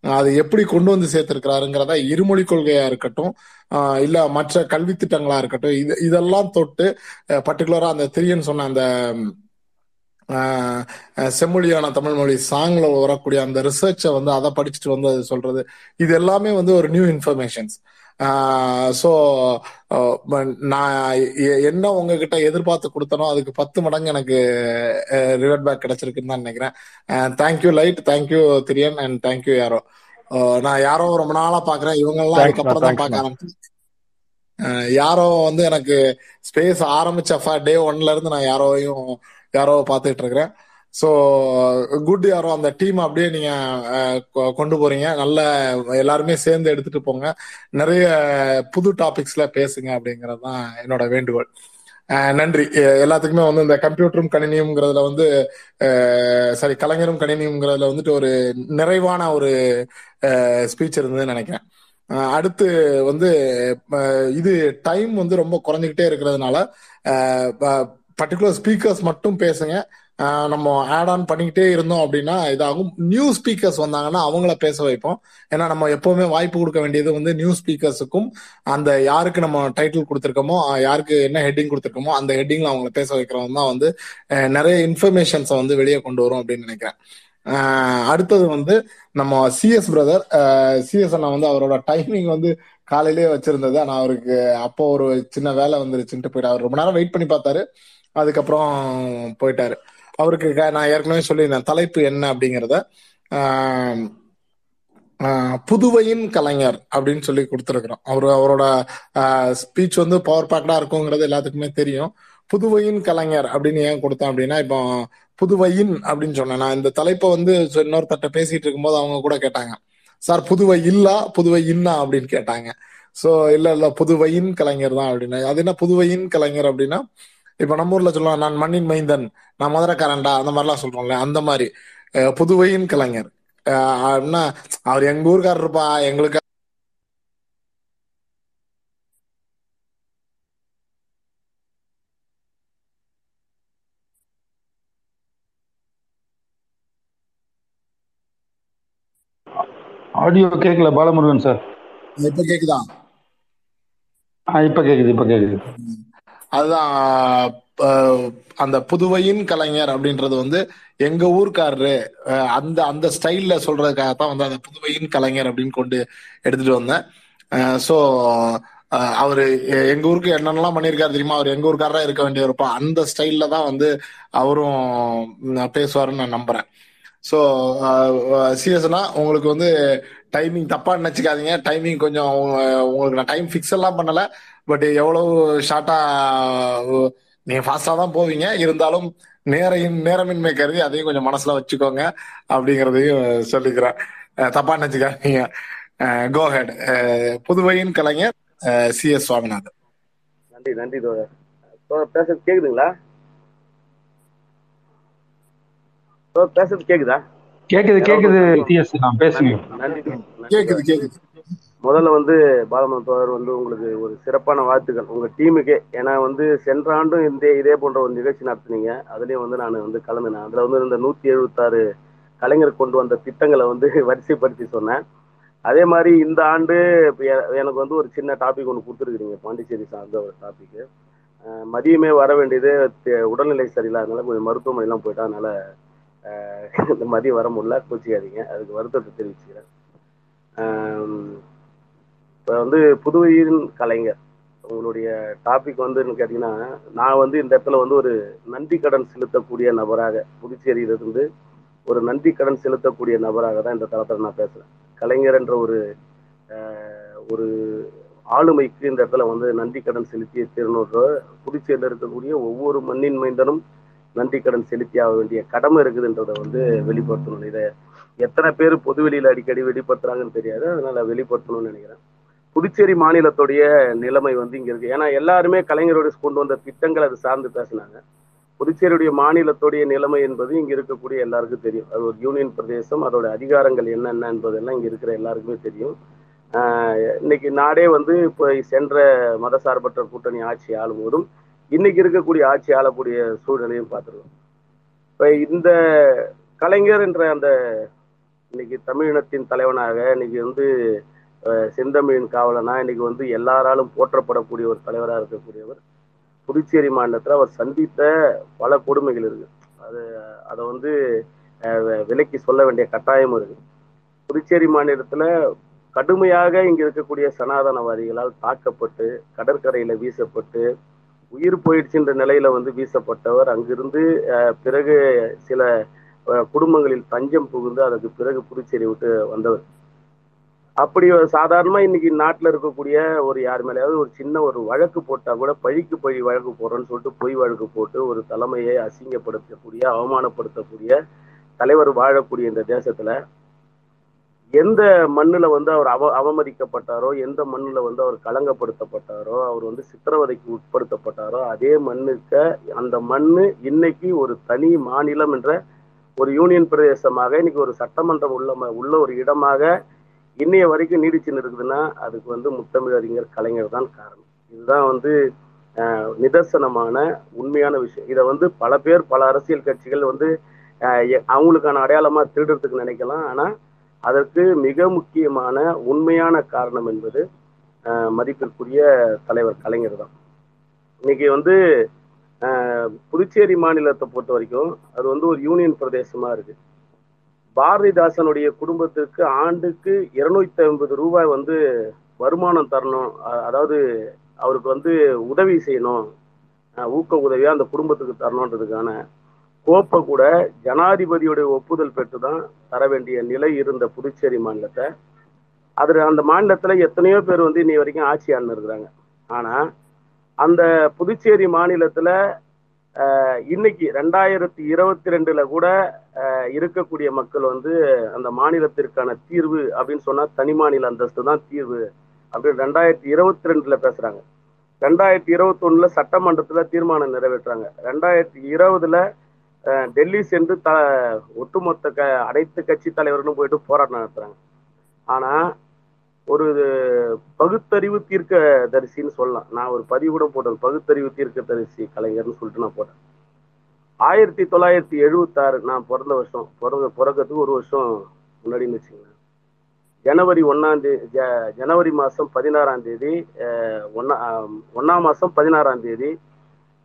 அது எப்படி கொண்டு வந்து சேர்த்திருக்கிறாருங்கிறத இருமொழி கொள்கையா இருக்கட்டும் இல்ல மற்ற கல்வி திட்டங்களா இருக்கட்டும் இது இதெல்லாம் தொட்டு பர்டிகுலரா அந்த திரியன் சொன்ன அந்த செம்மொழியான தமிழ் மொழி சாங்ல வரக்கூடிய அந்த ரிசர்ச்சை வந்து அதை படிச்சுட்டு வந்து அது சொல்றது. இது எல்லாமே வந்து ஒரு நியூ இன்ஃபர்மேஷன்ஸ் ஸோ நான் என்ன உங்ககிட்ட எதிர்பார்த்து கொடுத்தனோ அதுக்கு பத்து மடங்கு எனக்கு ரிவர்ட் பேக் கிடைச்சிருக்குன்னு தான் நினைக்கிறேன். Thank you Light thank you Thiriyan and thank you Yaaro. நான் யாரோ ரொம்ப நாளா பாக்குறேன். இவங்க எல்லாம் அதுக்கப்புறம் தான் பார்க்க ஆரம்பிச்சேன். யாரோ வந்து எனக்கு ஸ்பேஸ் ஆரம்பிச்ச டே ஒன்ல இருந்து நான் யாரோவையும் யாரோ பார்த்துட்டு இருக்கிறேன். ஸோ குட் யாரோ அந்த டீம் அப்படியே நீங்க கொ- கொண்டு போறீங்க. நல்ல எல்லாருமே சேர்ந்து எடுத்துட்டு போங்க. நிறைய புது டாபிக்ஸ்ல பேசுங்க அப்படிங்கிறது தான் என்னோட வேண்டுகோள். நன்றி. எல்லாத்துக்குமே வந்து இந்த கம்ப்யூட்டரும் கணினியும்ங்கிறதுல வந்து சாரி கலைஞரும் கணினியும்ங்கிறதுல வந்துட்டு ஒரு நிறைவான ஒரு ஸ்பீச் இருந்ததுன்னு நினைக்கிறேன். அடுத்து வந்து இது டைம் வந்து ரொம்ப குறைஞ்சிக்கிட்டே இருக்கிறதுனால பர்டிகுலர் ஸ்பீக்கர்ஸ் மட்டும் பேசுங்க. நம்ம ஆட் ஆன் பண்ணிக்கிட்டே இருந்தோம் அப்படின்னா இதாகும். நியூ ஸ்பீக்கர்ஸ் வந்தாங்கன்னா அவங்கள பேச வைப்போம். ஏன்னா நம்ம எப்பவுமே வாய்ப்பு கொடுக்க வேண்டியது வந்து நியூ ஸ்பீக்கர்ஸுக்கும் அந்த யாருக்கு நம்ம டைட்டில் கொடுத்துருக்கோமோ யாருக்கு என்ன ஹெட்டிங் கொடுத்துருக்கோமோ அந்த ஹெட்டிங்ல அவங்கள பேச வைக்கிறவங்க தான் வந்து நிறைய இன்ஃபர்மேஷன்ஸை வந்து வெளியே கொண்டு வரும் அப்படின்னு நினைக்கிறேன். அடுத்தது வந்து நம்ம சிஎஸ் பிரதர் சிஎஸ் அண்ணா வந்து அவரோட டைமிங் வந்து காலையிலேயே வச்சிருந்தது. ஆனா அவருக்கு அப்போ ஒரு சின்ன வேலை வந்துருச்சுன்ட்டு போயிட்டு அவர் ரொம்ப நேரம் வெயிட் பண்ணி பார்த்தாரு. அதுக்கப்புறம் போயிட்டாரு. அவருக்கு நான் ஏற்கனவே சொல்லியிருந்தேன் தலைப்பு என்ன அப்படிங்கிறத புதுவையின் கலைஞர் அப்படின்னு சொல்லி கொடுத்துருக்குறோம். அவர் அவரோட ஸ்பீச் வந்து பவர் பேக்டா இருக்குங்கிறது எல்லாத்துக்குமே தெரியும். புதுவையின் கலைஞர் அப்படின்னு ஏன் கொடுத்தேன் அப்படின்னா இப்போ புதுவையின் அப்படின்னு சொன்னேன். நான் இந்த தலைப்பை வந்து இன்னொருத்தட்ட பேசிட்டு இருக்கும்போது அவங்க கூட கேட்டாங்க. சார் புதுவை இல்லா புதுவை இன்னா? அப்படின்னு கேட்டாங்க. சோ இல்ல இல்ல புதுவையின் கலைஞர் தான் அப்படின்னு. அது என்ன புதுவையின் கலைஞர் அப்படின்னா இப்ப நம்ம ஊர்ல சொல்லுவாங்க நான் மண்ணின் மைந்தன் நான் மதுரைக்காரன்டா அந்த மாதிரிலாம் சொல்றோம்ல அந்த மாதிரி. புதுவையின் கலைஞர். அப்படின்னா அவர் எங்க ஊர்க்காரருப்பா எங்களுக்கு ஆடியோ கேட்கல பாலமுருகன் சார். இப்ப கேக்குதா? இப்ப கேக்குது இப்ப கேக்குது. அதுதான் அந்த புதுவையின் கலைஞர் அப்படின்றது வந்து எங்க ஊர்க்காரரு அந்த அந்த ஸ்டைல்ல சொல்றதுக்காகத்தான் வந்து அந்த புதுவையின் கலைஞர் அப்படின்னு கொண்டு எடுத்துட்டு வந்தேன். ஸோ அவரு எங்க ஊருக்கு என்னென்னலாம் பண்ணியிருக்காரு தெரியுமா? அவர் எங்க ஊருக்காரா இருக்க வேண்டியிருப்பா அந்த ஸ்டைல்ல தான் வந்து அவரும் பேசுவாருன்னு நான் நம்புறேன். ஸோ சீரியஸ்னா உங்களுக்கு வந்து டைமிங் தப்பா நினைச்சுக்காதீங்க. டைமிங் கொஞ்சம் உங்களுக்கு நான் டைம் ஃபிக்ஸ் எல்லாம் பண்ணல. பட் எவ்வளவு ஷார்ட்டா நீங்க ஃபாஸ்டா தான் போவீங்க. இருந்தாலும் நேரையும் நேரமின்மை கருதி அதையும் கொஞ்சம் மனசுல வச்சுக்கோங்க அப்படிங்கிறதையும் சொல்லிக்கிறேன். தப்பா நினைச்சுக்காதீங்க. கோஹெட் புதுவையின் கலைஞர் சி எஸ் சுவாமிநாதன். நன்றி நன்றி தோழர். பேசுறது கேக்குதுங்களா? பேசுறது கேக்குதா? கேக்குது கேக்குது. டிஎஸ் நான் பேசுங்க கேக்குது கேக்குது. முதல்ல வந்து பாலமன் தோழர் வந்து உங்களுக்கு ஒரு சிறப்பான வாழ்த்துக்கள். உங்க டீமுக்கே ஏன்னா வந்து சென்ற ஆண்டும் இந்த இதே போன்ற ஒரு நிகழ்ச்சி நடத்துனீங்க. அதுலயும் வந்து நான் வந்து கலந்துனேன். அதுல வந்து இந்த நூத்தி எழுபத்தாறு கலைஞர் கொண்டு வந்த திட்டங்களை வந்து வரிசைப்படுத்தி சொன்னேன். அதே மாதிரி இந்த ஆண்டு எனக்கு வந்து ஒரு சின்ன டாபிக் ஒன்று கொடுத்துருக்குறீங்க. பாண்டிச்சேரி சார்ந்த ஒரு டாபிக் மதியமே வர வேண்டியது தி- உடல்நிலை சரியில்லாதனால கொஞ்சம் மருத்துவமனைலாம் போயிட்டா அதனால இந்த மதியம் வர முடியல கோச்சிக்காதீங்க அதுக்கு வருத்தத்தை தெரிவிச்சுக்கிறேன். இப்போ வந்து புதுவையின் கலைஞர் உங்களுடைய டாபிக் வந்துன்னு கேட்டிங்கன்னா நான் வந்து இந்த இடத்துல வந்து ஒரு நன்றி கடன் செலுத்தக்கூடிய நபராக புதுச்சேரியிலிருந்து ஒரு நன்றி கடன் செலுத்தக்கூடிய நபராக தான் இந்த தளத்தில் நான் பேசுறேன். கலைஞர் என்ற ஒரு அஹ், ஒரு ஆளுமைக்கு இந்த இடத்துல வந்து நன்றி கடன் செலுத்திய திருநூறு புதுச்சேரியில் இருக்கக்கூடிய ஒவ்வொரு மண்ணின் மைந்தனும் நன்றி கடன் செலுத்தி ஆக வேண்டிய கடமை இருக்குதுன்றதை வந்து வெளிப்படுத்தணும். இதை எத்தனை பேர் பொதுவெளியில் அடிக்கடி வெளிப்படுத்துறாங்கன்னு தெரியாது. அதனால வெளிப்படுத்தணும்னு நினைக்கிறேன். புதுச்சேரி மாநிலத்துடைய நிலைமை வந்து இங்க இருக்கு. ஏன்னா எல்லாருமே கலைஞரோட கொண்டு வந்த திட்டங்கள் அது சார்ந்து பேசினாங்க. புதுச்சேரியுடைய மாநிலத்துடைய நிலைமை என்பது இங்க இருக்கக்கூடிய எல்லாருக்கும் தெரியும். அது ஒரு யூனியன் பிரதேசம் அதோட அதிகாரங்கள் என்னென்ன என்பதெல்லாம் இங்க இருக்கிற எல்லாருக்குமே தெரியும். இன்னைக்கு நாடே வந்து இப்போ சென்ற மதசார்பற்ற கூட்டணி ஆட்சி ஆளும் போதும் இன்னைக்கு இருக்கக்கூடிய ஆட்சி ஆளக்கூடிய சூழ்நிலையும் பார்த்துருக்கோம். இப்ப இந்த கலைஞர் என்ற அந்த இன்னைக்கு தமிழினத்தின் தலைவனாக இன்னைக்கு வந்து செந்தமிழின் காவலனா இன்னைக்கு வந்து எல்லாராலும் போற்றப்படக்கூடிய ஒரு தலைவராக இருக்கக்கூடியவர் புதுச்சேரி மாநிலத்தில் அவர் சந்தித்த பல கொடுமைகள் இருக்கு. அது அதை வந்து விலைக்கு விலக்கி சொல்ல வேண்டிய கட்டாயம் இருக்கு. புதுச்சேரி மாநிலத்தில் கடுமையாக இங்க இருக்கக்கூடிய சனாதனவாதிகளால் தாக்கப்பட்டு கடற்கரையில வீசப்பட்டு உயிர் போயிடுச்சுன்ற நிலையில வந்து வீசப்பட்டவர். அங்கிருந்து அஹ், பிறகு சில குடும்பங்களில் தஞ்சம் புகுந்து அதற்கு பிறகு புதுச்சேரி விட்டு வந்தவர். அப்படி ஒரு சாதாரணமா இன்னைக்கு நாட்டுல இருக்கக்கூடிய ஒரு யார் மேலேயாவது ஒரு சின்ன ஒரு வழக்கு போட்டா கூட பழிக்கு பழி வழக்கு போடுறோன்னு சொல்லிட்டு பொய் வழக்கு போட்டு ஒரு தலைமையை அசிங்கப்படுத்தக்கூடிய அவமானப்படுத்தக்கூடிய தலைவர் வாழக்கூடிய இந்த தேசத்துல எந்த மண்ணுல வந்து அவர் அவ அவமதிக்கப்பட்டாரோ எந்த மண்ணுல வந்து அவர் களங்கப்படுத்தப்பட்டாரோ அவர் வந்து சித்திரவதைக்கு உட்படுத்தப்பட்டாரோ அதே மண்ணுக்கு அந்த மண்ணு இன்னைக்கு ஒரு தனி மாநிலம் என்ற ஒரு யூனியன் பிரதேசமாக இன்னைக்கு ஒரு சட்டமன்றம் உள்ள ம- உள்ள ஒரு இடமாக இன்னைய வரைக்கும் நீடிச்சு இருக்குதுன்னா அதுக்கு வந்து முத்தமிழறிஞர் கலைஞர் தான் காரணம். இதுதான் வந்து நிதர்சனமான உண்மையான விஷயம். இதை வந்து பல பேர் பல அரசியல் கட்சிகள் வந்து எ- அவங்களுக்கான அடையாளமா திருடுறதுக்கு நினைக்கலாம். ஆனா அதற்கு மிக முக்கியமான உண்மையான காரணம் என்பது ஆஹ், மதிப்பிற்குரிய தலைவர் கலைஞர் தான். இன்னைக்கு வந்து ஆஹ், புதுச்சேரி மாநிலத்தை பொறுத்த வரைக்கும் அது வந்து ஒரு யூனியன் பிரதேசமா இருக்கு. பாரதிதாசனுடைய குடும்பத்திற்கு ஆண்டுக்கு இருநூத்தி ஐம்பது ரூபாய் வந்து வருமானம் தரணும். அதாவது அவருக்கு வந்து உதவி செய்யணும். ஊக்க உதவியா அந்த குடும்பத்துக்கு தரணுன்றதுக்கான கோப்பை கூட ஜனாதிபதியுடைய ஒப்புதல் பெற்று தான் தர வேண்டிய நிலை இருந்த புதுச்சேரி மாநிலத்தை. அதுல அந்த மாநிலத்துல எத்தனையோ பேர் வந்து இன்னை வரைக்கும் ஆட்சி இருக்கிறாங்க ஆனா அந்த புதுச்சேரி மாநிலத்துல இன்னைக்கு ரெண்டாயிரத்தி இருபத்தி ரெண்டுல கூட அஹ், இருக்கக்கூடிய மக்கள் வந்து அந்த மாநிலத்திற்கான தீர்வு அப்படின்னு சொன்னா தனி மாநில அந்தஸ்து தான் தீர்வு அப்படின்னு ரெண்டாயிரத்தி இருபத்தி ரெண்டுல பேசுறாங்க. ரெண்டாயிரத்தி இருபத்தி ஒண்ணுல சட்டமன்றத்துல தீர்மானம் நிறைவேற்றுறாங்க. ரெண்டாயிரத்தி இருபதுல டெல்லி சென்று த ஒட்டுமொத்த க அனைத்து கட்சி தலைவர்களும் போயிட்டு போராட்டம் நடத்துறாங்க. ஆனா ஒரு பகுத்தறிவு தீர்க்க தரிசின்னு சொல்லலாம். நான் ஒரு பதிவு கூட போட்டேன் பகுத்தறிவு தீர்க்க தரிசி கலைஞர்னு சொல்லிட்டு நான் போட்டேன். ஆயிரத்தி தொள்ளாயிரத்தி எழுபத்தாறு நான் பிறந்த வருஷம் பிறந்த பிறக்கிறதுக்கு ஒரு வருஷம் முன்னாடின்னு வச்சுங்களேன் ஜனவரி ஒன்னாம் தேதி ஜ- ஜனவரி மாதம் பதினாறாம் தேதி ஒன்னா ஒன்னாம் மாதம் பதினாறாம் தேதி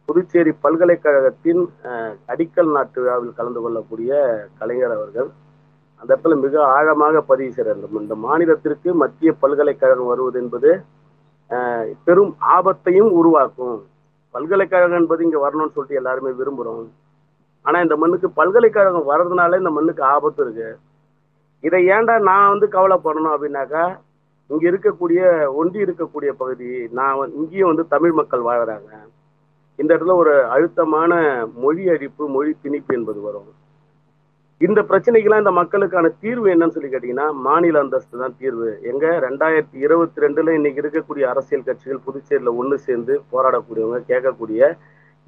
புதுச்சேரி பல்கலைக்கழகத்தின் அடிக்கல் நாட்டு விழாவில் கலந்து கொள்ளக்கூடிய கலைஞர் அவர்கள் அந்த இடத்துல மிக ஆழமாக பதிவு செய்கிறார் இந்த- இந்த மாநிலத்திற்கு மத்திய பல்கலைக்கழகம் வருவது என்பது பெரும் ஆபத்தையும் உருவாக்கும். பல்கலைக்கழகம் என்பது இங்க வரணும்னு சொல்லிட்டு எல்லாருமே விரும்புகிறோம் ஆனா இந்த மண்ணுக்கு பல்கலைக்கழகம் வர்றதுனால இந்த மண்ணுக்கு ஆபத்து இருக்கு. இதை ஏன்டா நான் வந்து கவலைப்படணும் அப்படின்னாக்கா இங்க இருக்கக்கூடிய ஒண்டி இருக்கக்கூடிய பகுதி நான் இங்கேயும் வந்து தமிழ் மக்கள் வாழறாங்க. இந்த இடத்துல ஒரு அழுத்தமான மொழி அழிப்பு மொழி திணிப்பு என்பது வரும். இந்த பிரச்சனைக்கெல்லாம் இந்த மக்களுக்கான தீர்வு என்னன்னு சொல்லி கேட்டீங்கன்னா மாநில அந்தஸ்து தான் தீர்வு. எங்க? ரெண்டாயிரத்தி இருபத்தி ரெண்டுல இன்னைக்கு இருக்கக்கூடிய அரசியல் கட்சிகள் புதுச்சேரியில ஒண்ணு சேர்ந்து போராடக்கூடியவங்க கேட்கக்கூடிய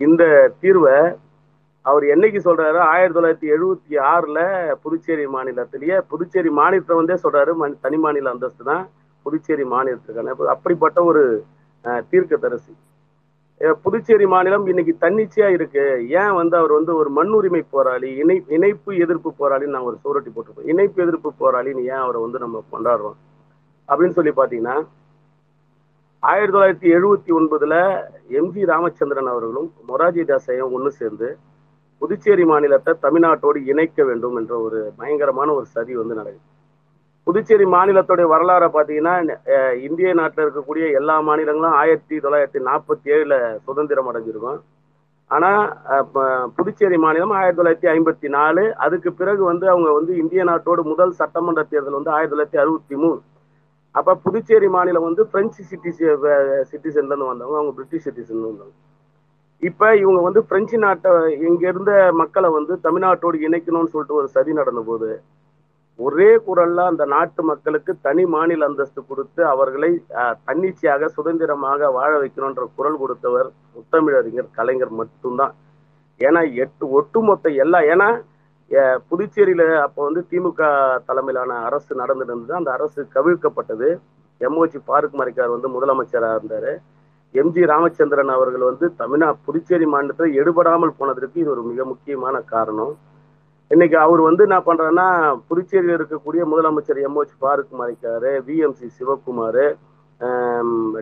இந்த தீர்வை அவர் என்னைக்கு சொல்றாரு? ஆயிரத்தி தொள்ளாயிரத்தி எழுபத்தி ஆறுல புதுச்சேரி மாநிலத்திலேயே புதுச்சேரி மாநிலத்தை வந்தே சொல்றாரு. தனி மாநில அந்தஸ்து தான் புதுச்சேரி மாநிலத்துக்கான. அப்படிப்பட்ட ஒரு அஹ், தீர்க்கதரிசி. புதுச்சேரி மாநிலம் இன்னைக்கு தன்னிச்சையா இருக்கு. ஏன் வந்து அவர் வந்து ஒரு மண்ணுரிமை போராளி இணை இணைப்பு எதிர்ப்பு போராளின்னு நான் ஒரு சூரட்டி போட்டிருப்போம் இணைப்பு எதிர்ப்பு போராளின்னு ஏன் அவரை வந்து நம்ம கொண்டாடுறோம்? அப்படின்னு சொல்லி பாத்தீங்கன்னா ஆயிரத்தி தொள்ளாயிரத்தி எழுபத்தி ஒன்பதுல எம்ஜி ராமச்சந்திரன் அவர்களும் மொராஜி தாசையும் ஒன்று சேர்ந்து புதுச்சேரி மாநிலத்தை தமிழ்நாட்டோடு இணைக்க வேண்டும் என்ற ஒரு பயங்கரமான ஒரு சதி வந்து நடக்குது. புதுச்சேரி மாநிலத்துடைய வரலாறை பார்த்தீங்கன்னா இந்திய நாட்டில் இருக்கக்கூடிய எல்லா மாநிலங்களும் ஆயிரத்தி தொள்ளாயிரத்தி நாற்பத்தி ஏழில் சுதந்திரம் அடைஞ்சிருக்கும். ஆனால் புதுச்சேரி மாநிலம் ஆயிரத்தி தொள்ளாயிரத்தி ஐம்பத்தி நாலு அதுக்கு பிறகு வந்து அவங்க வந்து இந்திய நாட்டோட முதல் சட்டமன்ற தேர்தல் வந்து ஆயிரத்தி தொள்ளாயிரத்தி அறுபத்தி மூணு. அப்போ புதுச்சேரி மாநிலம் வந்து பிரெஞ்சு சிட்டிசன் சிட்டிசன்ல இருந்து வந்தவங்க அவங்க பிரிட்டிஷ் சிட்டிசன் வந்தவங்க. இப்போ இவங்க வந்து பிரெஞ்சு நாட்டை இங்கே இருந்த மக்களை வந்து தமிழ்நாட்டோடு இணைக்கணும்னு சொல்லிட்டு ஒரு சதி நடந்த போது ஒரே குரல்ல அந்த நாட்டு மக்களுக்கு தனி மாநில அந்தஸ்து கொடுத்து அவர்களை தன்னிச்சையாக சுதந்திரமாக வாழ வைக்கணும்ன்ற குரல் கொடுத்தவர் முத்தமிழறிஞர் கலைஞர் மட்டும்தான். ஏன்னா எட்டு ஒட்டுமொத்த எல்லா ஏன்னா புதுச்சேரியில அப்போ வந்து திமுக தலைமையிலான அரசு நடந்துட்டு அந்த அரசு கவிழ்க்கப்பட்டது. எம்ஓஜி பாருக் மறைக்கார் வந்து முதலமைச்சராக இருந்தாரு. எம்ஜி ராமச்சந்திரன் அவர்கள் வந்து தமிழ்நா புதுச்சேரி மாநிலத்தில் எடுபடாமல் போனதற்கு இது ஒரு மிக முக்கியமான காரணம். இன்னைக்கு அவர் வந்து என்ன பண்றாருன்னா புதுச்சேரியில் இருக்கக்கூடிய முதலமைச்சர் M O H Farook Maricar V M C Sivakumar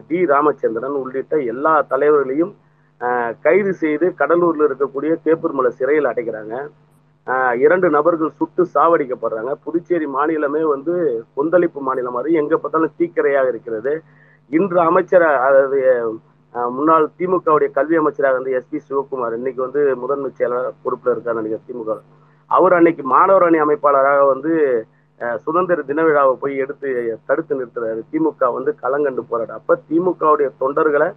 T Ramachandran உள்ளிட்ட எல்லா தலைவர்களையும் ஆஹ், கைது செய்து கடலூர்ல இருக்கக்கூடிய கேப்பூர்மலை சிறையில் அடைக்கிறாங்க. இரண்டு நபர்கள் சுட்டு சாவடிக்கப்படுறாங்க. புதுச்சேரி மாநிலமே வந்து கொந்தளிப்பு மாநிலம் மாதிரி எங்க பார்த்தாலும் தீக்கிரையாக இருக்கிறது. இன்று அமைச்சர் அதாவது ஆஹ், முன்னாள் திமுகவுடைய கல்வி அமைச்சராக இருந்த எஸ்பி சிவகுமார் இன்னைக்கு வந்து முதன்மை செயலாளர் பொறுப்புல இருக்காரு நினைக்கிறேன் திமுக அவர் அன்னைக்கு மாணவர் அணி அமைப்பாளராக வந்து சுதந்திர தின விழாவை போய் எடுத்து தடுத்து நிறுத்துறாரு. திமுக வந்து களங்கண்டு போராடு அப்ப திமுகவுடைய தொண்டர்களை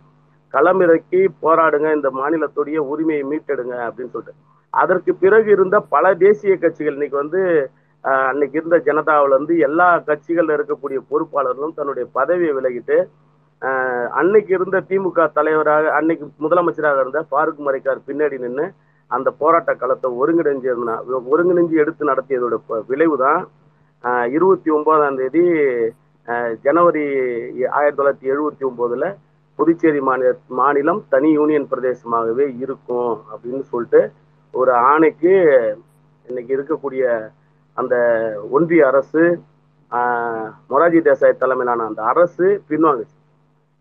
களமிறக்கி போராடுங்க இந்த மாநிலத்துடைய உரிமையை மீட்டெடுங்க அப்படின்னு சொல்லிட்டு. அதற்கு பிறகு இருந்த பல தேசிய கட்சிகள் இன்னைக்கு வந்து அன்னைக்கு இருந்த ஜனதாவில இருந்து எல்லா கட்சிகள்ல இருக்கக்கூடிய பொறுப்பாளர்களும் தன்னுடைய பதவியை விலகிட்டு அன்னைக்கு இருந்த திமுக தலைவராக அன்னைக்கு முதலமைச்சராக இருந்த பாருக் மரைக்கார் பின்னாடி நின்று அந்த போராட்ட களத்தை ஒருங்கிணைஞ்சு ஒருங்கிணைஞ்சு எடுத்து நடத்தியதோட விளைவு விளைவுதான் ஆஹ், இருபத்தி ஒன்பதாம் தேதி ஜனவரி ஆயிரத்தி தொள்ளாயிரத்தி எழுபத்தி ஒன்பதுல புதுச்சேரி மாநில மாநிலம் தனி யூனியன் பிரதேசமாகவே இருக்கும் அப்படின்னு சொல்லிட்டு ஒரு ஆணைக்கு இன்னைக்கு இருக்கக்கூடிய அந்த ஒன்றிய அரசு மொராஜி மொரார்ஜி தேசாய் தலைமையிலான அந்த அரசு பின்வாங்குச்சு.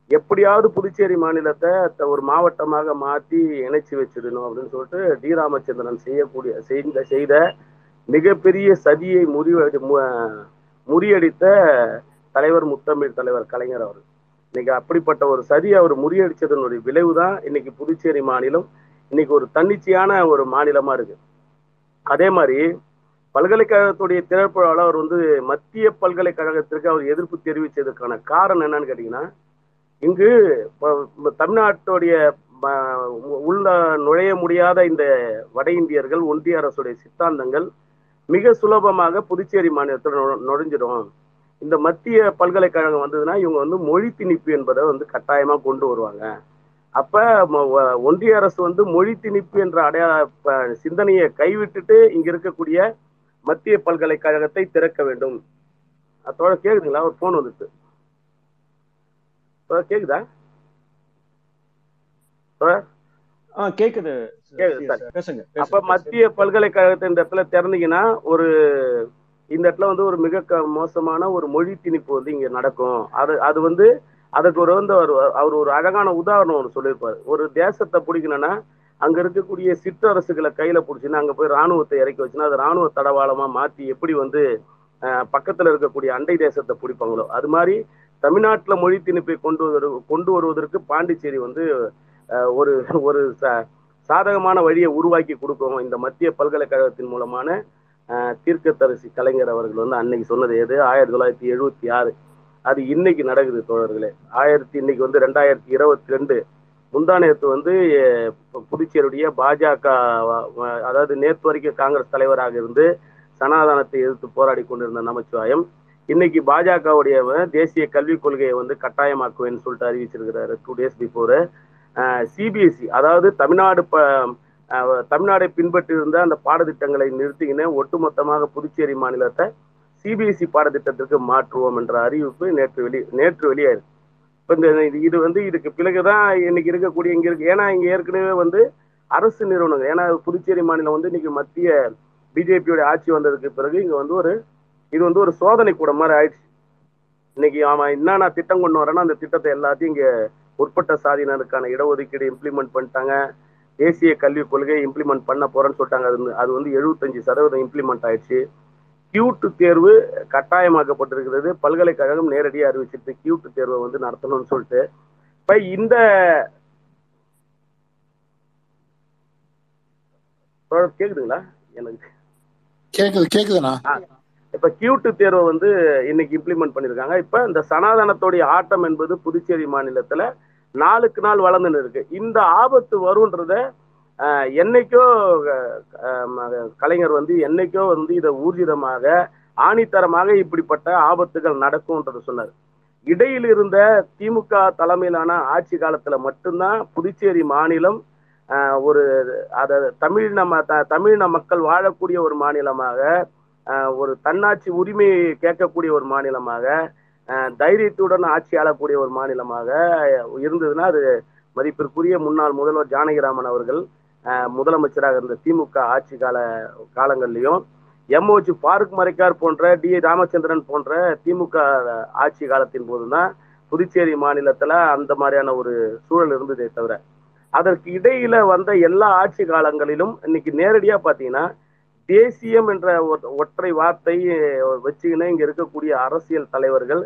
எப்படியாவது புதுச்சேரி மாநிலத்தை த- ஒரு மாவட்டமாக மாற்றி இணைச்சு வச்சிடணும் அப்படின்னு சொல்லிட்டு டி. ராமச்சந்திரன் செய்யக்கூடிய செய்த செய்த மிகப்பெரிய சதியை முறிவடி மு- முறியடித்த தலைவர் முத்தமிழ் தலைவர் கலைஞர் அவர். இன்னைக்கு அப்படிப்பட்ட ஒரு சதியை அவர் முறியடிச்சதனுடைய விளைவு தான் இன்னைக்கு புதுச்சேரி மாநிலம். இன்னைக்கு ஒரு தன்னிச்சையான ஒரு மாநிலமா இருக்கு. அதே மாதிரி பல்கலைக்கழகத்துடைய திறப்புழாவில் அவர் வந்து மத்திய பல்கலைக்கழகத்திற்கு அவர் எதிர்ப்பு தெரிவித்ததுக்கான காரணம் என்னன்னு கேட்டீங்கன்னா இங்கு தமிழ்நாட்டுடைய உள்ள நுழைய முடியாத இந்த வட இந்தியர்கள் ஒன்றிய அரசுடைய சித்தாந்தங்கள் மிக சுலபமாக புதுச்சேரி மாநிலத்தில் நுழைஞ்சிடும். இந்த மத்திய பல்கலைக்கழகம் வந்ததுன்னா இவங்க வந்து மொழி திணிப்பு என்பதை வந்து கட்டாயமா கொண்டு வருவாங்க. அப்ப ம- ஒன்றிய அரசு வந்து மொழி திணிப்பு என்ற அடையாள சிந்தனையை கைவிட்டுட்டு இங்க இருக்கக்கூடிய மத்திய பல்கலைக்கழகத்தை திறக்க வேண்டும். அதோட கேக்குதுங்களா? ஒரு போன் வந்துட்டு கேக்குதா? கேக்குது பேசுங்க அப்ப மத்திய பல்கலைக்கழகத்தை இந்த இடத்துல திறந்தீங்கன்னா ஒரு இந்த இடத்துல வந்து ஒரு மிக மோசமான ஒரு மொழி திணிப்பு வந்து இங்க நடக்கும். அது அது வந்து அதுக்கு ஒரு வந்து அவர் அவர் ஒரு அழகான உதாரணம் ஒன்று சொல்லியிருப்பாரு. ஒரு தேசத்தை பிடிக்கணும்னா அங்க இருக்கக்கூடிய சிற்றரசுகளை கையில பிடிச்சின்னா அங்க போய் ராணுவத்தை இறக்கி வச்சுன்னா அது ராணுவ தடவாளமா மாத்தி எப்படி வந்து பக்கத்துல இருக்கக்கூடிய அண்டை தேசத்தை பிடிப்பாங்களோ அது மாதிரி தமிழ்நாட்டுல மொழி திணிப்பை கொண்டு வரு கொண்டு வருவதற்கு பாண்டிச்சேரி வந்து அஹ், ஒரு ஒரு ச- சாதகமான வழியை உருவாக்கி கொடுக்கும் இந்த மத்திய பல்கலைக்கழகத்தின் மூலமான அஹ், கலைஞர் அவர்கள் வந்து அன்னைக்கு சொன்னது எது? ஆயிரத்தி தொள்ளாயிரத்தி எழுபத்தி ஆறு. அது இன்னைக்கு நடக்குது தோழர்களே. ஆயிரத்தி இன்னைக்கு வந்து ரெண்டாயிரத்தி இருபத்தி ரெண்டு. முந்தானேத்து வந்து புதுச்சேரியுடைய பாஜக அதாவது நேற்று வரைக்கும் காங்கிரஸ் தலைவராக இருந்து சனாதானத்தை எதிர்த்து போராடி கொண்டிருந்த நமச்சிவாயம் இன்னைக்கு பாஜகவுடைய தேசிய கல்விக் கொள்கையை வந்து கட்டாயமாக்குவேன்னு சொல்லிட்டு அறிவிச்சிருக்கிறாரு டூ டேஸ் பிஃபோர் சிபிஎஸ்சி அதாவது தமிழ்நாடு ப தமிழ்நாடை பின்பற்றி இருந்த அந்த பாடத்திட்டங்களை நிறுத்திக்கினேன் ஒட்டுமொத்தமாக புதுச்சேரி மாநிலத்தை சிபிஎஸ்சி பாடத்திட்டத்திற்கு மாற்றுவோம் என்ற அறிவிப்பு நேற்று வெளி நேற்று வெளியாயிருக்கு. இப்போ இந்த இது- இது வந்து இதுக்கு பிறகுதான் இன்னைக்கு இருக்கக்கூடிய இங்கே இருக்கு ஏன்னா இங்கே ஏற்கனவே வந்து அரசு நிறுவனங்கள் ஏன்னா புதுச்சேரி மாநிலம் வந்து இன்னைக்கு மத்திய பிஜேபியோட ஆட்சி வந்ததுக்கு பிறகு இங்கே வந்து ஒரு இது வந்து ஒரு சோதனை கூட மாதிரி ஆயிடுச்சு. இன்னைக்கு அவன் என்னென்ன திட்டம் கொண்டு வரேன்னா அந்த திட்டத்தை எல்லாத்தையும் இங்க உட்பட்ட சாதியினருக்கான இடஒதுக்கீடு இம்ப்ளிமெண்ட் பண்ணிட்டாங்க. தேசிய கல்விக் கொள்கையை இம்ப்ளிமெண்ட் பண்ண போறேன்னு சொல்லிட்டாங்க. அது வந்து- அது வந்து எழுபத்தஞ்சு சதவீதம் இம்ப்ளிமெண்ட் ஆயிடுச்சு. கியூட்டு தேர்வு கட்டாயமாக்கப்பட்டிருக்கிறது. பல்கலைக்கழகம் நேரடியாக அறிவிச்சிருக்கு. கியூட்டு தேர்வை வந்து நடத்தணும்னு சொல்லிட்டு. இப்ப இந்த கேக்குதுங்களா? எனக்கு கேக்குது கேக்குதுண்ணா. இப்ப கியூட்டு தேர்வை வந்து இன்னைக்கு இம்ப்ளிமெண்ட் பண்ணிருக்காங்க. இப்ப இந்த சனாதனத்துடைய ஆட்டம் என்பது புதுச்சேரி மாநிலத்துல நாளுக்கு நாள் வளர்ந்துன்னு இருக்கு இந்த ஆபத்து வரும்ன்றத என்னைக்கோ கலைஞர் வந்து என்னைக்கோ வந்து இதை ஊர்ஜிதமாக ஆணித்தரமாக இப்படிப்பட்ட ஆபத்துகள் நடக்கும்ன்றத சொன்னார். இடையில் இருந்த திமுக தலைமையிலான ஆட்சி காலத்துல மட்டும்தான் புதுச்சேரி மாநிலம் ஒரு அத தமிழின த- தமிழின மக்கள் வாழக்கூடிய ஒரு மாநிலமாக ஒரு தன்னாட்சி உரிமையை கேட்கக்கூடிய ஒரு மாநிலமாக தைரியத்துடன் ஆட்சி ஆளக்கூடிய ஒரு மாநிலமாக இருந்ததுன்னா அது மதிப்பிற்குரிய முன்னாள் முதல்வர் ஜானகிராமன் அவர்கள் முதலமைச்சராக இருந்த திமுக ஆட்சி கால காலங்கள்லையும் எம்ஓஜி பாருக் மறைக்கார் போன்ற டி ராமச்சந்திரன் போன்ற திமுக ஆட்சி காலத்தின் போதுதான் புதுச்சேரி மாநிலத்துல அந்த மாதிரியான ஒரு சூழல் இருந்ததே தவிர அதற்கு இடையில வந்த எல்லா ஆட்சி காலங்களிலும் இன்னைக்கு நேரடியா பாத்தீங்கன்னா தேசியம் என்ற ஒற்றை வார்த்தை வச்சுக்கினே இங்க இருக்கக்கூடிய அரசியல் தலைவர்கள்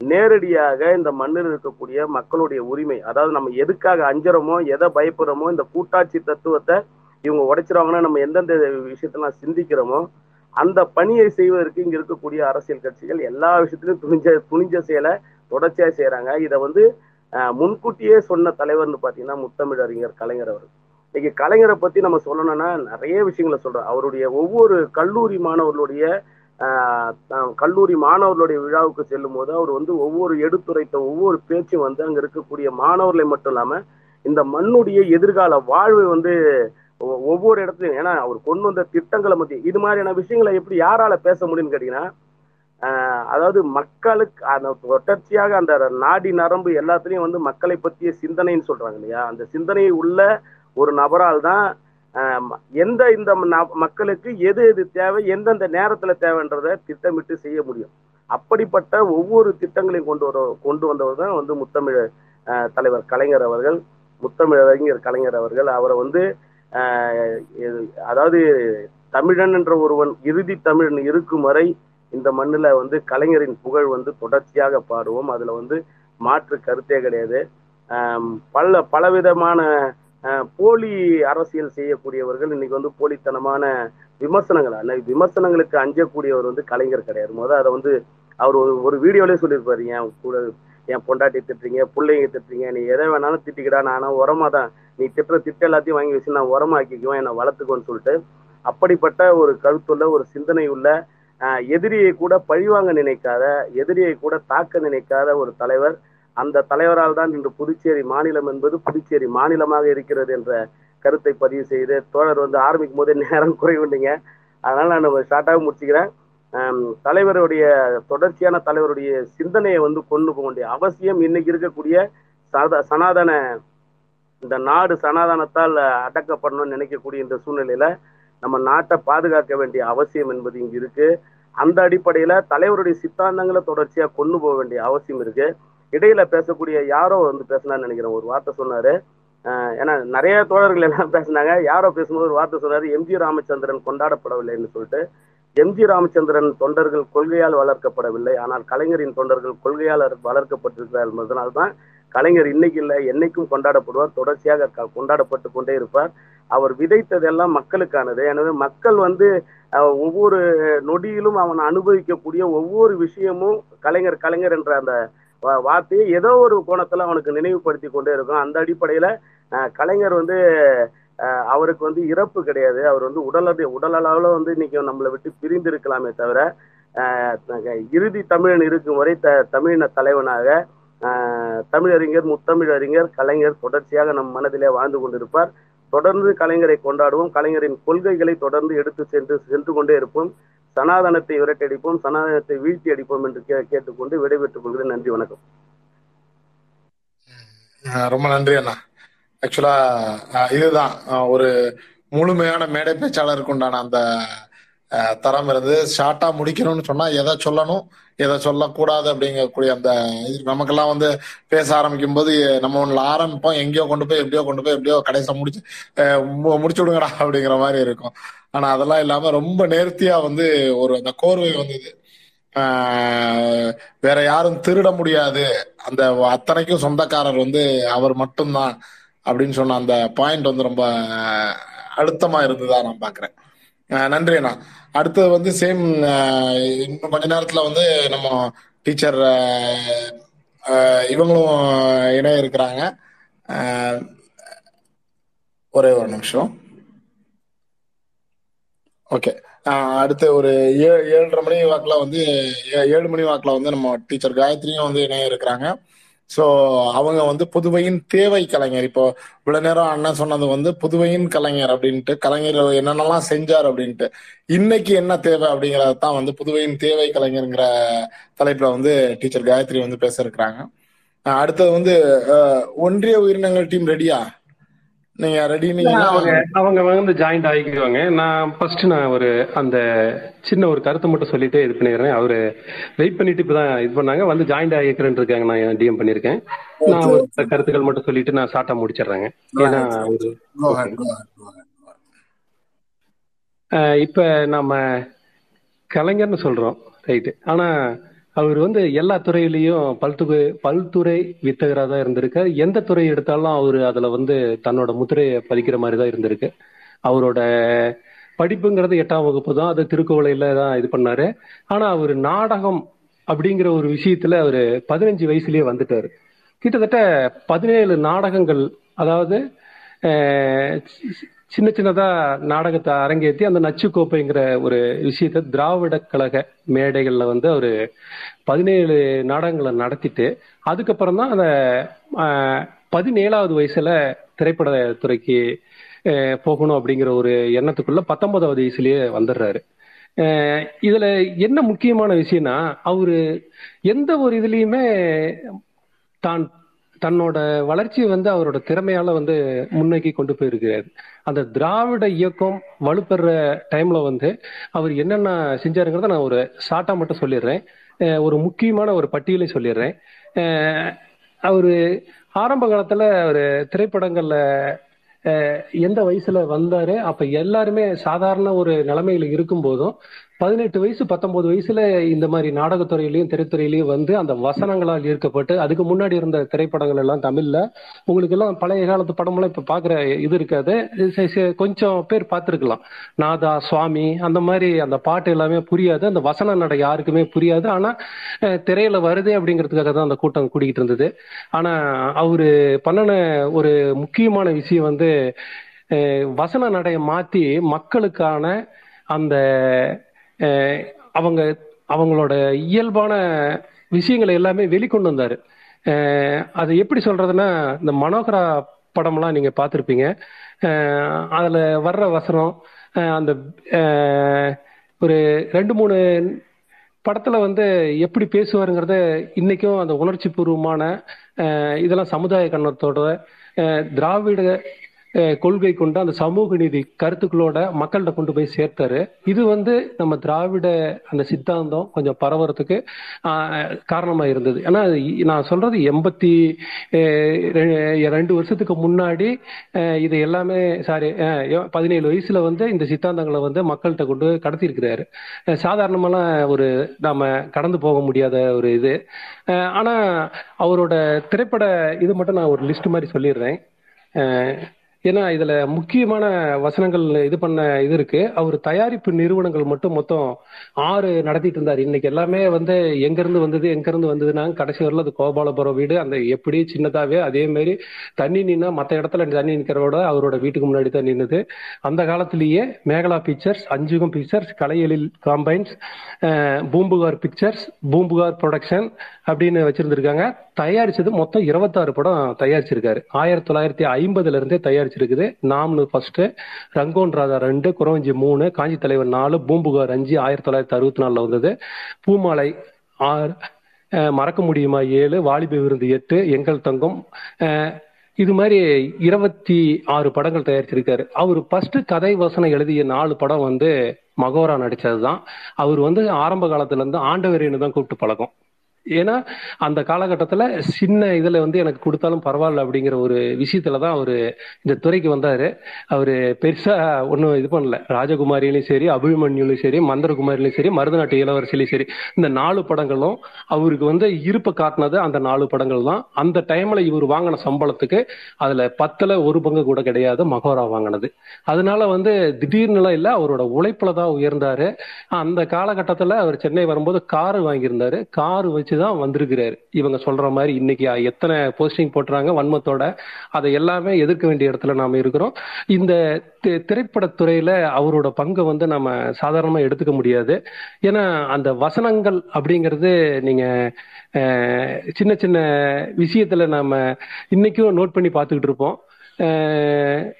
நேரடியாக இந்த மண்ணில் இருக்கக்கூடிய மக்களுடைய உரிமை அதாவது நம்ம எதுக்காக அஞ்சறோமோ எதை பயப்படுறோமோ இந்த கூட்டாட்சி தத்துவத்தை இவங்க உடைச்சிருவாங்கன்னா நம்ம எந்தெந்த விஷயத்தெல்லாம் சிந்திக்கிறோமோ அந்த பணியை செய்வதற்கு இங்க இருக்கக்கூடிய அரசியல் கட்சிகள் எல்லா விஷயத்திலும் துணிஞ்ச துணிஞ்ச செயலை தொடர்ச்சியா செய்யறாங்க இதை வந்து முன்கூட்டியே சொன்ன தலைவர்னு பாத்தீங்கன்னா முத்தமிழறிஞர் கலைஞர் அவர் இன்னைக்கு கலைஞரை பத்தி நம்ம சொல்லணும்னா நிறைய விஷயங்களை சொல்றோம் அவருடைய ஒவ்வொரு கல்லூரி மாணவர்களுடைய கல்லூரி மாணவர்களுடைய விழாவுக்கு செல்லும் போது அவர் வந்து ஒவ்வொரு எடுத்துரைத்த ஒவ்வொரு பேச்சும் வந்து அங்க இருக்கக்கூடிய மாணவர்களை மட்டும் இல்லாம இந்த மண்ணுடைய எதிர்கால வாழ்வு வந்து ஒவ்வொரு இடத்துலயும் ஏன்னா அவர் கொண்டு வந்த திட்டங்களை பத்தி இது மாதிரியான விஷயங்களை எப்படி யாரால பேச முடியும்னு கேட்டீங்கன்னா ஆஹ், அதாவது மக்களுக்கு அந்த தொடர்ச்சியாக அந்த நாடி நரம்பு எல்லாத்துலயும் வந்து மக்களை பற்றிய சிந்தனைன்னு சொல்றாங்க இல்லையா? அந்த சிந்தனை உள்ள ஒரு நபரால் தான் எந்த இந்த மக்களுக்கு எது எது தேவை எந்தெந்த நேரத்துல தேவைன்றதை திட்டமிட்டு செய்ய முடியும். அப்படிப்பட்ட ஒவ்வொரு திட்டங்களையும் கொண்டு வர கொண்டு வந்தவர் தான் வந்து முத்தமிழ் தலைவர் கலைஞர் அவர்கள் முத்தமிழறிஞர் கலைஞர் அவர்கள். அவரை வந்து அதாவது தமிழன் என்ற ஒருவன் இறுதி தமிழன் இருக்கும் வரை இந்த மண்ணில் வந்து கலைஞரின் புகழ் வந்து தொடர்ச்சியாக பாடுவோம். அதில் வந்து மாற்று கருத்தே கிடையாது. பல பலவிதமான போலி அரசியல் செய்யக்கூடியவர்கள் இன்னைக்கு வந்து போலித்தனமான விமர்சனங்கள் அன்னைக்கு விமர்சனங்களுக்கு அஞ்சக்கூடியவர் வந்து கலைஞர் கிடையாது. முதல் அதை வந்து அவர் ஒரு ஒரு வீடியோலயே சொல்லியிருப்பாரு என் கூட என் பொண்டாட்டி திட்டுறீங்க பிள்ளைங்க திட்டுறீங்க நீ எதை வேணாலும் திட்டிக்கிடா நானும் உரமா தான் நீ திட்டுற திட்ட எல்லாத்தையும் வாங்கி வச்சு நான் உரமாக்கிக்குவேன் என்னை வளர்த்துக்கோன்னு சொல்லிட்டு அப்படிப்பட்ட ஒரு கருத்துள்ள ஒரு சிந்தனை உள்ள எதிரியை கூட பழிவாங்க நினைக்காத எதிரியை கூட தாக்க நினைக்காத ஒரு தலைவர் அந்த தலைவரால் தான் இன்று புதுச்சேரி மாநிலம் என்பது புதுச்சேரி மாநிலமாக இருக்கிறது என்ற கருத்தை பதிவு செய்து தோழர் வந்து ஆரம்பிக்கும் போதே நேரம் குறைவுண்டீங்க. அதனால நான் ஷார்ட்டாக முடிச்சுக்கிறேன். தலைவருடைய தொடர்ச்சியான தலைவருடைய சிந்தனையை வந்து கொண்டு போக வேண்டிய அவசியம் இன்னைக்கு இருக்கக்கூடிய சத சனாதன இந்த நாடு சனாதனத்தால் அடக்கப்படணும்னு நினைக்கக்கூடிய இந்த சூழ்நிலையில நம்ம நாட்டை பாதுகாக்க வேண்டிய அவசியம் என்பது இங்கு இருக்கு. அந்த அடிப்படையில தலைவருடைய சித்தாந்தங்களை தொடர்ச்சியா கொண்டு போக வேண்டிய அவசியம் இருக்கு. இடையில பேசக்கூடிய யாரோ வந்து பேசினான்னு நினைக்கிறேன். ஒரு வார்த்தை சொன்னாரு. ஏன்னா நிறைய தோழர்கள் எல்லாம் பேசினாங்க. யாரோ பேசும்போது ஒரு வார்த்தை சொன்னாரு. எம்ஜி ராமச்சந்திரன் கொண்டாடப்படவில்லைன்னு சொல்லிட்டு. எம்ஜி ராமச்சந்திரன் தொண்டர்கள் கொள்கையால் வளர்க்கப்படவில்லை. ஆனால் கலைஞரின் தொண்டர்கள் கொள்கையால் வளர்க்கப்பட்டிருக்கிறார் என்பதனால்தான் கலைஞர் இன்னைக்கு இல்லை என்னைக்கும் கொண்டாடப்படுவார். தொடர்ச்சியாக க- கொண்டாடப்பட்டு கொண்டே இருப்பார். அவர் விதைத்ததெல்லாம் மக்களுக்கானது. எனவே மக்கள் வந்து ஒவ்வொரு நொடியிலும் அவன் அனுபவிக்கக்கூடிய ஒவ்வொரு விஷயமும் கலைஞர் கலைஞர் என்ற அந்த வார்த்தையை ஏதோ ஒரு கோணத்துல அவனுக்கு நினைவுபடுத்தி கொண்டே இருக்கும் அந்த அடிப்படையில கலைஞர் வந்து அவருக்கு வந்து இறப்பு கிடையாது. அவர் வந்து உடல் உடல் அளவுல வந்து இன்னைக்கு நம்மளை விட்டு பிரிந்து இருக்கலாமே தவிர இறுதி தமிழன் இருக்கும் வரை த தமிழின தலைவனாக தமிழறிஞர் முத்தமிழறிஞர் கலைஞர் தொடர்ச்சியாக நம் மனதிலே வாழ்ந்து கொண்டிருப்பார். தொடர்ந்து கலைஞரை கொண்டாடுவோம். கலைஞரின் கொள்கைகளை தொடர்ந்து எடுத்து சென்று சென்று கொண்டே இருப்போம். சனாதனத்தை விரட்டடிப்போம் சனாதனத்தை வீழ்த்தி அடிப்போம் என்று கே கேட்டுக்கொண்டு விடைபெற்றுக் கொள்கிறேன். நன்றி வணக்கம். ஆஹ் ரொம்ப நன்றி அண்ணா. ஆக்சுவலா இதுதான் ஆஹ் ஒரு முழுமையான மேடை பேச்சாளருக்கு உண்டான அந்த தரம் இருந்து ஷார்ட்டா முடிக்கணும்னு சொன்னா எதை சொல்லணும் எதை சொல்லக்கூடாது அப்படிங்கக்கூடிய அந்த இது. நமக்கெல்லாம் வந்து பேச ஆரம்பிக்கும் போது நம்ம ஒண்ணுல ஆரம்பிப்போம். எங்கேயோ கொண்டு போய் எப்படியோ கொண்டு போய் எப்படியோ கடைசியா முடிச்சு முடிச்சு விடுங்கடா அப்படிங்கிற மாதிரி இருக்கும். ஆனா அதெல்லாம் இல்லாம ரொம்ப நேர்த்தியா வந்து ஒரு அந்த கோர்வை வந்தது ஆஹ் வேற யாரும் திருட முடியாது. அந்த அத்தனைக்கும் சொந்தக்காரர் வந்து அவர் மட்டும்தான் அப்படின்னு சொன்ன அந்த பாயிண்ட் வந்து ரொம்ப அழுத்தமா இருந்ததா நான் பாக்குறேன். நன்றி அண்ணா. அடுத்தது வந்து சேம் இன்னும் கொஞ்ச நேரத்துல வந்து நம்ம டீச்சர் இவங்களும் இணைய இருக்கிறாங்க. ஒரே ஒரு நிமிஷம். ஓகே அடுத்து ஒரு ஏழு ஏழரை மணி வாக்கில் வந்து ஏ- ஏழு மணி வாக்கில் வந்து நம்ம டீச்சர் காயத்ரியும் வந்து இணைய இருக்கிறாங்க. ஸோ அவங்க வந்து புதுவையின் தேவை கலைஞர். இப்போ இவ்வளவு நேரம் அண்ணன் சொன்னது வந்து புதுவையின் கலைஞர் அப்படின்ட்டு கலைஞர் என்னென்னலாம் செஞ்சார் அப்படின்ட்டு. இன்னைக்கு என்ன தேவை அப்படிங்கறத தான் வந்து புதுவையின் தேவை கலைஞருங்கிற தலைப்புல வந்து டீச்சர் காயத்ரி வந்து பேச இருக்கிறாங்க. அடுத்தது வந்து ஒன்றிய உயிரினங்கள் டீம் ரெடியா? நீங்க ரெடினீங்கன்னா அவங்க அவங்க வந்து ஜாயிண்ட் ஆகிக்குவாங்க. நான் ஃபர்ஸ்ட் நான் ஒரு அந்த சின்ன ஒரு கருத்தை மட்டும் சொல்லிட்டு இது பண்ணிடுறேன். அவரு வெயிட் பண்ணிட்டு இப்பதான் இது பண்ணாங்க. வந்து ஜாயிண்ட் ஆகிக்கிறேன் இருக்காங்க நான் டிஎம் பண்ணிருக்கேன் நான் ஒரு கருத்துக்கள் மட்டும் சொல்லிட்டு நான் ஷார்ட்டா முடிச்சிடுறேங்க. ஏன்னா இப்ப நம்ம கலைஞர்னு சொல்றோம். ரைட்டு ஆனா அவர் வந்து எல்லா துறையிலையும் பல்துறை பல்துறை வித்தகராக தான் இருந்திருக்காரு எந்த துறை எடுத்தாலும் அவர் அதுல வந்து தன்னோட முத்திரையை பதிக்கிற மாதிரி தான் இருந்திருக்கு. அவரோட படிப்புங்கிறது எட்டாம் வகுப்பு தான். அது திருக்குவளையில தான் இது பண்ணாரு. ஆனா அவர் நாடகம் அப்படிங்கிற ஒரு விஷயத்துல அவர் பதினஞ்சு வயசுலயே வந்துட்டாரு. கிட்டத்தட்ட பதினேழு நாடகங்கள் அதாவது சின்ன சின்னதா நாடகத்தை அரங்கேற்றி அந்த நச்சு கோப்பைங்கிற ஒரு விஷயத்த திராவிட கழக மேடைகள்ல வந்து அவரு பதினேழு நாடகங்களை நடத்திட்டு அதுக்கப்புறம் தான் அந்த பதினேழாவது வயசுல திரைப்பட துறைக்கு அஹ், போகணும் அப்படிங்கிற ஒரு எண்ணத்துக்குள்ள பத்தொன்பதாவது வயசுலயே வந்துடுறாரு. இதுல என்ன முக்கியமான விஷயம்னா அவரு எந்த ஒரு இதுலயுமே தான் தன்னோட வளர்ச்சியை வந்து அவரோட திறமையால வந்து முன்னோக்கி கொண்டு போயிருக்கிறாரு. அந்த திராவிட இயக்கம் வலுப்பெற டைம்ல வந்து அவர் என்னென்ன செஞ்சாருங்கிறத நான் ஒரு ஷார்ட்டா மட்டும் சொல்லிடுறேன். ஒரு முக்கியமான ஒரு பட்டியலை சொல்லிடுறேன். அவரு ஆரம்ப காலத்துல ஒரு திரைப்படங்கள்ல அஹ் எந்த வயசுல வந்தாரு? அப்ப எல்லாருமே சாதாரண ஒரு நிலைமையில இருக்கும் போதும் பதினெட்டு வயசு பத்தொன்பது வயசுல இந்த மாதிரி நாடகத்துறையிலயும் திரைத்துறையிலயும் வந்து அந்த வசனங்களால் ஈர்க்கப்பட்டு அதுக்கு முன்னாடி இருந்த திரைப்படங்கள் எல்லாம் தமிழ்ல. உங்களுக்கு எல்லாம் பழைய காலத்து படமெல்லாம் இப்ப பாக்குற இது இருக்காது. கொஞ்சம் பேர் பார்த்துருக்கலாம். நாதா சுவாமி அந்த மாதிரி அந்த பாட்டு எல்லாமே புரியாது. அந்த வசன நடை யாருக்குமே புரியாது. ஆனா திரையில வருது அப்படிங்கிறதுக்காக தான் அந்த கூட்டம் கூட்டிகிட்டு இருந்தது. ஆனா அவரு பண்ணின ஒரு முக்கியமான விஷயம் வந்து வசன நடையை மாத்தி மக்களுக்கான அந்த அவங்க அவங்களோட இயல்பான விஷயங்களை எல்லாமே வெளிக்கொண்டு வந்தாரு. அது எப்படி சொல்றதுன்னா இந்த மனோகரா படம்லாம் நீங்க பார்த்துருப்பீங்க. அதுல வர்ற வசனம் அந்த ஒரு ரெண்டு மூணு படத்துல வந்து எப்படி பேசுவாருங்கிறத இன்னைக்கும் அந்த உணர்ச்சி பூர்வமான இதெல்லாம் சமுதாய கண்ணத்தோட திராவிட கொள்கை கொண்டு அந்த சமூக நீதி கருத்துக்களோட மக்கள்கிட்ட கொண்டு போய் சேர்த்தாரு. இது வந்து நம்ம திராவிட அந்த சித்தாந்தம் கொஞ்சம் பரவறதுக்கு காரணமா இருந்தது. ஏன்னா நான் சொல்றது எண்பத்தி ரெண்டு வருஷத்துக்கு முன்னாடி இது எல்லாமே சாரி பதினேழு வயசுல வந்து இந்த சித்தாந்தங்களை வந்து மக்கள்கிட்ட கொண்டு கடத்தி இருக்கிறாரு சாதாரணமெல்லாம் ஒரு நாம கடந்து போக முடியாத ஒரு இது. ஆனா அவரோட திரைப்பட இது மட்டும் நான் ஒரு லிஸ்ட் மாதிரி சொல்லிடுறேன். ஏன்னா இதுல முக்கியமான வசனங்கள் இது பண்ண இது இருக்கு. அவர் தயாரிப்பு நிறுவனங்கள் மட்டும் மொத்தம் ஆறு நடத்திட்டு இருந்தார். இன்னைக்கு எல்லாமே வந்து எங்க இருந்து வந்தது எங்க இருந்து வந்ததுன்னா கடைசி வரல அது கோபாலபுரம் வீடு. அந்த எப்படி சின்னதாவே அதே மாதிரி தண்ணி நின்னா மத்த இடத்துல தண்ணி நிக்கிறவோட அவரோட வீட்டுக்கு முன்னாடி தான் நின்னுது. அந்த காலத்திலேயே Mekala pictures Anjugam pictures Kalaiyezhil combines Poompuhar pictures Poompuhar production அப்படின்னு வச்சிருந்திருக்காங்க. தயாரிச்சது மொத்தம் இருபத்தாறு படம் தயாரிச்சிருக்காரு. ஆயிரத்தி தொள்ளாயிரத்தி ஐம்பதுல இருந்தே தயாரிச்சிருக்குது. நாம்னு ஃபர்ஸ்ட் ரங்கோன் ராதா ரெண்டு குறவஞ்சி மூணு காஞ்சி தலைவர் நாலு பூம்புகார் அஞ்சு ஆயிரத்தி தொள்ளாயிரத்தி அறுபத்தி நாலுல வந்தது. பூமாலை ஆறு மறக்க முடியுமா ஏழு வாலிப விருந்து எட்டு எங்கள் தங்கம் இது மாதிரி இருபத்தி ஆறு படங்கள் தயாரிச்சிருக்காரு. அவர் ஃபர்ஸ்ட் கதை வசனம் எழுதிய நாலு படம் வந்து மகோரா நடிச்சதுதான். அவர் வந்து ஆரம்ப காலத்துல இருந்து ஆண்டவரின்னு தான் கூப்பிட்டு பழக்கம். ஏன்னா அந்த காலகட்டத்துல சின்ன இதுல வந்து எனக்கு கொடுத்தாலும் பரவாயில்ல அப்படிங்கிற ஒரு விஷயத்துல தான் அவரு இந்த துறைக்கு வந்தாரு. அவரு பெருசா ஒன்றும் இது பண்ணல. ராஜகுமாரியிலையும் சரி அபிமன்யுலையும் சரி மந்திரகுமாரிலையும் சரி மருதநாட்டு இளவரசிலையும் சரி இந்த நாலு படங்களும் அவருக்கு வந்து இருப்பை காட்டினது அந்த நாலு படங்கள் தான். அந்த டைம்ல இவர் வாங்கின சம்பளத்துக்கு அதுல பத்துல ஒரு பங்கு கூட கிடையாது மகோரா வாங்கினது. அதனால வந்து திடீர்னுலாம் இல்ல அவரோட உழைப்பில் தான் உயர்ந்தாரு. அந்த காலகட்டத்துல அவர் சென்னை வரும்போது காரு வாங்கியிருந்தாரு. காரு வச்சு தான் வந்திருக்கிறாரு. இவங்க சொல்ற மாதிரி இன்னைக்கு எத்தனை போஸ்டிங் போட்டுறாங்க வன்மத்தோட. அதை எல்லாமே எதிர்க்க வேண்டிய இடத்துல நாம இருக்கிறோம். இந்த தி- திரைப்படத்துறையில அவரோட பங்கை வந்து நம்ம சாதாரணமா எடுத்துக்க முடியாது. ஏன்னா அந்த வசனங்கள் அப்படிங்கிறது நீங்க சின்ன சின்ன விஷயத்துல நாம இன்னைக்கும் நோட் பண்ணி பார்த்துக்கிட்டு இருப்போம்.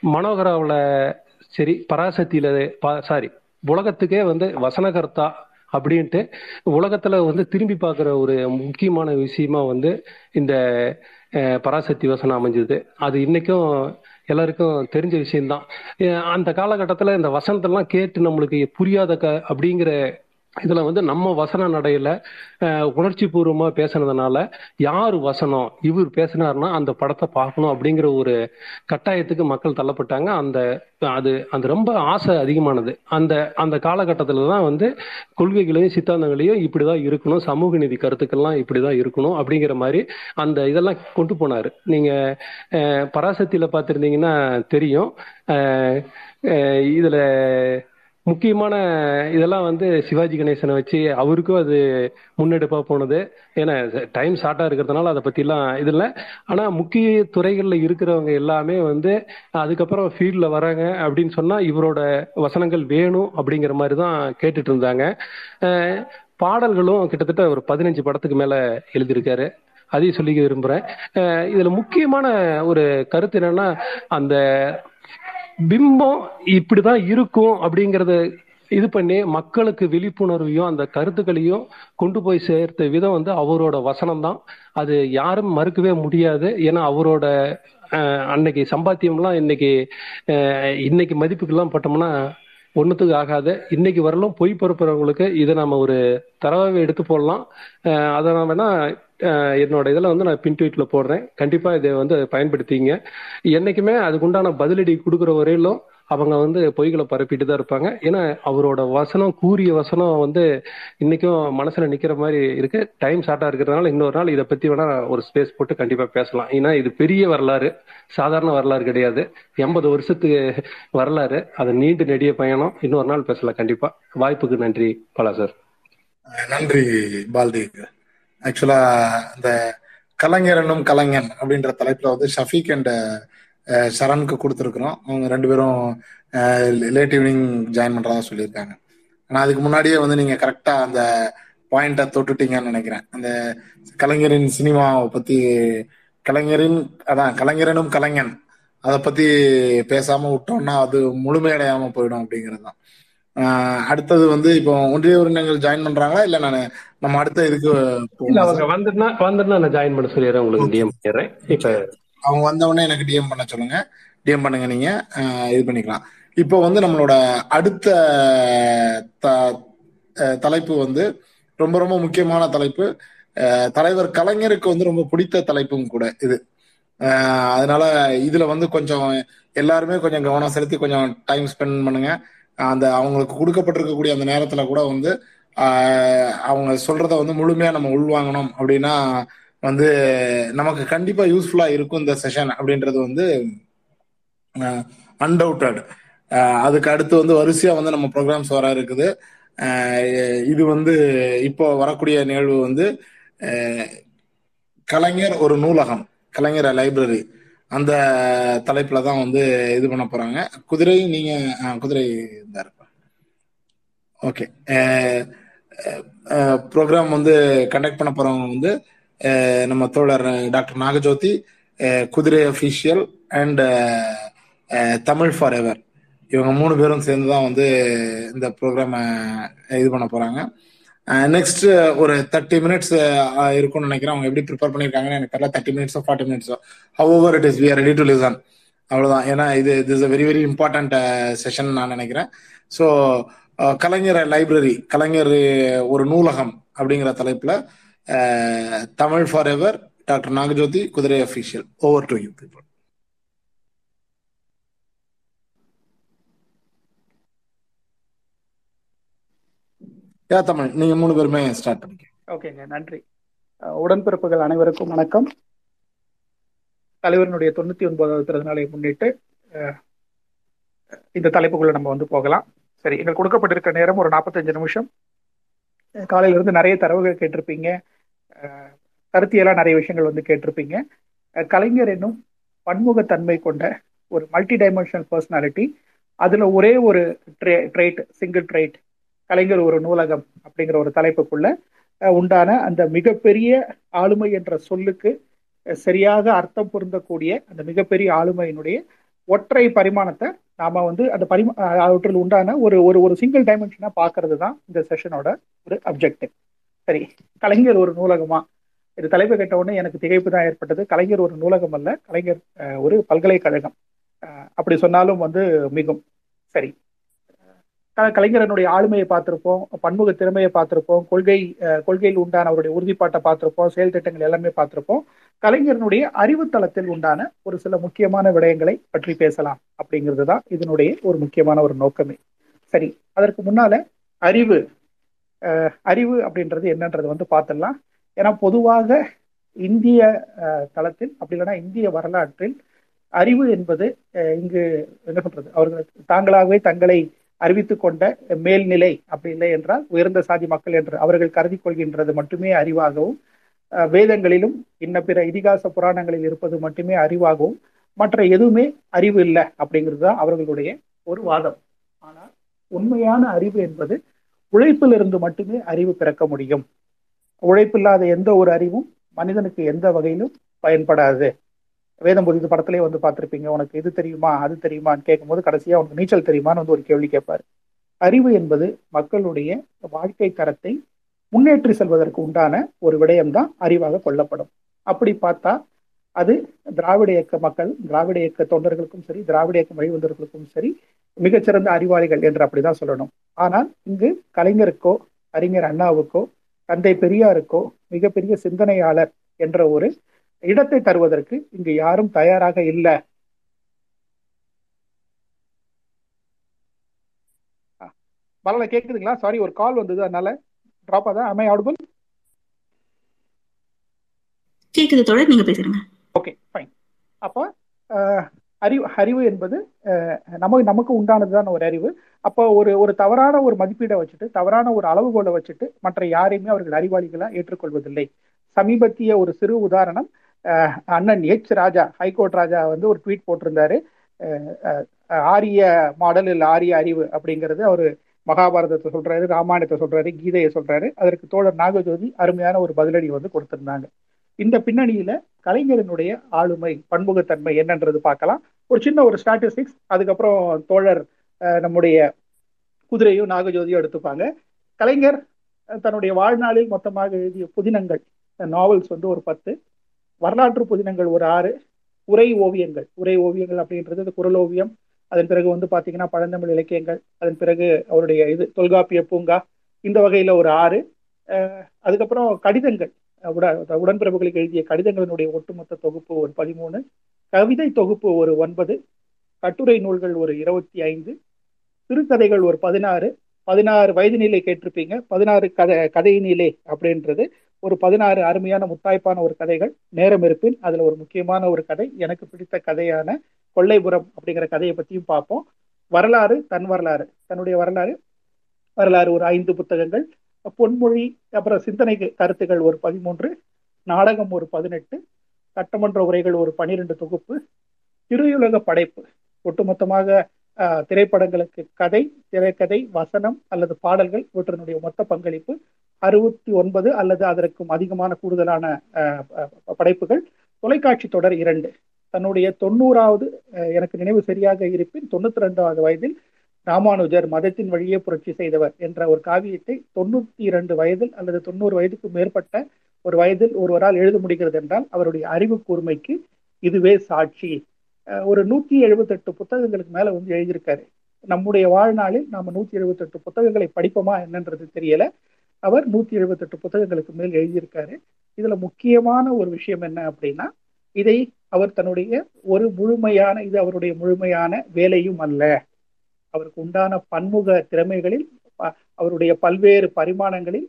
மனோகராவில் சரி பராசக்தியில சாரி உலகத்துக்கே வந்து வசனகர்த்தா அப்படின்ட்டு உலகத்துல வந்து திரும்பி பார்க்குற ஒரு முக்கியமான விஷயமா வந்து இந்த பராசக்தி வசனம் அமைஞ்சது. அது இன்னைக்கும் எல்லாருக்கும் தெரிஞ்ச விஷயம்தான். அந்த காலகட்டத்தில் இந்த வசனத்தெல்லாம் கேட்டு நம்மளுக்கு புரியாத க அப்படிங்கிற இதுல வந்து நம்ம வசன நடையில உணர்ச்சி பூர்வமா பேசுனதுனால யார் வசனம் இவர் பேசினாருன்னா அந்த படத்தை பார்க்கணும் அப்படிங்கிற ஒரு கட்டாயத்துக்கு மக்கள் தள்ளப்பட்டாங்க. அந்த அது அந்த ரொம்ப ஆசை அதிகமானது. அந்த அந்த காலகட்டத்துல தான் வந்து கொள்கைகளையும் சித்தாந்தங்களையும் இப்படிதான் இருக்கணும் சமூக நீதி கருத்துக்கள்லாம் இப்படிதான் இருக்கணும் அப்படிங்கிற மாதிரி அந்த இதெல்லாம் கொண்டு போனாரு. நீங்க பராசக்தியில பார்த்திருந்தீங்கன்னா தெரியும். இதுல முக்கியமான இதெல்லாம் வந்து சிவாஜி கணேசனை வச்சு அவருக்கும் அது முன்னெடுப்பா போனது. ஏன்னா டைம் ஷார்ட்டா இருக்கிறதுனால அதை பத்திலாம் இது இல்லை. ஆனா முக்கிய துறைகள்ல இருக்கிறவங்க எல்லாமே வந்து அதுக்கப்புறம் ஃபீல்ட்ல வராங்க அப்படின்னு சொன்னா இவரோட வசனங்கள் வேணும் அப்படிங்கிற மாதிரி தான் கேட்டுட்டு இருந்தாங்க. பாடல்களும் கிட்டத்தட்ட ஒரு பதினஞ்சு படத்துக்கு மேல எழுதியிருக்காரு. அதையும் சொல்லிக்க விரும்புறேன். இதுல முக்கியமான ஒரு கருத்து என்னன்னா அந்த பிம்பம் இப்படிதான் இருக்கும் அப்படிங்கறத இது பண்ணி மக்களுக்கு விழிப்புணர்வையும் அந்த கருத்துக்களையும் கொண்டு போய் சேர்த்த விதம் வந்து அவரோட வசனம் தான் அது யாரும் மறுக்கவே முடியாது. ஏன்னா அவரோட அன்னைக்கு சம்பாத்தியம்லாம் இன்னைக்கு இன்னைக்கு மதிப்புக்கெல்லாம் பட்டோம்னா ஒன்றுத்துக்கு ஆகாது. இன்னைக்கு வரலும் பொய் பொறுப்புறவங்களுக்கு இதை நம்ம ஒரு தரவாகவே எடுத்து போடலாம். அதை நான் வேணா என்னோட இதில் வந்து நான் பின் ட்வீட்ல போடுறேன். கண்டிப்பா இதை வந்து பயன்படுத்திங்க. என்னைக்குமே அதுக்குண்டான பதிலடி கொடுக்குற வரையிலும் அவங்க வந்து பொய்களை பரப்பிட்டு தான் இருப்பாங்க. ஏன்னா அவரோட வசனம் கூறிய வசனம் வந்து இன்னைக்கும் மனசுல நிக்கிற மாதிரி இருக்கு. டைம் ஷார்ட்டா இருக்கிறதுனால இன்னொரு நாள் இதை பத்தி வேணா ஒரு ஸ்பேஸ் போட்டு கண்டிப்பா பேசலாம். ஏன்னா இது பெரிய வரலாறு. சாதாரண வரலாறு கிடையாது. எண்பது வருஷத்துக்கு வரலாறு. அது நீண்டு நெடிய பயணம். இன்னொரு நாள் பேசலாம் கண்டிப்பா. வாய்ப்புக்கு நன்றி பலா சார். நன்றி பால்தேவ். ஆக்சுவலா இந்த கலைஞரனும் கலைஞன் அப்படின்ற தலைப்புல வந்து ஷஃபீக் அண்ட் சரணுக்கு கொடுத்துருக்குறோம். அவங்க ரெண்டு பேரும் லேட் ஈவினிங் ஜாயின் பண்றதா சொல்லியிருக்காங்க. ஆனா அதுக்கு முன்னாடியே வந்து நீங்க கரெக்டா அந்த பாயிண்ட தொட்டுட்டீங்கன்னு நினைக்கிறேன். அந்த கலைஞரின் சினிமாவை பத்தி கலைஞரின் அதான் கலைஞரனும் கலைஞன் அதை பத்தி பேசாம விட்டோம்னா அது முழுமையடையாம போயிடும் அப்படிங்கிறது தான். அடுத்தது வந்து இப்போ ஒன்றிய உறுப்பினர்கள் ஜாயின் பண்றாங்களா? இல்ல நான் நம்ம அடுத்த இதுக்கு இல்ல அவங்க வந்துட்டுனா வந்துட்டுனா நான் ஜாயின் பண்ண சொல்லிடுறேன் உங்களுக்கு டிஎம் பண்ணிடுறேன். இப்ப அவங்க வந்த உடனே எனக்கு டிஎம் பண்ண சொல்லுங்க. டிஎம் பண்ணுங்க நீங்க. இது பண்ணிக்கலாம். இப்போ வந்து நம்மளோட அடுத்த தலைப்பு வந்து ரொம்ப ரொம்ப முக்கியமான தலைப்பு. தலைவர் கலைஞருக்கு வந்து ரொம்ப பிடித்த தலைப்பும் கூட இது. அதனால இதுல வந்து கொஞ்சம் எல்லாருமே கொஞ்சம் கவனம் செலுத்தி கொஞ்சம் டைம் ஸ்பெண்ட் பண்ணுங்க. அந்த அவங்களுக்கு கொடுக்கப்பட்டிருக்கக்கூடிய அந்த நேரத்துல கூட வந்து அவங்க சொல்றத வந்து முழுமையா நம்ம உள்வாங்கணும் அப்படின்னா வந்து நமக்கு கண்டிப்பா யூஸ்ஃபுல்லா இருக்கும் இந்த செஷன் அப்படின்றது வந்து அன்டவுட்டட் அதுக்கு அடுத்து வந்து வரிசையா வந்து நம்ம ப்ரோக்ராம்ஸ் வர இருக்குது. இது வந்து இப்போ வரக்கூடிய நிகழ்வு வந்து கலைஞர் ஒரு நூலகம் கலைஞர் லைப்ரரி அந்த தலைப்புல தான் வந்து இது பண்ண போறாங்க. குதிரை நீங்க குதிரை இருந்தாரு ஓகே. ப்ரோக்ராம் வந்து கண்டக்ட் பண்ண போறவங்க வந்து நம்ம தோழர் டாக்டர் நாகஜோதி குதிரை official and Tamil forever இவங்க மூணு பேரும் சேர்ந்து தான் வந்து இந்த ப்ரோக்ராமை இது பண்ண போறாங்க. நெக்ஸ்ட் uh, ஒரு தேர்ட்டி மினிட்ஸ் uh, இருக்கும்னு நினைக்கிறேன். அவங்க எப்படி ப்ரிப்பேர் பண்ணியிருக்காங்கன்னு எனக்கு தெரியல. தேர்ட்டி மினிட்ஸோ forty மினிட்ஸோ however it is we are ready to listen அவ்வளவுதான். ஏன்னா இது is a very very important session நான் நினைக்கிறேன். So uh, Kalaignar library Kalaignar ஒரு நூலகம் அப்படிங்கிற தலைப்புல Tamil forever doctor Nagajothi குதிரை official over to you people yeah Tamil நீங்க மூணு பேருமே ஸ்டார்ட் பண்ணிக்க ஓகேங்க நன்றி. உடன்பிறப்புகள் அனைவருக்கும் வணக்கம். தலைவரினுடைய தொண்ணூத்தி ஒன்பதாவது பிறந்தநாளை முன்னிட்டு இந்த தலைப்புக்குள்ள நம்ம வந்து போகலாம். சரி எங்களுக்கு கொடுக்கப்பட்டிருக்க நேரம் ஒரு நாற்பத்தஞ்சு நிமிஷம். காலையில இருந்து நிறைய தரவுகள் கேட்டிருப்பீங்க. அஹ், நிறைய விஷயங்கள் வந்து கேட்டிருப்பீங்க. கலைஞர் என்னும் பன்முகத்தன்மை கொண்ட ஒரு மல்டி டைமென்ஷனல் பர்சனாலிட்டி அதுல ஒரே ஒரு ட்ரேட் சிங்கிள் ட்ரேட் கலைஞர் ஒரு நூலகம் அப்படிங்கிற ஒரு தலைப்புக்குள்ள உண்டான அந்த மிகப்பெரிய ஆளுமை என்ற சொல்லுக்கு சரியாக அர்த்தம் பொருந்தக்கூடிய அந்த மிகப்பெரிய ஆளுமையினுடைய ஒற்றை பரிமாணத்தை நாம வந்து அந்த பரிமா அவற்றில் உண்டான ஒரு ஒரு ஒரு சிங்கிள் டைமென்ஷனா பார்க்கறது தான் இந்த செஷனோட ஒரு அப்ஜெக்டிவ் சரி கலைஞர் ஒரு நூலகமா? இது தலைப்பு கேட்ட உடனே எனக்கு திகைப்பு தான் ஏற்பட்டது. கலைஞர் ஒரு நூலகம் அல்ல கலைஞர் ஒரு பல்கலைக்கழகம். அப்படி சொன்னாலும் வந்து மிகும். சரி கலைஞரனுடைய ஆளுமையை பார்த்திருப்போம் பன்முக திறமையை பார்த்திருப்போம் கொள்கை கொள்கையில் உண்டான அவருடைய உறுதிப்பாட்டை பார்த்திருப்போம் செயல் திட்டங்கள் எல்லாமே பார்த்திருப்போம். கலைஞரனுடைய அறிவுத்தளத்தில் உண்டான ஒரு சில முக்கியமான விடயங்களை பற்றி பேசலாம் அப்படிங்கிறது தான் இதனுடைய ஒரு முக்கியமான ஒரு நோக்கமே. சரி அதற்கு முன்னால அறிவு அறிவு அப்படின்றது என்னன்றது வந்து பார்த்துடலாம். ஏன்னா பொதுவாக இந்திய தளத்தில் அப்படி இல்லைன்னா இந்திய வரலாற்றில் அறிவு என்பது இங்கு என்ன சொல்றது? அவர்கள் தாங்களாகவே தங்களை அறிவித்துக் கொண்ட மேல்நிலை அப்படி இல்லை என்றால் உயர்ந்த சாதி மக்கள் என்று அவர்கள் கருதி கொள்கின்றது மட்டுமே அறிவாகவும் வேதங்களிலும் இன்ன பிற இதிகாச புராணங்களில் இருப்பது மட்டுமே அறிவாகவும் மற்ற எதுவுமே அறிவு இல்லை அப்படிங்கிறது தான் அவர்களுடைய ஒரு வாதம். ஆனால் உண்மையான அறிவு என்பது உழைப்பிலிருந்து மட்டுமே அறிவு பிறக்க முடியும். உழைப்பில்லாத எந்த ஒரு அறிவும் மனிதனுக்கு எந்த வகையிலும் பயன்படாது. வேதம் புதிது படத்திலே வந்து பார்த்துருப்பீங்க. உனக்கு இது தெரியுமா அது தெரியுமான்னு கேட்கும்போது கடைசியாக உனக்கு நீச்சல் தெரியுமான்னு வந்து ஒரு கேள்வி கேட்பாரு. அறிவு என்பது மக்களுடைய வாழ்க்கை தரத்தை முன்னேற்றி செல்வதற்கு உண்டான ஒரு விடயம்தான் அறிவாக கொள்ளப்படும். அப்படி பார்த்தா அது திராவிட இயக்க மக்கள் திராவிட இயக்க தொண்டர்களுக்கும் சரி திராவிட இயக்க வழிவந்தர்களுக்கும் சரி மிகச்சிறந்த அறிவாளிகள் என்று அப்படிதான் சொல்லணும். ஆனால் இங்கு கலைஞருக்கோ அறிஞர் அண்ணாவுக்கோ தந்தை பெரியாருக்கோ மிகப்பெரிய சிந்தனையாளர் என்ற ஒரு இடத்தை தருவதற்கு இங்கு யாரும் தயாராக இல்லை. பரவாயில்ல கேக்குதுங்களா? சாரி ஒரு கால் வந்தது அதனால டிராப் ஆதா அமை ஆடுபல் கேக்குது தோழர் நீங்க பேசுறீங்க. ஓகே ஃபைன் அப்போ அறிவு அறிவு என்பது நமக்கு நமக்கு உண்டானதுதான் ஒரு அறிவு. அப்போ ஒரு ஒரு தவறான ஒரு மதிப்பீடை வச்சுட்டு தவறான ஒரு அளவுகோலை வச்சுட்டு மற்ற யாரையுமே அவர்கள் அறிவாளிகளா ஏற்றுக்கொள்வதில்லை. சமீபத்திய ஒரு சிறு உதாரணம் அண்ணன் எச் ராஜா ஹைகோர்ட் ராஜா வந்து ஒரு ட்வீட் போட்டிருந்தாரு. ஆரிய மாடல் இல்லை ஆரிய அறிவு அப்படிங்கிறது அவர் மகாபாரதத்தை சொல்றாரு ராமாயணத்தை சொல்றாரு கீதையை சொல்றாரு. அதற்கு தோழர் நாகஜோதி அருமையான ஒரு பதிலடி வந்து கொடுத்திருந்தாங்க. இந்த பின்னணியில கலைஞரனுடைய ஆளுமை பன்முகத்தன்மை என்னன்றது பார்க்கலாம். ஒரு சின்ன ஒரு ஸ்டாட்டிஸ்டிக்ஸ் அதுக்கப்புறம் தோழர் நம்முடைய குதிரையும் நாகஜோதியும் எடுத்துப்பாங்க. கலைஞர் தன்னுடைய வாழ்நாளில் மொத்தமாக எழுதிய புதினங்கள் நாவல்ஸ் வந்து ஒரு பத்து. வரலாற்று புதினங்கள் ஒரு ஆறு உரை ஓவியங்கள். உரை ஓவியங்கள் அப்படின்றது குரல் ஓவியம். அதன் பிறகு வந்து பார்த்தீங்கன்னா பழந்தமிழ் இலக்கியங்கள். அதன் பிறகு அவருடைய இது தொல்காப்பிய பூங்கா. இந்த வகையில் ஒரு ஆறு. அதுக்கப்புறம் கடிதங்கள். உட உடன்பிறப்புகளுக்கு எழுதிய கடிதங்களினுடைய ஒட்டுமொத்த தொகுப்பு ஒரு பதிமூணு. கவிதை தொகுப்பு ஒரு ஒன்பது. கட்டுரை நூல்கள் ஒரு இருபத்தி ஐந்து. சிறுகதைகள் ஒரு பதினாறு. பதினாறு வயது நிலை கேட்டிருப்பீங்க. பதினாறு கதை கதை நிலை அப்படின்றது. ஒரு பதினாறு அருமையான முத்தாய்ப்பான ஒரு கதைகள் நேரம் இருப்பின். அதுல ஒரு முக்கியமான ஒரு கதை எனக்கு பிடித்த கதையான கொல்லைபுரம் அப்படிங்கிற கதையை பத்தியும் பார்ப்போம். வரலாறு தன் வரலாறு தன்னுடைய வரலாறு. வரலாறு ஒரு ஐந்து புத்தகங்கள் பொன்மொழி அப்புறம் சிந்தனை கருத்துகள் ஒரு பதிமூன்று நாடகம் ஒரு பதினெட்டு சட்டமன்ற உரைகள் ஒரு பனிரெண்டு தொகுப்பு திரையுலக படைப்பு ஒட்டுமொத்தமாக திரைப்படங்களுக்கு கதை திரைக்கதை வசனம் அல்லது பாடல்கள் இவற்றினுடைய மொத்த பங்களிப்பு அறுபத்தி ஒன்பது அல்லது அதற்கும் அதிகமான கூடுதலான படைப்புகள். தொலைக்காட்சி தொடர் இரண்டு. தன்னுடைய தொண்ணூறாவது எனக்கு நினைவு சரியாக இருப்பின் தொண்ணூத்தி ரெண்டாவது வயதில் ராமானுஜர் மதத்தின் வழியே புரட்சி செய்தவர் என்ற ஒரு காவியத்தை தொண்ணூத்தி இரண்டு வயதில் அல்லது தொண்ணூறு வயதுக்கு மேற்பட்ட ஒரு வயதில் ஒருவரால் எழுத முடிகிறது என்றால் அவருடைய அறிவு கூர்மைக்கு இதுவே சாட்சி. ஒரு நூத்தி எழுபத்தெட்டு புத்தகங்களுக்கு மேல வந்து எழுதியிருக்காரு. நம்முடைய வாழ்நாளில் நாம நூத்தி எழுபத்தெட்டு புத்தகங்களை படிப்போமா என்னன்றது தெரியல. அவர் நூத்தி எழுபத்தெட்டு புத்தகங்களுக்கு மேல் எழுதியிருக்காரு. இதுல முக்கியமான ஒரு விஷயம் என்ன அப்படின்னா இதை அவர் தன்னுடைய ஒரு முழுமையான இது அவருடைய முழுமையான வேலையும் அல்ல. அவருக்கு உண்டான பன்முக திறமைகளில் அவருடைய பல்வேறு பரிமாணங்களில்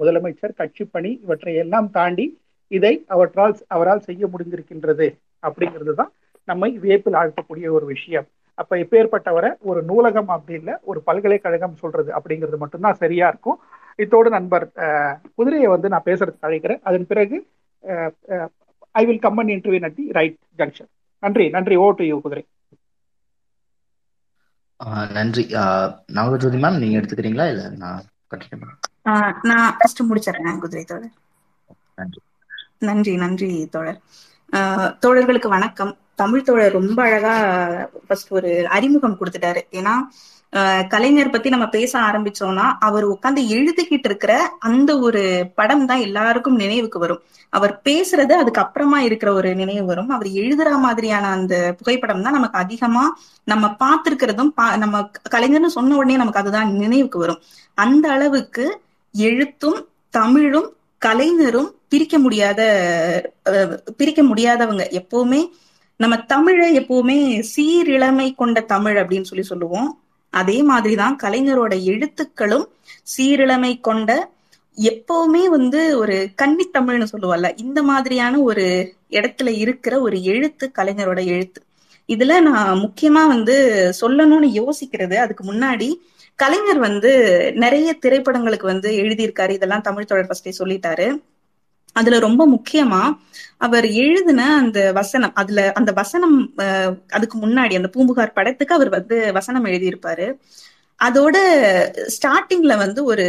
முதலமைச்சர் கட்சி பணி இவற்றை எல்லாம் தாண்டி இதை அவற்றால் அவரால் செய்ய முடிந்திருக்கின்றது அப்படிங்கிறது தான் நம்மை வியப்பில் ஆழ்த்தக்கூடிய ஒரு விஷயம். அப்ப இப்பேற்பட்டவரை ஒரு நூலகம் அப்படி இல்லை ஒரு பல்கலைக்கழகம் சொல்றது அப்படிங்கிறது மட்டும்தான் சரியா இருக்கும். இத்தோடு நண்பர் அஹ், குதிரையை வந்து நான் பேசுறதுக்கு அழைக்கிறேன். அதன் பிறகு I will come and interview the right junction நன்றி நன்றி. ஓ டு யூ குதிரை. ஆஹ் நன்றி. ஆஹ் நாகஜோதி மேம் நீங்க எடுத்துக்கிறீங்களா? இல்ல நான் நான் ஃபர்ஸ்ட் முடிச்சிடுறேன் குதிரை தோழர். நன்றி. நன்றி நன்றி தோழர். ஆஹ் தோழர்களுக்கு வணக்கம். தமிழ் தோழர் ரொம்ப அழகா ஃபர்ஸ்ட் ஒரு அறிமுகம் கொடுத்துட்டாரு. ஏன்னா ஆஹ் கலைஞர் பத்தி நம்ம பேச ஆரம்பிச்சோம்னா அவர் உட்கார்ந்து எழுதிக்கிட்டு இருக்கிற அந்த ஒரு படம் தான் எல்லாருக்கும் நினைவுக்கு வரும். அவர் பேசுறது அதுக்கு அப்புறமா இருக்கிற ஒரு நினைவு வரும். அவர் எழுதுற மாதிரியான அந்த புகைப்படம் தான் நமக்கு அதிகமா நம்ம பார்த்திருக்கிறதும் பா- நம்ம கலைஞர்னு சொன்ன உடனே நமக்கு அதுதான் நினைவுக்கு வரும். அந்த அளவுக்கு எழுத்தும் தமிழும் கலைஞரும் பிரிக்க முடியாத அஹ், பிரிக்க முடியாதவங்க. எப்பவுமே நம்ம தமிழை எப்பவுமே சீரிழமை கொண்ட தமிழ் அப்படின்னு சொல்லி சொல்லுவோம். அதே மாதிரிதான் கலைஞரோட எழுத்துக்களும் சீரிழமை கொண்ட எப்பவுமே வந்து ஒரு கன்னித்தமிழ்னு சொல்லுவாள்ல இந்த மாதிரியான ஒரு இடத்துல இருக்கிற ஒரு எழுத்து கலைஞரோட எழுத்து. இதுல நான் முக்கியமா வந்து சொல்லணும்னு யோசிக்கிறது. அதுக்கு முன்னாடி கலைஞர் வந்து நிறைய திரைப்படங்களுக்கு வந்து எழுதியிருக்காரு. இதெல்லாம் தமிழ் தொடர் ஃபர்ஸ்டே சொல்லிட்டாரு. அதுல ரொம்ப முக்கியமா அவர் எழுதின அந்த வசனம் அதுல அந்த வசனம் அஹ், அதுக்கு முன்னாடி அந்த பூம்புகார் படத்துக்கு அவர் வந்து வசனம் எழுதியிருப்பாரு. அதோட ஸ்டார்டிங்ல வந்து ஒரு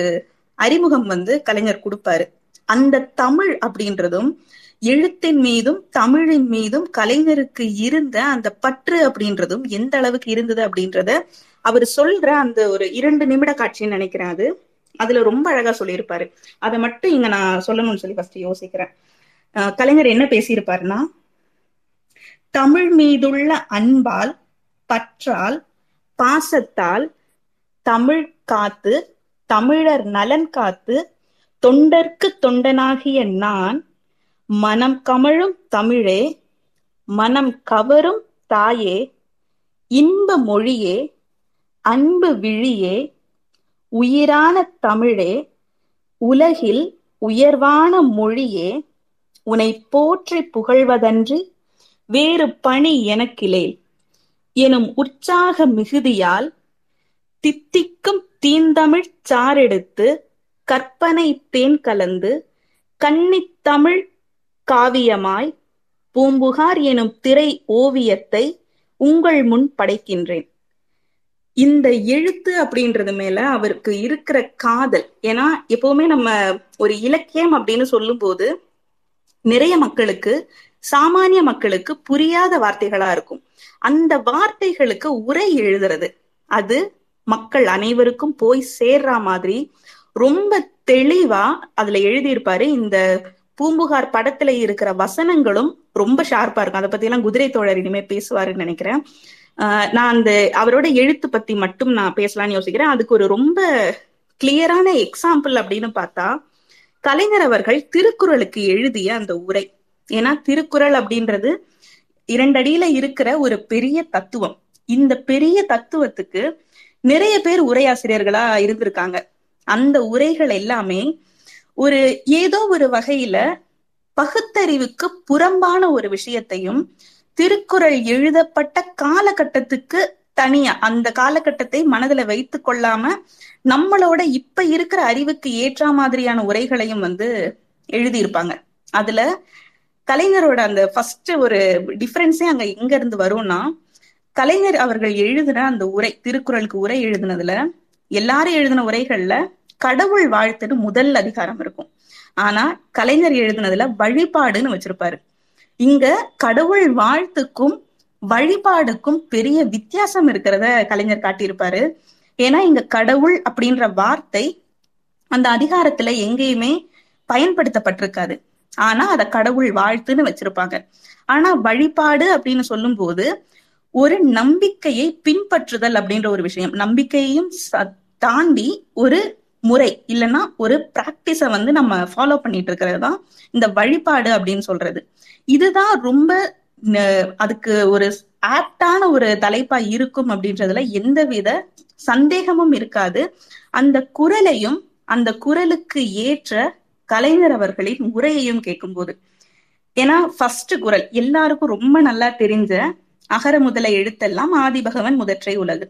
அறிமுகம் வந்து கலைஞர் கொடுப்பாரு. அந்த தமிழ் அப்படின்றதும் எழுத்தின் மீதும் தமிழின் மீதும் கலைஞருக்கு இருந்த அந்த பற்று அப்படின்றதும் எந்த அளவுக்கு இருந்தது அப்படின்றத அவர் சொல்ற அந்த ஒரு இரண்டு நிமிட காட்சின்னு நினைக்கிறேன் அது. அதுல ரொம்ப அழகா சொல்லியிருப்பாரு. அதை மட்டும் இங்க நான் சொல்லணும்னு சொல்லி ஃபர்ஸ்ட் யோசிக்கிறேன். கலைஞர் என்ன பேசியிருப்பாருன்னா தமிழ் மீதுள்ள அன்பால் பற்றால் பாசத்தால் தமிழ் காத்து தமிழர் நலன் காத்து தொண்டர்க்கு தொண்டனாகிய நான் மனம் கமழும் தமிழே மனம் கவரும் தாயே இன்ப மொழியே அன்பு விழியே உயிரான தமிழே உலகில் உயர்வான மொழியே உனை போற்றி புகழ்வதன்றி வேறு பணி எனக்கிலே. எனும் உற்சாக மிகுதியால் தித்திக்கும் தீந்தமிழ் சாறெடுத்து கற்பனை தேன் கலந்து கன்னித்தமிழ் காவியமாய் பூம்புகார் எனும் திரை ஓவியத்தை உங்கள் முன் படைக்கின்றேன். இந்த எழுத்து அப்படின்றது மேல அவருக்கு இருக்கிற காதல். ஏன்னா எப்பவுமே நம்ம ஒரு இலக்கியம் அப்படின்னு சொல்லும் போது நிறைய மக்களுக்கு சாமானிய மக்களுக்கு புரியாத வார்த்தைகளா இருக்கும். அந்த வார்த்தைகளுக்கு உரை எழுதுறது. அது மக்கள் அனைவருக்கும் போய் சேர்ற மாதிரி ரொம்ப தெளிவா அதுல எழுதியிருப்பாரு. இந்த பூம்புகார் படத்துல இருக்கிற வசனங்களும் ரொம்ப ஷார்ப்பா இருக்கும். அதை பத்தி எல்லாம் குதிரை தோழர் இனிமே பேசுவாருன்னு நினைக்கிறேன். நான் அந்த அவரோட எழுத்து பத்தி மட்டும் நான் பேசலாம்னு யோசிக்கிறேன். அதுக்கு ஒரு ரொம்ப கிளியரான எக்ஸாம்பிள் அப்படின்னு பார்த்தா கலைஞர் அவர்கள் திருக்குறளுக்கு எழுதிய அந்த உரை. ஏன்னா திருக்குறள் அப்படின்றது இரண்டடியில இருக்கிற ஒரு பெரிய தத்துவம். இந்த பெரிய தத்துவத்துக்கு நிறைய பேர் உரையாசிரியர்களா இருந்திருக்காங்க. அந்த உரைகள் எல்லாமே ஒரு ஏதோ ஒரு வகையில பகுத்தறிவுக்கு புறம்பான ஒரு விஷயத்தையும் திருக்குறள் எழுதப்பட்ட காலகட்டத்துக்கு தனியா அந்த காலகட்டத்தை மனதுல வைத்து கொள்ளாம நம்மளோட இப்ப இருக்கிற அறிவுக்கு ஏற்ற மாதிரியான உரைகளையும் வந்து எழுதியிருப்பாங்க. அதுல கலைஞரோட அந்த ஃபர்ஸ்ட் ஒரு டிஃபரன்ஸே அங்க எங்க இருந்து வரும்னா கலைஞர் அவர்கள் எழுதின அந்த உரை திருக்குறளுக்கு உரை எழுதினதுல எல்லாரும் எழுதின உரைகள்ல கடவுள் வாழ்த்துன்னு முதல் அதிகாரம் இருக்கும். ஆனா கலைஞர் எழுதினதுல வழிபாடுன்னு வச்சிருப்பாரு. இங்க கடவுள் வாழ்த்துக்கும் வழிபாடுக்கும் பெரிய வித்தியாசம் இருக்கிறத கலைஞர் காட்டியிருப்பாரு. ஏன்னா இங்க கடவுள் அப்படின்ற வார்த்தை அந்த அதிகாரத்துல எங்கேயுமே பயன்படுத்தப்பட்டிருக்காது. ஆனா அத கடவுள் வாழ்த்துன்னு வச்சிருப்பாங்க. ஆனா வழிபாடு அப்படின்னு சொல்லும் போது ஒரு நம்பிக்கையை பின்பற்றுதல் அப்படின்ற ஒரு விஷயம். நம்பிக்கையையும் தாண்டி ஒரு முறை இல்லைன்னா ஒரு பிராக்டிஸ வந்து நம்ம ஃபாலோ பண்ணிட்டு இருக்கிறது தான் இந்த வழிபாடு அப்படின்னு சொல்றது. இதுதான் ரொம்ப அதுக்கு ஒரு ஆப்டான ஒரு தலைப்பா இருக்கும் அப்படின்றதுல எந்தவித சந்தேகமும் இருக்காது. அந்த குரலையும் அந்த குரலுக்கு ஏற்ற கலைஞர் அவர்களின் உரையையும் கேட்கும்போது. ஏன்னா ஃபர்ஸ்ட் குரல் எல்லாருக்கும் ரொம்ப நல்லா தெரிஞ்ச அகர முதல எழுத்தெல்லாம் ஆதிபகவன் முதற்றை உலகு.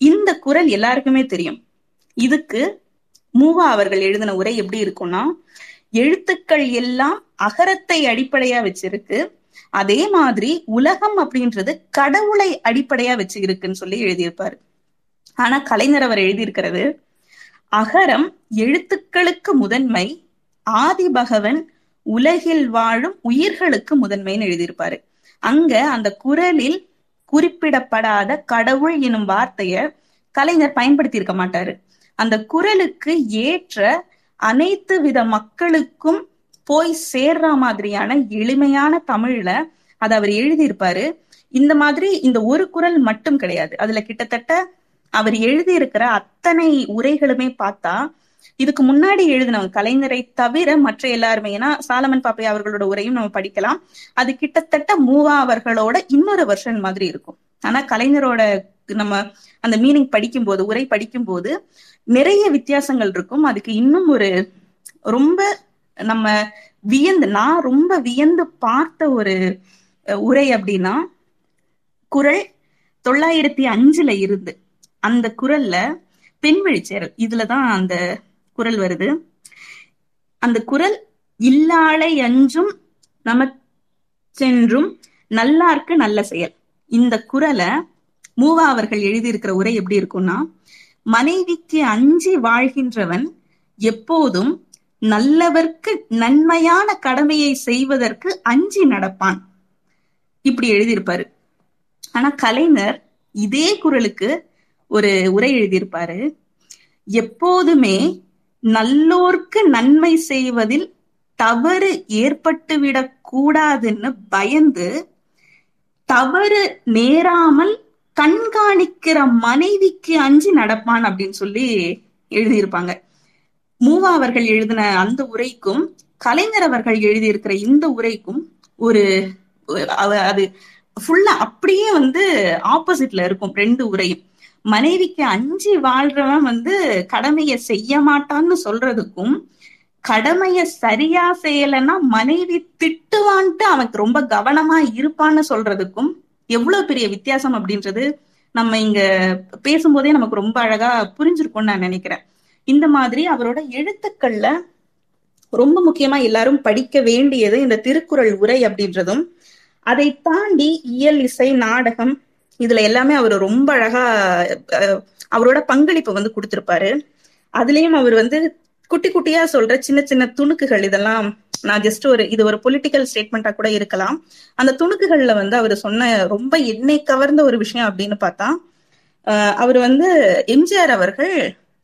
இந்த குரல் எல்லாருக்குமே தெரியும். இதுக்கு மூவா அவர்கள் எழுதின உரை எப்படி இருக்கும்னா எழுத்துக்கள் எல்லாம் அகரத்தை அடிப்படையா வச்சிருக்கு. அதே மாதிரி உலகம் அப்படின்றது கடவுளை அடிப்படையா வச்சு இருக்குன்னு சொல்லி எழுதியிருப்பாரு. ஆனா கலைஞர் அவர் எழுதியிருக்கிறது அகரம் எழுத்துக்களுக்கு முதன்மை ஆதி பகவன் உலகில் வாழும் உயிர்களுக்கு முதன்மைன்னு எழுதியிருப்பாரு. அங்க அந்த குரலில் குறிப்பிடப்படாத கடவுள் எனும் வார்த்தைய கலைஞர் பயன்படுத்தி இருக்க மாட்டாரு. அந்த குரலுக்கு ஏற்ற அனைத்து வித மக்களுக்கும் போய் சேர்ற மாதிரியான எளிமையான தமிழ்ல அதை அவர் எழுதியிருப்பாரு. இந்த மாதிரி இந்த ஒரு குரல் மட்டும் கிடையாது. அதுல கிட்டத்தட்ட அவர் எழுதியிருக்கிற அத்தனை உரைகளுமே பார்த்தா இதுக்கு முன்னாடி எழுதினவங்க கலைஞரை தவிர மற்ற எல்லாருமே ஏன்னா சாலமன் பாப்பை அவர்களோட உரையும் நம்ம படிக்கலாம். அது கிட்டத்தட்ட மூவா அவர்களோட இன்னொரு வருஷன் மாதிரி இருக்கும். ஆனா கலைஞரோட நம்ம அந்த மீனிங் படிக்கும்போது உரை படிக்கும்போது நிறைய வித்தியாசங்கள் இருக்கும். அதுக்கு இன்னும் ஒரு ரொம்ப நம்ம வியந்து நான் ரொம்ப வியந்து பார்த்த ஒரு உரை அப்படின்னா குரல் தொள்ளாயிரத்தி அஞ்சுல இருந்து அந்த குரல்ல பெண்விழிச்சேரல் இதுலதான் அந்த குரல் வருது. அந்த குரல் இல்லாளை அஞ்சும் நமச்சென்றும் நல்லார்க்கு நல்ல செயல். இந்த குரலை மூவா அவர்கள் எழுதியிருக்கிற உரை எப்படி இருக்கும்னா மனைவிக்கு அஞ்சி வாழ்கின்றவன் எப்போதும் நல்லவர்க்கு நன்மையான கடமையை செய்வதற்கு அஞ்சி நடப்பான். இப்படி எழுதியிருப்பாரு. ஆனா கலைஞர் இதே குரலுக்கு ஒரு உரை எழுதியிருப்பாரு. எப்போதுமே நல்லோர்க்கு நன்மை செய்வதில் தவறு ஏற்பட்டுவிடக் கூடாதுன்னு பயந்து தவறு நேராமல் கண்காணிக்கிற மனைவிக்கு அஞ்சு நடப்பான் அப்படின்னு சொல்லி எழுதியிருப்பாங்க. மூவா அவர்கள் எழுதின அந்த உரைக்கும் கலைஞர் அவர்கள் எழுதியிருக்கிற இந்த உரைக்கும் ஒரு அது ஃபுல்லா அப்படியே வந்து ஆப்போசிட்ல இருக்கும் ரெண்டு உரையும். மனைவிக்கு அஞ்சு வாழ்றவன் வந்து கடமைய செய்ய மாட்டான்னு சொல்றதுக்கும் கடமைய சரியா செய்யலைன்னா மனைவி திட்டுவான்ட்டு அவனுக்கு ரொம்ப கவனமா இருப்பான்னு சொல்றதுக்கும் எவ்வளவு பெரிய வித்தியாசம் அப்படின்றது நம்ம இங்க பேசும்போதே நமக்கு ரொம்ப அழகா புரிஞ்சிருக்கும்னு நான் நினைக்கிறேன். இந்த மாதிரி அவரோட எழுத்துக்கள்ல ரொம்ப முக்கியமா எல்லாரும் படிக்க வேண்டியது இந்த திருக்குறள் உரை அப்படின்றதும் அதை தாண்டி இயல் இசை நாடகம் இதுல எல்லாமே அவர் ரொம்ப அழகா அஹ், அவரோட பங்களிப்பு வந்து கொடுத்திருப்பாரு. அதுலயும் அவர் வந்து குட்டி குட்டியா சொல்ற சின்ன சின்ன துணுக்குகள் இதெல்லாம் நான் ஜஸ்ட் ஒரு இது ஒரு பொலிட்டிக்கல் ஸ்டேட்மெண்டா கூட இருக்கலாம். அந்த துணுக்குகள்ல வந்து அவர் சொன்ன ரொம்ப என்னை கவர்ந்த ஒரு விஷயம் அப்படின்னு பார்த்தா அவர் வந்து எம்ஜிஆர் அவர்கள்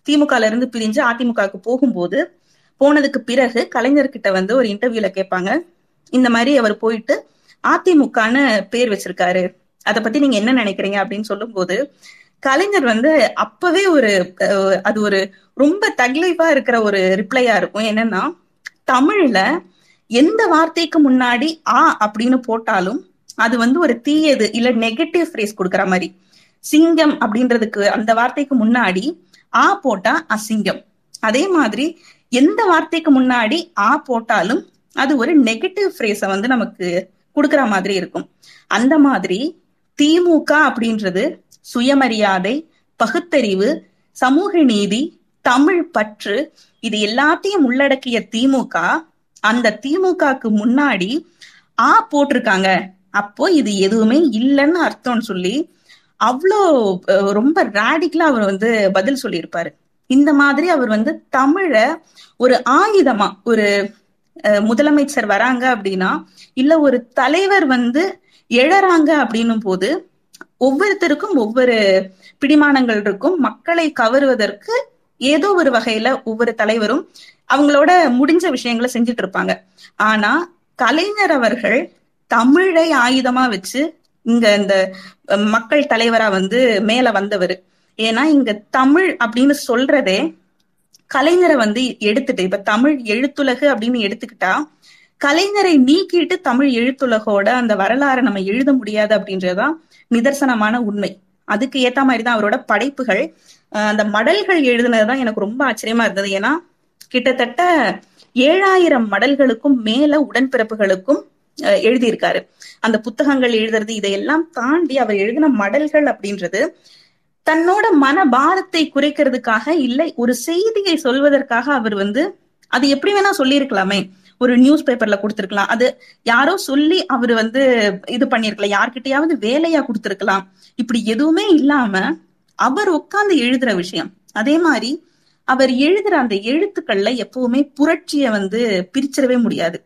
திமுகல இருந்து பிரிஞ்சு அதிமுகவுக்கு போகும்போது போனதுக்கு பிறகு கலைஞர்கிட்ட வந்து ஒரு இன்டர்வியூல கேட்பாங்க. இந்த மாதிரி அவர் போயிட்டு அதிமுகன்னு பேர் வச்சிருக்காரு. அதை பத்தி நீங்க என்ன நினைக்கிறீங்க அப்படின்னு சொல்லும்போது கலைஞர் வந்து அப்பவே ஒரு அது ஒரு ரொம்ப தக்லைஃபா இருக்கிற ஒரு ரிப்ளையா இருக்கும். என்னன்னா தமிழ்ல எந்த வார்த்தைக்கு முன்னாடி ஆ அப்படின்னு போட்டாலும் அது வந்து ஒரு தீயது இல்ல நெகட்டிவ் ஃப்ரேஸ் கொடுக்குற மாதிரி. சிங்கம் அப்படின்றதுக்கு அந்த வார்த்தைக்கு முன்னாடி ஆ போட்டா அசிங்கம். அதே மாதிரி எந்த வார்த்தைக்கு முன்னாடி ஆ போட்டாலும் அது ஒரு நெகட்டிவ் ஃப்ரேஸ வந்து நமக்கு கொடுக்கற மாதிரி இருக்கும். அந்த மாதிரி திமுக அப்படின்றது சுயமரியாதை பகுத்தறிவு சமூக நீதி தமிழ் பற்று இது எல்லாத்தையும் உள்ளடக்கிய திமுக அந்த திமுகக்கு முன்னாடி ஆ போட்டிருக்காங்க. அப்போ இது எதுவுமே இல்லைன்னு அர்த்தம்னு சொல்லி அவ்வளோ அஹ், ரொம்ப ரேடிக்கலா அவர் வந்து பதில் சொல்லியிருப்பாரு. இந்த மாதிரி அவர் வந்து தமிழ ஒரு ஆயுதமா ஒரு முதலமைச்சர் வராங்க அப்படின்னா இல்ல ஒரு தலைவர் வந்து எழறாங்க அப்படின்னும் போது ஒவ்வொருத்தருக்கும் ஒவ்வொரு பிடிமானங்கள் இருக்கும். மக்களை கவருவதற்கு ஏதோ ஒரு வகையில ஒவ்வொரு தலைவரும் அவங்களோட முடிஞ்ச விஷயங்களை செஞ்சுட்டு இருப்பாங்க. ஆனா கலைஞர் அவர்கள் தமிழை ஆயுதமா வச்சு இங்க இந்த மக்கள் தலைவரா வந்து மேல வந்தவர். ஏன்னா இங்க தமிழ் அப்படின்னு சொல்றதே கலைஞரை வந்து எடுத்துட்டு இப்ப தமிழ் எழுத்துலகு அப்படின்னு எடுத்துக்கிட்டா கலைஞரை நீக்கிட்டு தமிழ் எழுத்துலகோட அந்த வரலாறை நம்ம எழுத முடியாது அப்படின்றதுதான் நிதர்சனமான உண்மை. அதுக்கு ஏத்த மாதிரிதான் அவரோட படைப்புகள். அந்த மடல்கள் எழுதுனதுதான் எனக்கு ரொம்ப ஆச்சரியமா இருந்தது. ஏன்னா கிட்டத்தட்ட ஏழாயிரம் மடல்களுக்கும் மேல உடன்பிறப்புகளுக்கும் எழுதியிருக்காரு. அந்த புத்தகங்கள் எழுதுறது இதையெல்லாம் தாண்டி அவர் எழுதின மடல்கள் அப்படின்றது தன்னோட மன பாரத்தை குறைக்கிறதுக்காக இல்லை ஒரு செய்தியை சொல்வதற்காக அவர் வந்து அது எப்படி வேணா சொல்லியிருக்கலாமே. ஒரு நியூஸ் பேப்பர்ல கொடுத்துருக்கலாம். அது யாரோ சொல்லி அவர் வந்து இது பண்ணிருக்கலாம் யார்கிட்டயாவது வேலையா கொடுத்துருக்கலாம். இப்படி எதுவுமே இல்லாம அவர் உட்கார்ந்து எழுதுற விஷயம். அதே மாதிரி அவர் எழுதுற அந்த எழுத்துக்கள்ல எப்பவுமே புரட்சிய வந்து பிரிச்சிடவே முடியாது.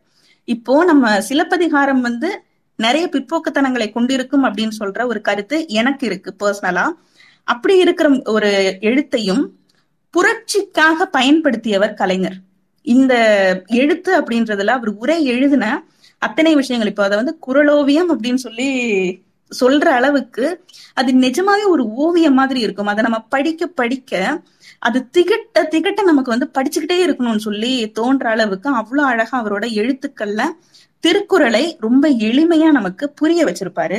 இப்போ நம்ம சிலப்பதிகாரம் வந்து நிறைய பிற்போக்குத்தனங்களை கொண்டிருக்கும் அப்படின்னு சொல்ற ஒரு கருத்து எனக்கு இருக்கு பர்சனலா அப்படி இருக்கிற ஒரு எழுத்தையும் புரட்சிக்காக பயன்படுத்தியவர் கலைஞர். இந்த எழுத்து அப்படின்றதுல அவர் உரை எழுதின அத்தனை விஷயங்கள். இப்போ அதை வந்து குரலோவியம் அப்படின்னு சொல்லி சொல்ற அளவுக்கு அது நிஜமாவே ஒரு ஓவியம் மாதிரி இருக்கும். அதை நம்ம படிக்க படிக்க அது திகட்ட திகட்ட நமக்கு வந்து படிச்சுக்கிட்டே இருக்கணும்னு சொல்லி தோன்ற அளவுக்கு அவ்வளவு அழகா அவரோட எழுத்துக்கள்ல திருக்குறளை ரொம்ப எளிமையா நமக்கு புரிய வச்சிருப்பாரு.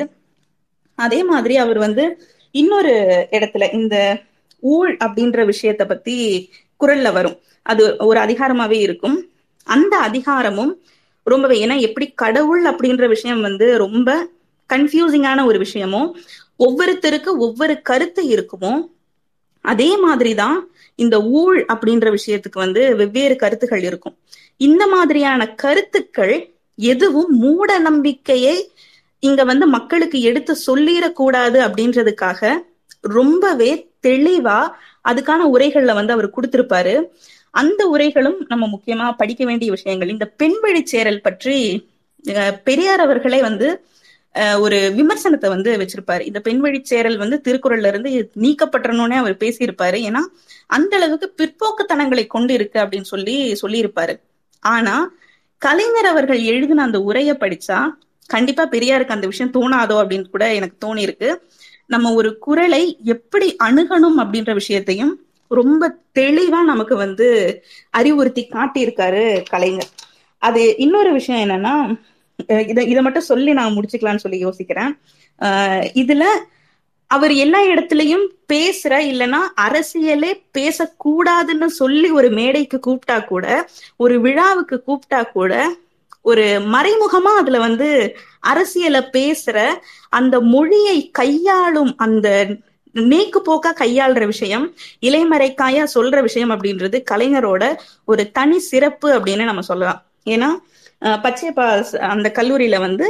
அதே மாதிரி அவர் வந்து இன்னொரு இடத்துல இந்த ஊழ் அப்படின்ற விஷயத்த பத்தி குரல்ல வரும். அது ஒரு அதிகாரமாவே இருக்கும். அந்த அதிகாரமும் ரொம்பவே ஏன்னா எப்படி கடவுள் அப்படின்ற விஷயம் வந்து ரொம்ப கன்ஃபியூசிங்கான ஒரு விஷயமும் ஒவ்வொருத்தருக்கு ஒவ்வொரு கருத்து இருக்குமோ அதே மாதிரிதான் இந்த ஊழ் அப்படின்ற விஷயத்துக்கு வந்து வெவ்வேறு கருத்துகள் இருக்கும். இந்த மாதிரியான கருத்துக்கள் எதுவும் மூட நம்பிக்கையை இங்க வந்து மக்களுக்கு எடுத்து சொல்லிடக்கூடாது அப்படின்றதுக்காக ரொம்பவே தெளிவா அதுக்கான உரைகள்ல வந்து அவர் கொடுத்திருப்பாரு. அந்த உரைகளும் நம்ம முக்கியமா படிக்க வேண்டிய விஷயங்கள். இந்த பெண் வழிச்சேரல் பற்றி பெரியார் அவர்களே வந்து ஒரு விமர்சனத்தை வந்து வச்சிருப்பாரு. இந்த பெண் வழிச்சேரல் வந்து திருக்குறள்ல இருந்து நீக்கப்பட்டணும்னே அவர் பேசியிருப்பாரு. ஏன்னா அந்த அளவுக்கு பிற்போக்குத்தனங்களை கொண்டு இருக்கு அப்படின்னு சொல்லி சொல்லியிருப்பாரு. ஆனா கலைஞர் அவர்கள் எழுதின அந்த உரையை படிச்சா கண்டிப்பா பெரியாருக்கு அந்த விஷயம் தோணாதோ அப்படின்னு கூட எனக்கு தோணி இருக்கு நம்ம ஒரு குரலை எப்படி அணுகணும் அப்படின்ற விஷயத்தையும் ரொம்ப தெளிவா நமக்கு வந்து அறிவுறுத்தி காட்டியிருக்காரு கலைஞர். அது இன்னொரு விஷயம் என்னன்னா இத இதை மட்டும் சொல்லி நான் முடிச்சுக்கலாம்னு சொல்லி யோசிக்கிறேன். ஆஹ் இதுல அவர் எல்லா இடத்துலயும் பேசுற இல்லைன்னா அரசியலே பேசக்கூடாதுன்னு சொல்லி ஒரு மேடைக்கு கூப்பிட்டா கூட ஒரு விழாவுக்கு கூப்பிட்டா கூட ஒரு மறைமுகமா அதுல வந்து அரசியலை பேசுற அந்த மொழியை கையாளும் அந்த நேக்கு போக்கா கையாளுற விஷயம் இலைமறைக்காயா சொல்ற விஷயம் அப்படின்றது கலைஞரோட ஒரு தனி சிறப்பு அப்படின்னு நம்ம சொல்லலாம். ஏன்னா பச்சையப்பா அந்த கல்லூரியில வந்து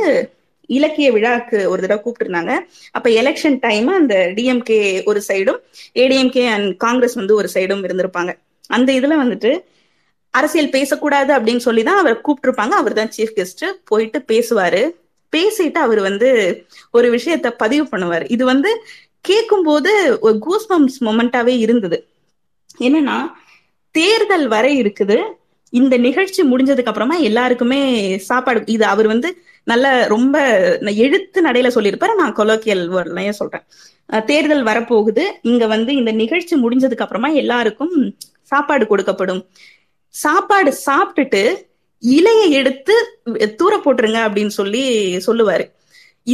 இலக்கிய விழாக்கு ஒரு தடவை கூப்பிட்டுருந்தாங்க. அப்ப எலெக்ஷன் டைம் அந்த டிஎம்கே ஒரு சைடும் ஏடிஎம்கே அண்ட் காங்கிரஸ் வந்து ஒரு சைடும் இருந்திருப்பாங்க. அந்த இதுல வந்துட்டு அரசியல் பேசக்கூடாது அப்படின்னு சொல்லி தான் அவர் கூப்பிட்டுருப்பாங்க. அவர் தான் சீஃப் கெஸ்ட் போயிட்டு பேசுவாரு. பேசிட்டு அவர் வந்து ஒரு விஷயத்த பதிவு பண்ணுவார். இது வந்து கேட்கும் போது ஒரு கூஸ்பம்ஸ் மொமெண்டாவே இருந்தது. என்னன்னா தேர்தல் வரை இருக்குது. இந்த நிகழ்ச்சி முடிஞ்சதுக்கு அப்புறமா எல்லாருக்குமே சாப்பாடு இது அவர் வந்து நல்ல ரொம்ப எழுத்து நடையில சொல்லியிருப்பாரு. நான் கொலோக்கியல் வேர்ட்லயே சொல்றேன். தேர்தல் வரப்போகுது. இங்க வந்து இந்த நிகழ்ச்சி முடிஞ்சதுக்கு அப்புறமா எல்லாருக்கும் சாப்பாடு கொடுக்கப்படும். சாப்பாடு சாப்பிட்டுட்டு இலையை எடுத்து தூர போட்டுருங்க அப்படின்னு சொல்லி சொல்லுவாரு.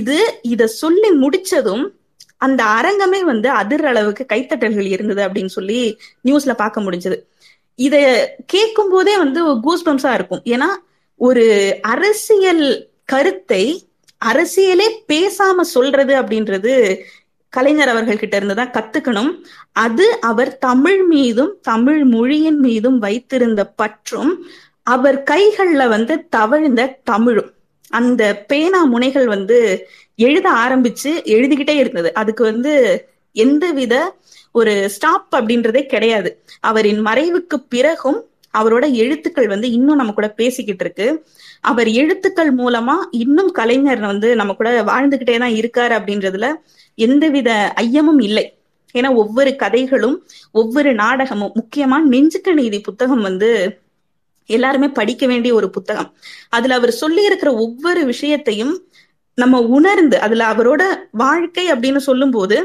இது இத சொல்லி முடிச்சதும் அந்த அரங்கமே வந்து அதிர் அளவுக்கு கைத்தட்டல்கள் இருந்தது அப்படின்னு சொல்லி நியூஸ்ல பார்க்க முடிஞ்சது. இத கேட்கும் போதே வந்து கூஸ்பம்ஸா இருக்கும். ஏன்னா ஒரு அரசியல் கருத்தை அரசியலே பேசாம சொல்றது அப்படின்றது கலைஞர் அவர்கள் கிட்ட இருந்துதான் கத்துக்கணும். அது அவர் தமிழ் மீதும் தமிழ் மொழியின் மீதும் வைத்திருந்த பற்றும் அவர் கைகள்ல வந்து தவழ்ந்த தமிழும். அந்த பேனா முனைகள் வந்து எழுத ஆரம்பிச்சு எழுதிக்கிட்டே இருந்தது. அதுக்கு வந்து எந்தவித ஒரு ஸ்டாப் அப்படின்றதே கிடையாது. அவரின் மறைவுக்கு பிறகும் அவரோட எழுத்துக்கள் வந்து இன்னும் நம்ம கூட பேசிக்கிட்டு இருக்கு. அவர் எழுத்துக்கள் மூலமா இன்னும் கலைஞர் வந்து நம்ம கூட வாழ்ந்துகிட்டே தான் இருக்காரு அப்படின்றதுல எந்தவித ஐயமும் இல்லை. ஏன்னா ஒவ்வொரு கதைகளும் ஒவ்வொரு நாடகமும் முக்கியமா நெஞ்சுக்க நீதி புத்தகம் வந்து எல்லாருமே படிக்க வேண்டிய ஒரு புத்தகம். அதுல அவர் சொல்லி இருக்கிற ஒவ்வொரு விஷயத்தையும் நம்ம உணர்ந்து அதுல அவரோட வாழ்க்கை அப்படின்னு சொல்லும் போது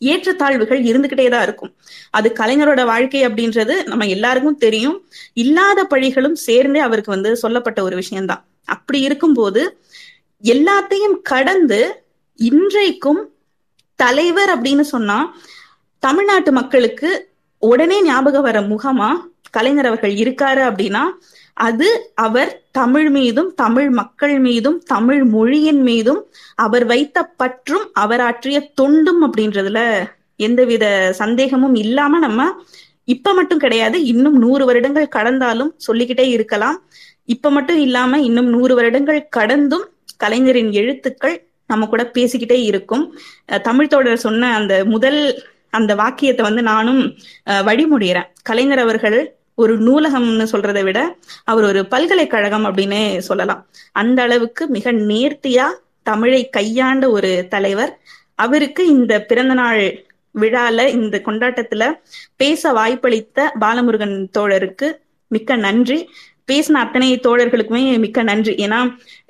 ஏற்றத்தாழ்வுகள் இருந்துகிட்டே தான் இருக்கும். அது கலைஞரோட வாழ்க்கை அப்படின்றது நம்ம எல்லாருக்கும் தெரியும். இல்லாத பழிகளும் சேர்ந்தே அவருக்கு வந்து சொல்லப்பட்ட ஒரு விஷயம்தான். அப்படி இருக்கும்போது எல்லாத்தையும் கடந்து இன்றைக்கும் தலைவர் அப்படின்னு சொன்னா தமிழ்நாட்டு மக்களுக்கு உடனே ஞாபகம் வர முகமா கலைஞர் அவர்கள் இருக்காரு அப்படின்னா அது அவர் தமிழ் மீதும் தமிழ் மக்கள் மீதும் தமிழ் மொழியின் மீதும் அவர் வைத்த பற்றும் அவர் ஆற்றிய தொண்டும் அப்படின்றதுல எந்தவித சந்தேகமும் இல்லாம நம்ம இப்ப மட்டும் கிடையாது இன்னும் நூறு வருடங்கள் கடந்தாலும் சொல்லிக்கிட்டே இருக்கலாம். இப்ப மட்டும் இல்லாம இன்னும் நூறு வருடங்கள் கடந்தும் கலைஞரின் எழுத்துக்கள் நம்ம கூட பேசிக்கிட்டே இருக்கும். அஹ் தமிழ் தோழர் சொன்ன அந்த முதல் அந்த வாக்கியத்தை வந்து நானும் அஹ், கலைஞர் அவர்கள் ஒரு நூலகம்னு சொல்றதை விட அவர் ஒரு பல்கலைக்கழகம் அப்படின்னே சொல்லலாம். அந்த அளவுக்கு மிக நேர்த்தியா தமிழை கையாண்ட ஒரு தலைவர். அவருக்கு இந்த பிறந்தநாள் விழால இந்த கொண்டாட்டத்துல பேச வாய்ப்பளித்த பாலமுருகன் தோழருக்கு மிக்க நன்றி. பேசின அத்தனை தோழர்களுக்குமே மிக்க நன்றி. ஏன்னா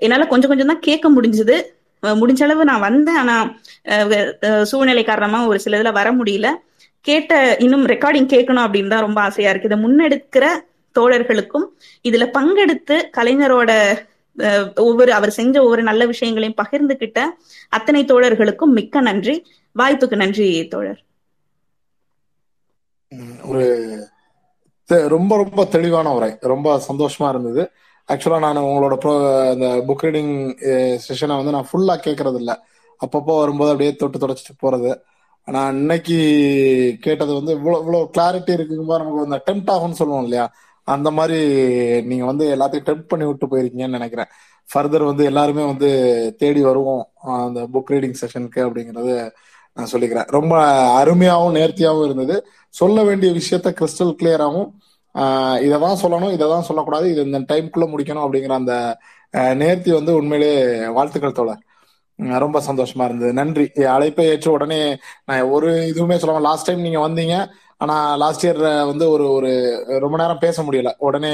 என்னால கொஞ்சம் கொஞ்சம் தான் கேட்க முடிஞ்சது. முடிஞ்ச அளவு நான் வந்தேன். ஆனா சூழ்நிலை காரணமா ஒரு சில இதுல வர முடியல. கேட்ட இன்னும் ரெக்கார்டிங் கேட்கணும் அப்படின்னு தான் ரொம்ப ஆசையா இருக்கு. இதை முன்னெடுக்கிற தோழர்களுக்கும் இதுல பங்கெடுத்து கலைஞரோட ஒவ்வொரு அவர் செஞ்ச ஒவ்வொரு நல்ல விஷயங்களையும் பகிர்ந்துகிட்ட அத்தனை தோழர்களுக்கும் மிக்க நன்றி. வாய்ப்புக்கு நன்றி தோழர். ஒரு ரொம்ப ரொம்ப தெளிவான உரை. ரொம்ப சந்தோஷமா இருந்தது. ஆக்சுவலா நான் உங்களோட ப்ரோ அந்த புக் ரீடிங் செஷனை வந்து நான் ஃபுல்லா கேட்கறது இல்ல அப்பப்போ வரும்போது அப்படியே தொட்டு தொடச்சிட்டு போறது. ஆனா இன்னைக்கு கேட்டது வந்து இவ்வளவு இவ்வளவு கிளாரிட்டி இருக்கும்போது நமக்கு வந்து டெம்ட் ஆகும்னு சொல்லுவோம் இல்லையா? அந்த மாதிரி நீங்க வந்து எல்லாத்தையும் டெம்ப் பண்ணி விட்டு போயிருக்கீங்கன்னு நினைக்கிறேன். ஃபர்தர் வந்து எல்லாருமே வந்து தேடி வருவோம் அந்த புக் ரீடிங் செஷனுக்கு அப்படிங்கறது நான் சொல்லிக்கிறேன். ரொம்ப அருமையாகவும் நேர்த்தியாகவும் இருந்தது. சொல்ல வேண்டிய விஷயத்த கிறிஸ்டல் கிளியராகவும் இதை தான் சொல்லணும் இதை தான் சொல்லக்கூடாது இது இந்த டைம்குள்ள முடிக்கணும் அப்படிங்கிற அந்த நேர்த்தி வந்து உண்மையிலே வாழ்த்துக்கள் தோழர். ரொம்ப சந்தோஷமா இருந்தது. நன்றி. அழைப்பை ஏற்ற உடனே நான் ஒரு இதுவுமே சொல்லாம லாஸ்ட் டைம் நீங்க வந்தீங்க. ஆனா லாஸ்ட் இயர் வந்து ஒரு ஒரு ரொம்ப நேரம் பேச முடியல. உடனே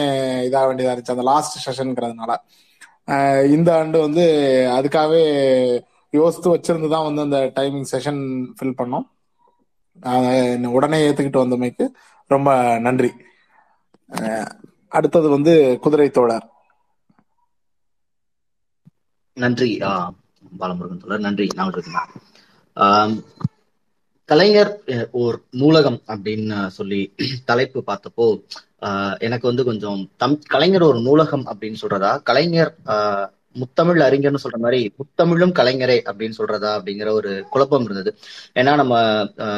இதாக வேண்டியதா இருந்துச்சு. அந்த லாஸ்ட் செஷனுங்கிறதுனால இந்த ஆண்டு வந்து அதுக்காகவே யோசித்து வச்சிருந்து தான் வந்து அந்த டைமிங் செஷன் ஃபில் பண்ணோம். உடனே ஏத்துக்கிட்டு வந்தமைக்கு ரொம்ப நன்றி. அடுத்தது வந்து குதிரை தோழர். நன்றி. பாலமுருகன் தொடர். நன்றி நான் ஆம், கலைஞர் அஹ், ஓர் நூலகம் அப்படின்னு சொல்லி தலைப்பு பார்த்தப்போ ஆஹ், எனக்கு வந்து கொஞ்சம் தம் கலைஞர் ஒரு நூலகம் அப்படின்னு சொல்றதா? கலைஞர் ஆஹ், முத்தமிழ் அறிஞர்னு சொல்ற மாதிரி முத்தமிழும் கலைஞரே அப்படின்னு சொல்றதா அப்படிங்கிற ஒரு குழப்பம் இருந்தது. ஏன்னா நம்ம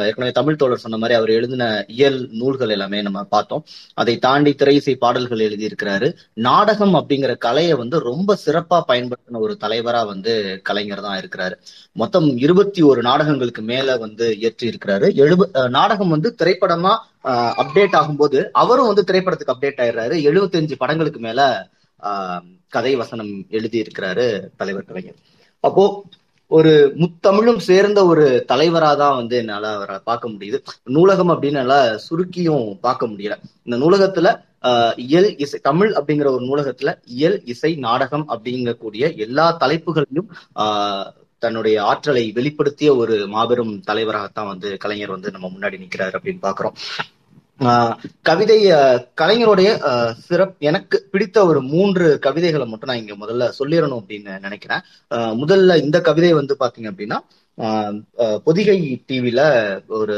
ஏற்கனவே தமிழ் தோழர் சொன்ன மாதிரி அவர் எழுதின இயல் நூல்கள் எல்லாமே நம்ம பார்த்தோம். அதை தாண்டி திரையிசை பாடல்கள் எழுதியிருக்கிறாரு. நாடகம் அப்படிங்கிற கலையை வந்து ரொம்ப சிறப்பா பயன்படுத்தின ஒரு தலைவரா வந்து கலைஞர் தான் இருக்கிறாரு. மொத்தம் இருபத்தி ஒரு நாடகங்களுக்கு மேல வந்து இயற்றி இருக்கிறாரு. எழுப நாடகம் வந்து திரைப்படமா அப்டேட் ஆகும்போது அவரும் வந்து திரைப்படத்துக்கு அப்டேட் ஆயிடுறாரு. 75 படங்களுக்கு மேல கதை வசனம் எழுதி இருக்கிறாரு தலைவர் கலைஞர். அப்போ ஒரு முத்தமிழும் சேர்ந்த ஒரு தலைவரா தான் வந்து என்னால அவரை பார்க்க முடியுது. நூலகம் அப்படின்னு நல்லா சுருக்கியும் பார்க்க முடியல. இந்த நூலகத்துல ஆஹ் இயல் இசை தமிழ் அப்படிங்கிற ஒரு நூலகத்துல இயல் இசை நாடகம் அப்படிங்கக்கூடிய எல்லா தலைப்புகளையும் ஆஹ் தன்னுடைய ஆற்றலை வெளிப்படுத்திய ஒரு மாபெரும் தலைவராகத்தான் வந்து கலைஞர் வந்து நம்ம முன்னாடி நிக்கிறாரு அப்படின்னு பாக்குறோம் கவிதை கலைஞருடைய ஆஹ் சிறப் எனக்கு பிடித்த ஒரு மூன்று கவிதைகளை மட்டும் நான் இங்க முதல்ல சொல்லிடணும் அப்படின்னு நினைக்கிறேன். ஆஹ் முதல்ல இந்த கவிதை வந்து பாத்தீங்க அப்படின்னா ஆஹ் பொதிகை டிவில ஒரு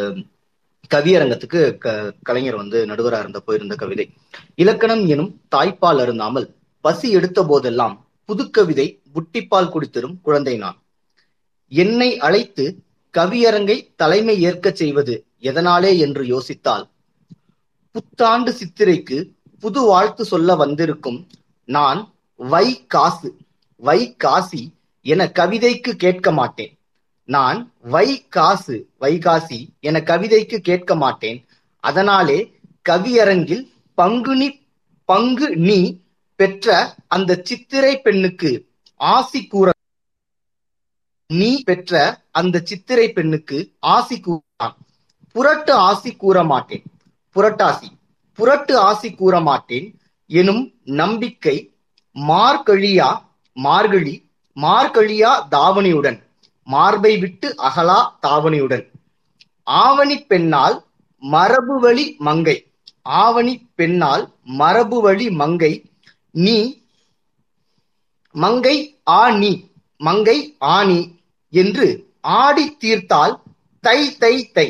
கவியரங்கத்துக்கு க கலைஞர் வந்து நடுவராக இருந்த போயிருந்த கவிதை. இலக்கணம் எனும் தாய்ப்பால் அருந்தாமல் பசி எடுத்த போதெல்லாம் புதுக்கவிதை புட்டிப்பால் குடித்தரும் குழந்தை நான். என்னை அழைத்து கவியரங்கை தலைமை ஏற்கச் செய்வது எதனாலே? என்று யோசித்தால் புத்தாண்டு சித்திரைக்கு புது வாழ்த்து சொல்ல வந்திருக்கும் நான் வை காசு வை காசி என கவிதைக்கு கேட்க மாட்டேன். நான் வை காசு வைகாசி என கவிதைக்கு கேட்க மாட்டேன். அதனாலே கவியரங்கில் பங்குனி பங்கு நீ பெற்ற அந்த சித்திரை பெண்ணுக்கு ஆசி கூற நீ பெற்ற அந்த சித்திரை பெண்ணுக்கு ஆசி கூறான் புரட்டு ஆசி கூற மாட்டேன். புரட்டாசி. புரட்டு ஆசி கூற மாட்டேன். எனும் நம்பிக்கை மார்கழியா மார்கழி மார்கழியா தாவணியுடன் மார்பை விட்டு அகலா தாவணியுடன். ஆவணி பெண்ணால் மரபு வழி மங்கை. ஆவணி பெண்ணால் மரபு வழி மங்கை. நீ மங்கை ஆ நீ மங்கை ஆணி என்று ஆடி தீர்த்தால் தை தை தை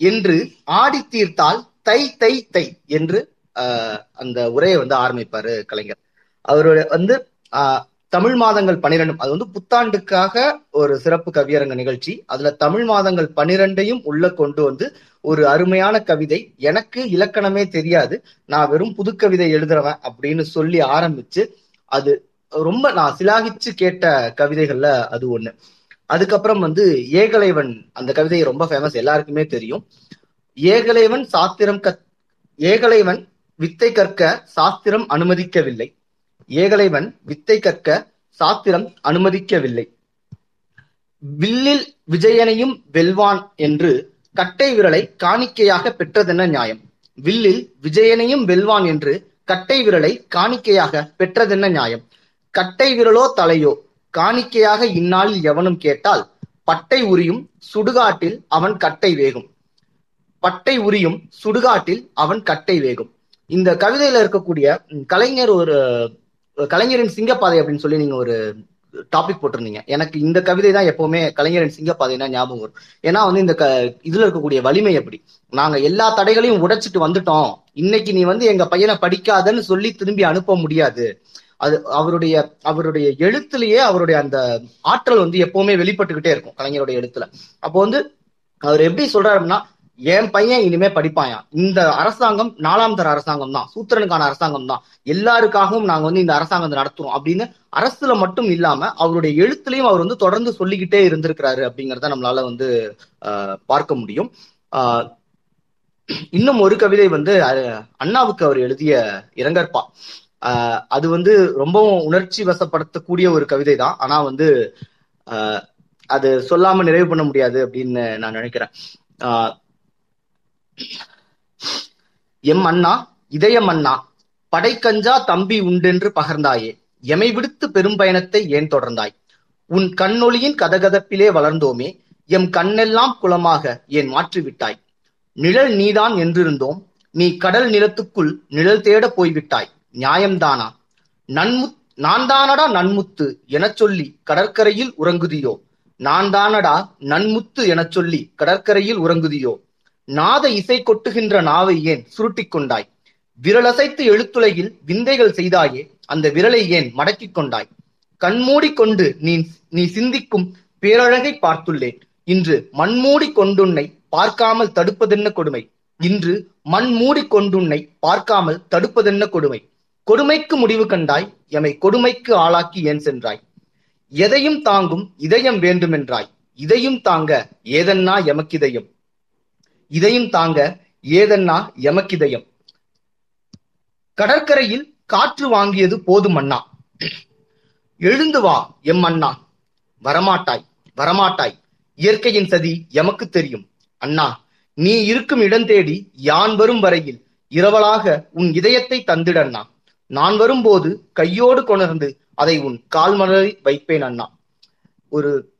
என்று ஆடி தீர்த்தால் தை தை தை என்று ஆஹ், அந்த உரையை வந்து ஆரம்பிப்பாரு கலைஞர். அவருடைய வந்து ஆஹ், தமிழ் மாதங்கள் பனிரெண்டும் அது வந்து புத்தாண்டுக்காக ஒரு சிறப்பு கவியரங்க நிகழ்ச்சி. அதுல தமிழ் மாதங்கள் பனிரெண்டையும் உள்ள கொண்டு வந்து ஒரு அருமையான கவிதை. எனக்கு இலக்கணமே தெரியாது. நான் வெறும் புதுக்கவிதை எழுதுறவன் அப்படின்னு சொல்லி ஆரம்பிச்சு அது ரொம்ப நான் சிலாகிச்சு கேட்ட கவிதைகள்ல அது ஒண்ணு. அதுக்கப்புறம் வந்து ஏகலைவன் அந்த கவிதை ரொம்ப ஃபேமஸ் எல்லாருக்குமே தெரியும். ஏகலைவன் சாஸ்திரம் கத் ஏகலைவன் வித்தை கற்க சாஸ்திரம் அனுமதிக்கவில்லை. ஏகலைவன் வித்தை கற்க சாஸ்திரம் அனுமதிக்கவில்லை. வில்லில் விஜயனையும் வெல்வான் என்று கட்டை விரலை காணிக்கையாக பெற்றதென்ன நியாயம்? வில்லில் விஜயனையும் வெல்வான் என்று கட்டை விரலை காணிக்கையாக பெற்றதென்ன நியாயம்? கட்டை விரலோ தலையோ காணிக்கையாக இந்நாளில் எவனும் கேட்டால் பட்டை உரியும் சுடுகாட்டில் அவன் கட்டை வேகும். பட்டை உரியும் சுடுகாட்டில் அவன் கட்டை வேகும். இந்த கவிதையில இருக்கக்கூடிய கலைஞர் ஒரு கலைஞரின் சிங்கப்பாதை அப்படின்னு சொல்லி நீங்க ஒரு டாபிக் போட்டிருந்தீங்க. எனக்கு இந்த கவிதை தான் எப்பவுமே கலைஞரின் சிங்கப்பாதைனா ஞாபகம் வரும். ஏன்னா வந்து இந்த க இதுல இருக்கக்கூடிய வலிமை எப்படி? நாங்க எல்லா தடைகளையும் உடைச்சிட்டு வந்துட்டோம். இன்னைக்கு நீ வந்து எங்க பையனை படிக்காதன்னு சொல்லி திரும்பி அனுப்ப முடியாது. அது அவருடைய அவருடைய எழுத்துலயே அவருடைய அந்த ஆற்றல் வந்து எப்பவுமே வெளிப்பட்டுக்கிட்டே இருக்கும் கலைஞருடைய எழுத்துல. அப்போ வந்து அவர் எப்படி சொல்றாருன்னா என் பையன் இனிமே படிப்பாயா இந்த அரசாங்கம் நாலாம் தர அரசாங்கம் தான். சூத்திரனுக்கான அரசாங்கம் தான். எல்லாருக்காகவும் நாங்க வந்து இந்த அரசாங்கத்தை நடத்துறோம் அப்படின்னு அரசுல மட்டும் இல்லாம அவருடைய எழுத்துலயும் அவர் வந்து தொடர்ந்து சொல்லிக்கிட்டே இருந்திருக்கிறாரு அப்படிங்கறத நம்மளால வந்து ஆஹ், பார்க்க முடியும். ஆஹ், இன்னும் ஒரு கவிதை வந்து அஹ், அண்ணாவுக்கு அவர் எழுதிய இரங்கற்பா. ஆஹ், அது வந்து ரொம்பவும் உணர்ச்சி வசப்படுத்தக்கூடிய ஒரு கவிதை தான். ஆனா வந்து ஆஹ், அது சொல்லாம நிறைவு பண்ண முடியாது அப்படின்னு நான் நினைக்கிறேன். ஆஹ், எம் அண்ணா இதயம் அண்ணா படைக்கஞ்சா தம்பி உண்டென்று பகர்ந்தாயே எமை விடுத்து பெரும் பயணத்தை ஏன் தொடர்ந்தாய்? உன் கண்ணொளியின் கதகதப்பிலே வளர்ந்தோமே எம் கண்ணெல்லாம் குளமாக ஏன் மாற்றிவிட்டாய்? நிழல் நீதான் என்றிருந்தோம் நீ கடல் நிலத்துக்குள் நிழல் தேட போய்விட்டாய் நியாயம்தானா? நன்முத் நான் தானடா நன்முத்து எனச் சொல்லி கடற்கரையில் உறங்குதியோ? நான் தானடா நன்முத்து எனச் சொல்லி கடற்கரையில் உறங்குதியோ? நாத இசை கொட்டுகின்ற நாவை ஏன் சுருட்டிக் கொண்டாய்? விரலசைத்து எழுத்துலகில் விந்தைகள் செய்தாயே அந்த விரலை ஏன் மடக்கிக் கொண்டாய்? கண்மூடி கொண்டு நீ நீ சிந்திக்கும் பேரழகை பார்த்துள்ளேன். இன்று மண்மூடி கொண்டுன்னை பார்க்காமல் தடுப்பதென்ன கொடுமை? இன்று மண் மூடி கொண்டுன்னை பார்க்காமல் தடுப்பதென்ன கொடுமை? கொடுமைக்கு முடிவு கண்டாய் எமை கொடுமைக்கு ஆளாக்கி ஏன் சென்றாய்? எதையும் தாங்கும் இதயம் வேண்டுமென்றாய் இதையும் தாங்க ஏதன்னா எமக்கிதயம். இதையும் தாங்க ஏதன்னா எமக்கிதயம். கடற்கரையில் காற்று வாங்கியது போதும் அண்ணா. எழுந்து வா எம் அண்ணா. வரமாட்டாய் வரமாட்டாய். இயற்கையின் சதி எமக்கு தெரியும். அண்ணா நீ இருக்கும் இடம் தேடி யான் வரும் வரையில் இரவலாக உன் இதயத்தை தந்திட அண்ணா. நான் வரும்போது கையோடு கொணர்ந்து அதை உன் கால்மலரில் வைப்பேன் அண்ணா. ஒரு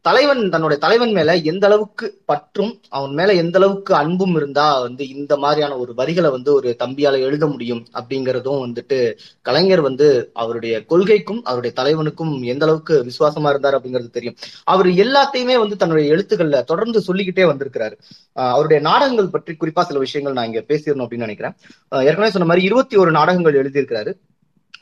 தலைவன் தன்னுடைய தலைவன் மேல எந்த அளவுக்கு பற்றும் அவன் மேல எந்த அளவுக்கு அன்பும் இருந்தா வந்து இந்த மாதிரியான ஒரு வரிகளை வந்து ஒரு தம்பியால எழுத முடியும் அப்படிங்கறதும் வந்துட்டு கலைஞர் வந்து அவருடைய கொள்கைக்கும் அவருடைய தலைவனுக்கும் எந்த அளவுக்கு விசுவாசமா இருந்தார் அப்படிங்கிறது தெரியும். அவர் எல்லாத்தையுமே வந்து தன்னுடைய எழுத்துக்கள்ல தொடர்ந்து சொல்லிக்கிட்டே வந்திருக்கிறாரு. அவருடைய நாடகங்கள் பற்றி குறிப்பா சில விஷயங்கள் நான் இங்க பேசிடணும் அப்படின்னு நினைக்கிறேன். ஆஹ் ஏற்கனவே சொன்ன மாதிரி இருபத்தி ஒரு நாடகங்கள் எழுதியிருக்கிறாரு.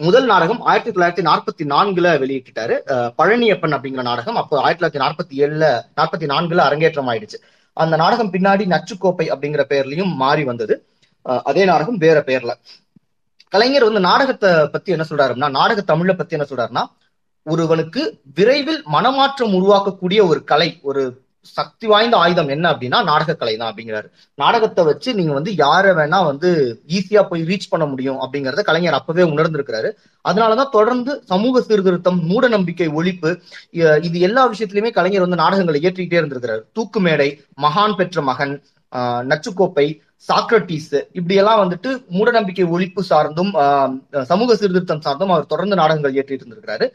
முதல் நாடகம் ஆயிரத்தி தொள்ளாயிரத்தி நாற்பத்தி நான்குல வெளியிட்டாரு பழனியப்பன் அப்படிங்கிற நாடகம். அப்போ ஆயிரத்தி தொள்ளாயிரத்தி நாற்பத்தி ஏழுல நாற்பத்தி நான்குல அரங்கேற்றம் ஆயிடுச்சு அந்த நாடகம் பின்னாடி நச்சுக்கோப்பை அப்படிங்கிற பெயர்லயும் மாறி வந்தது. அதே நாடகம் வேற பெயர்ல கலைஞர் வந்து நாடகத்தை பத்தி என்ன சொல்றாருன்னா நாடக தமிழை பத்தி என்ன சொல்றாருன்னா ஒருவனுக்கு விரைவில் மனமாற்றம் உருவாக்கக்கூடிய ஒரு கலை ஒரு சக்தி வாய்ந்த ஆயுதம் என்ன அப்படின்னா நாடகக்கலை தான் அப்படிங்கிறாரு. நாடகத்தை வச்சு நீங்க வந்து யாரை வேணா வந்து ஈஸியா போய் ரீச் பண்ண முடியும் அப்படிங்கறத கலைஞர் அப்பவே உணர்ந்திருக்கிறாரு. அதனாலதான் தொடர்ந்து சமூக சீர்திருத்தம் மூட நம்பிக்கை ஒழிப்பு இது எல்லா விஷயத்திலுமே கலைஞர் வந்து நாடகங்களை இயற்றிக்கிட்டே இருந்திருக்கிறாரு. தூக்கு மேடை மகான் பெற்ற மகன் ஆஹ் நச்சுக்கோப்பை சாக்ரட்டிஸ் இப்படி எல்லாம் வந்துட்டு மூடநம்பிக்கை ஒழிப்பு சார்ந்தும் ஆஹ் சமூக சீர்திருத்தம் சார்ந்தும் அவர் தொடர்ந்து நாடகங்கள் இயற்றிட்டு இருந்திருக்கிறாரு.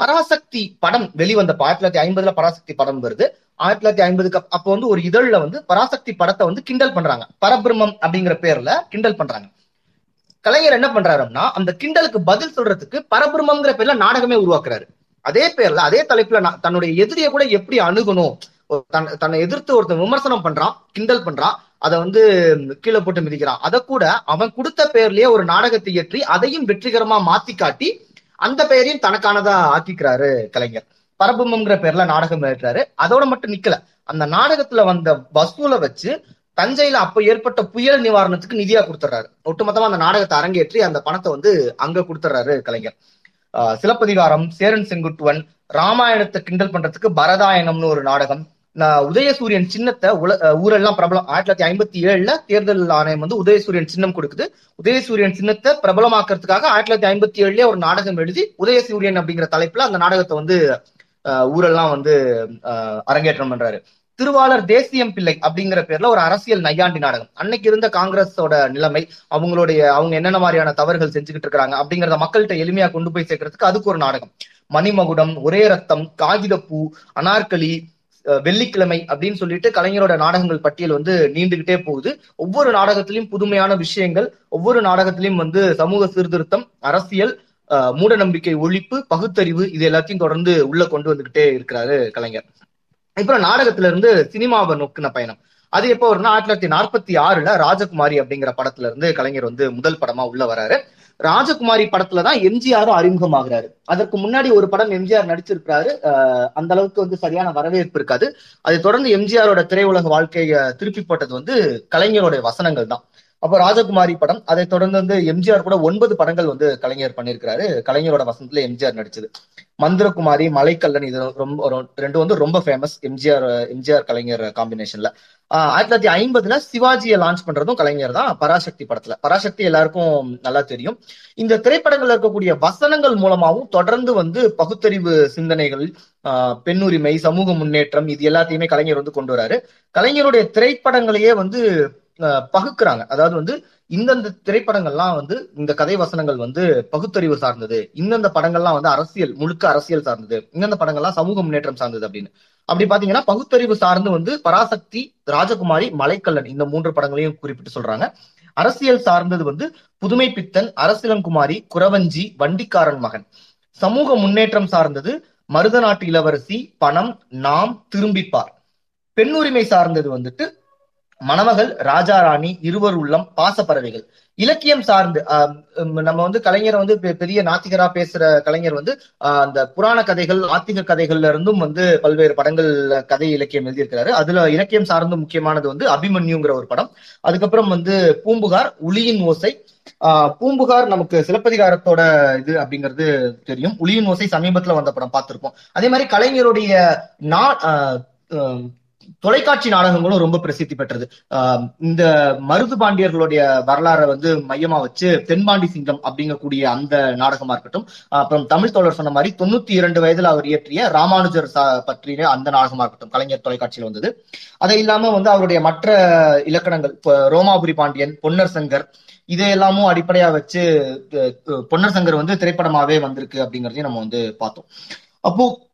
பராசக்தி படம் வெளிவந்த ஆயிரத்தி தொள்ளாயிரத்தி ஐம்பதுல பராசக்தி படம் வருது. ஆயிரத்தி தொள்ளாயிரத்தி ஐம்பதுக்கு அப்போ வந்து ஒரு இதழ்ல வந்து பராசக்தி படத்தை வந்து கிண்டல் பண்றாங்க. பரபிரம்மம் அப்படிங்கிற பேர்ல கிண்டல் பண்றாங்க. கலைஞர் என்ன பண்றாருன்னா அந்த கிண்டலுக்கு பதில் சொல்றதுக்கு பரபிரம்மங்கிற பேர்ல நாடகமே உருவாக்குறாரு. அதே பேர்ல அதே தலைப்புல தன்னுடைய எதிரியை கூட எப்படி அணுகணும்? தன்னை எதிர்த்து ஒருத்தன் விமர்சனம் பண்றான் கிண்டல் பண்றான் அதை வந்து கீழே போட்டு மிதிக்கிறான். அதை கூட அவன் கொடுத்த பேர்லயே ஒரு நாடகத்தை இயற்றி அதையும் வெற்றிகரமா மாத்தி காட்டி அந்த பெயரையும் தனக்கானதா ஆக்கிக்கிறாரு கலைஞர். பரபிரம்மங்கிற பேர்ல நாடகம் ஏற்றாரு. அதோட மட்டும் நிக்கல. அந்த நாடகத்துல வந்த வசூலை வச்சு தஞ்சையில அப்ப ஏற்பட்ட புயல் நிவாரணத்துக்கு நிதியா கொடுத்துறாரு. ஒட்டுமொத்தமா அந்த நாடகத்தை அரங்கேற்றி அந்த பணத்தை வந்து அங்க கொடுத்துறாரு கலைஞர். ஆஹ் சிலப்பதிகாரம் சேரன் செங்குட்டுவன் ராமாயணத்தை கிண்டல் பண்றதுக்கு பரதாயணம்னு ஒரு நாடகம் நான் உதயசூரியன் சின்னத்தை உல ஊரெல்லாம் பிரபலம் ஆயிரத்தி தொள்ளாயிரத்தி ஐம்பத்தி ஏழுல தேர்தல் ஆணையம் வந்து உதயசூரியன் சின்னம் கொடுக்குது. உதயசூரியன் சின்னத்தை பிரபலமாக்குறதுக்காக ஆயிரத்தி தொள்ளாயிரத்தி ஐம்பத்தி ஏழுலயே ஒரு நாடகம் எழுதி உதயசூரியன் அப்படிங்கிற தலைப்புல அந்த நாடகத்தை வந்து ஊரெல்லாம் வந்து அஹ் அரங்கேற்றம் பண்றாரு. திருவாளர் தேசியம் பிள்ளை அப்படிங்கிற பேர்ல ஒரு அரசியல் நையாண்டி நாடகம். அன்னைக்கு இருந்த காங்கிரஸோட நிலைமை அவங்களுடைய அவங்க என்னென்ன மாதிரியான தவறுகள் செஞ்சுக்கிட்டு இருக்காங்க அப்படிங்கறத மக்கள்கிட்ட எளிமையா கொண்டு போய் சேர்க்கறதுக்கு அதுக்கு ஒரு நாடகம். மணிமகுடம் ஒரே ரத்தம் காகிதப்பூ அனார்கலி வெள்ளிக்கிழமை அப்படின்னு சொல்லிட்டு கலைஞரோட நாடகங்கள் பட்டியல் வந்து நீண்டுகிட்டே போகுது. ஒவ்வொரு நாடகத்திலையும் புதுமையான விஷயங்கள் ஒவ்வொரு நாடகத்திலையும் வந்து சமூக சீர்திருத்தம் அரசியல் மூட நம்பிக்கை ஒழிப்பு பகுத்தறிவு இது எல்லாத்தையும் தொடர்ந்து உள்ள கொண்டு வந்துகிட்டே இருக்கிறாரு கலைஞர். இப்ப நாடகத்துல இருந்து சினிமாவை நோக்கின பயணம். அது எப்போ வரும்னா ஆயிரத்தி தொள்ளாயிரத்தி நாற்பத்தி ஆறுல ராஜகுமாரி அப்படிங்கிற படத்துல இருந்து கலைஞர் வந்து முதல் படமா உள்ள வராரு. ராஜகுமாரி படத்துல தான் எம்ஜிஆரும் அறிமுகமாகிறாரு. அதற்கு முன்னாடி ஒரு படம் எம்ஜிஆர் நடிச்சிருக்கிறாரு. அஹ் அந்த அளவுக்கு வந்து சரியான வரவேற்பு இருக்காது. அதை தொடர்ந்து எம்ஜிஆரோட திரையுலக வாழ்க்கையை திருப்பி போட்டது வந்து கலைஞரோட வசனங்கள் தான் அப்போ ராஜகுமாரி படம் அதை தொடர்ந்து வந்து எம்ஜிஆர் கூட ஒன்பது படங்கள் வந்து கலைஞர் பண்ணியிருக்கிறாரு. கலைஞரோட வசனத்துல எம்ஜிஆர் நடிச்சது. மந்திரகுமாரி மலைக்கல்லன் இது ரொம்ப ரெண்டு வந்து ரொம்ப ஃபேமஸ் எம்ஜிஆர் எம்ஜிஆர் கலைஞர் காம்பினேஷன்ல ஆயிரத்தி தொள்ளாயிரத்தி ஐம்பதுல சிவாஜியை லான்ச் பண்றதும் கலைஞர் தான். பராசக்தி படத்துல. பராசக்தி எல்லாருக்கும் நல்லா தெரியும். இந்த திரைப்படங்கள்ல இருக்கக்கூடிய வசனங்கள் மூலமாவும் தொடர்ந்து வந்து பகுத்தறிவு சிந்தனைகள் பெண்ணுரிமை சமூக முன்னேற்றம் இது எல்லாத்தையுமே கலைஞர் வந்து கொண்டு வராரு. கலைஞருடைய திரைப்படங்களையே வந்து பகுக்குறாங்க. அதாவது வந்து இந்தந்த திரைப்படங்கள்லாம் வந்து இந்த கதை வசனங்கள் வந்து பகுத்தறிவு சார்ந்தது. இந்தந்த படங்கள்லாம் வந்து அரசியல் முழுக்க அரசியல் சார்ந்தது. இந்தந்த படங்கள்லாம் சமூக முன்னேற்றம் சார்ந்தது அப்படின்னு. அப்படி பாத்தீங்கன்னா பகுத்தறிவு சார்ந்து வந்து பராசக்தி ராஜகுமாரி மலைக்கல்லன் இந்த மூன்று படங்களையும் குறிப்பிட்டு சொல்றாங்க. அரசியல் சார்ந்தது வந்து புதுமை பித்தன் அரசிலங்குமாரி குறவஞ்சி வண்டிக்காரன் மகன். சமூக முன்னேற்றம் சார்ந்தது மருத நாட்டு இளவரசி பணம் நாம் திரும்பிப்பார். பெண்ணுரிமை சார்ந்தது வந்துட்டு மணமகள் ராஜா ராணி இருவர் உள்ளம் பாசப்பறவைகள். இலக்கியம் சார்ந்து ஆஹ் நம்ம வந்து கலைஞரை வந்து பெ- பெரிய நாத்திகரா பேசுற கலைஞர் வந்து ஆஹ் அந்த புராண கதைகள் ஆத்திக கதைகள்ல இருந்தும் வந்து பல்வேறு படங்கள் கதை இலக்கியம் எழுதியிருக்கிறாரு. அதுல இலக்கியம் சார்ந்து முக்கியமானது வந்து அபிமன்யுங்கிற ஒரு படம். அதுக்கப்புறம் வந்து பூம்புகார் உளியின் ஓசை. ஆஹ் பூம்புகார் நமக்கு சிலப்பதிகாரத்தோட இது அப்படிங்கிறது தெரியும். உளியின் ஓசை சமீபத்துல வந்த படம் பார்த்திருப்போம். அதே மாதிரி கலைஞருடைய நா ஆஹ் தொலைக்காட்சி நாடகங்களும் ரொம்ப பிரசித்தி பெற்றது. ஆஹ் இந்த மருது பாண்டியர்களுடைய வரலாறை வந்து மையமா வச்சு தென்பாண்டி சிங்கம் அப்படிங்கக்கூடிய அந்த நாடகமா இருக்கட்டும் அப்புறம் தமிழ் தோழர் சொன்ன மாதிரி தொண்ணூத்தி இரண்டு வயதுல அவர் இயற்றிய ராமானுஜர் பற்றிய அந்த நாடகமா இருக்கட்டும் கலைஞர் தொலைக்காட்சியில் வந்தது. அதை இல்லாம வந்து அவருடைய மற்ற இலக்கணங்கள் ரோமாபுரி பாண்டியன் பொன்னர் சங்கர் இதையெல்லாமும் அடிப்படையா வச்சு பொன்னர் சங்கர் வந்து திரைப்படமாவே வந்திருக்கு அப்படிங்கறதையும் நம்ம வந்து பார்த்தோம். அப்போ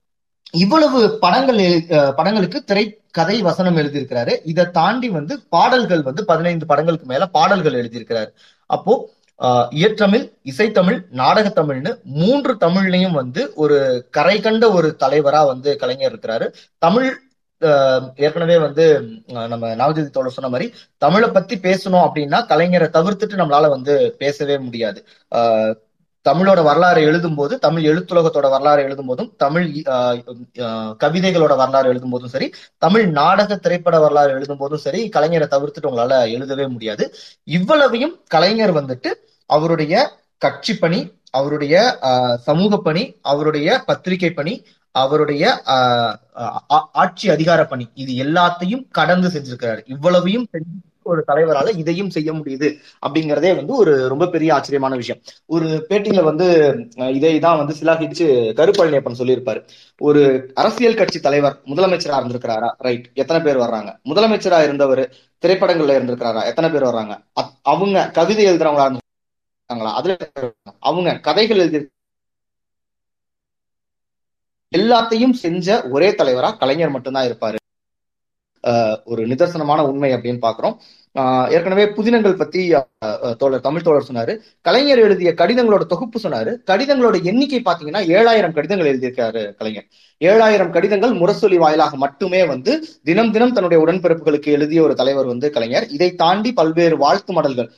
இவ்வளவு படங்கள் எழு- அஹ் படங்களுக்கு திரை கதை வசனம் எழுதியிருக்கிறாரு. இதை தாண்டி வந்து பாடல்கள் வந்து பதினைந்து படங்களுக்கு மேல பாடல்கள் எழுதியிருக்கிறாரு. அப்போ ஆஹ் இயற்றமிழ் இசைத்தமிழ் நாடகத்தமிழ்னு மூன்று தமிழ்லையும் வந்து ஒரு கரை கண்ட ஒரு தலைவரா வந்து கலைஞர் இருக்கிறாரு. தமிழ் ஆஹ் ஏற்கனவே வந்து நம்ம நவஜோதி தோழர் சொன்ன மாதிரி தமிழை பத்தி பேசணும் அப்படின்னா கலைஞரை தவிர்த்துட்டு நம்மளால வந்து பேசவே முடியாது. ஆஹ் தமிழோட வரலாறு எழுதும்போது தமிழ் எழுத்துலகத்தோட வரலாறு எழுதும் போதும் தமிழ் கவிதைகளோட வரலாறு எழுதும்போதும் சரி தமிழ் நாடக திரைப்பட வரலாறு எழுதும்போதும் சரி கலைஞரை தவிர்த்துட்டு உங்களால எழுதவே முடியாது. இவ்வளவையும் கலைஞர் வந்துட்டு அவருடைய கட்சி பணி அவருடைய ஆஹ் சமூக பணி அவருடைய பத்திரிகை பணி அவருடைய ஆஹ் ஆட்சி அதிகார பணி இது எல்லாத்தையும் கடந்து செஞ்சிருக்கிறாரு. இவ்வளவையும் செஞ்சு ஒரு தலைவரால இதையும் செய்ய முடியுது அப்படிங்கறதே வந்து ஒரு ரொம்ப பெரிய ஆச்சரியமான விஷயம். ஒரு பேட்டியில வந்து இதை தான் வந்து சிலாகிச்சு கருப்பழனியப்பன் சொல்லியிருப்பாரு. ஒரு அரசியல் கட்சி தலைவர் முதலமைச்சரா இருந்திருக்கிறாரா? ரைட் எத்தனை பேர் வர்றாங்க? முதலமைச்சரா இருந்தவர் திரைப்படங்கள்ல இருந்திருக்கிறாரா? எத்தனை பேர் வர்றாங்க? அவங்க கவிதை எழுதுறவங்களா இருந்திருக்காங்களா? அதுல அவங்க கதைகள் எழுதி எல்லாத்தையும் செஞ்ச ஒரே தலைவரா கலைஞர் மட்டும்தான் இருப்பாரு. ஒரு நிதர்சனமான உண்மை அப்படின்னு பாக்குறோம். ஏற்கனவே புதினங்கள் பத்தி தோழர் தமிழ் தோழர் சொன்னாரு. கலைஞர் எழுதிய கடிதங்களோட தொகுப்பு சொன்னாரு. கடிதங்களோட எண்ணிக்கை பாத்தீங்கன்னா ஏழாயிரம் கடிதங்கள் எழுதியிருக்காரு கலைஞர். ஏழாயிரம் கடிதங்கள் முரசொலி வாயிலாக மட்டுமே வந்து தினம் தினம் தன்னுடைய உடன்பிறப்புகளுக்கு எழுதிய ஒரு தலைவர் வந்து கலைஞர். இதை தாண்டி பல்வேறு வாழ்த்து மடல்கள்.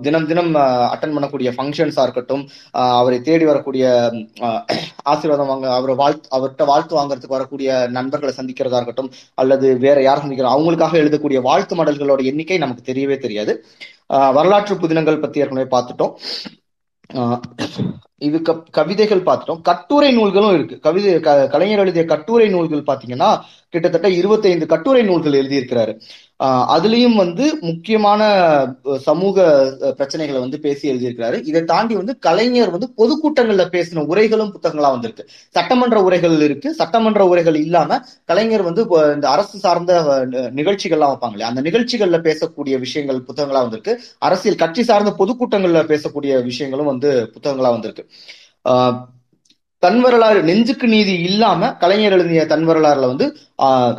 தினம் தினம் அட்டன் பண்ணக்கூடிய ஃபங்க்ஷன்ஸா இருக்கட்டும் ஆஹ் அவரை தேடி வரக்கூடிய ஆஹ் ஆசீர்வாதம் வாங்க அவரை வாழ்த்து அவர்கிட்ட வாழ்த்து வாங்குறதுக்கு வரக்கூடிய நண்பர்களை சந்திக்கிறதா இருக்கட்டும் அல்லது வேற யார் சந்திக்கிறோம் அவங்களுக்காக எழுதக்கூடிய வாழ்த்து மடல்களோட எண்ணிக்கை நமக்கு தெரியவே தெரியாது. ஆஹ் வரலாற்று புதினங்கள் பத்தி ஏற்கனவே பார்த்துட்டோம். ஆஹ் இது க- கவிதைகள் பார்த்துட்டோம். கட்டுரை நூல்களும் இருக்கு. கவிதை க- கலைஞர் எழுதிய கட்டுரை நூல்கள் பாத்தீங்கன்னா கிட்டத்தட்ட 25 கட்டுரை நூல்கள் எழுதியிருக்கிறாரு. அதுலயும் வந்து முக்கியமான சமூக பிரச்சனைகளை வந்து பேசி எழுதியிருக்கிறாரு. இதை தாண்டி வந்து கலைஞர் வந்து பொதுக்கூட்டங்கள்ல பேசின உரைகளும் புத்தகங்களா வந்திருக்கு. சட்டமன்ற உரைகள் இருக்கு. சட்டமன்ற உரைகள் இல்லாம கலைஞர் வந்து இந்த அரசு சார்ந்த நிகழ்ச்சிகள்லாம் வைப்பாங்களே அந்த நிகழ்ச்சிகள்ல பேசக்கூடிய விஷயங்கள் புத்தகங்களா வந்திருக்கு. அரசியல் கட்சி சார்ந்த பொதுக்கூட்டங்கள்ல பேசக்கூடிய விஷயங்களும் வந்து புத்தகங்களா வந்திருக்கு. ஆஹ் தன் வரலாறு நெஞ்சுக்கு நீதி இல்லாம கலைஞர் எழுதிய தன் வரலாறுல வந்து ஆஹ்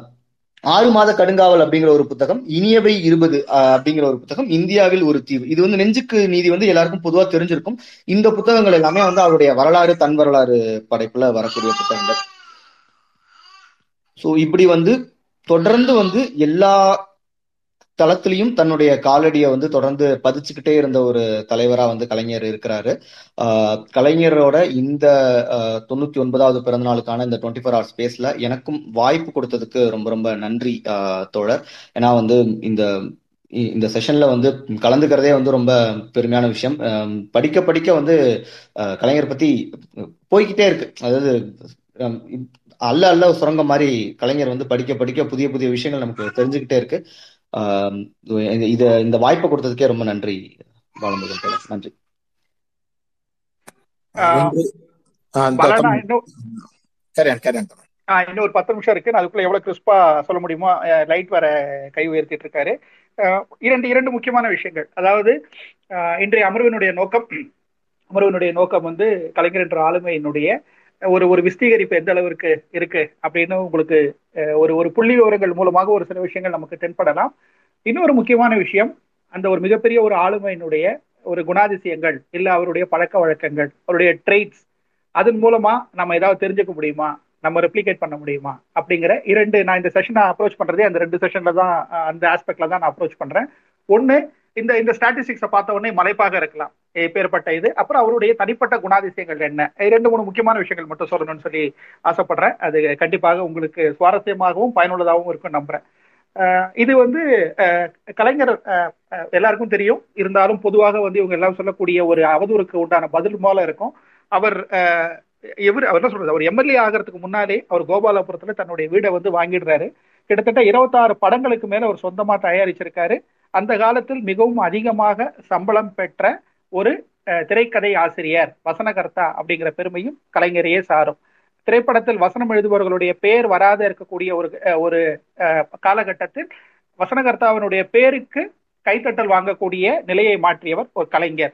ஆறு மாத கடுங்காவல் அப்படிங்கிற ஒரு புத்தகம் இனியவை இருபது அப்படிங்கிற ஒரு புத்தகம் இந்தியாவில் ஒரு தீவு. இது வந்து நெஞ்சுக்கு நீதி வந்து எல்லாருக்கும் பொதுவா தெரிஞ்சிருக்கும். இந்த புத்தகங்கள் எல்லாமே வந்து அவருடைய வரலாறு தன் வரலாறு படைப்புல வரக்கூடிய புத்தகங்கள். சோ இப்படி வந்து தொடர்ந்து வந்து எல்லா தளத்திலையும் தன்னுடைய காலடியை வந்து தொடர்ந்து பதிச்சுக்கிட்டே இருந்த ஒரு தலைவரா வந்து கலைஞர் இருக்கிறாரு. ஆஹ் கலைஞரோட இந்த தொண்ணூத்தி ஒன்பதாவது பிறந்த நாளுக்கான இந்த டுவெண்ட்டி ஃபோர் ஹவர் ஸ்பேஸ்ல எனக்கும் வாய்ப்பு கொடுத்ததுக்கு ரொம்ப ரொம்ப நன்றி ஆஹ் தோழர். ஏன்னா வந்து இந்த இந்த செஷன்ல வந்து கலந்துக்கிறதே வந்து ரொம்ப பெருமையான விஷயம். படிக்க படிக்க வந்து ஆஹ் கலைஞர் பத்தி போய்கிட்டே இருக்கு. அதாவது அல்ல அல்ல சுரங்கம் மாதிரி கலைஞர் வந்து படிக்க படிக்க புதிய புதிய விஷயங்கள் நமக்கு தெரிஞ்சுக்கிட்டே இருக்கு. இது இத- இந்த வாய்ப்பை கொடுத்ததுக்கே ரொம்ப நன்றி பாலமுருகன் நன்றி. இன்னும் ஒரு பத்து நிமிஷம் இருக்கு. நான் அதுக்குள்ள எவ்வளவு கிறிஸ்பா சொல்ல முடியுமோ லைட் வர கை உயர்த்திட்டு இருக்காரு. ஆஹ் இரண்டு இரண்டு முக்கியமான விஷயங்கள். அதாவது ஆஹ் இன்றைய அமர்வினுடைய நோக்கம் அமர்வினுடைய நோக்கம் வந்து கலைஞர் என்ற ஆளுமையினுடைய ஒரு ஒரு விஸ்தீகரிப்பு எந்த அளவிற்கு இருக்கு அப்படின்னு உங்களுக்கு ஒரு ஒரு புள்ளி விவரங்கள் மூலமாக ஒரு சில விஷயங்கள் நமக்கு தென்படலாம். இன்னொரு முக்கியமான விஷயம் அந்த ஒரு மிகப்பெரிய ஒரு ஆளுமையினுடைய ஒரு குணாதிசயங்கள் இல்லை அவருடைய பழக்க வழக்கங்கள் அவருடைய ட்ரெய்ட்ஸ் அதன் மூலமா நம்ம ஏதாவது தெரிஞ்சுக்க முடியுமா? நம்ம ரெப்ளிகேட் பண்ண முடியுமா? அப்படிங்கிற இரண்டு நான் இந்த செஷனை அப்ரோச் பண்றதே அந்த ரெண்டு செஷன்ல தான் அந்த ஆஸ்பெக்ட்ல தான் நான் அப்ரோச் பண்றேன். ஒன்னு இந்த இந்த ஸ்டாட்டிஸ்டிக்ஸை பார்த்த உடனே மலைப்பாக இருக்கலாம். பேர்பட்ட இது. அப்புறம் அவருடைய தனிப்பட்ட குணாதிசயங்கள் என்ன? ரெண்டு மூணு முக்கியமான விஷயங்கள் மட்டும் சொல்லணும்னு சொல்லி ஆசைப்படுறேன். அது கண்டிப்பாக உங்களுக்கு சுவாரஸ்யமாகவும் பயனுள்ளதாகவும் இருக்கும் நம்புறேன். இது வந்து கலைஞர் அஹ், எல்லாருக்கும் தெரியும். இருந்தாலும் பொதுவாக வந்து இவங்க எல்லாம் சொல்லக்கூடிய ஒரு அவதூறுக்கு உண்டான பதில் போல இருக்கும். அவர் அஹ், எவர் அவர் என்ன சொல்றது? அவர் எம்எல்ஏ ஆகிறதுக்கு முன்னாலே அவர் கோபாலபுரத்துல தன்னுடைய வீடை வந்து வாங்கிடுறாரு. கிட்டத்தட்ட இருபத்தாறு படங்களுக்கு மேல அவர் சொந்தமா தயாரிச்சிருக்காரு. அந்த காலத்தில் மிகவும் அதிகமாக சம்பளம் பெற்ற ஒரு திரைக்கதை ஆசிரியர் வசனகர்த்தா அப்படிங்கிற பெருமையும் கலைஞரையே சாரும். திரைப்படத்தில் வசனம் எழுதுபவர்களுடைய பெயர் வராத இருக்கக்கூடிய ஒரு ஒரு காலகட்டத்தில் வசனகர்த்தாவினுடைய பேருக்கு கைத்தட்டல் வாங்கக்கூடிய நிலையை மாற்றியவர் ஒரு கலைஞர்.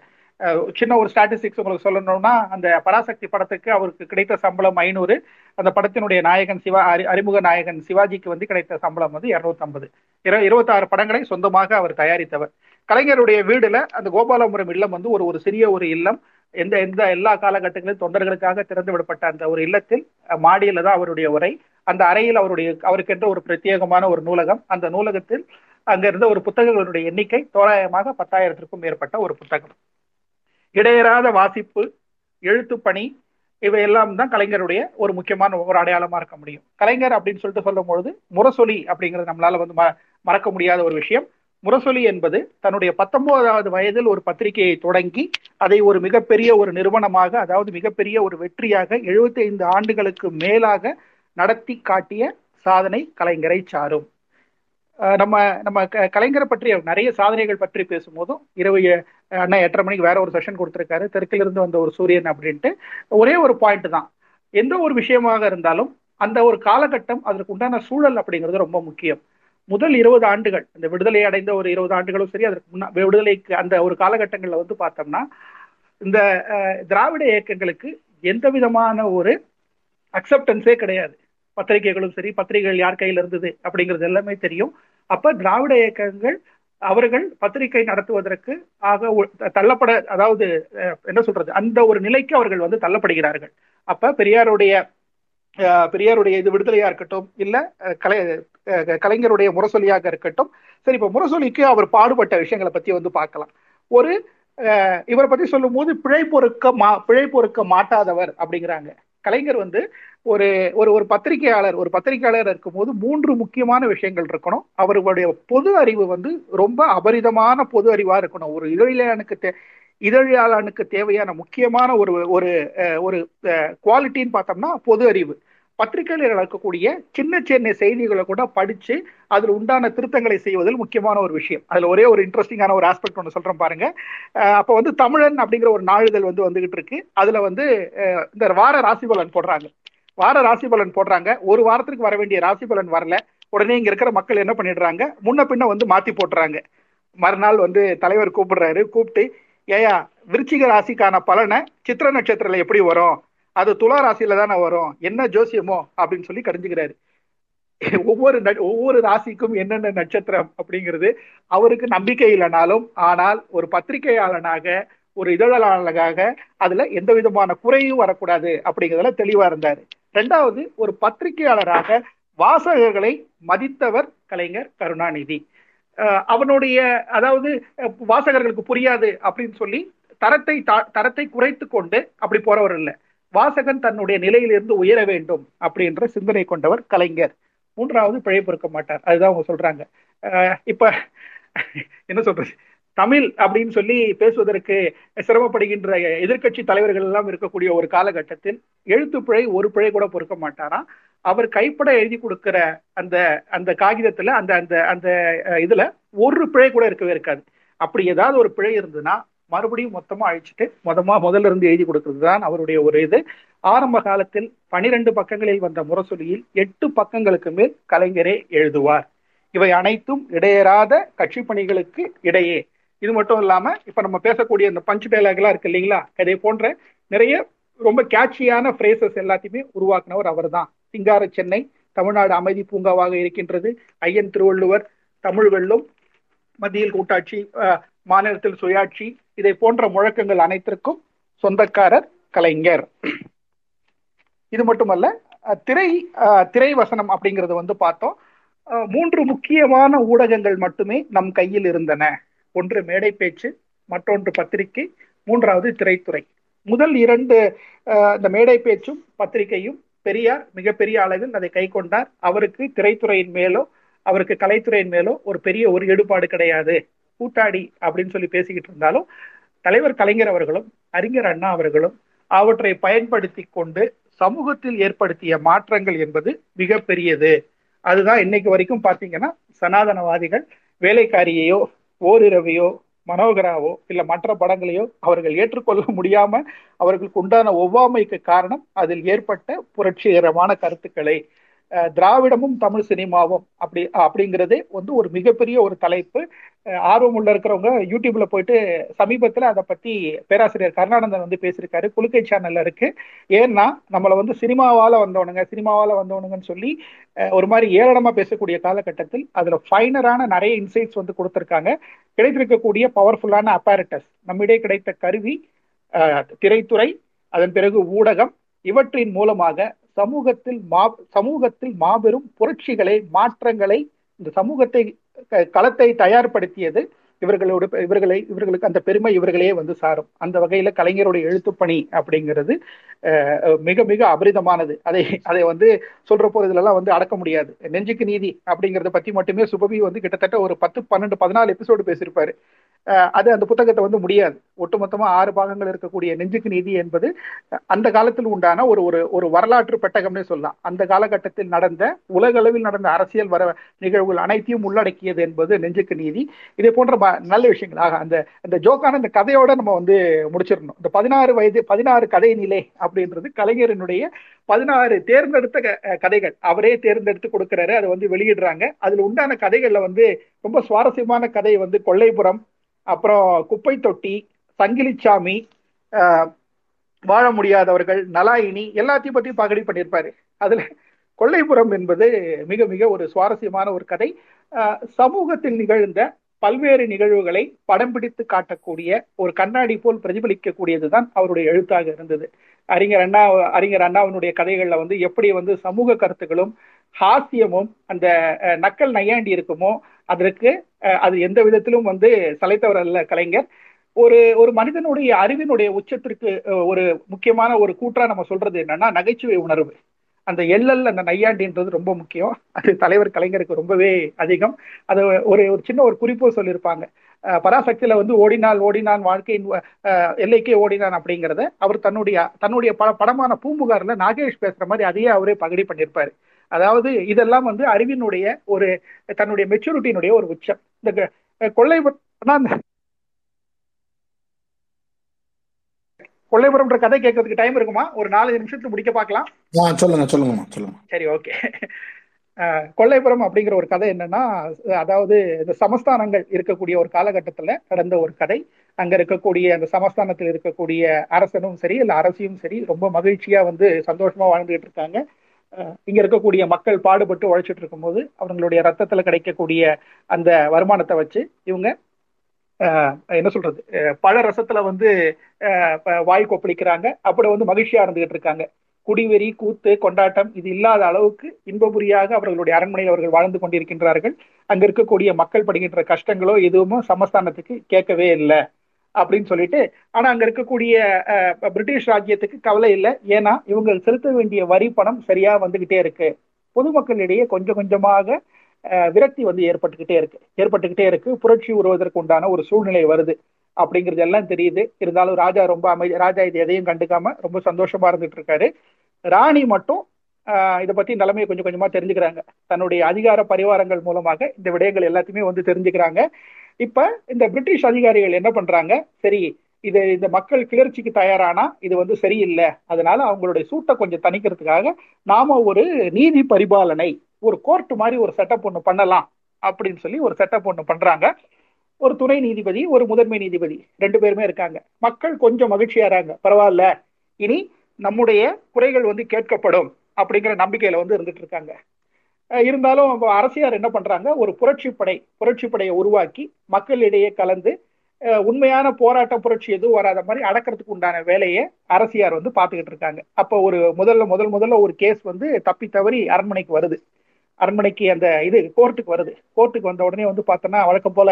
சின்ன ஒரு ஸ்டாட்டிஸ்டிக்ஸ் உங்களுக்கு சொல்லணும்னா அந்த பராசக்தி படத்துக்கு அவருக்கு கிடைத்த சம்பளம் ஐநூறு. அந்த படத்தினுடைய நாயகன் சிவா அறி- அறிமுக நாயகன் சிவாஜிக்கு வந்து கிடைத்த சம்பளம் வந்து இருநூத்தம்பது. இரு இருபத்தாறு படங்களை சொந்தமாக அவர் தயாரித்தவர். கலைஞருடைய வீடுல அந்த கோபாலபுரம் இல்லம் வந்து ஒரு ஒரு சிறிய ஒரு இல்லம். எந்த எந்த எல்லா காலகட்டங்களிலும் தொண்டர்களுக்காக திறந்து விடப்பட்ட அந்த ஒரு இல்லத்தில் மாடியில தான் அவருடைய உரை. அந்த அறையில் அவருடைய அவருக்கென்ற ஒரு பிரத்யேகமான ஒரு நூலகம். அந்த நூலகத்தில் அங்க இருந்த ஒரு புத்தகங்களுடைய எண்ணிக்கை தோராயமாக பத்தாயிரத்திற்கும் மேற்பட்ட ஒரு புத்தகம். இடையறாத வாசிப்பு எழுத்துப்பணி இவையெல்லாம் தான் கலைஞருடைய ஒரு முக்கியமான ஒரு அடையாளமா இருக்க முடியும். கலைஞர் அப்படின்னு சொல்லிட்டு சொல்லும் பொழுது முரசொலி அப்படிங்கிறது நம்மளால வந்து ம- மறக்க முடியாத ஒரு விஷயம். முரசொலி என்பது தன்னுடைய பத்தொன்பதாவது வயதில் ஒரு பத்திரிகையை தொடங்கி அதை ஒரு மிகப்பெரிய ஒரு நிறுவனமாக அதாவது மிகப்பெரிய ஒரு வெற்றியாக 75 ஆண்டுகளுக்கு மேலாக நடத்தி காட்டிய சாதனை கலைஞரை சாரும். நம்ம நம்ம க- கலைஞரை பற்றிய நிறைய சாதனைகள் பற்றி பேசும்போதும் இரவு அண்ணா எட்டரை மணிக்கு வேற ஒரு செஷன் கொடுத்துருக்காரு. தெற்கிலிருந்து வந்த ஒரு சூரியன் அப்படின்ட்டு ஒரே ஒரு பாயிண்ட் தான். எந்த ஒரு விஷயமாக இருந்தாலும் அந்த ஒரு காலகட்டம் அதற்கு உண்டான சூழல் அப்படிங்கிறது ரொம்ப முக்கியம். முதல் இருபது ஆண்டுகள் இந்த விடுதலை அடைந்த ஒரு இருபது ஆண்டுகளும் சரி அதற்கு முன்னா விடுதலைக்கு அந்த ஒரு காலகட்டங்களில் வந்து பார்த்தோம்னா இந்த திராவிட இயக்கங்களுக்கு எந்த விதமான ஒரு அக்செப்டன்ஸே கிடையாது. பத்திரிகைகளும் சரி பத்திரிகைகள் யார் கையில் இருந்தது அப்படிங்கிறது எல்லாமே தெரியும். அப்ப திராவிட இயக்கங்கள் அவர்கள் பத்திரிகை நடத்துவதற்கு ஆக தள்ளப்பட அதாவது அஹ், என்ன சொல்றது அந்த ஒரு நிலைக்கு அவர்கள் வந்து தள்ளப்படுகிறார்கள். அப்ப பெரியாருடைய அஹ், பெரியாருடைய இது விடுதலையா இருக்கட்டும் இல்ல அஹ், கலை அஹ், கலைஞருடைய முரசொலியாக இருக்கட்டும் சரி இப்ப முரசொலிக்கு அவர் பாடுபட்ட விஷயங்களை பத்தி வந்து பார்க்கலாம். ஒரு அஹ், இவரை பத்தி சொல்லும் போது பிழை பொறுக்க மா பிழை பொறுக்க மாட்டாதவர் அப்படிங்கிறாங்க. கலைஞர் வந்து ஒரு ஒரு ஒரு பத்திரிகையாளர் ஒரு பத்திரிகையாளர் இருக்கும்போது மூன்று முக்கியமான விஷயங்கள் இருக்கணும். அவருடைய பொது அறிவு வந்து ரொம்ப அபரிதமான பொது அறிவா இருக்கணும். ஒரு இதழியாளனுக்கு தே இதழியாளனுக்கு தேவையான முக்கியமான ஒரு ஒரு ஒரு குவாலிட்டின்னு பார்த்தோம்னா பொது அறிவு. பத்திரிகையில் இருக்கக்கூடிய சின்ன சின்ன செய்திகளை கூட படிச்சு அதில் உண்டான திருத்தங்களை செய்வதில் முக்கியமான ஒரு விஷயம். அதில் ஒரே ஒரு இன்ட்ரெஸ்டிங்கான ஒரு ஆஸ்பெக்ட் ஒன்று சொல்றேன் பாருங்க. அப்போ வந்து தமிழன் அப்படிங்கிற ஒரு நாளிதழ் வந்து வந்துகிட்டு இருக்கு. அதுல வந்து இந்த வார ராசிபலன் போடுறாங்க. வார ராசி பலன் போடுறாங்க. ஒரு வாரத்துக்கு வர வேண்டிய ராசி பலன் வரல. உடனே இங்க இருக்கிற மக்கள் என்ன பண்ணிடுறாங்க? முன்ன பின்ன வந்து மாத்தி போட்டுறாங்க. மறுநாள் வந்து தலைவர் கூப்பிடுறாரு. கூப்பிட்டு ஏயா விருச்சிக ராசிக்கான பலனை சித்திர நட்சத்திரத்துல எப்படி வரும்? அது துலா ராசியில தானே வரும். என்ன ஜோசியமோ? அப்படின்னு சொல்லி கடிஞ்சுக்கிறாரு. ஒவ்வொரு ந- ஒவ்வொரு ராசிக்கும் என்னென்ன நட்சத்திரம் அப்படிங்கிறது அவருக்கு நம்பிக்கை இல்லைனாலும் ஆனால் ஒரு பத்திரிகையாளனாக ஒரு இதழாளனாக அதுல எந்த விதமான குறையும் வரக்கூடாது அப்படிங்கிறதுல தெளிவா இருந்தாரு. ரெண்டாவது ஒரு பத்திரிகையாளராக வாசகர்களை மதித்தவர் கலைஞர் கருணாநிதி. அஹ் அவனுடைய அதாவது அஹ் வாசகர்களுக்கு புரியாது அப்படின்னு சொல்லி தரத்தை தா- தரத்தை குறைத்து கொண்டு அப்படி போறவர் இல்லை. வாசகன் தன்னுடைய நிலையிலிருந்து உயர வேண்டும் அப்படின்ற சிந்தனை கொண்டவர் கலைஞர். மூன்றாவது பிழை பொறுக்க மாட்டார். அதுதான் அவங்க சொல்றாங்க. அஹ் இப்ப என்ன சொல்றது? தமிழ் அப்படின்னு சொல்லி பேசுவதற்கு சிரமப்படுகின்ற எதிர்க்கட்சி தலைவர்கள் எல்லாம் இருக்கக்கூடிய ஒரு காலகட்டத்தில் எழுத்து பிழை ஒரு பிழை கூட பொறுக்க மாட்டாராம். அவர் கைப்பட எழுதி கொடுக்கிற அந்த அந்த காகிதத்துல அந்த அந்த அந்த இதுல ஒரு பிழை கூட இருக்கவே இருக்காது. அப்படி ஏதாவது ஒரு பிழை இருந்ததுன்னா மறுபடியும் மொத்தமா அழிச்சிட்டு மொதமா முதல்ல இருந்து எழுதி கொடுக்கிறது தான் அவருடைய ஒரு இது. ஆரம்ப காலத்தில் பனிரெண்டு பக்கங்களில் வந்த முரசொலியில் எட்டு பக்கங்களுக்கு மேல் கலைஞரே எழுதுவார். இவை அனைத்தும் இடையேறாத கட்சி பணிகளுக்கு இடையே இது மட்டும் இல்லாம இப்ப நம்ம பேசக்கூடிய இந்த பஞ்ச் டைலாக்லாம் இருக்கு இல்லைங்களா? இதை போன்ற நிறைய ரொம்ப கேட்சியான பிரேசஸ் எல்லாத்தையுமே உருவாக்குனவர் அவர்தான். சிங்கார சென்னை தமிழ்நாடு அமைதி பூங்காவாக இருக்கின்றது. ஐயன் திருவள்ளுவர் தமிழ் மத்தியில் கூட்டாட்சி அஹ், மாநிலத்தில் சுயாட்சி இதை போன்ற முழக்கங்கள் அனைத்திற்கும் சொந்தக்காரர் கலைஞர். இது மட்டுமல்ல திரை திரை வசனம் அப்படிங்கறது வந்து பார்த்தோம். அஹ், மூன்று முக்கியமான ஊடகங்கள் மட்டுமே நம் கையில் இருந்தன. ஒன்று மேடை பேச்சு மற்றொன்று பத்திரிகை மூன்றாவது திரைத்துறை. முதல் இரண்டு இந்த மேடை பேச்சும் பத்திரிகையும் பெரியார் மிகப்பெரிய அளவில் அதை கை கொண்டார். அவருக்கு திரைத்துறையின் மேலோ அவருக்கு கலைத்துறையின் மேலோ ஒரு பெரிய ஒரு ஈடுபாடு கிடையாது. கூட்டாடி அப்படின்னு சொல்லி பேசிக்கிட்டு இருந்தாலும் தலைவர் கலைஞர் அவர்களும் அறிஞர் அண்ணா அவர்களும் அவற்றை பயன்படுத்தி கொண்டு சமூகத்தில் ஏற்படுத்திய மாற்றங்கள் என்பது மிகப்பெரியது. அதுதான் இன்னைக்கு வரைக்கும் பார்த்தீங்கன்னா சனாதனவாதிகள் வேலைக்காரியையோ ஓரிரவையோ மனோகராவோ இல்ல மற்ற படங்களையோ அவர்கள் ஏற்றுக்கொள்ள முடியாம அவர்களுக்கு உண்டான ஒவ்வாமைக்கு காரணம் அதில் ஏற்பட்ட புரட்சிகரமான கருத்துக்களை. திராவிடமும் தமிழ் சினிமாவும் அப்படி அப்படிங்கிறது வந்து ஒரு மிகப்பெரிய ஒரு தலைப்பு. ஆர்வம் உள்ள இருக்கிறவங்க யூடியூப்ல போயிட்டு சமீபத்துல அதை பத்தி பேராசிரியர் கருணானந்தன் வந்து பேசியிருக்காரு. குலுக்கை சேனல்ல இருக்கு. ஏன்னா நம்மள வந்து சினிமாவால வந்தவனுங்க சினிமாவால வந்தவனுங்கன்னு சொல்லி ஒரு மாதிரி ஏளனமா பேசக்கூடிய காலகட்டத்தில் அதுல ஃபைனரான நிறைய இன்சைட்ஸ் வந்து கொடுத்துருக்காங்க. கிடைத்திருக்கக்கூடிய பவர்ஃபுல்லான அப்பாரட்டஸ் நம்மிடையே கிடைத்த கருவி திரைத்துறை அதன் பிறகு ஊடகம் இவற்றின் மூலமாக சமூகத்தில் மா சமூகத்தில் மாபெரும் புரட்சிகளை மாற்றங்களை இந்த சமூகத்தை களத்தை தயார்படுத்தியது இவர்களோட இவர்களை இவர்களுக்கு அந்த பெருமை இவர்களே வந்து சாரும். அந்த வகையில கலைஞருடைய எழுத்துப்பணி அப்படிங்கிறது மிக மிக அபரிதமானது. அதை அதை வந்து சொல்ற போறதுலாம் வந்து அடக்க முடியாது. நெஞ்சுக்கு நீதி அப்படிங்கறத பத்தி மட்டுமே சுபவி வந்து கிட்டத்தட்ட ஒரு பத்து பன்னெண்டு பதினாலு எபிசோடு பேசியிருப்பாரு. அது அந்த புத்தகத்தை வந்து முடியாது. ஒட்டுமொத்தமா ஆறு பாகங்கள் இருக்கக்கூடிய நெஞ்சுக்கு நீதி என்பது அந்த காலத்தில் உண்டான ஒரு ஒரு ஒரு வரலாற்று பெட்டகம்னே சொல்லலாம். அந்த காலகட்டத்தில் நடந்த உலகளவில் நடந்த அரசியல் வர நிகழ்வுகள் அனைத்தையும் உள்ளடக்கியது என்பது நெஞ்சுக்கு நீதி. இதே போன்ற நல்ல விஷயங்கள் ஆக அந்த அந்த ஜோக்கான இந்த கதையோட நம்ம வந்து முடிச்சிடணும். இந்த பதினாறு வயது பதினாறு கதை நிலை அப்படின்றது கலைஞரினுடைய பதினாறு தேர்ந்தெடுத்த க- கதைகள். அவரே தேர்ந்தெடுத்து கொடுக்கிறாரு அதை வந்து வெளியிடுறாங்க. அதுல உண்டான கதைகள்ல வந்து ரொம்ப சுவாரஸ்யமான கதை வந்து கொல்லைப்புறம் அப்புறம் குப்பை தொட்டி சங்கிலிச்சாமி அஹ், வாழ முடியாதவர்கள் நலாயினி எல்லாத்தையும் பத்தி பகடி பண்ணியிருப்பாரு அதுல கொள்ளைப்புறம் என்பது மிக மிக ஒரு சுவாரஸ்யமான ஒரு கதை. சமூகத்தில் நிகழ்ந்த பல்வேறு நிகழ்வுகளை படம் பிடித்து காட்டக்கூடிய ஒரு கண்ணாடி போல் பிரதிபலிக்கக்கூடியதுதான் அவருடைய எழுத்தாக இருந்தது. அறிஞர் அண்ணா அறிஞர் அண்ணாவினுடைய கதைகள்ல வந்து எப்படி வந்து சமூக கருத்துக்களும் ஹாஸ்யமும் அந்த நக்கல் நையாண்டி இருக்குமோ அதற்கு அஹ், அது எந்த விதத்திலும் வந்து சலைத்தவர் அல்ல கலைஞர். ஒரு ஒரு மனிதனுடைய அறிவினுடைய உச்சத்திற்கு ஒரு முக்கியமான ஒரு கூற்றா நம்ம சொல்றது என்னன்னா நகைச்சுவை உணர்வு. அந்த எல்எல் அந்த நையாண்டின்றது ரொம்ப முக்கியம். அது தலைவர் கலைஞருக்கு ரொம்பவே அதிகம். அது ஒரு ஒரு சின்ன ஒரு குறிப்போ சொல்லியிருப்பாங்க. பராசக்தியில வந்து ஓடினால் ஓடினான் வாழ்க்கையின் எல்லைக்கே ஓடினான் அப்படிங்கிறத அவர் தன்னுடைய தன்னுடைய படமான பூம்புகார்ல நாகேஷ் பேசுற மாதிரி அதையே அவரே பகடி பண்ணியிருப்பாரு. அதாவது இதெல்லாம் வந்து அறிவினுடைய ஒரு தன்னுடைய மெச்சூரிட்டியினுடைய ஒரு உச்சம். இந்த க- கொள்ளைப்புறம் அந்த கொள்ளைப்புறம்ன்ற கதை கேட்கறதுக்கு டைம் இருக்குமா? ஒரு நாலஞ்சு நிமிஷத்துல முடிக்க பார்க்கலாம். ஆ சொல்லுங்க சொல்லுங்கம்மா சொல்லுங்க. சரி ஓகே கொள்ளைப்புறம் அப்படிங்கிற ஒரு கதை என்னன்னா அதாவது இந்த சமஸ்தானங்கள் இருக்கக்கூடிய ஒரு காலகட்டத்துல நடந்த ஒரு கதை. அங்க இருக்கக்கூடிய அந்த சமஸ்தானத்தில் இருக்கக்கூடிய அரசனும் சரி இல்ல அரசியும் சரி ரொம்ப மகிழ்ச்சியா வந்து சந்தோஷமா வாழ்ந்துகிட்டு இருக்காங்க. இங்க இருக்கக்கூடிய மக்கள் பாடுபட்டு உழைச்சிட்டு இருக்கும்போது அவங்களுடைய ரத்தத்துல கிடைக்கக்கூடிய அந்த வருமானத்தை வச்சு இவங்க அஹ் என்ன சொல்றது பழ ரசத்துல வந்து வாய் கொப்பளிக்கிறாங்க. அப்படி வந்து மகிழ்ச்சியா இருந்துகிட்டு இருக்காங்க. குடிவெறி கூத்து கொண்டாட்டம் இது இல்லாத அளவுக்கு இன்பபுரியாக அவர்களுடைய அரண்மனையில் அவர்கள் வாழ்ந்து கொண்டிருக்கின்றார்கள். அங்க இருக்கக்கூடிய மக்கள் படுகின்ற கஷ்டங்களோ எதுவுமோ சமஸ்தானத்துக்கு கேட்கவே இல்லை. அப்படின்னு சொல்லிட்டு ஆனா அங்க இருக்கக்கூடிய பிரிட்டிஷ் ராஜ்யத்துக்கு கவலை இல்லை. ஏன்னா இவங்க செலுத்த வேண்டிய வரி பணம் சரியா வந்துகிட்டே இருக்கு. பொதுமக்களிடையே கொஞ்சம் கொஞ்சமாக அஹ், விரக்தி வந்து ஏற்பட்டுக்கிட்டே இருக்கு. ஏற்பட்டுக்கிட்டே இருக்கு. புரட்சி உருவதற்கு உண்டான ஒரு சூழ்நிலை வருது. அப்படிங்கிறது எல்லாம் தெரியுது. இருந்தாலும் ராஜா ரொம்ப அமைதி ராஜா இது எதையும் கண்டுக்காம ரொம்ப சந்தோஷமா இருந்துட்டு இருக்காரு. ராணி மட்டும் ஆஹ் இதை பத்தி நிலைமையை கொஞ்சம் கொஞ்சமா தெரிஞ்சுக்கிறாங்க. தன்னுடைய அதிகார பரிவாரங்கள் மூலமாக இந்த விடயங்கள் எல்லாத்தையுமே வந்து தெரிஞ்சுக்கிறாங்க. இப்ப இந்த பிரிட்டிஷ் அதிகாரிகள் என்ன பண்றாங்க? சரி இது இந்த மக்கள் கிளர்ச்சிக்கு தயாரானா? இது வந்து சரியில்லை. அதனால அவங்களுடைய சூட்டை கொஞ்சம் தணிக்கிறதுக்காக நாம ஒரு நீதி பரிபாலனை ஒரு கோர்ட் மாதிரி ஒரு செட்டப் ஒன்று பண்ணலாம் அப்படின்னு சொல்லி ஒரு செட்டப் ஒன்று பண்றாங்க. ஒரு துணை நீதிபதி ஒரு முதன்மை நீதிபதி ரெண்டு பேருமே இருக்காங்க. மக்கள் கொஞ்சம் மகிழ்ச்சியாறாங்க பரவாயில்ல. இனி நம்முடைய குறைகள் வந்து கேட்கப்படும் அப்படிங்கிற நம்பிக்கையில வந்து இருந்துட்டு இருக்காங்க. இருந்தாலும் அரசியார் என்ன பண்றாங்க? ஒரு புரட்சிப்படை புரட்சிப்படையை உருவாக்கி மக்களிடையே கலந்து உண்மையான போராட்ட புரட்சி எதுவும் வராத மாதிரி அடக்கிறதுக்கு உண்டான வேலையை அரசியார் வந்து பார்த்துக்கிட்டு இருக்காங்க. அப்போ ஒரு முதல்ல முதல் முதல்ல ஒரு கேஸ் வந்து தப்பி தவறி அரண்மனைக்கு வருது. அரண்மனைக்கு அந்த இது கோர்ட்டுக்கு வருது. கோர்ட்டுக்கு வந்த உடனே வந்து பார்த்தோன்னா வழக்கம் போல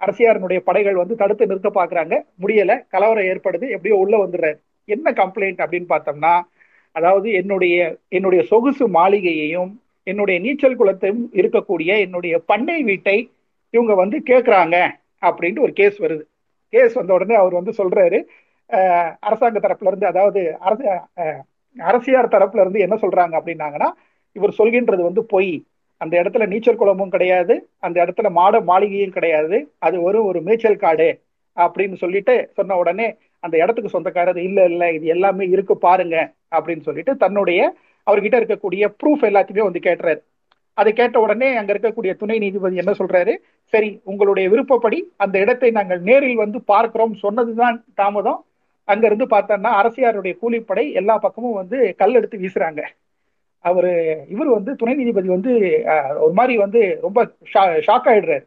அரசியாரனுடைய படைகள் வந்து தடுத்து நிறுத்த பாக்குறாங்க முடியல கலவரம் ஏற்படுது. எப்படியோ உள்ள வந்துடுறாரு. என்ன கம்ப்ளைண்ட் அப்படின்னு பார்த்தோம்னா அதாவது என்னுடைய என்னுடைய சொகுசு மாளிகையையும் என்னுடைய நீச்சல் குளத்தையும் இருக்கக்கூடிய என்னுடைய பண்ணை வீட்டை இவங்க வந்து கேட்குறாங்க அப்படின்ட்டு ஒரு கேஸ் வருது. கேஸ் வந்த உடனே அவர் வந்து சொல்றாரு அரசாங்க தரப்புல இருந்து அதாவது அரசு அரசியார் தரப்புல இருந்து என்ன சொல்றாங்க? அப்படின்னாங்கன்னா இவர் சொல்கின்றது வந்து பொய். அந்த இடத்துல நீச்சல் குளமும் கிடையாது அந்த இடத்துல மாட மாளிகையும் கிடையாது அது ஒரு ஒரு மேய்ச்சல் காடு அப்படின்னு சொல்லிட்டு சொன்ன உடனே அந்த இடத்துக்கு சொந்தக்காரர் இல்ல இல்ல இது எல்லாமே இருக்கு பாருங்க அப்படின்னு சொல்லிட்டு தன்னுடைய அவர்கிட்ட இருக்கக்கூடிய ப்ரூஃப் எல்லாத்தையுமே வந்து கேட்டுறாரு. அதை கேட்ட உடனே அங்க இருக்கக்கூடிய துணை நீதிபதி என்ன சொல்றாரு? சரி உங்களுடைய விருப்பப்படி அந்த இடத்தை நாங்கள் நேரில் வந்து பார்க்கிறோம் சொன்னதுதான் தாமதம். அங்க இருந்து பார்த்தோம்னா அரசியாருடைய கூலிப்படை எல்லா பக்கமும் வந்து கல் எடுத்து வீசுறாங்க. அவரு இவர் வந்து துணை நீதிபதி வந்து ஒரு மாதிரி வந்து ரொம்ப ஷாக் ஆயிடுறாரு.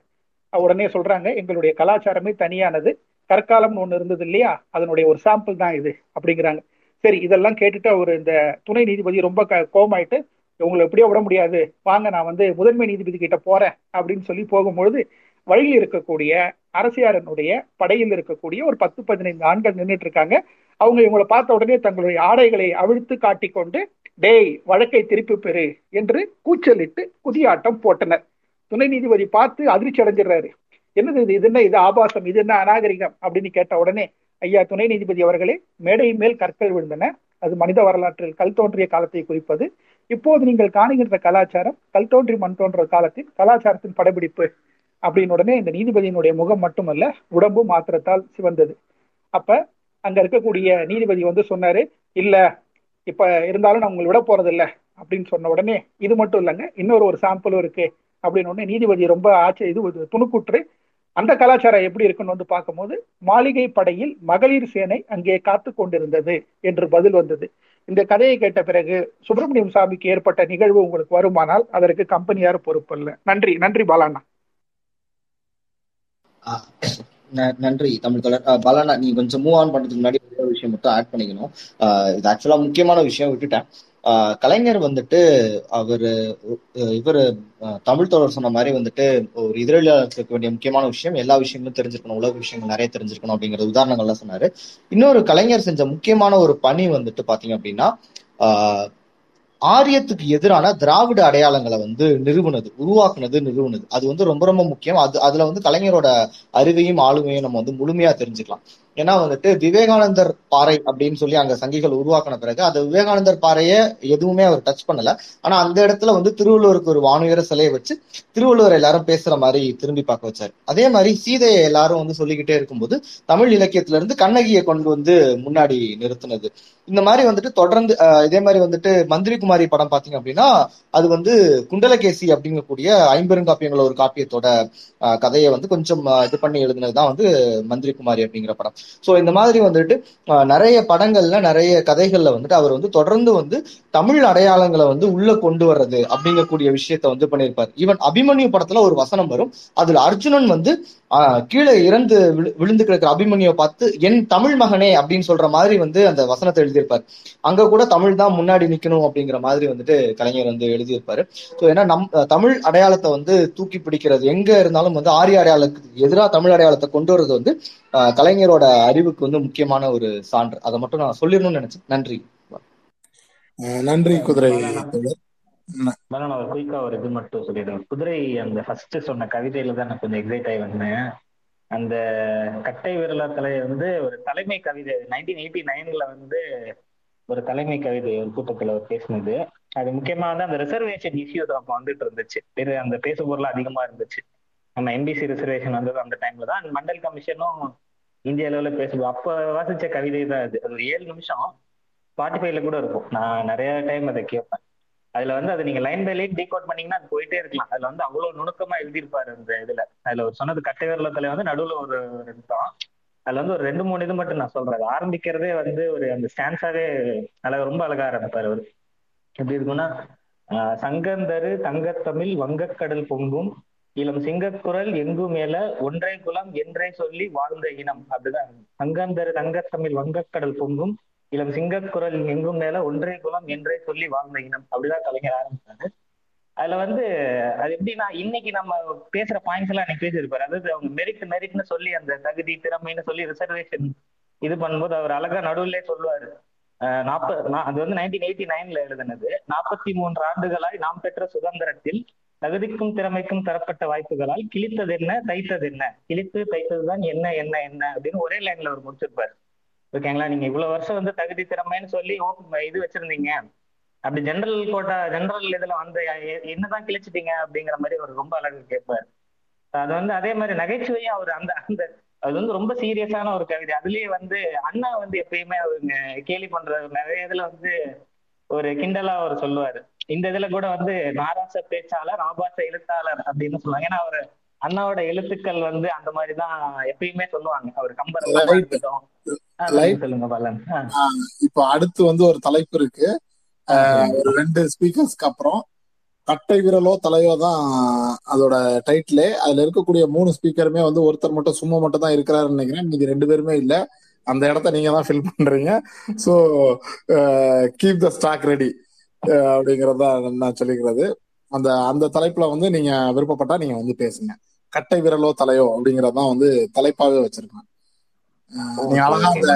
உடனே சொல்றாங்க எங்களுடைய கலாச்சாரமே தனியானது. கற்காலம்னு ஒன்று இருந்தது இல்லையா? அதனுடைய ஒரு சாம்பிள் தான் இது அப்படிங்கிறாங்க. சரி இதெல்லாம் கேட்டுட்டு அவர் இந்த துணை நீதிபதி ரொம்ப க- கோவமாயிட்டு உங்களை எப்படியோ விட முடியாது. வாங்க நான் வந்து முதன்மை நீதிபதி கிட்ட போறேன். அப்படின்னு சொல்லி போகும்பொழுது வழியில் இருக்கக்கூடிய அரசியாரனுடைய படையில் இருக்கக்கூடிய ஒரு பத்து பதினைந்து ஆண்கள் நின்றுட்டு இருக்காங்க. அவங்க இவங்களை பார்த்த உடனே தங்களுடைய ஆடைகளை அவிழ்த்து காட்டிக்கொண்டு டேய் வழக்கை திருப்பி பெறு என்று கூச்சலிட்டு குதியாட்டம் போட்டனர். துணை நீதிபதி பார்த்து அதிர்ச்சி அடைஞ்சிடுறாரு. என்னது இது? இது என்ன? இது ஆபாசம்? இது என்ன அநாகரிகம்? அப்படின்னு கேட்ட உடனே ஐயா துணை நீதிபதி அவர்களே மேடை மேல் கற்கள் விழுந்தன. அது மனித வரலாற்றில் கல் தோன்றிய காலத்தை குறிப்பது. இப்போது நீங்கள் காணுகின்ற கலாச்சாரம் கல் தோன்றி மண் தோன்ற காலத்தின் கலாச்சாரத்தின் படப்பிடிப்பு அப்படின்னு உடனே இந்த நீதிபதியினுடைய முகம் மட்டுமல்ல உடம்பு மாத்திரத்தால் சிவந்தது. அப்ப அங்க இருக்கக்கூடிய நீதிபதி வந்து சொன்னாரு இல்ல இப்ப இருந்தாலும் நான் உங்களை விட போறது இல்ல அப்படின்னு சொன்ன உடனே இது மட்டும் இல்லைங்க இன்னொரு ஒரு சாம்பிளும் இருக்கு அப்படின்னு உடனே நீதிபதி ரொம்ப ஆச்சரிய இது துணுக்குற்று அந்த கலாச்சாரம் எப்படி இருக்குன்னு வந்து பார்க்கும்போது மாளிகை படையில் மகளிர் சேனை அங்கே காத்து கொண்டிருந்தது என்று பதில் வந்தது. இந்த கதையை கேட்ட பிறகு சுப்பிரமணியம் சாமிக்கு ஏற்பட்ட நிகழ்வு உங்களுக்கு வருமானால் அதற்கு கம்பெனியார் பொறுப்பல்ல நன்றி நன்றி பாலாண்ணா. ஆஹ் ந- நன்றி தமிழ் தொடர். பாலாண்ணா நீ கொஞ்சம் மூவ் ஆன் பண்றதுக்கு முன்னாடி ஒரு விஷயம் மட்டும் ஆட் பண்ணிக்கணும். ஆஹ் இது ஆக்சுவலா முக்கியமான விஷயம் விட்டுட்டேன். கலைஞர் வந்துட்டு அவரு இவர் தமிழ் தொடர் சொன்ன மாதிரி வந்துட்டு ஒரு எதிரொலியாளருக்கு இருக்க வேண்டிய முக்கியமான விஷயம் எல்லா விஷயங்களும் தெரிஞ்சிருக்கணும் உலக விஷயங்கள் நிறைய தெரிஞ்சிருக்கணும் அப்படிங்கிற உதாரணங்கள்லாம் சொன்னாரு. இன்னொரு கலைஞர் செஞ்ச முக்கியமான ஒரு பணி வந்துட்டு பாத்தீங்க அப்படின்னா ஆஹ் ஆரியத்துக்கு எதிரான திராவிட அடையாளங்களை வந்து நிறுவனது உருவாக்குனது நிறுவனது. அது வந்து ரொம்ப ரொம்ப முக்கியம். அது அதுல வந்து கலைஞரோட அறிவையும் ஆளுமையும் நம்ம வந்து முழுமையா தெரிஞ்சுக்கலாம். ஏன்னா வந்துட்டு விவேகானந்தர் பாறை அப்படின்னு சொல்லி அங்க சங்கிகள் உருவாக்கின பிறகு அந்த விவேகானந்தர் பாறையை எதுவுமே அவர் டச் பண்ணல. ஆனா அந்த இடத்துல வந்து திருவள்ளுவருக்கு ஒரு வானுயர சிலையை வச்சு திருவள்ளுவர் எல்லாரும் பேசுற மாதிரி திரும்பி பார்க்க வச்சாரு. அதே மாதிரி சீதையை எல்லாரும் வந்து சொல்லிக்கிட்டே இருக்கும்போது தமிழ் இலக்கியத்துல இருந்து கண்ணகியை கொண்டு வந்து முன்னாடி நிறுத்தினது. இந்த மாதிரி வந்துட்டு தொடர்ந்து அஹ், இதே மாதிரி வந்துட்டு மந்திரி குமாரி படம் பாத்தீங்க அப்படின்னா அது வந்து குண்டலகேசி அப்படிங்கக்கூடிய ஐம்பெருங்காப்பியங்கள ஒரு காப்பியத்தோட கதையை வந்து கொஞ்சம் இது பண்ணி எழுதுனதுதான் வந்து மந்திரி குமாரி அப்படிங்கிற படம். சோ இந்த மாதிரி வந்துட்டு நிறைய படங்கள்ல நிறைய கதைகள்ல வந்துட்டு அவர் வந்து தொடர்ந்து வந்து தமிழ் அடையாளங்களை வந்து உள்ள கொண்டு வர்றது அப்படிங்கக்கூடிய விஷயத்த வந்து பண்ணியிருப்பார். ஈவன் அபிமன்யு படத்துல ஒரு வசனம் வரும். அதுல அர்ஜுனன் வந்து கீழே இறந்து விழு- விழுந்து கிடக்கிற அபிமன்யுவை பார்த்து என் தமிழ் மகனே அப்படின்னு சொல்ற மாதிரி வந்து அந்த வசனத்தை எழுதியிருப்பார். அங்க கூட தமிழ் தான் முன்னாடி நிக்கணும் அப்படிங்கிற மாதிரி வந்துட்டு கலைஞர் வந்து எழுதியிருப்பாரு. ஸோ ஏன்னா நம் தமிழ் அடையாளத்தை வந்து தூக்கி பிடிக்கிறது எங்க இருந்தாலும் வந்து ஆரிய அடையாளத்துக்கு எதிராக தமிழ் அடையாளத்தை கொண்டு வர்றது வந்து அஹ், கலைஞரோட அறிவுக்கு வந்து முக்கியமான ஒரு சான்று. அதை மட்டும் நான் சொல்லிடணும்னு நினைச்சேன். நன்றி. நன்றி குதிரை மேடம் நான் ஒரு குயிக்கா ஒரு இது மட்டும் சொல்லிடுவேன் குதிரை அந்த ஃபர்ஸ்ட் சொன்ன கவிதையில தான் நான் கொஞ்சம் எக்ஸைட் ஆகி வந்தேன். அந்த கட்டை விரலா தலை வந்து ஒரு தலைமை கவிதை. நைன்டீன் எயிட்டி நைன்ல வந்து ஒரு தலைமை கவிதை ஒரு கூட்டத்துல அவர் பேசினது. அது முக்கியமா வந்து அந்த ரிசர்வேஷன் இஷ்யூஸ் அப்போ வந்துட்டு இருந்துச்சு. அந்த பேசு பொருள் அதிகமா இருந்துச்சு. நம்ம எம்பிசி ரிசர்வேஷன் வந்தது அந்த டைம்ல தான். மண்டல் கமிஷனும் இந்திய அளவுல பேசுவோம் அப்ப வாசிச்ச கவிதை தான் அது. அது ஒரு ஏழு நிமிஷம். ஸ்பாட்டிஃபைல கூட இருக்கும். நான் நிறைய டைம் அதை கேட்பேன் அதுல வந்து அதை நீங்க லைன் பை லைன் டீகோட் பண்ணீங்கன்னா அது போயிட்டே இருக்கலாம். அதுல வந்து அவ்வளவு நுணுக்கமா எழுதியிருப்பாரு அந்த இதுல. அதுல ஒரு சொன்னது கட்டை விரலத்துல வந்து நடுவுல ஒரு ஒரு அதுல வந்து ஒரு ரெண்டு மூணு இது மட்டும் நான் சொல்றேன். அது ஆரம்பிக்கிறதே வந்து ஒரு அந்த ஸ்டான்ஸாவே அழகா ரொம்ப அழகா ஆரம்பிப்பாரு அவரு. எப்படி இருக்கும்னா ஆஹ் சங்கந்தரு தங்கத்தமிழ் வங்கக்கடல் பொங்கும் இளம் சிங்கக்குரல் எங்கும் மேல ஒன்றை குலம் என்றே சொல்லி வாழ்ந்த இனம். அப்படிதான். சங்கந்தரு தங்கத்தமிழ் வங்கக்கடல் பொங்கும் இளம் சிங்கக்குரல் எங்கும் மேல ஒன்றே குலம் என்றே சொல்லி வாழ்ந்த இனம். அப்படிதான் கலைஞர் ஆரம்பிச்சாரு. அதுல வந்து அது எப்படின்னா இன்னைக்கு நம்ம பேசுற பாயிண்ட்ஸ் எல்லாம் அன்னைக்கு பேசியிருப்பாரு. அதாவது அவங்க மெரிட் மெரிட்னு சொல்லி அந்த தகுதி திறமைன்னு சொல்லி ரிசர்வேஷன் இது பண்ணும்போது அவர் அழகா நடுவுல சொல்லுவாரு. அஹ் அது வந்து நைன்டீன் எயிட்டி நைன்ல எழுதுனது. நாற்பத்தி மூன்று ஆண்டுகளாய் நாம் பெற்ற சுதந்திரத்தில் தகுதிக்கும் திறமைக்கும் தரப்பட்ட வாய்ப்புகளால் கிழித்தது என்ன தைத்தது என்ன கிழித்து தைத்ததுதான் என்ன என்ன என்ன? அப்படின்னு ஒரே லைன்ல அவர் முடிச்சிருப்பாரு. ஓகேங்களா? நீங்க இவ்வளவு வருஷம் வந்து தகுதி திறமைன்னு சொல்லி இது வச்சிருந்தீங்க. அப்படி ஜெனரல் கோட்டா ஜெனரல் இதுல வந்து என்னதான் கிழிச்சிட்டீங்க அப்படிங்கிற மாதிரி அவர் ரொம்ப அழகு கேட்பாரு. அது வந்து அதே மாதிரி நகைச்சுவையும் அவர் அந்த அந்த அது வந்து ரொம்ப சீரியஸான ஒரு கவிதை. அதுலயே வந்து அண்ணா வந்து எப்பயுமே அவங்க கேலி பண்ற நிறைய இதுல வந்து ஒரு கிண்டலா அவர் சொல்லுவாரு. இந்த இதுல கூட வந்து நாராச பேச்சாளர் ஆபாச எழுத்தாளர் அப்படின்னு சொல்லுவாங்க. ஏன்னா அவர் அண்ணாவோட எழுத்துக்கள் வந்து அந்த மாதிரிதான் எப்பயுமே சொல்லுவாங்க. அவர் Right. இருக்கட்டும். சொல்லுங்க பாலன். இப்போ அடுத்து வந்து ஒரு தலைப்பு இருக்கு. ஒரு ரெண்டு ஸ்பீக்கர்ஸ்க்கு அப்புறம் கட்டை விரலோ தலையோ தான் அதோட டைட்டிலே அதுல இருக்கக்கூடிய மூணு ஸ்பீக்கருமே வந்து ஒருத்தர் மட்டும் சும்மா மட்டும் தான் இருக்கிறாருன்னு நினைக்கிறேன். மீதி ரெண்டு பேருமே இல்ல. அந்த இடத்த நீங்க தான் ஃபில் பண்றீங்க. So keep the stock ready அப்படிங்கறது நான் சொல்லிக்கிறது. அந்த அந்த தலைப்புல வந்து நீங்க விருப்பப்பட்டா நீங்க வந்து பேசுங்க. கட்டை விரலோ தலையோ அப்படிங்கறது தான் வந்து தலைப்பாவே வச்சிருக்கேன். ஓகே அழகா அந்த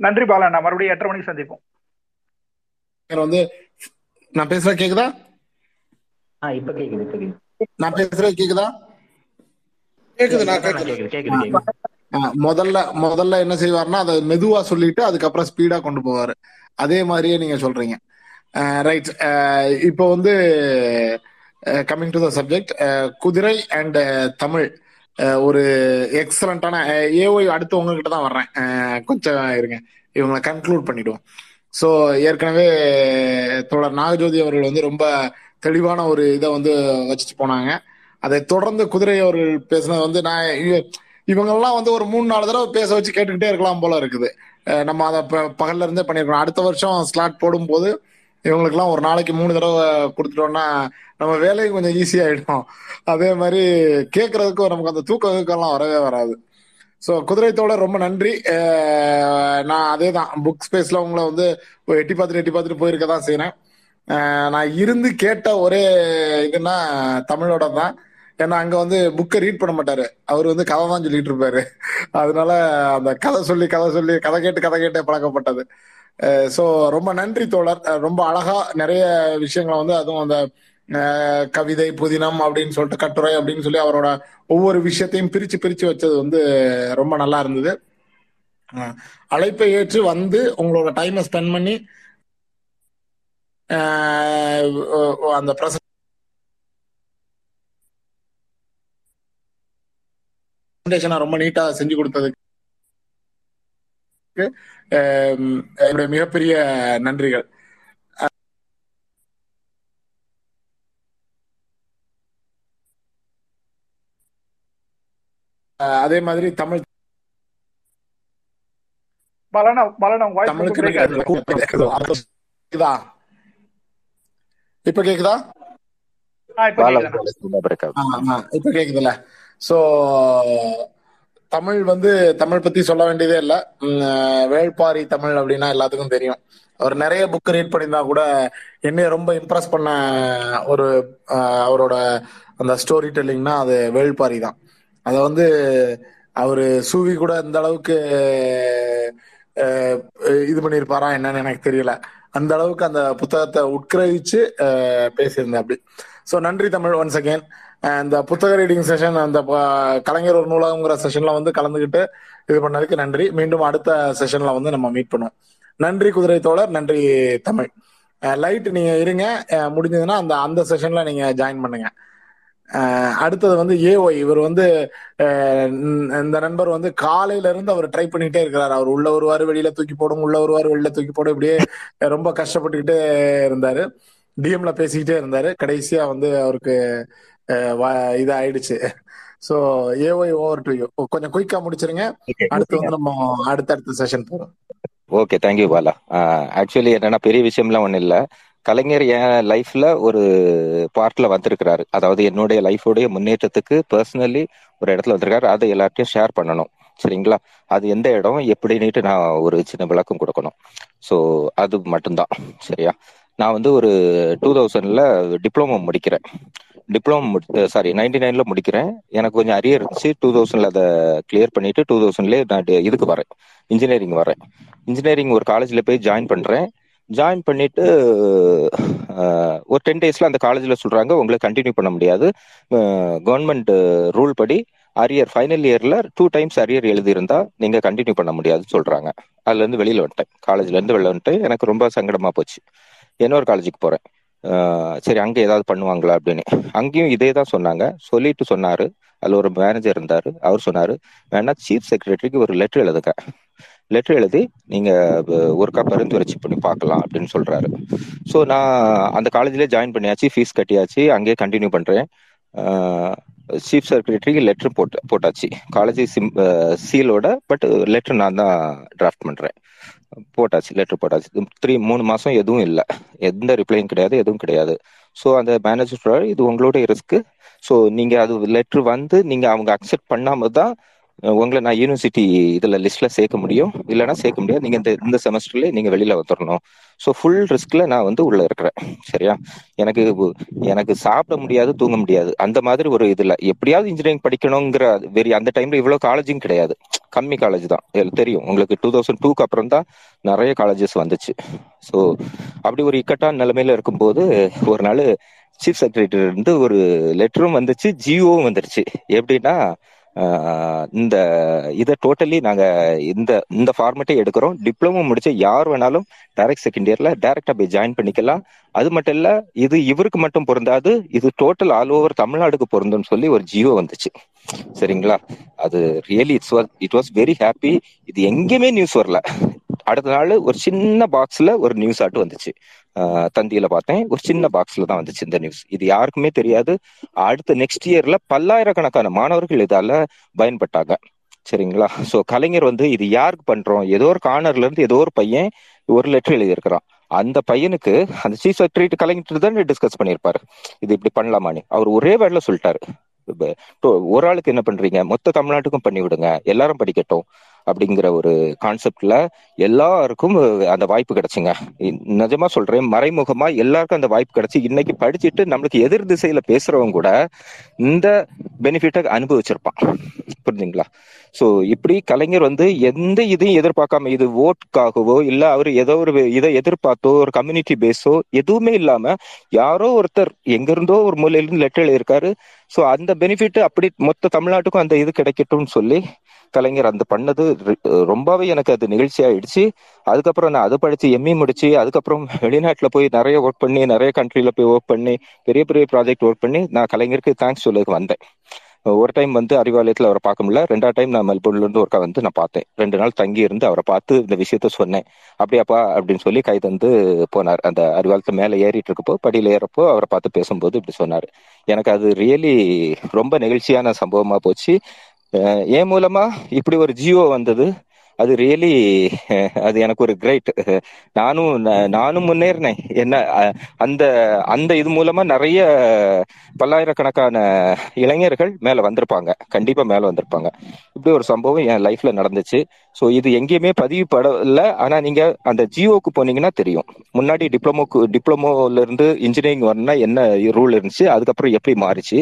நன்றி பாலண்ணா மறுபடியும் எட்டரை மணிக்கு சந்திப்போம். வந்து நான் பேசுறது கேக்குதா? ஆ இப்ப கேக்குது இப்ப கேக்குது. நான் பேசுறது கேக்குதா? கேக்குது முதல்ல முதல்ல என்ன செய்வாருன்னா அதை மெதுவா சொல்லிட்டு அதுக்கப்புறம் ஸ்பீடா கொண்டு போவாரு. அதே மாதிரியே நீங்க சொல்றீங்க. ரைட் இப்போ வந்து கம்மிங் டு த சப்ஜெக்ட் குதிரை அண்ட் தமிழ். ஒரு எக்ஸலண்டான ஏஓய் அடுத்து உங்ககிட்ட தான் வர்றேன். கொஞ்சம் இருங்க. இவங்களை கன்க்ளூட் பண்ணிடுவோம். ஸோ ஏற்கனவே தோழர் நாகஜோதி அவர்கள் வந்து ரொம்ப தெளிவான ஒரு இதை வந்து வச்சுட்டு போனாங்க. அதை தொடர்ந்து குதிரை அவர்கள் பேசினது வந்து நான் இவங்கெல்லாம் வந்து ஒரு மூணு நாலு தடவை பேச வச்சு கேட்டுக்கிட்டே இருக்கலாம் போல இருக்குது. நம்ம அதை ப- பகல்ல இருந்தே பண்ணிருக்கோம் அடுத்த வருஷம் ஸ்லாட் போடும்போது இவங்களுக்குலாம் ஒரு நாளைக்கு மூணு தடவை கொடுத்துட்டோம்னா நம்ம வேலையும் கொஞ்சம் ஈஸி ஆயிடும். அதே மாதிரி கேட்கறதுக்கும் நமக்கு அந்த தூக்க தூக்கம்லாம் வரவே வராது. ஸோ குதிரைத்தோட ரொம்ப நன்றி. நான் அதே தான் புக் ஸ்பேஸ்ல உங்களை வந்து எட்டி பார்த்துட்டு எட்டி பார்த்துட்டு போயிருக்க தான் செய்யறேன் நான் இருந்து கேட்ட ஒரே இதுன்னா தமிழோட தான் ஏன்னா அங்க வந்து புக்கை ரீட் பண்ண மாட்டாரு. அவர் வந்து கதை தான் சொல்லிட்டு இருப்பாரு. அதனால அந்த கதை சொல்லி கதை சொல்லி கதை கேட்டு கதை கேட்டே பழக்கப்பட்டது. ஸோ ரொம்ப நன்றி தோழர். ரொம்ப அழகா நிறைய விஷயங்களை வந்து அதுவும் அந்த கவிதை புதினம் அப்படின்னு சொல்லிட்டு கட்டுரை அப்படின்னு சொல்லி அவரோட ஒவ்வொரு விஷயத்தையும் பிரிச்சு பிரிச்சு வச்சது வந்து ரொம்ப நல்லா இருந்தது. அழைப்பை ஏற்று வந்து உங்களோட டைமை ஸ்பெண்ட் பண்ணி அந்த பிரச பிரசன்டேஷனை ரொம்ப நீட்டா செஞ்சு கொடுத்ததுக்கு என்னுடைய மிகப்பெரிய நன்றிகள். அதே மாதிரி தமிழ் கேக்குதா? இப்ப கேக்குதா. இப்ப கேக்குதுண்ணா ஸோ சோ தமிழ் வந்து தமிழ் பத்தி சொல்ல வேண்டியதே இல்ல. வேள்பாரி தமிழ் அப்படின்னா எல்லாத்துக்கும் தெரியும். அவர் நிறைய புக் ரீட் பண்ணியிருந்தா கூட என்னைய ரொம்ப இம்ப்ரெஸ் பண்ண ஒரு அவரோட அந்த ஸ்டோரி டெல்லிங்னா அது வேள்பாரி தான். அதை வந்து அவரு சூவி கூட இந்த அளவுக்கு இது பண்ணியிருப்பாரா என்னன்னு எனக்கு தெரியல. அந்த அளவுக்கு அந்த புத்தகத்தை உட்கிரகிச்சு பேசியிருந்தேன் அப்படி. ஸோ நன்றி தமிழ் ஒன்ஸ் அகேன் இந்த புத்தக ரீடிங் செஷன் அந்த கலைஞர் ஒரு நூலகங்கிற செஷன்ல வந்து கலந்துக்கிட்டு இது பண்ணதுக்கு நன்றி. மீண்டும் அடுத்த செஷன்ல வந்து நம்ம மீட் பண்ணுவோம். நன்றி குதிரை தோழர் நன்றி தமிழ். லைட் நீங்க இருங்க. முடிஞ்சதுன்னா அந்த அந்த செஷன்ல நீங்க ஜாயின் பண்ணுங்க. அடுத்தது வந்து ஏஒய் இவர் வந்து இந்த நண்பர் வந்து காலையில இருந்து அவர் ட்ரை பண்ணிட்டே இருக்கிறார். அவர் உள்ள வருவாரு வெளியில தூக்கி போடும் உள்ள வருவாரு வெளியில தூக்கி போடும். இப்படியே ரொம்ப கஷ்டப்பட்டுக்கிட்டே இருந்தாரு. டிஎம்ல பேசிக்கிட்டே இருந்தாரு. கடைசியா வந்து அவருக்கு இது ஆயிடுச்சு ஸோ ஏஒய் ஓவர் டு யூ கொஞ்சம் குயிக்கா முடிச்சிருங்க. அடுத்து வந்து நம்ம அடுத்தடுத்த செஷன் போறோம் ஓகே தேங்க்யூ பாலா ஆக்சுவலி என்னன்னா பெரிய விஷயம்லாம் ஒன்றும் இல்லை. கலைஞர் என் லைஃப்ல ஒரு பார்ட்ல வந்திருக்கிறாரு. அதாவது என்னுடைய லைஃபோடைய முன்னேற்றத்துக்கு பர்சனலி ஒரு இடத்துல வந்திருக்காரு. அதை எல்லார்ட்டையும் ஷேர் பண்ணணும். சரிங்களா? அது எந்த இடம் எப்படின்னுட்டு நான் ஒரு சின்ன விளக்கம் கொடுக்கணும். ஸோ அது மட்டும்தான். சரியா? நான் வந்து ஒரு டூ தௌசண்ட்ல டிப்ளமோ முடிக்கிறேன். டிப்ளமோ சாரி நைன்டி நைன்ல முடிக்கிறேன். எனக்கு கொஞ்சம் அரியர் இருந்துச்சு. டூ தௌசண்ட்ல அதை கிளியர் பண்ணிட்டு டூ தௌசண்ட்லேயே நான் இதுக்கு வரேன். இன்ஜினியரிங் வரேன். இன்ஜினியரிங் ஒரு காலேஜ்ல போய் ஜாயின் பண்றேன். ஜாயின் பண்ணிட்டு ஒரு டென் டேஸ்ல அந்த காலேஜ்ல சொல்றாங்க உங்களை கண்டினியூ பண்ண முடியாது. கவர்மெண்ட் ரூல் படி அரியர் ஃபைனல் இயர்ல டூ டைம்ஸ் அரியர் எழுதியிருந்தா நீங்க கண்டினியூ பண்ண முடியாதுன்னு சொல்றாங்க. அதுல இருந்து வெளியில வந்துட்டேன். காலேஜ்ல இருந்து வெளில வந்துட்டேன் எனக்கு ரொம்ப சங்கடமா போச்சு. இன்னொரு காலேஜுக்கு போறேன். சரி அங்கே ஏதாவது பண்ணுவாங்களா அப்படின்னு. அங்கேயும் இதே தான் சொன்னாங்க. சொல்லிட்டு சொன்னாரு. அதுல ஒரு மேனேஜர் இருந்தார். அவர் சொன்னாரு வேணா சீஃப் செக்ரட்டரிக்கு ஒரு லெட்டர் எழுதுங்க. லெட்டர் எழுதி நீங்க ஒருக்கா பரிந்துரைச்சி பண்ணி பார்க்கலாம் அப்படின்னு சொல்றாரு. ஸோ நான் அந்த காலேஜ்லேயே ஜாயின் பண்ணியாச்சு. ஃபீஸ் கட்டியாச்சு. அங்கேயே கண்டினியூ பண்றேன். சீஃப் செக்ரட்டரிக்கு லெட்டர் போட்டு போட்டாச்சு. காலேஜ் சிம் சீலோட பட் லெட்டர் நான் தான் டிராஃப்ட் பண்றேன். போட்டாச்சு லெட்டர் போட்டாச்சு. த்ரீ மூணு மாசம் எதுவும் இல்லை. எந்த ரிப்ளையும் கிடையாது எதுவும் கிடையாது. ஸோ அந்த மேனேஜர் சொல்றாரு இது உங்களோட ரிஸ்க்கு ஸோ நீங்க அது லெட்டர் வந்து நீங்க அவங்க அக்செப்ட் பண்ணாம தான் உங்களை நான் யூனிவர்சிட்டி இதுல லிஸ்ட்ல சேர்க்க முடியும். இல்லைன்னா சேர்க்க முடியாது. நீங்க இந்த இந்த செமஸ்டர்ல நீங்க வெளியில வந்துடணும் ஸோ ஃபுல் ரிஸ்க்ல நான் வந்து உள்ள இருக்கிறேன். சரியா? எனக்கு எனக்கு சாப்பிட முடியாது தூங்க முடியாது. அந்த மாதிரி ஒரு இதுல. எப்படியாவது இன்ஜினியரிங் படிக்கணுங்கிற வெறி அந்த டைம்ல இவ்வளவு காலேஜும் கிடையாது. கம்மி காலேஜ் தான். தெரியும். உங்களுக்கு டூ தௌசண்ட் டூக்கு அப்புறம் தான் நிறைய காலேஜஸ் வந்துச்சு. ஸோ அப்படி ஒரு இக்கட்டான நிலைமையில இருக்கும்போது ஒரு நாள் சீஃப் செக்ரட்டரி இருந்து ஒரு லெட்டரும் வந்துச்சு ஜியோவும் வந்துருச்சு. எப்படின்னா இந்த இதை டோட்டலி நாங்க இந்த இந்த ஃபார்மேட்டே எடுக்கிறோம். டிப்ளமோ முடிச்சு யார் வேணாலும் டைரக்ட் செகண்ட் இயர்ல டைரக்டா போய் ஜாயின் பண்ணிக்கலாம். அது மட்டும் இல்ல இது இவருக்கு மட்டும் பொருந்தாது. இது டோட்டல் ஆல் ஓவர் தமிழ்நாடுக்கு பொருந்தும்னு சொல்லி ஒரு ஜியோ வந்துச்சு. சரிங்களா? அது really it's was it was very happy இது எங்கேயுமே நியூஸ் வரல. அடுத்த நாள் ஒரு சின்ன பாக்ஸ்ல ஒரு நியூஸ் ஆட்டு வந்துச்சு. தந்தியில பார்த்தேன். ஒரு சின்ன பாக்ஸ்ல தான் வந்துச்சு இந்த நியூஸ் இது யாருக்குமே தெரியாது. அடுத்த நெக்ஸ்ட் இயர்ல பல்லாயிரக்கணக்கான மாணவர்கள் இதால பயன்பட்டாங்க. சரிங்களா? சோ கலைஞர் வந்து இது யாருக்கு பண்றோம்? ஏதோ ஒரு கார்னர்ல இருந்து ஏதோ ஒரு பையன் ஒரு லெட்டர் எழுதியிருக்கிறான். அந்த பையனுக்கு அந்த சீஃப் செக்ரட்டரி கலைஞர் தான் டிஸ்கஸ் பண்ணியிருப்பாரு. இது இப்படி பண்ணலாமான்னு அவர் ஒரே வேர்ட்ல சொல்லிட்டாரு. ஒரு ஆளுக்கு என்ன பண்றீங்க? மொத்த தமிழ்நாட்டுக்கும் பண்ணி விடுங்க எல்லாரும் படிக்கட்டும். அப்படிங்கிற ஒரு கான்செப்ட்ல எல்லாருக்கும் அந்த வாய்ப்பு கிடைச்சுங்க. நிஜமா சொல்றேன் மறைமுகமா எல்லாருக்கும் அந்த வாய்ப்பு கிடைச்சு இன்னைக்கு படிச்சுட்டு நம்மளுக்கு எதிர் திசையில பேசுறவங்க கூட இந்த பெனிஃபிட்டை அனுபவிச்சிருப்பான். புரிஞ்சுங்களா? சோ இப்படி கலைஞர் வந்து எந்த இதையும் எதிர்பார்க்காம இது ஓட்காகவோ இல்ல அவர் ஏதோ ஒரு இதை எதிர்பார்த்தோ ஒரு கம்யூனிட்டி பேஸோ எதுவுமே இல்லாம யாரோ ஒருத்தர் எங்க இருந்தோ ஒரு மூலையில இருந்து லெட்டர் எழுதியிருக்காரு ஸோ அந்த பெனிஃபிட் அப்படி மொத்த தமிழ்நாட்டுக்கும் அந்த இது கிடைக்கட்டும்னு சொல்லி கலைஞர் அந்த பண்ணது ரொம்பவே எனக்கு அது நிகழ்ச்சி ஆயிடுச்சு அதுக்கப்புறம் நான் அதை படிச்சு எம்இ முடிச்சு அதுக்கப்புறம் வெளிநாட்டில் போய் நிறைய ஒர்க் பண்ணி நிறைய கண்ட்ரில போய் ஒர்க் பண்ணி பெரிய பெரிய ப்ராஜெக்ட் ஒர்க் பண்ணி நான் கலைஞருக்கு தேங்க்ஸ் சொல்லுக்கு வந்தேன். ஒரு டைம் வந்து அறிவாலயத்தில் அவரை பார்க்க முடியல. ரெண்டாவது டைம் நான் மெல்போர்ன்ல இருந்து ஒருக்கா வந்து நான் பார்த்தேன். ரெண்டு நாள் தங்கி இருந்து அவரை பார்த்து இந்த விஷயத்த சொன்னேன். அப்படியாப்பா அப்படின்னு சொல்லி கை தந்து போனார். அந்த அறிவாலயத்து மேலே ஏறிட்டு இருக்கப்போ படியில் ஏறப்போ அவரை பார்த்து பேசும்போது இப்படி சொன்னார். எனக்கு அது ரியலி ரொம்ப நெகிழ்ச்சியான சம்பவமா போச்சு. என் மூலமா இப்படி ஒரு ஜியோ வந்தது? அது ரியலி அது எனக்கு ஒரு கிரேட் நானும் நானும் முன்னேறினேன். என்ன அஹ், அந்த அந்த இது மூலமா நிறைய பல்லாயிரக்கணக்கான இளைஞர்கள் மேல வந்திருப்பாங்க. கண்டிப்பா மேல வந்திருப்பாங்க. இப்படி ஒரு சம்பவம் என் லைஃப்ல நடந்துச்சு. ஸோ இது எங்கேயுமே பதிவு படல ஆனால் நீங்க அந்த ஜியோக்கு போனீங்கன்னா தெரியும். முன்னாடி டிப்ளமோக்கு டிப்ளமோல இருந்து இன்ஜினியரிங் வரணும்னா என்ன ரூல் இருந்துச்சு? அதுக்கப்புறம் எப்படி மாறிச்சு?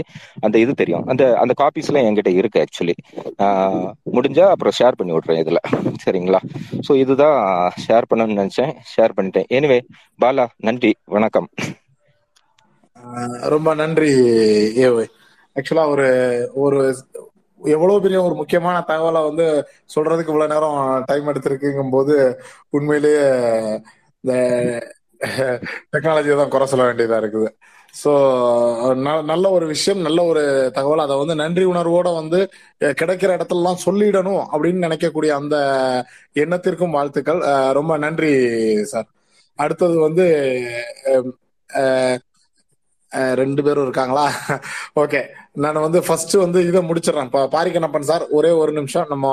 அந்த இது தெரியும். அந்த அந்த காப்பீஸ் எல்லாம் என்கிட்ட இருக்கு ஆக்சுவலி முடிஞ்சா அப்புறம் ஷேர் பண்ணி விடுறேன் இதுல. சரிங்களா? ஸோ இதுதான் ஷேர் பண்ணணும்னு நினைச்சேன். ஷேர் பண்ணிட்டேன். எனிவே பாலா நன்றி. வணக்கம். ரொம்ப நன்றி ஏ ஆக்சுவலா ஒரு ஒரு எவ்வளவு பெரிய ஒரு முக்கியமான தகவலை வந்து சொல்றதுக்கு இவ்வளவு நேரம் டைம் எடுத்திருக்குங்கும் போது உண்மையிலேயே இந்த டெக்னாலஜியை தான் குறை சொல்ல வேண்டியதா இருக்குது. ஸோ நல்ல ஒரு விஷயம் நல்ல ஒரு தகவல். அதை வந்து நன்றி உணர்வோட வந்து கிடைக்கிற இடத்துலலாம் சொல்லிடணும் அப்படின்னு நினைக்கக்கூடிய அந்த எண்ணத்திற்கும் வாழ்த்துக்கள். ரொம்ப நன்றி சார். அடுத்தது வந்து ரெண்டு பேரும் இருக்காங்களா? ஓகே நான் வந்து ஃபர்ஸ்ட் வந்து இதை முடிச்சிடறேன். இப்போ பாரிக்கண்ணப்பன் சார் ஒரே ஒரு நிமிஷம். நம்ம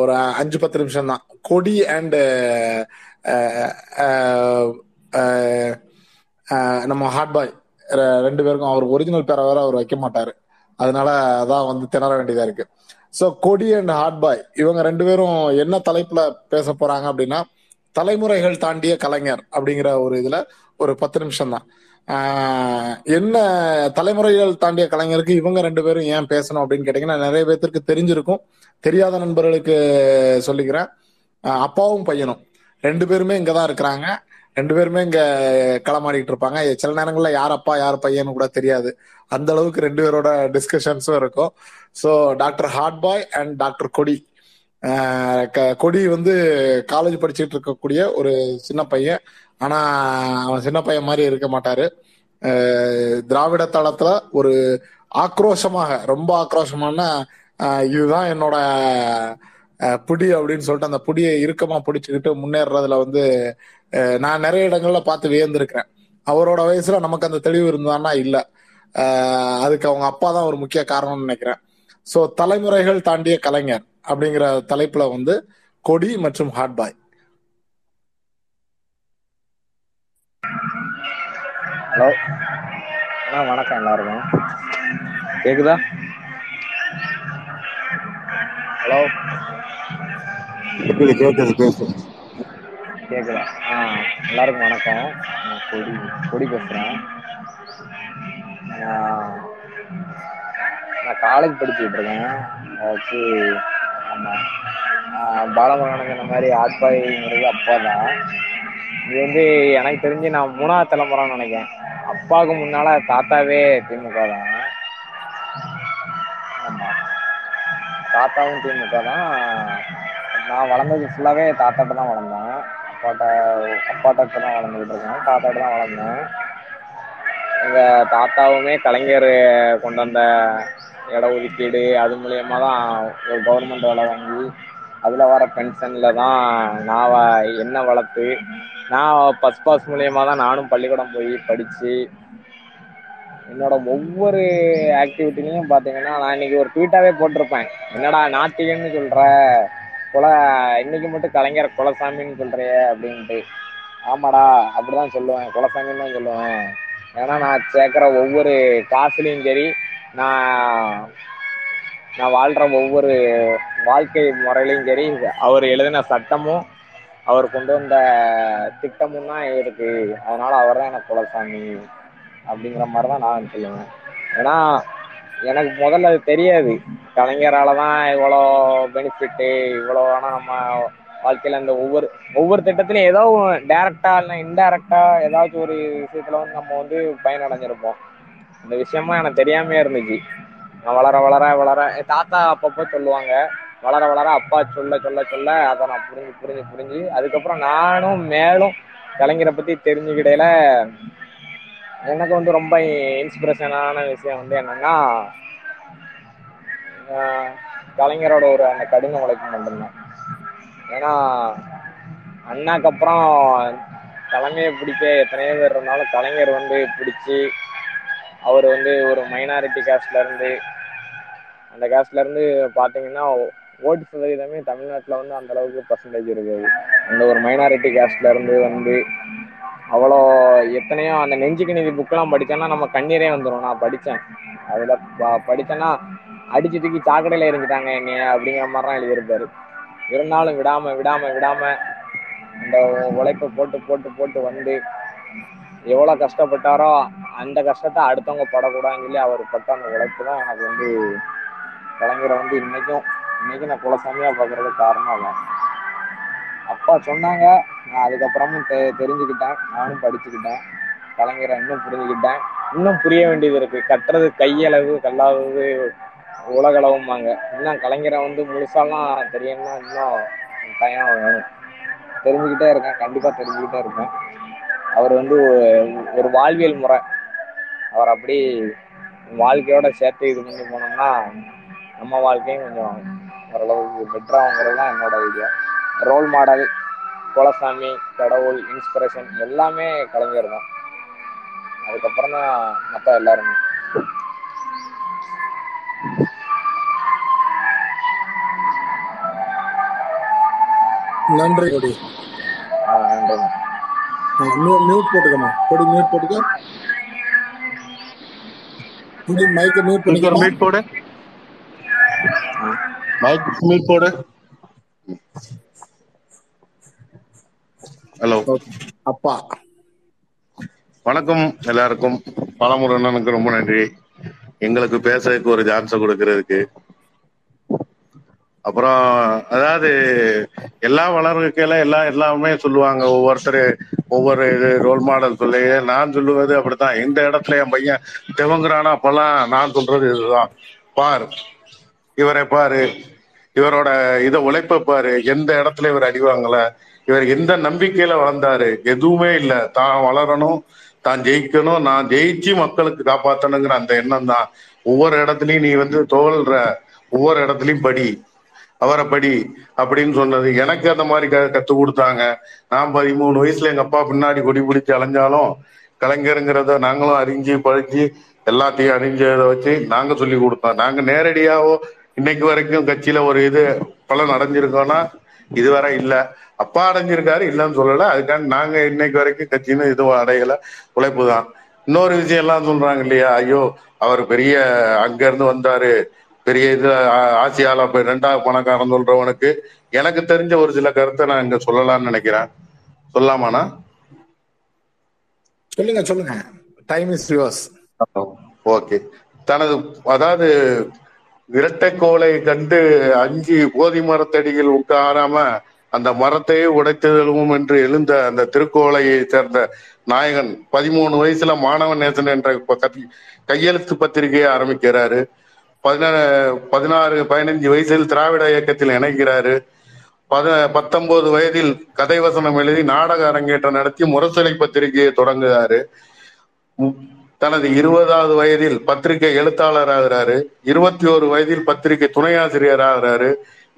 ஒரு அஞ்சு பத்து நிமிஷம் தான். கொடி அண்ட் நம்ம ஹார்ட் பாய் ரெண்டு பேருக்கும் அவர் ஒரிஜினல் பேரை வேற அவர் வைக்க மாட்டாரு. அதனால அதான் வந்து திணற வேண்டியதா இருக்கு. ஸோ கொடி அண்ட் ஹார்ட் பாய் இவங்க ரெண்டு பேரும் என்ன தலைப்புல பேச போறாங்க அப்படின்னா தலைமுறைகள் தாண்டிய கலைஞர் அப்படிங்கிற ஒரு இதுல ஒரு பத்து நிமிஷம் தான். என்ன தலைமுறைகள் தாண்டிய கலைஞருக்கு இவங்க ரெண்டு பேரும் ஏன் பேசணும் அப்படின்னு கேட்டீங்கன்னா நிறைய பேர்த்திற்கு தெரிஞ்சிருக்கும். தெரியாத நண்பர்களுக்கு சொல்லிக்கிறேன். அப்பாவும் பையனும். ரெண்டு பேருமே இங்க தான் இருக்கிறாங்க. ரெண்டு பேருமே இங்க களமாடிட்டு இருப்பாங்க. சில நேரங்கள்ல யார் அப்பா யார் பையன்னு கூட தெரியாது. அந்த அளவுக்கு ரெண்டு பேரோட டிஸ்கஷன்ஸும் இருக்கும். So doctor heart boy and doctor Kodi Kodi வந்து காலேஜ் படிச்சுட்டு இருக்கக்கூடிய ஒரு சின்ன பையன். ஆனா அவன் சின்ன பையன் மாதிரி இருக்க மாட்டாரு. திராவிட தளத்துல ஒரு ஆக்ரோஷமாக ரொம்ப ஆக்ரோஷமான இதுதான் என்னோட புடி அப்படின்னு சொல்லிட்டு அந்த புடியை இறுக்கமா பிடிச்சுக்கிட்டு முன்னேறதுல வந்து நான் நிறைய இடங்கள்ல பார்த்து வியந்திருக்கிறேன். அவரோட வயசுல நமக்கு அந்த தெளிவு இருந்தான்னா இல்ல. அதுக்கு அவங்க அப்பா தான் ஒரு முக்கிய காரணம்னு நினைக்கிறேன். சோ தலைமுறைகள் தாண்டிய கலைஞர். அப்படிங்கிற தலைப்புல வந்து கொடி மற்றும் ஹாட் பாய் ஹலோ. அண்ணா வணக்கம் எல்லாருக்கும். கேக்குதா? ஹலோ. கேக்குது கேக்குது பேசு. கேக்குதா? ஆ எல்லாருக்கும் வணக்கம். நான் கொடி கொடி பேசுறேன். நான் நான் காலேஜ் படிச்சுட்டு இருக்கேன். வச்சு ஆமாம் பாலமுருகன் இந்த மாதிரி ஆட்பாய்ங்கிறது அப்பா தான் இது வந்து எனக்கு தெரிஞ்சு நான் மூணாவது தலைமுறைன்னு நினைக்கிறேன். அப்பாவுக்கு முன்னால தாத்தாவே திமுக தான். ஆமாம் தாத்தாவும் திமுக தான். நான் வளர்ந்தது ஃபுல்லாகவே தாத்தாட்ட தான் வளர்ந்தேன். அப்பாட்ட அப்பாட்ட தான் வளர்ந்துக்கிட்டு இருக்கேன். தாத்தாட்ட தான் வளர்ந்தேன். எங்கள் தாத்தாவுமே கலைஞர் கொண்டு வந்த இட ஒதுக்கீடு அது மூலயமா தான் ஒரு கவர்மெண்ட் வேலை வாங்கி அதில் வர பென்ஷனில் தான் நான் என்ன வளர்த்து நான் பஸ் பாஸ் மூலயமா தான் நானும் பள்ளிக்கூடம் போய் படித்து என்னோட ஒவ்வொரு ஆக்டிவிட்டிலையும் பார்த்தீங்கன்னா நான் இன்னைக்கு ஒரு ட்வீட்டாவே போட்டிருப்பேன். என்னடா நாத்திகன்னு சொல்ற குல இன்னைக்கு மட்டும் கலைஞர் குலசாமின்னு சொல்றியே அப்படின்ட்டு. ஆமாடா அப்படிதான் சொல்லுவேன் குலசாமின்னு தான் சொல்லுவேன். ஏன்னா நான் சேர்க்குற ஒவ்வொரு காசுலையும் சரி நான் நான் வாழ்ற ஒவ்வொரு வாழ்க்கை முறையிலையும் சரி அவர் எழுதின சட்டமும் அவர் கொண்டு வந்த திட்டமும் தான் இருக்கு. அதனால அவர் தான் எனக்கு குலசாமி அப்படிங்கிற மாதிரி தான் நான் சொல்லுவேன். ஏன்னா எனக்கு முதல்ல அது தெரியாது. கலைஞரால தான் இவ்வளோ பெனிஃபிட்டு இவ்வளோ ஆனால் நம்ம வாழ்க்கையில் அந்த ஒவ்வொரு ஒவ்வொரு திட்டத்திலையும் ஏதோ டேரக்டா இல்லை இன்டைரக்டா ஏதாச்சும் ஒரு விஷயத்துல வந்து நம்ம வந்து பயனடைஞ்சிருப்போம். அந்த விஷயமா எனக்கு தெரியாமே இருந்துச்சு. நான் வளர வளர வளர என் தாத்தா அப்பப்போ சொல்லுவாங்க. வளர வளர அப்பா சொல்ல சொல்ல சொல்ல அதை நான் புரிஞ்சு புரிஞ்சு புரிஞ்சு அதுக்கப்புறம் நானும் மேலும் கலைஞரை பத்தி தெரிஞ்சுக்கிடையில எனக்கு வந்து ரொம்ப இன்ஸ்பிரேஷனான விஷயம் வந்து என்னன்னா கலைஞரோட ஒரு அந்த கடின உழைப்பு மட்டும்தான். ஏன்னா அண்ணாக்கு அப்புறம் தலைமையை பிடிக்க எத்தனையோ பேர் இருந்தாலும் கலைஞர் வந்து பிடிச்சி அவர் வந்து ஒரு மைனாரிட்டி காஸ்ட்ல இருந்து அந்த காஸ்ட்ல இருந்து பாத்தீங்கன்னா ஓட்டு சதவீதமே தமிழ்நாட்டுல வந்து அந்த அளவுக்கு பர்சன்டேஜ் இருக்காது. அந்த ஒரு மைனாரிட்டி காஸ்ட்ல இருந்து வந்து அவ்வளோ எத்தனையோ அந்த நெஞ்சுக்கு நீதி புக்கெல்லாம் படித்தேன்னா நம்ம கண்ணீரே வந்துடும் நான் படித்தேன் அதில் ப படித்தேன்னா அடிச்சு தூக்கி சாக்கடையில் எரிஞ்சிட்டாங்க என்னைய அப்படிங்கிற மாதிரிலாம் எழுதியிருப்பாரு. இருந்தாலும் விடாமல் விடாமல் விடாமல் அந்த உழைப்பை போட்டு போட்டு போட்டு வந்து எவ்வளோ கஷ்டப்பட்டாரோ அந்த கஷ்டத்தை அடுத்தவங்க படக்கூடாதுன்னு சொல்லி அவர் பட்ட அந்த உழைப்பு தான் எனக்கு வந்து கலைஞரை வந்து இன்னைக்கும் இன்னைக்கும் நான் குலசாமியா பார்க்கறதுக்கு காரணம் இல்லை அப்பா சொன்னாங்க நான் அதுக்கப்புறமும் தெ தெரிஞ்சுக்கிட்டேன். நானும் படிச்சுக்கிட்டேன். கலைஞரை இன்னும் புரிஞ்சுக்கிட்டேன். இன்னும் புரிய வேண்டியது இருக்கு. கட்டுறது கையளவு கல்லாதது உலகளவும்பாங்க. இன்னும் கலைஞரை வந்து முழுசாலாம் தெரியணும்னா இன்னும் டைம் வேணும். தெரிஞ்சுக்கிட்டே இருக்கேன். கண்டிப்பா தெரிஞ்சுக்கிட்டே இருக்கேன். அவர் வந்து ஒரு- வாழ்வியல் முறை. அவர் அப்படி வாழ்க்கையோட சேர்த்து இது பண்ணி போனோம்னா நம்ம வாழ்க்கையும் கொஞ்சம் ஓரளவுக்கு பெட்டராகுங்கிறது தான் என்னோட ஐடியா ரோல் மாடல் குலசாமி கடவுள் இன்ஸ்பிரேஷன் எல்லாமே கலைஞர் தான். அதுக்கப்புறம் தான் மற்ற எல்லாருமே. நன்றி கொடி. ஆ, நன்றிங்க. மியூட் போட்டுக்கமா கொடி மியூட் போட்டுக்க. கொடி மைக்க மியூட் ஸ்பீக்கர் பண்ணிக்கமா மீட் போடு. மைக் மீட் போடு. ஹலோ. அப்பா. வணக்கம் எல்லாருக்கும். பலமுருகனுக்கு ரொம்ப நன்றி. எங்களுக்கு பேசுறதுக்கு ஒரு சான்ஸ் கொடுக்கறதுக்கு. அப்புறம் அதாவது எல்லா வளர்க்கையில எல்லாம் எல்லாமே சொல்லுவாங்க. ஒவ்வொருத்தர் ஒவ்வொரு இது ரோல் மாடல் சொல்லி நான் சொல்லுவது அப்படித்தான். இந்த இடத்துல என் பையன் தெவங்குறானா அப்பெல்லாம் நான் சொல்றது இதுதான். பார். இவரை பாரு. இவரோட இதை உழைப்ப பாரு. எந்த இடத்துல இவர் அடிவாங்கல இவர் எந்த நம்பிக்கையில வளர்ந்தாரு? எதுவுமே இல்லை. தான் வளரணும் தான் ஜெயிக்கணும். நான் ஜெயிச்சு மக்களுக்கு காப்பாற்றணுங்கிற அந்த எண்ணம் தான் ஒவ்வொரு இடத்துலயும் நீ வந்து தோல்ற ஒவ்வொரு இடத்துலயும் படி. அவரை படி அப்படின்னு சொன்னது. எனக்கு அந்த மாதிரி க கத்து கொடுத்தாங்க. நான் பதிமூணு வயசுல எங்க அப்பா பின்னாடி கொடி பிடிச்சு அலைஞ்சாலும் கலைஞருங்கிறத நாங்களும் அறிஞ்சு பழிச்சு எல்லாத்தையும் அறிஞ்சதை வச்சு நாங்க சொல்லி கொடுத்தோம். நாங்க நேரடியாவோ இன்னைக்கு வரைக்கும் கட்சியில ஒரு இது பலன் அடைஞ்சிருக்கோம்னா இதுவரை இல்ல. அப்பா அடைஞ்சிருக்காரு இல்லைன்னு சொல்லல. அதுக்காண்டி நாங்க இன்னைக்கு வரைக்கும் கட்சின்னு இதுவும் அடையல. உழைப்பு தான் இன்னொரு விஷயம் எல்லாம் சொல்றாங்க இல்லையா? ஐயோ அவர் பெரிய அங்க இருந்து வந்தாரு. பெரிய இது ஆசியால போய் ரெண்டாவது பணக்காரன் சொல்றவனுக்கு எனக்கு தெரிஞ்ச ஒரு சில கருத்தை நான் இங்க சொல்லலாம்னு நினைக்கிறேன். சொல்லாமாண்ணா சொல்லுங்க சொல்லுங்க. Time is yours okay. தனது அதாவது இரட்டைக்கோளை கண்டு அஞ்சு போதி மரத்தடியில் உட்காராம அந்த மரத்தையே உடைத்தெழுவும் என்று எழுந்த அந்த திருக்கோளையை சேர்ந்த நாயகன் பதிமூணு வயசுல மாணவ நேசன் என்ற கையெழுத்து பத்திரிகையை ஆரம்பிக்கிறாரு. பதினாறு பதினாறு பதினஞ்சு வயசில் திராவிட இயக்கத்தில் இணைக்கிறாரு பத பத்தொன்பது வயதில் கதை வசனம் எழுதி நாடக அரங்கேற்றம் நடத்தி முரசொலை பத்திரிகையை தொடங்குகிறாரு. தனது இருபதாவது வயதில் பத்திரிகை எழுத்தாளர் ஆகிறாரு. இருபத்தி ஒரு வயதில் பத்திரிகை துணை ஆசிரியர் ஆகிறாரு.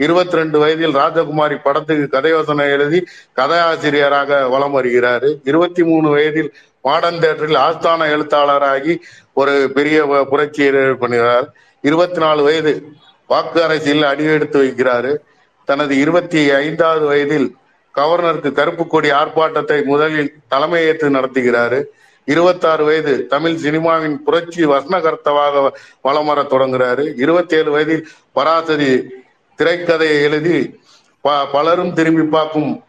இருபத்தி ரெண்டு வயதில் ராஜகுமாரி படத்துக்கு கதையோசனை எழுதி கதையாசிரியராக வலம் வருகிறாரு. இருபத்தி மூணு வயதில் மாடர்ன் தேட்டரில் ஆஸ்தான எழுத்தாளராகி ஒரு பெரிய புரட்சியை பண்ணுகிறார் இருபத்தி நாலு வயது. வாக்கு அரசியல் அடியெடுத்து வைக்கிறாரு. தனது இருபத்தி ஐந்தாவது வயதில் கவர்னருக்கு கருப்பு கொடி ஆர்ப்பாட்டத்தை முதலில் தலைமையேற்று நடத்துகிறாரு. இருபத்தாறு வயது தமிழ் சினிமாவின் புரட்சி வசனகர்த்தவாக வலம் வர தொடங்குறாரு. இருபத்தி ஏழு வயதில் பராசரி திரைக்கதையை எழுதி ப- பலரும் திரும்பி பார்க்கும்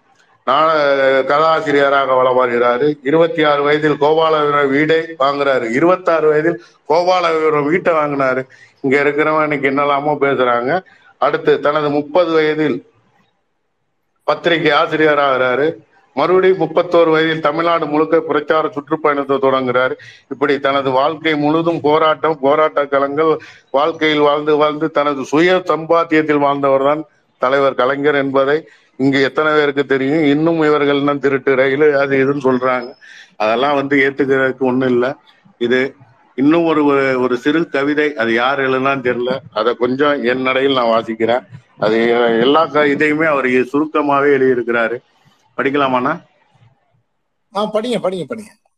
கதாசிரியராக வலம் வருகிறாரு இருபத்தி ஆறு வயதில் கோபாலபுரம் வீடை வாங்குறாரு. இருபத்தாறு வயதில் கோபாலபுரம் வீட்டை வாங்கினாரு. இங்க இருக்கிறவன் இன்னைக்கு என்னெல்லாமோ பேசுறாங்க. அடுத்து தனது முப்பது வயதில் பத்திரிகை ஆசிரியர் ஆகிறாரு. மறுபடியும் முப்பத்தோரு வயதில் தமிழ்நாடு முழுக்க பிரச்சார சுற்றுப்பயணத்தை தொடங்குறாரு. இப்படி தனது வாழ்க்கை முழுதும் போராட்டம் போராட்ட களங்கள் வாழ்க்கையில் வாழ்ந்து வாழ்ந்து தனது சுய சம்பாத்தியத்தில் வாழ்ந்தவர் தான் தலைவர் கலைஞர் என்பதை இங்கு எத்தனை பேருக்கு தெரியும்? இன்னும் இவர்கள் தான் திருட்டு ரயில் அது இதுன்னு சொல்றாங்க. அதெல்லாம் வந்து ஏத்துக்கிறதுக்கு ஒண்ணும் இல்லை. இது இன்னும் ஒரு ஒரு- சிறு கவிதை அது யார் எழுதுனான்னு தெரியல. அதை கொஞ்சம் என் நடையில் நான் வாசிக்கிறேன். அது எல்லா இதையுமே அவர் சுருக்கமாவே எழுதியிருக்கிறாரு. படிக்கலாமாண்ணா? படிங்க படிங்க படிங்க.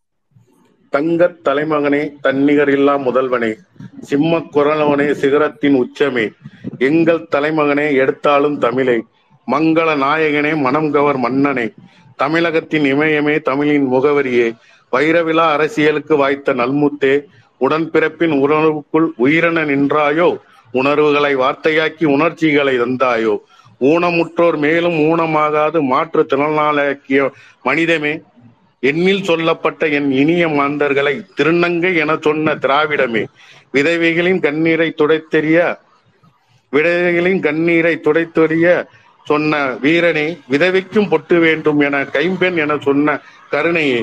தங்கத் தலைமகனே தன்னிகர் இல்லா முதல்வனே சிம்ம குரலவனே சிகரத்தின் உச்சமே. எங்கள் தலைமகனே எடுத்தாலும் தமிழை. மங்கள நாயகனே மனம் கவர் மன்னனே. தமிழகத்தின் இமயமே தமிழின் முகவரியே. வைரவிழா அரசியலுக்கு வாய்த்த நல்முத்தே. உடன்பிறப்பின் உணர்வுக்குள் உயிரென நின்றாயோ? உணர்வுகளை வார்த்தையாக்கி உணர்ச்சிகளை தந்தாயோ? ஊனமுற்றோர் மேலும் ஊனமாகாது மாற்று திறனாளாக்கிய மனிதமே எண்ணில் சொல்லப்பட்ட என் இனிய மாந்தர்களை திருநங்கை என சொன்ன திராவிடமே விதவைகளின் கண்ணீரை துடைத்தெறிய விதவைகளின் கண்ணீரை துடைத்தெறிய சொன்ன வீரனே விதவைக்கும் பொட்டு வேண்டும் என கைம்பெண் என சொன்ன கருணையே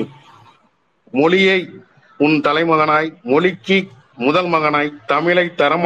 மொழியை உன் தலைமகனாய் மொழிக்கு முதல் மகனாய் தமிழை தரமாய்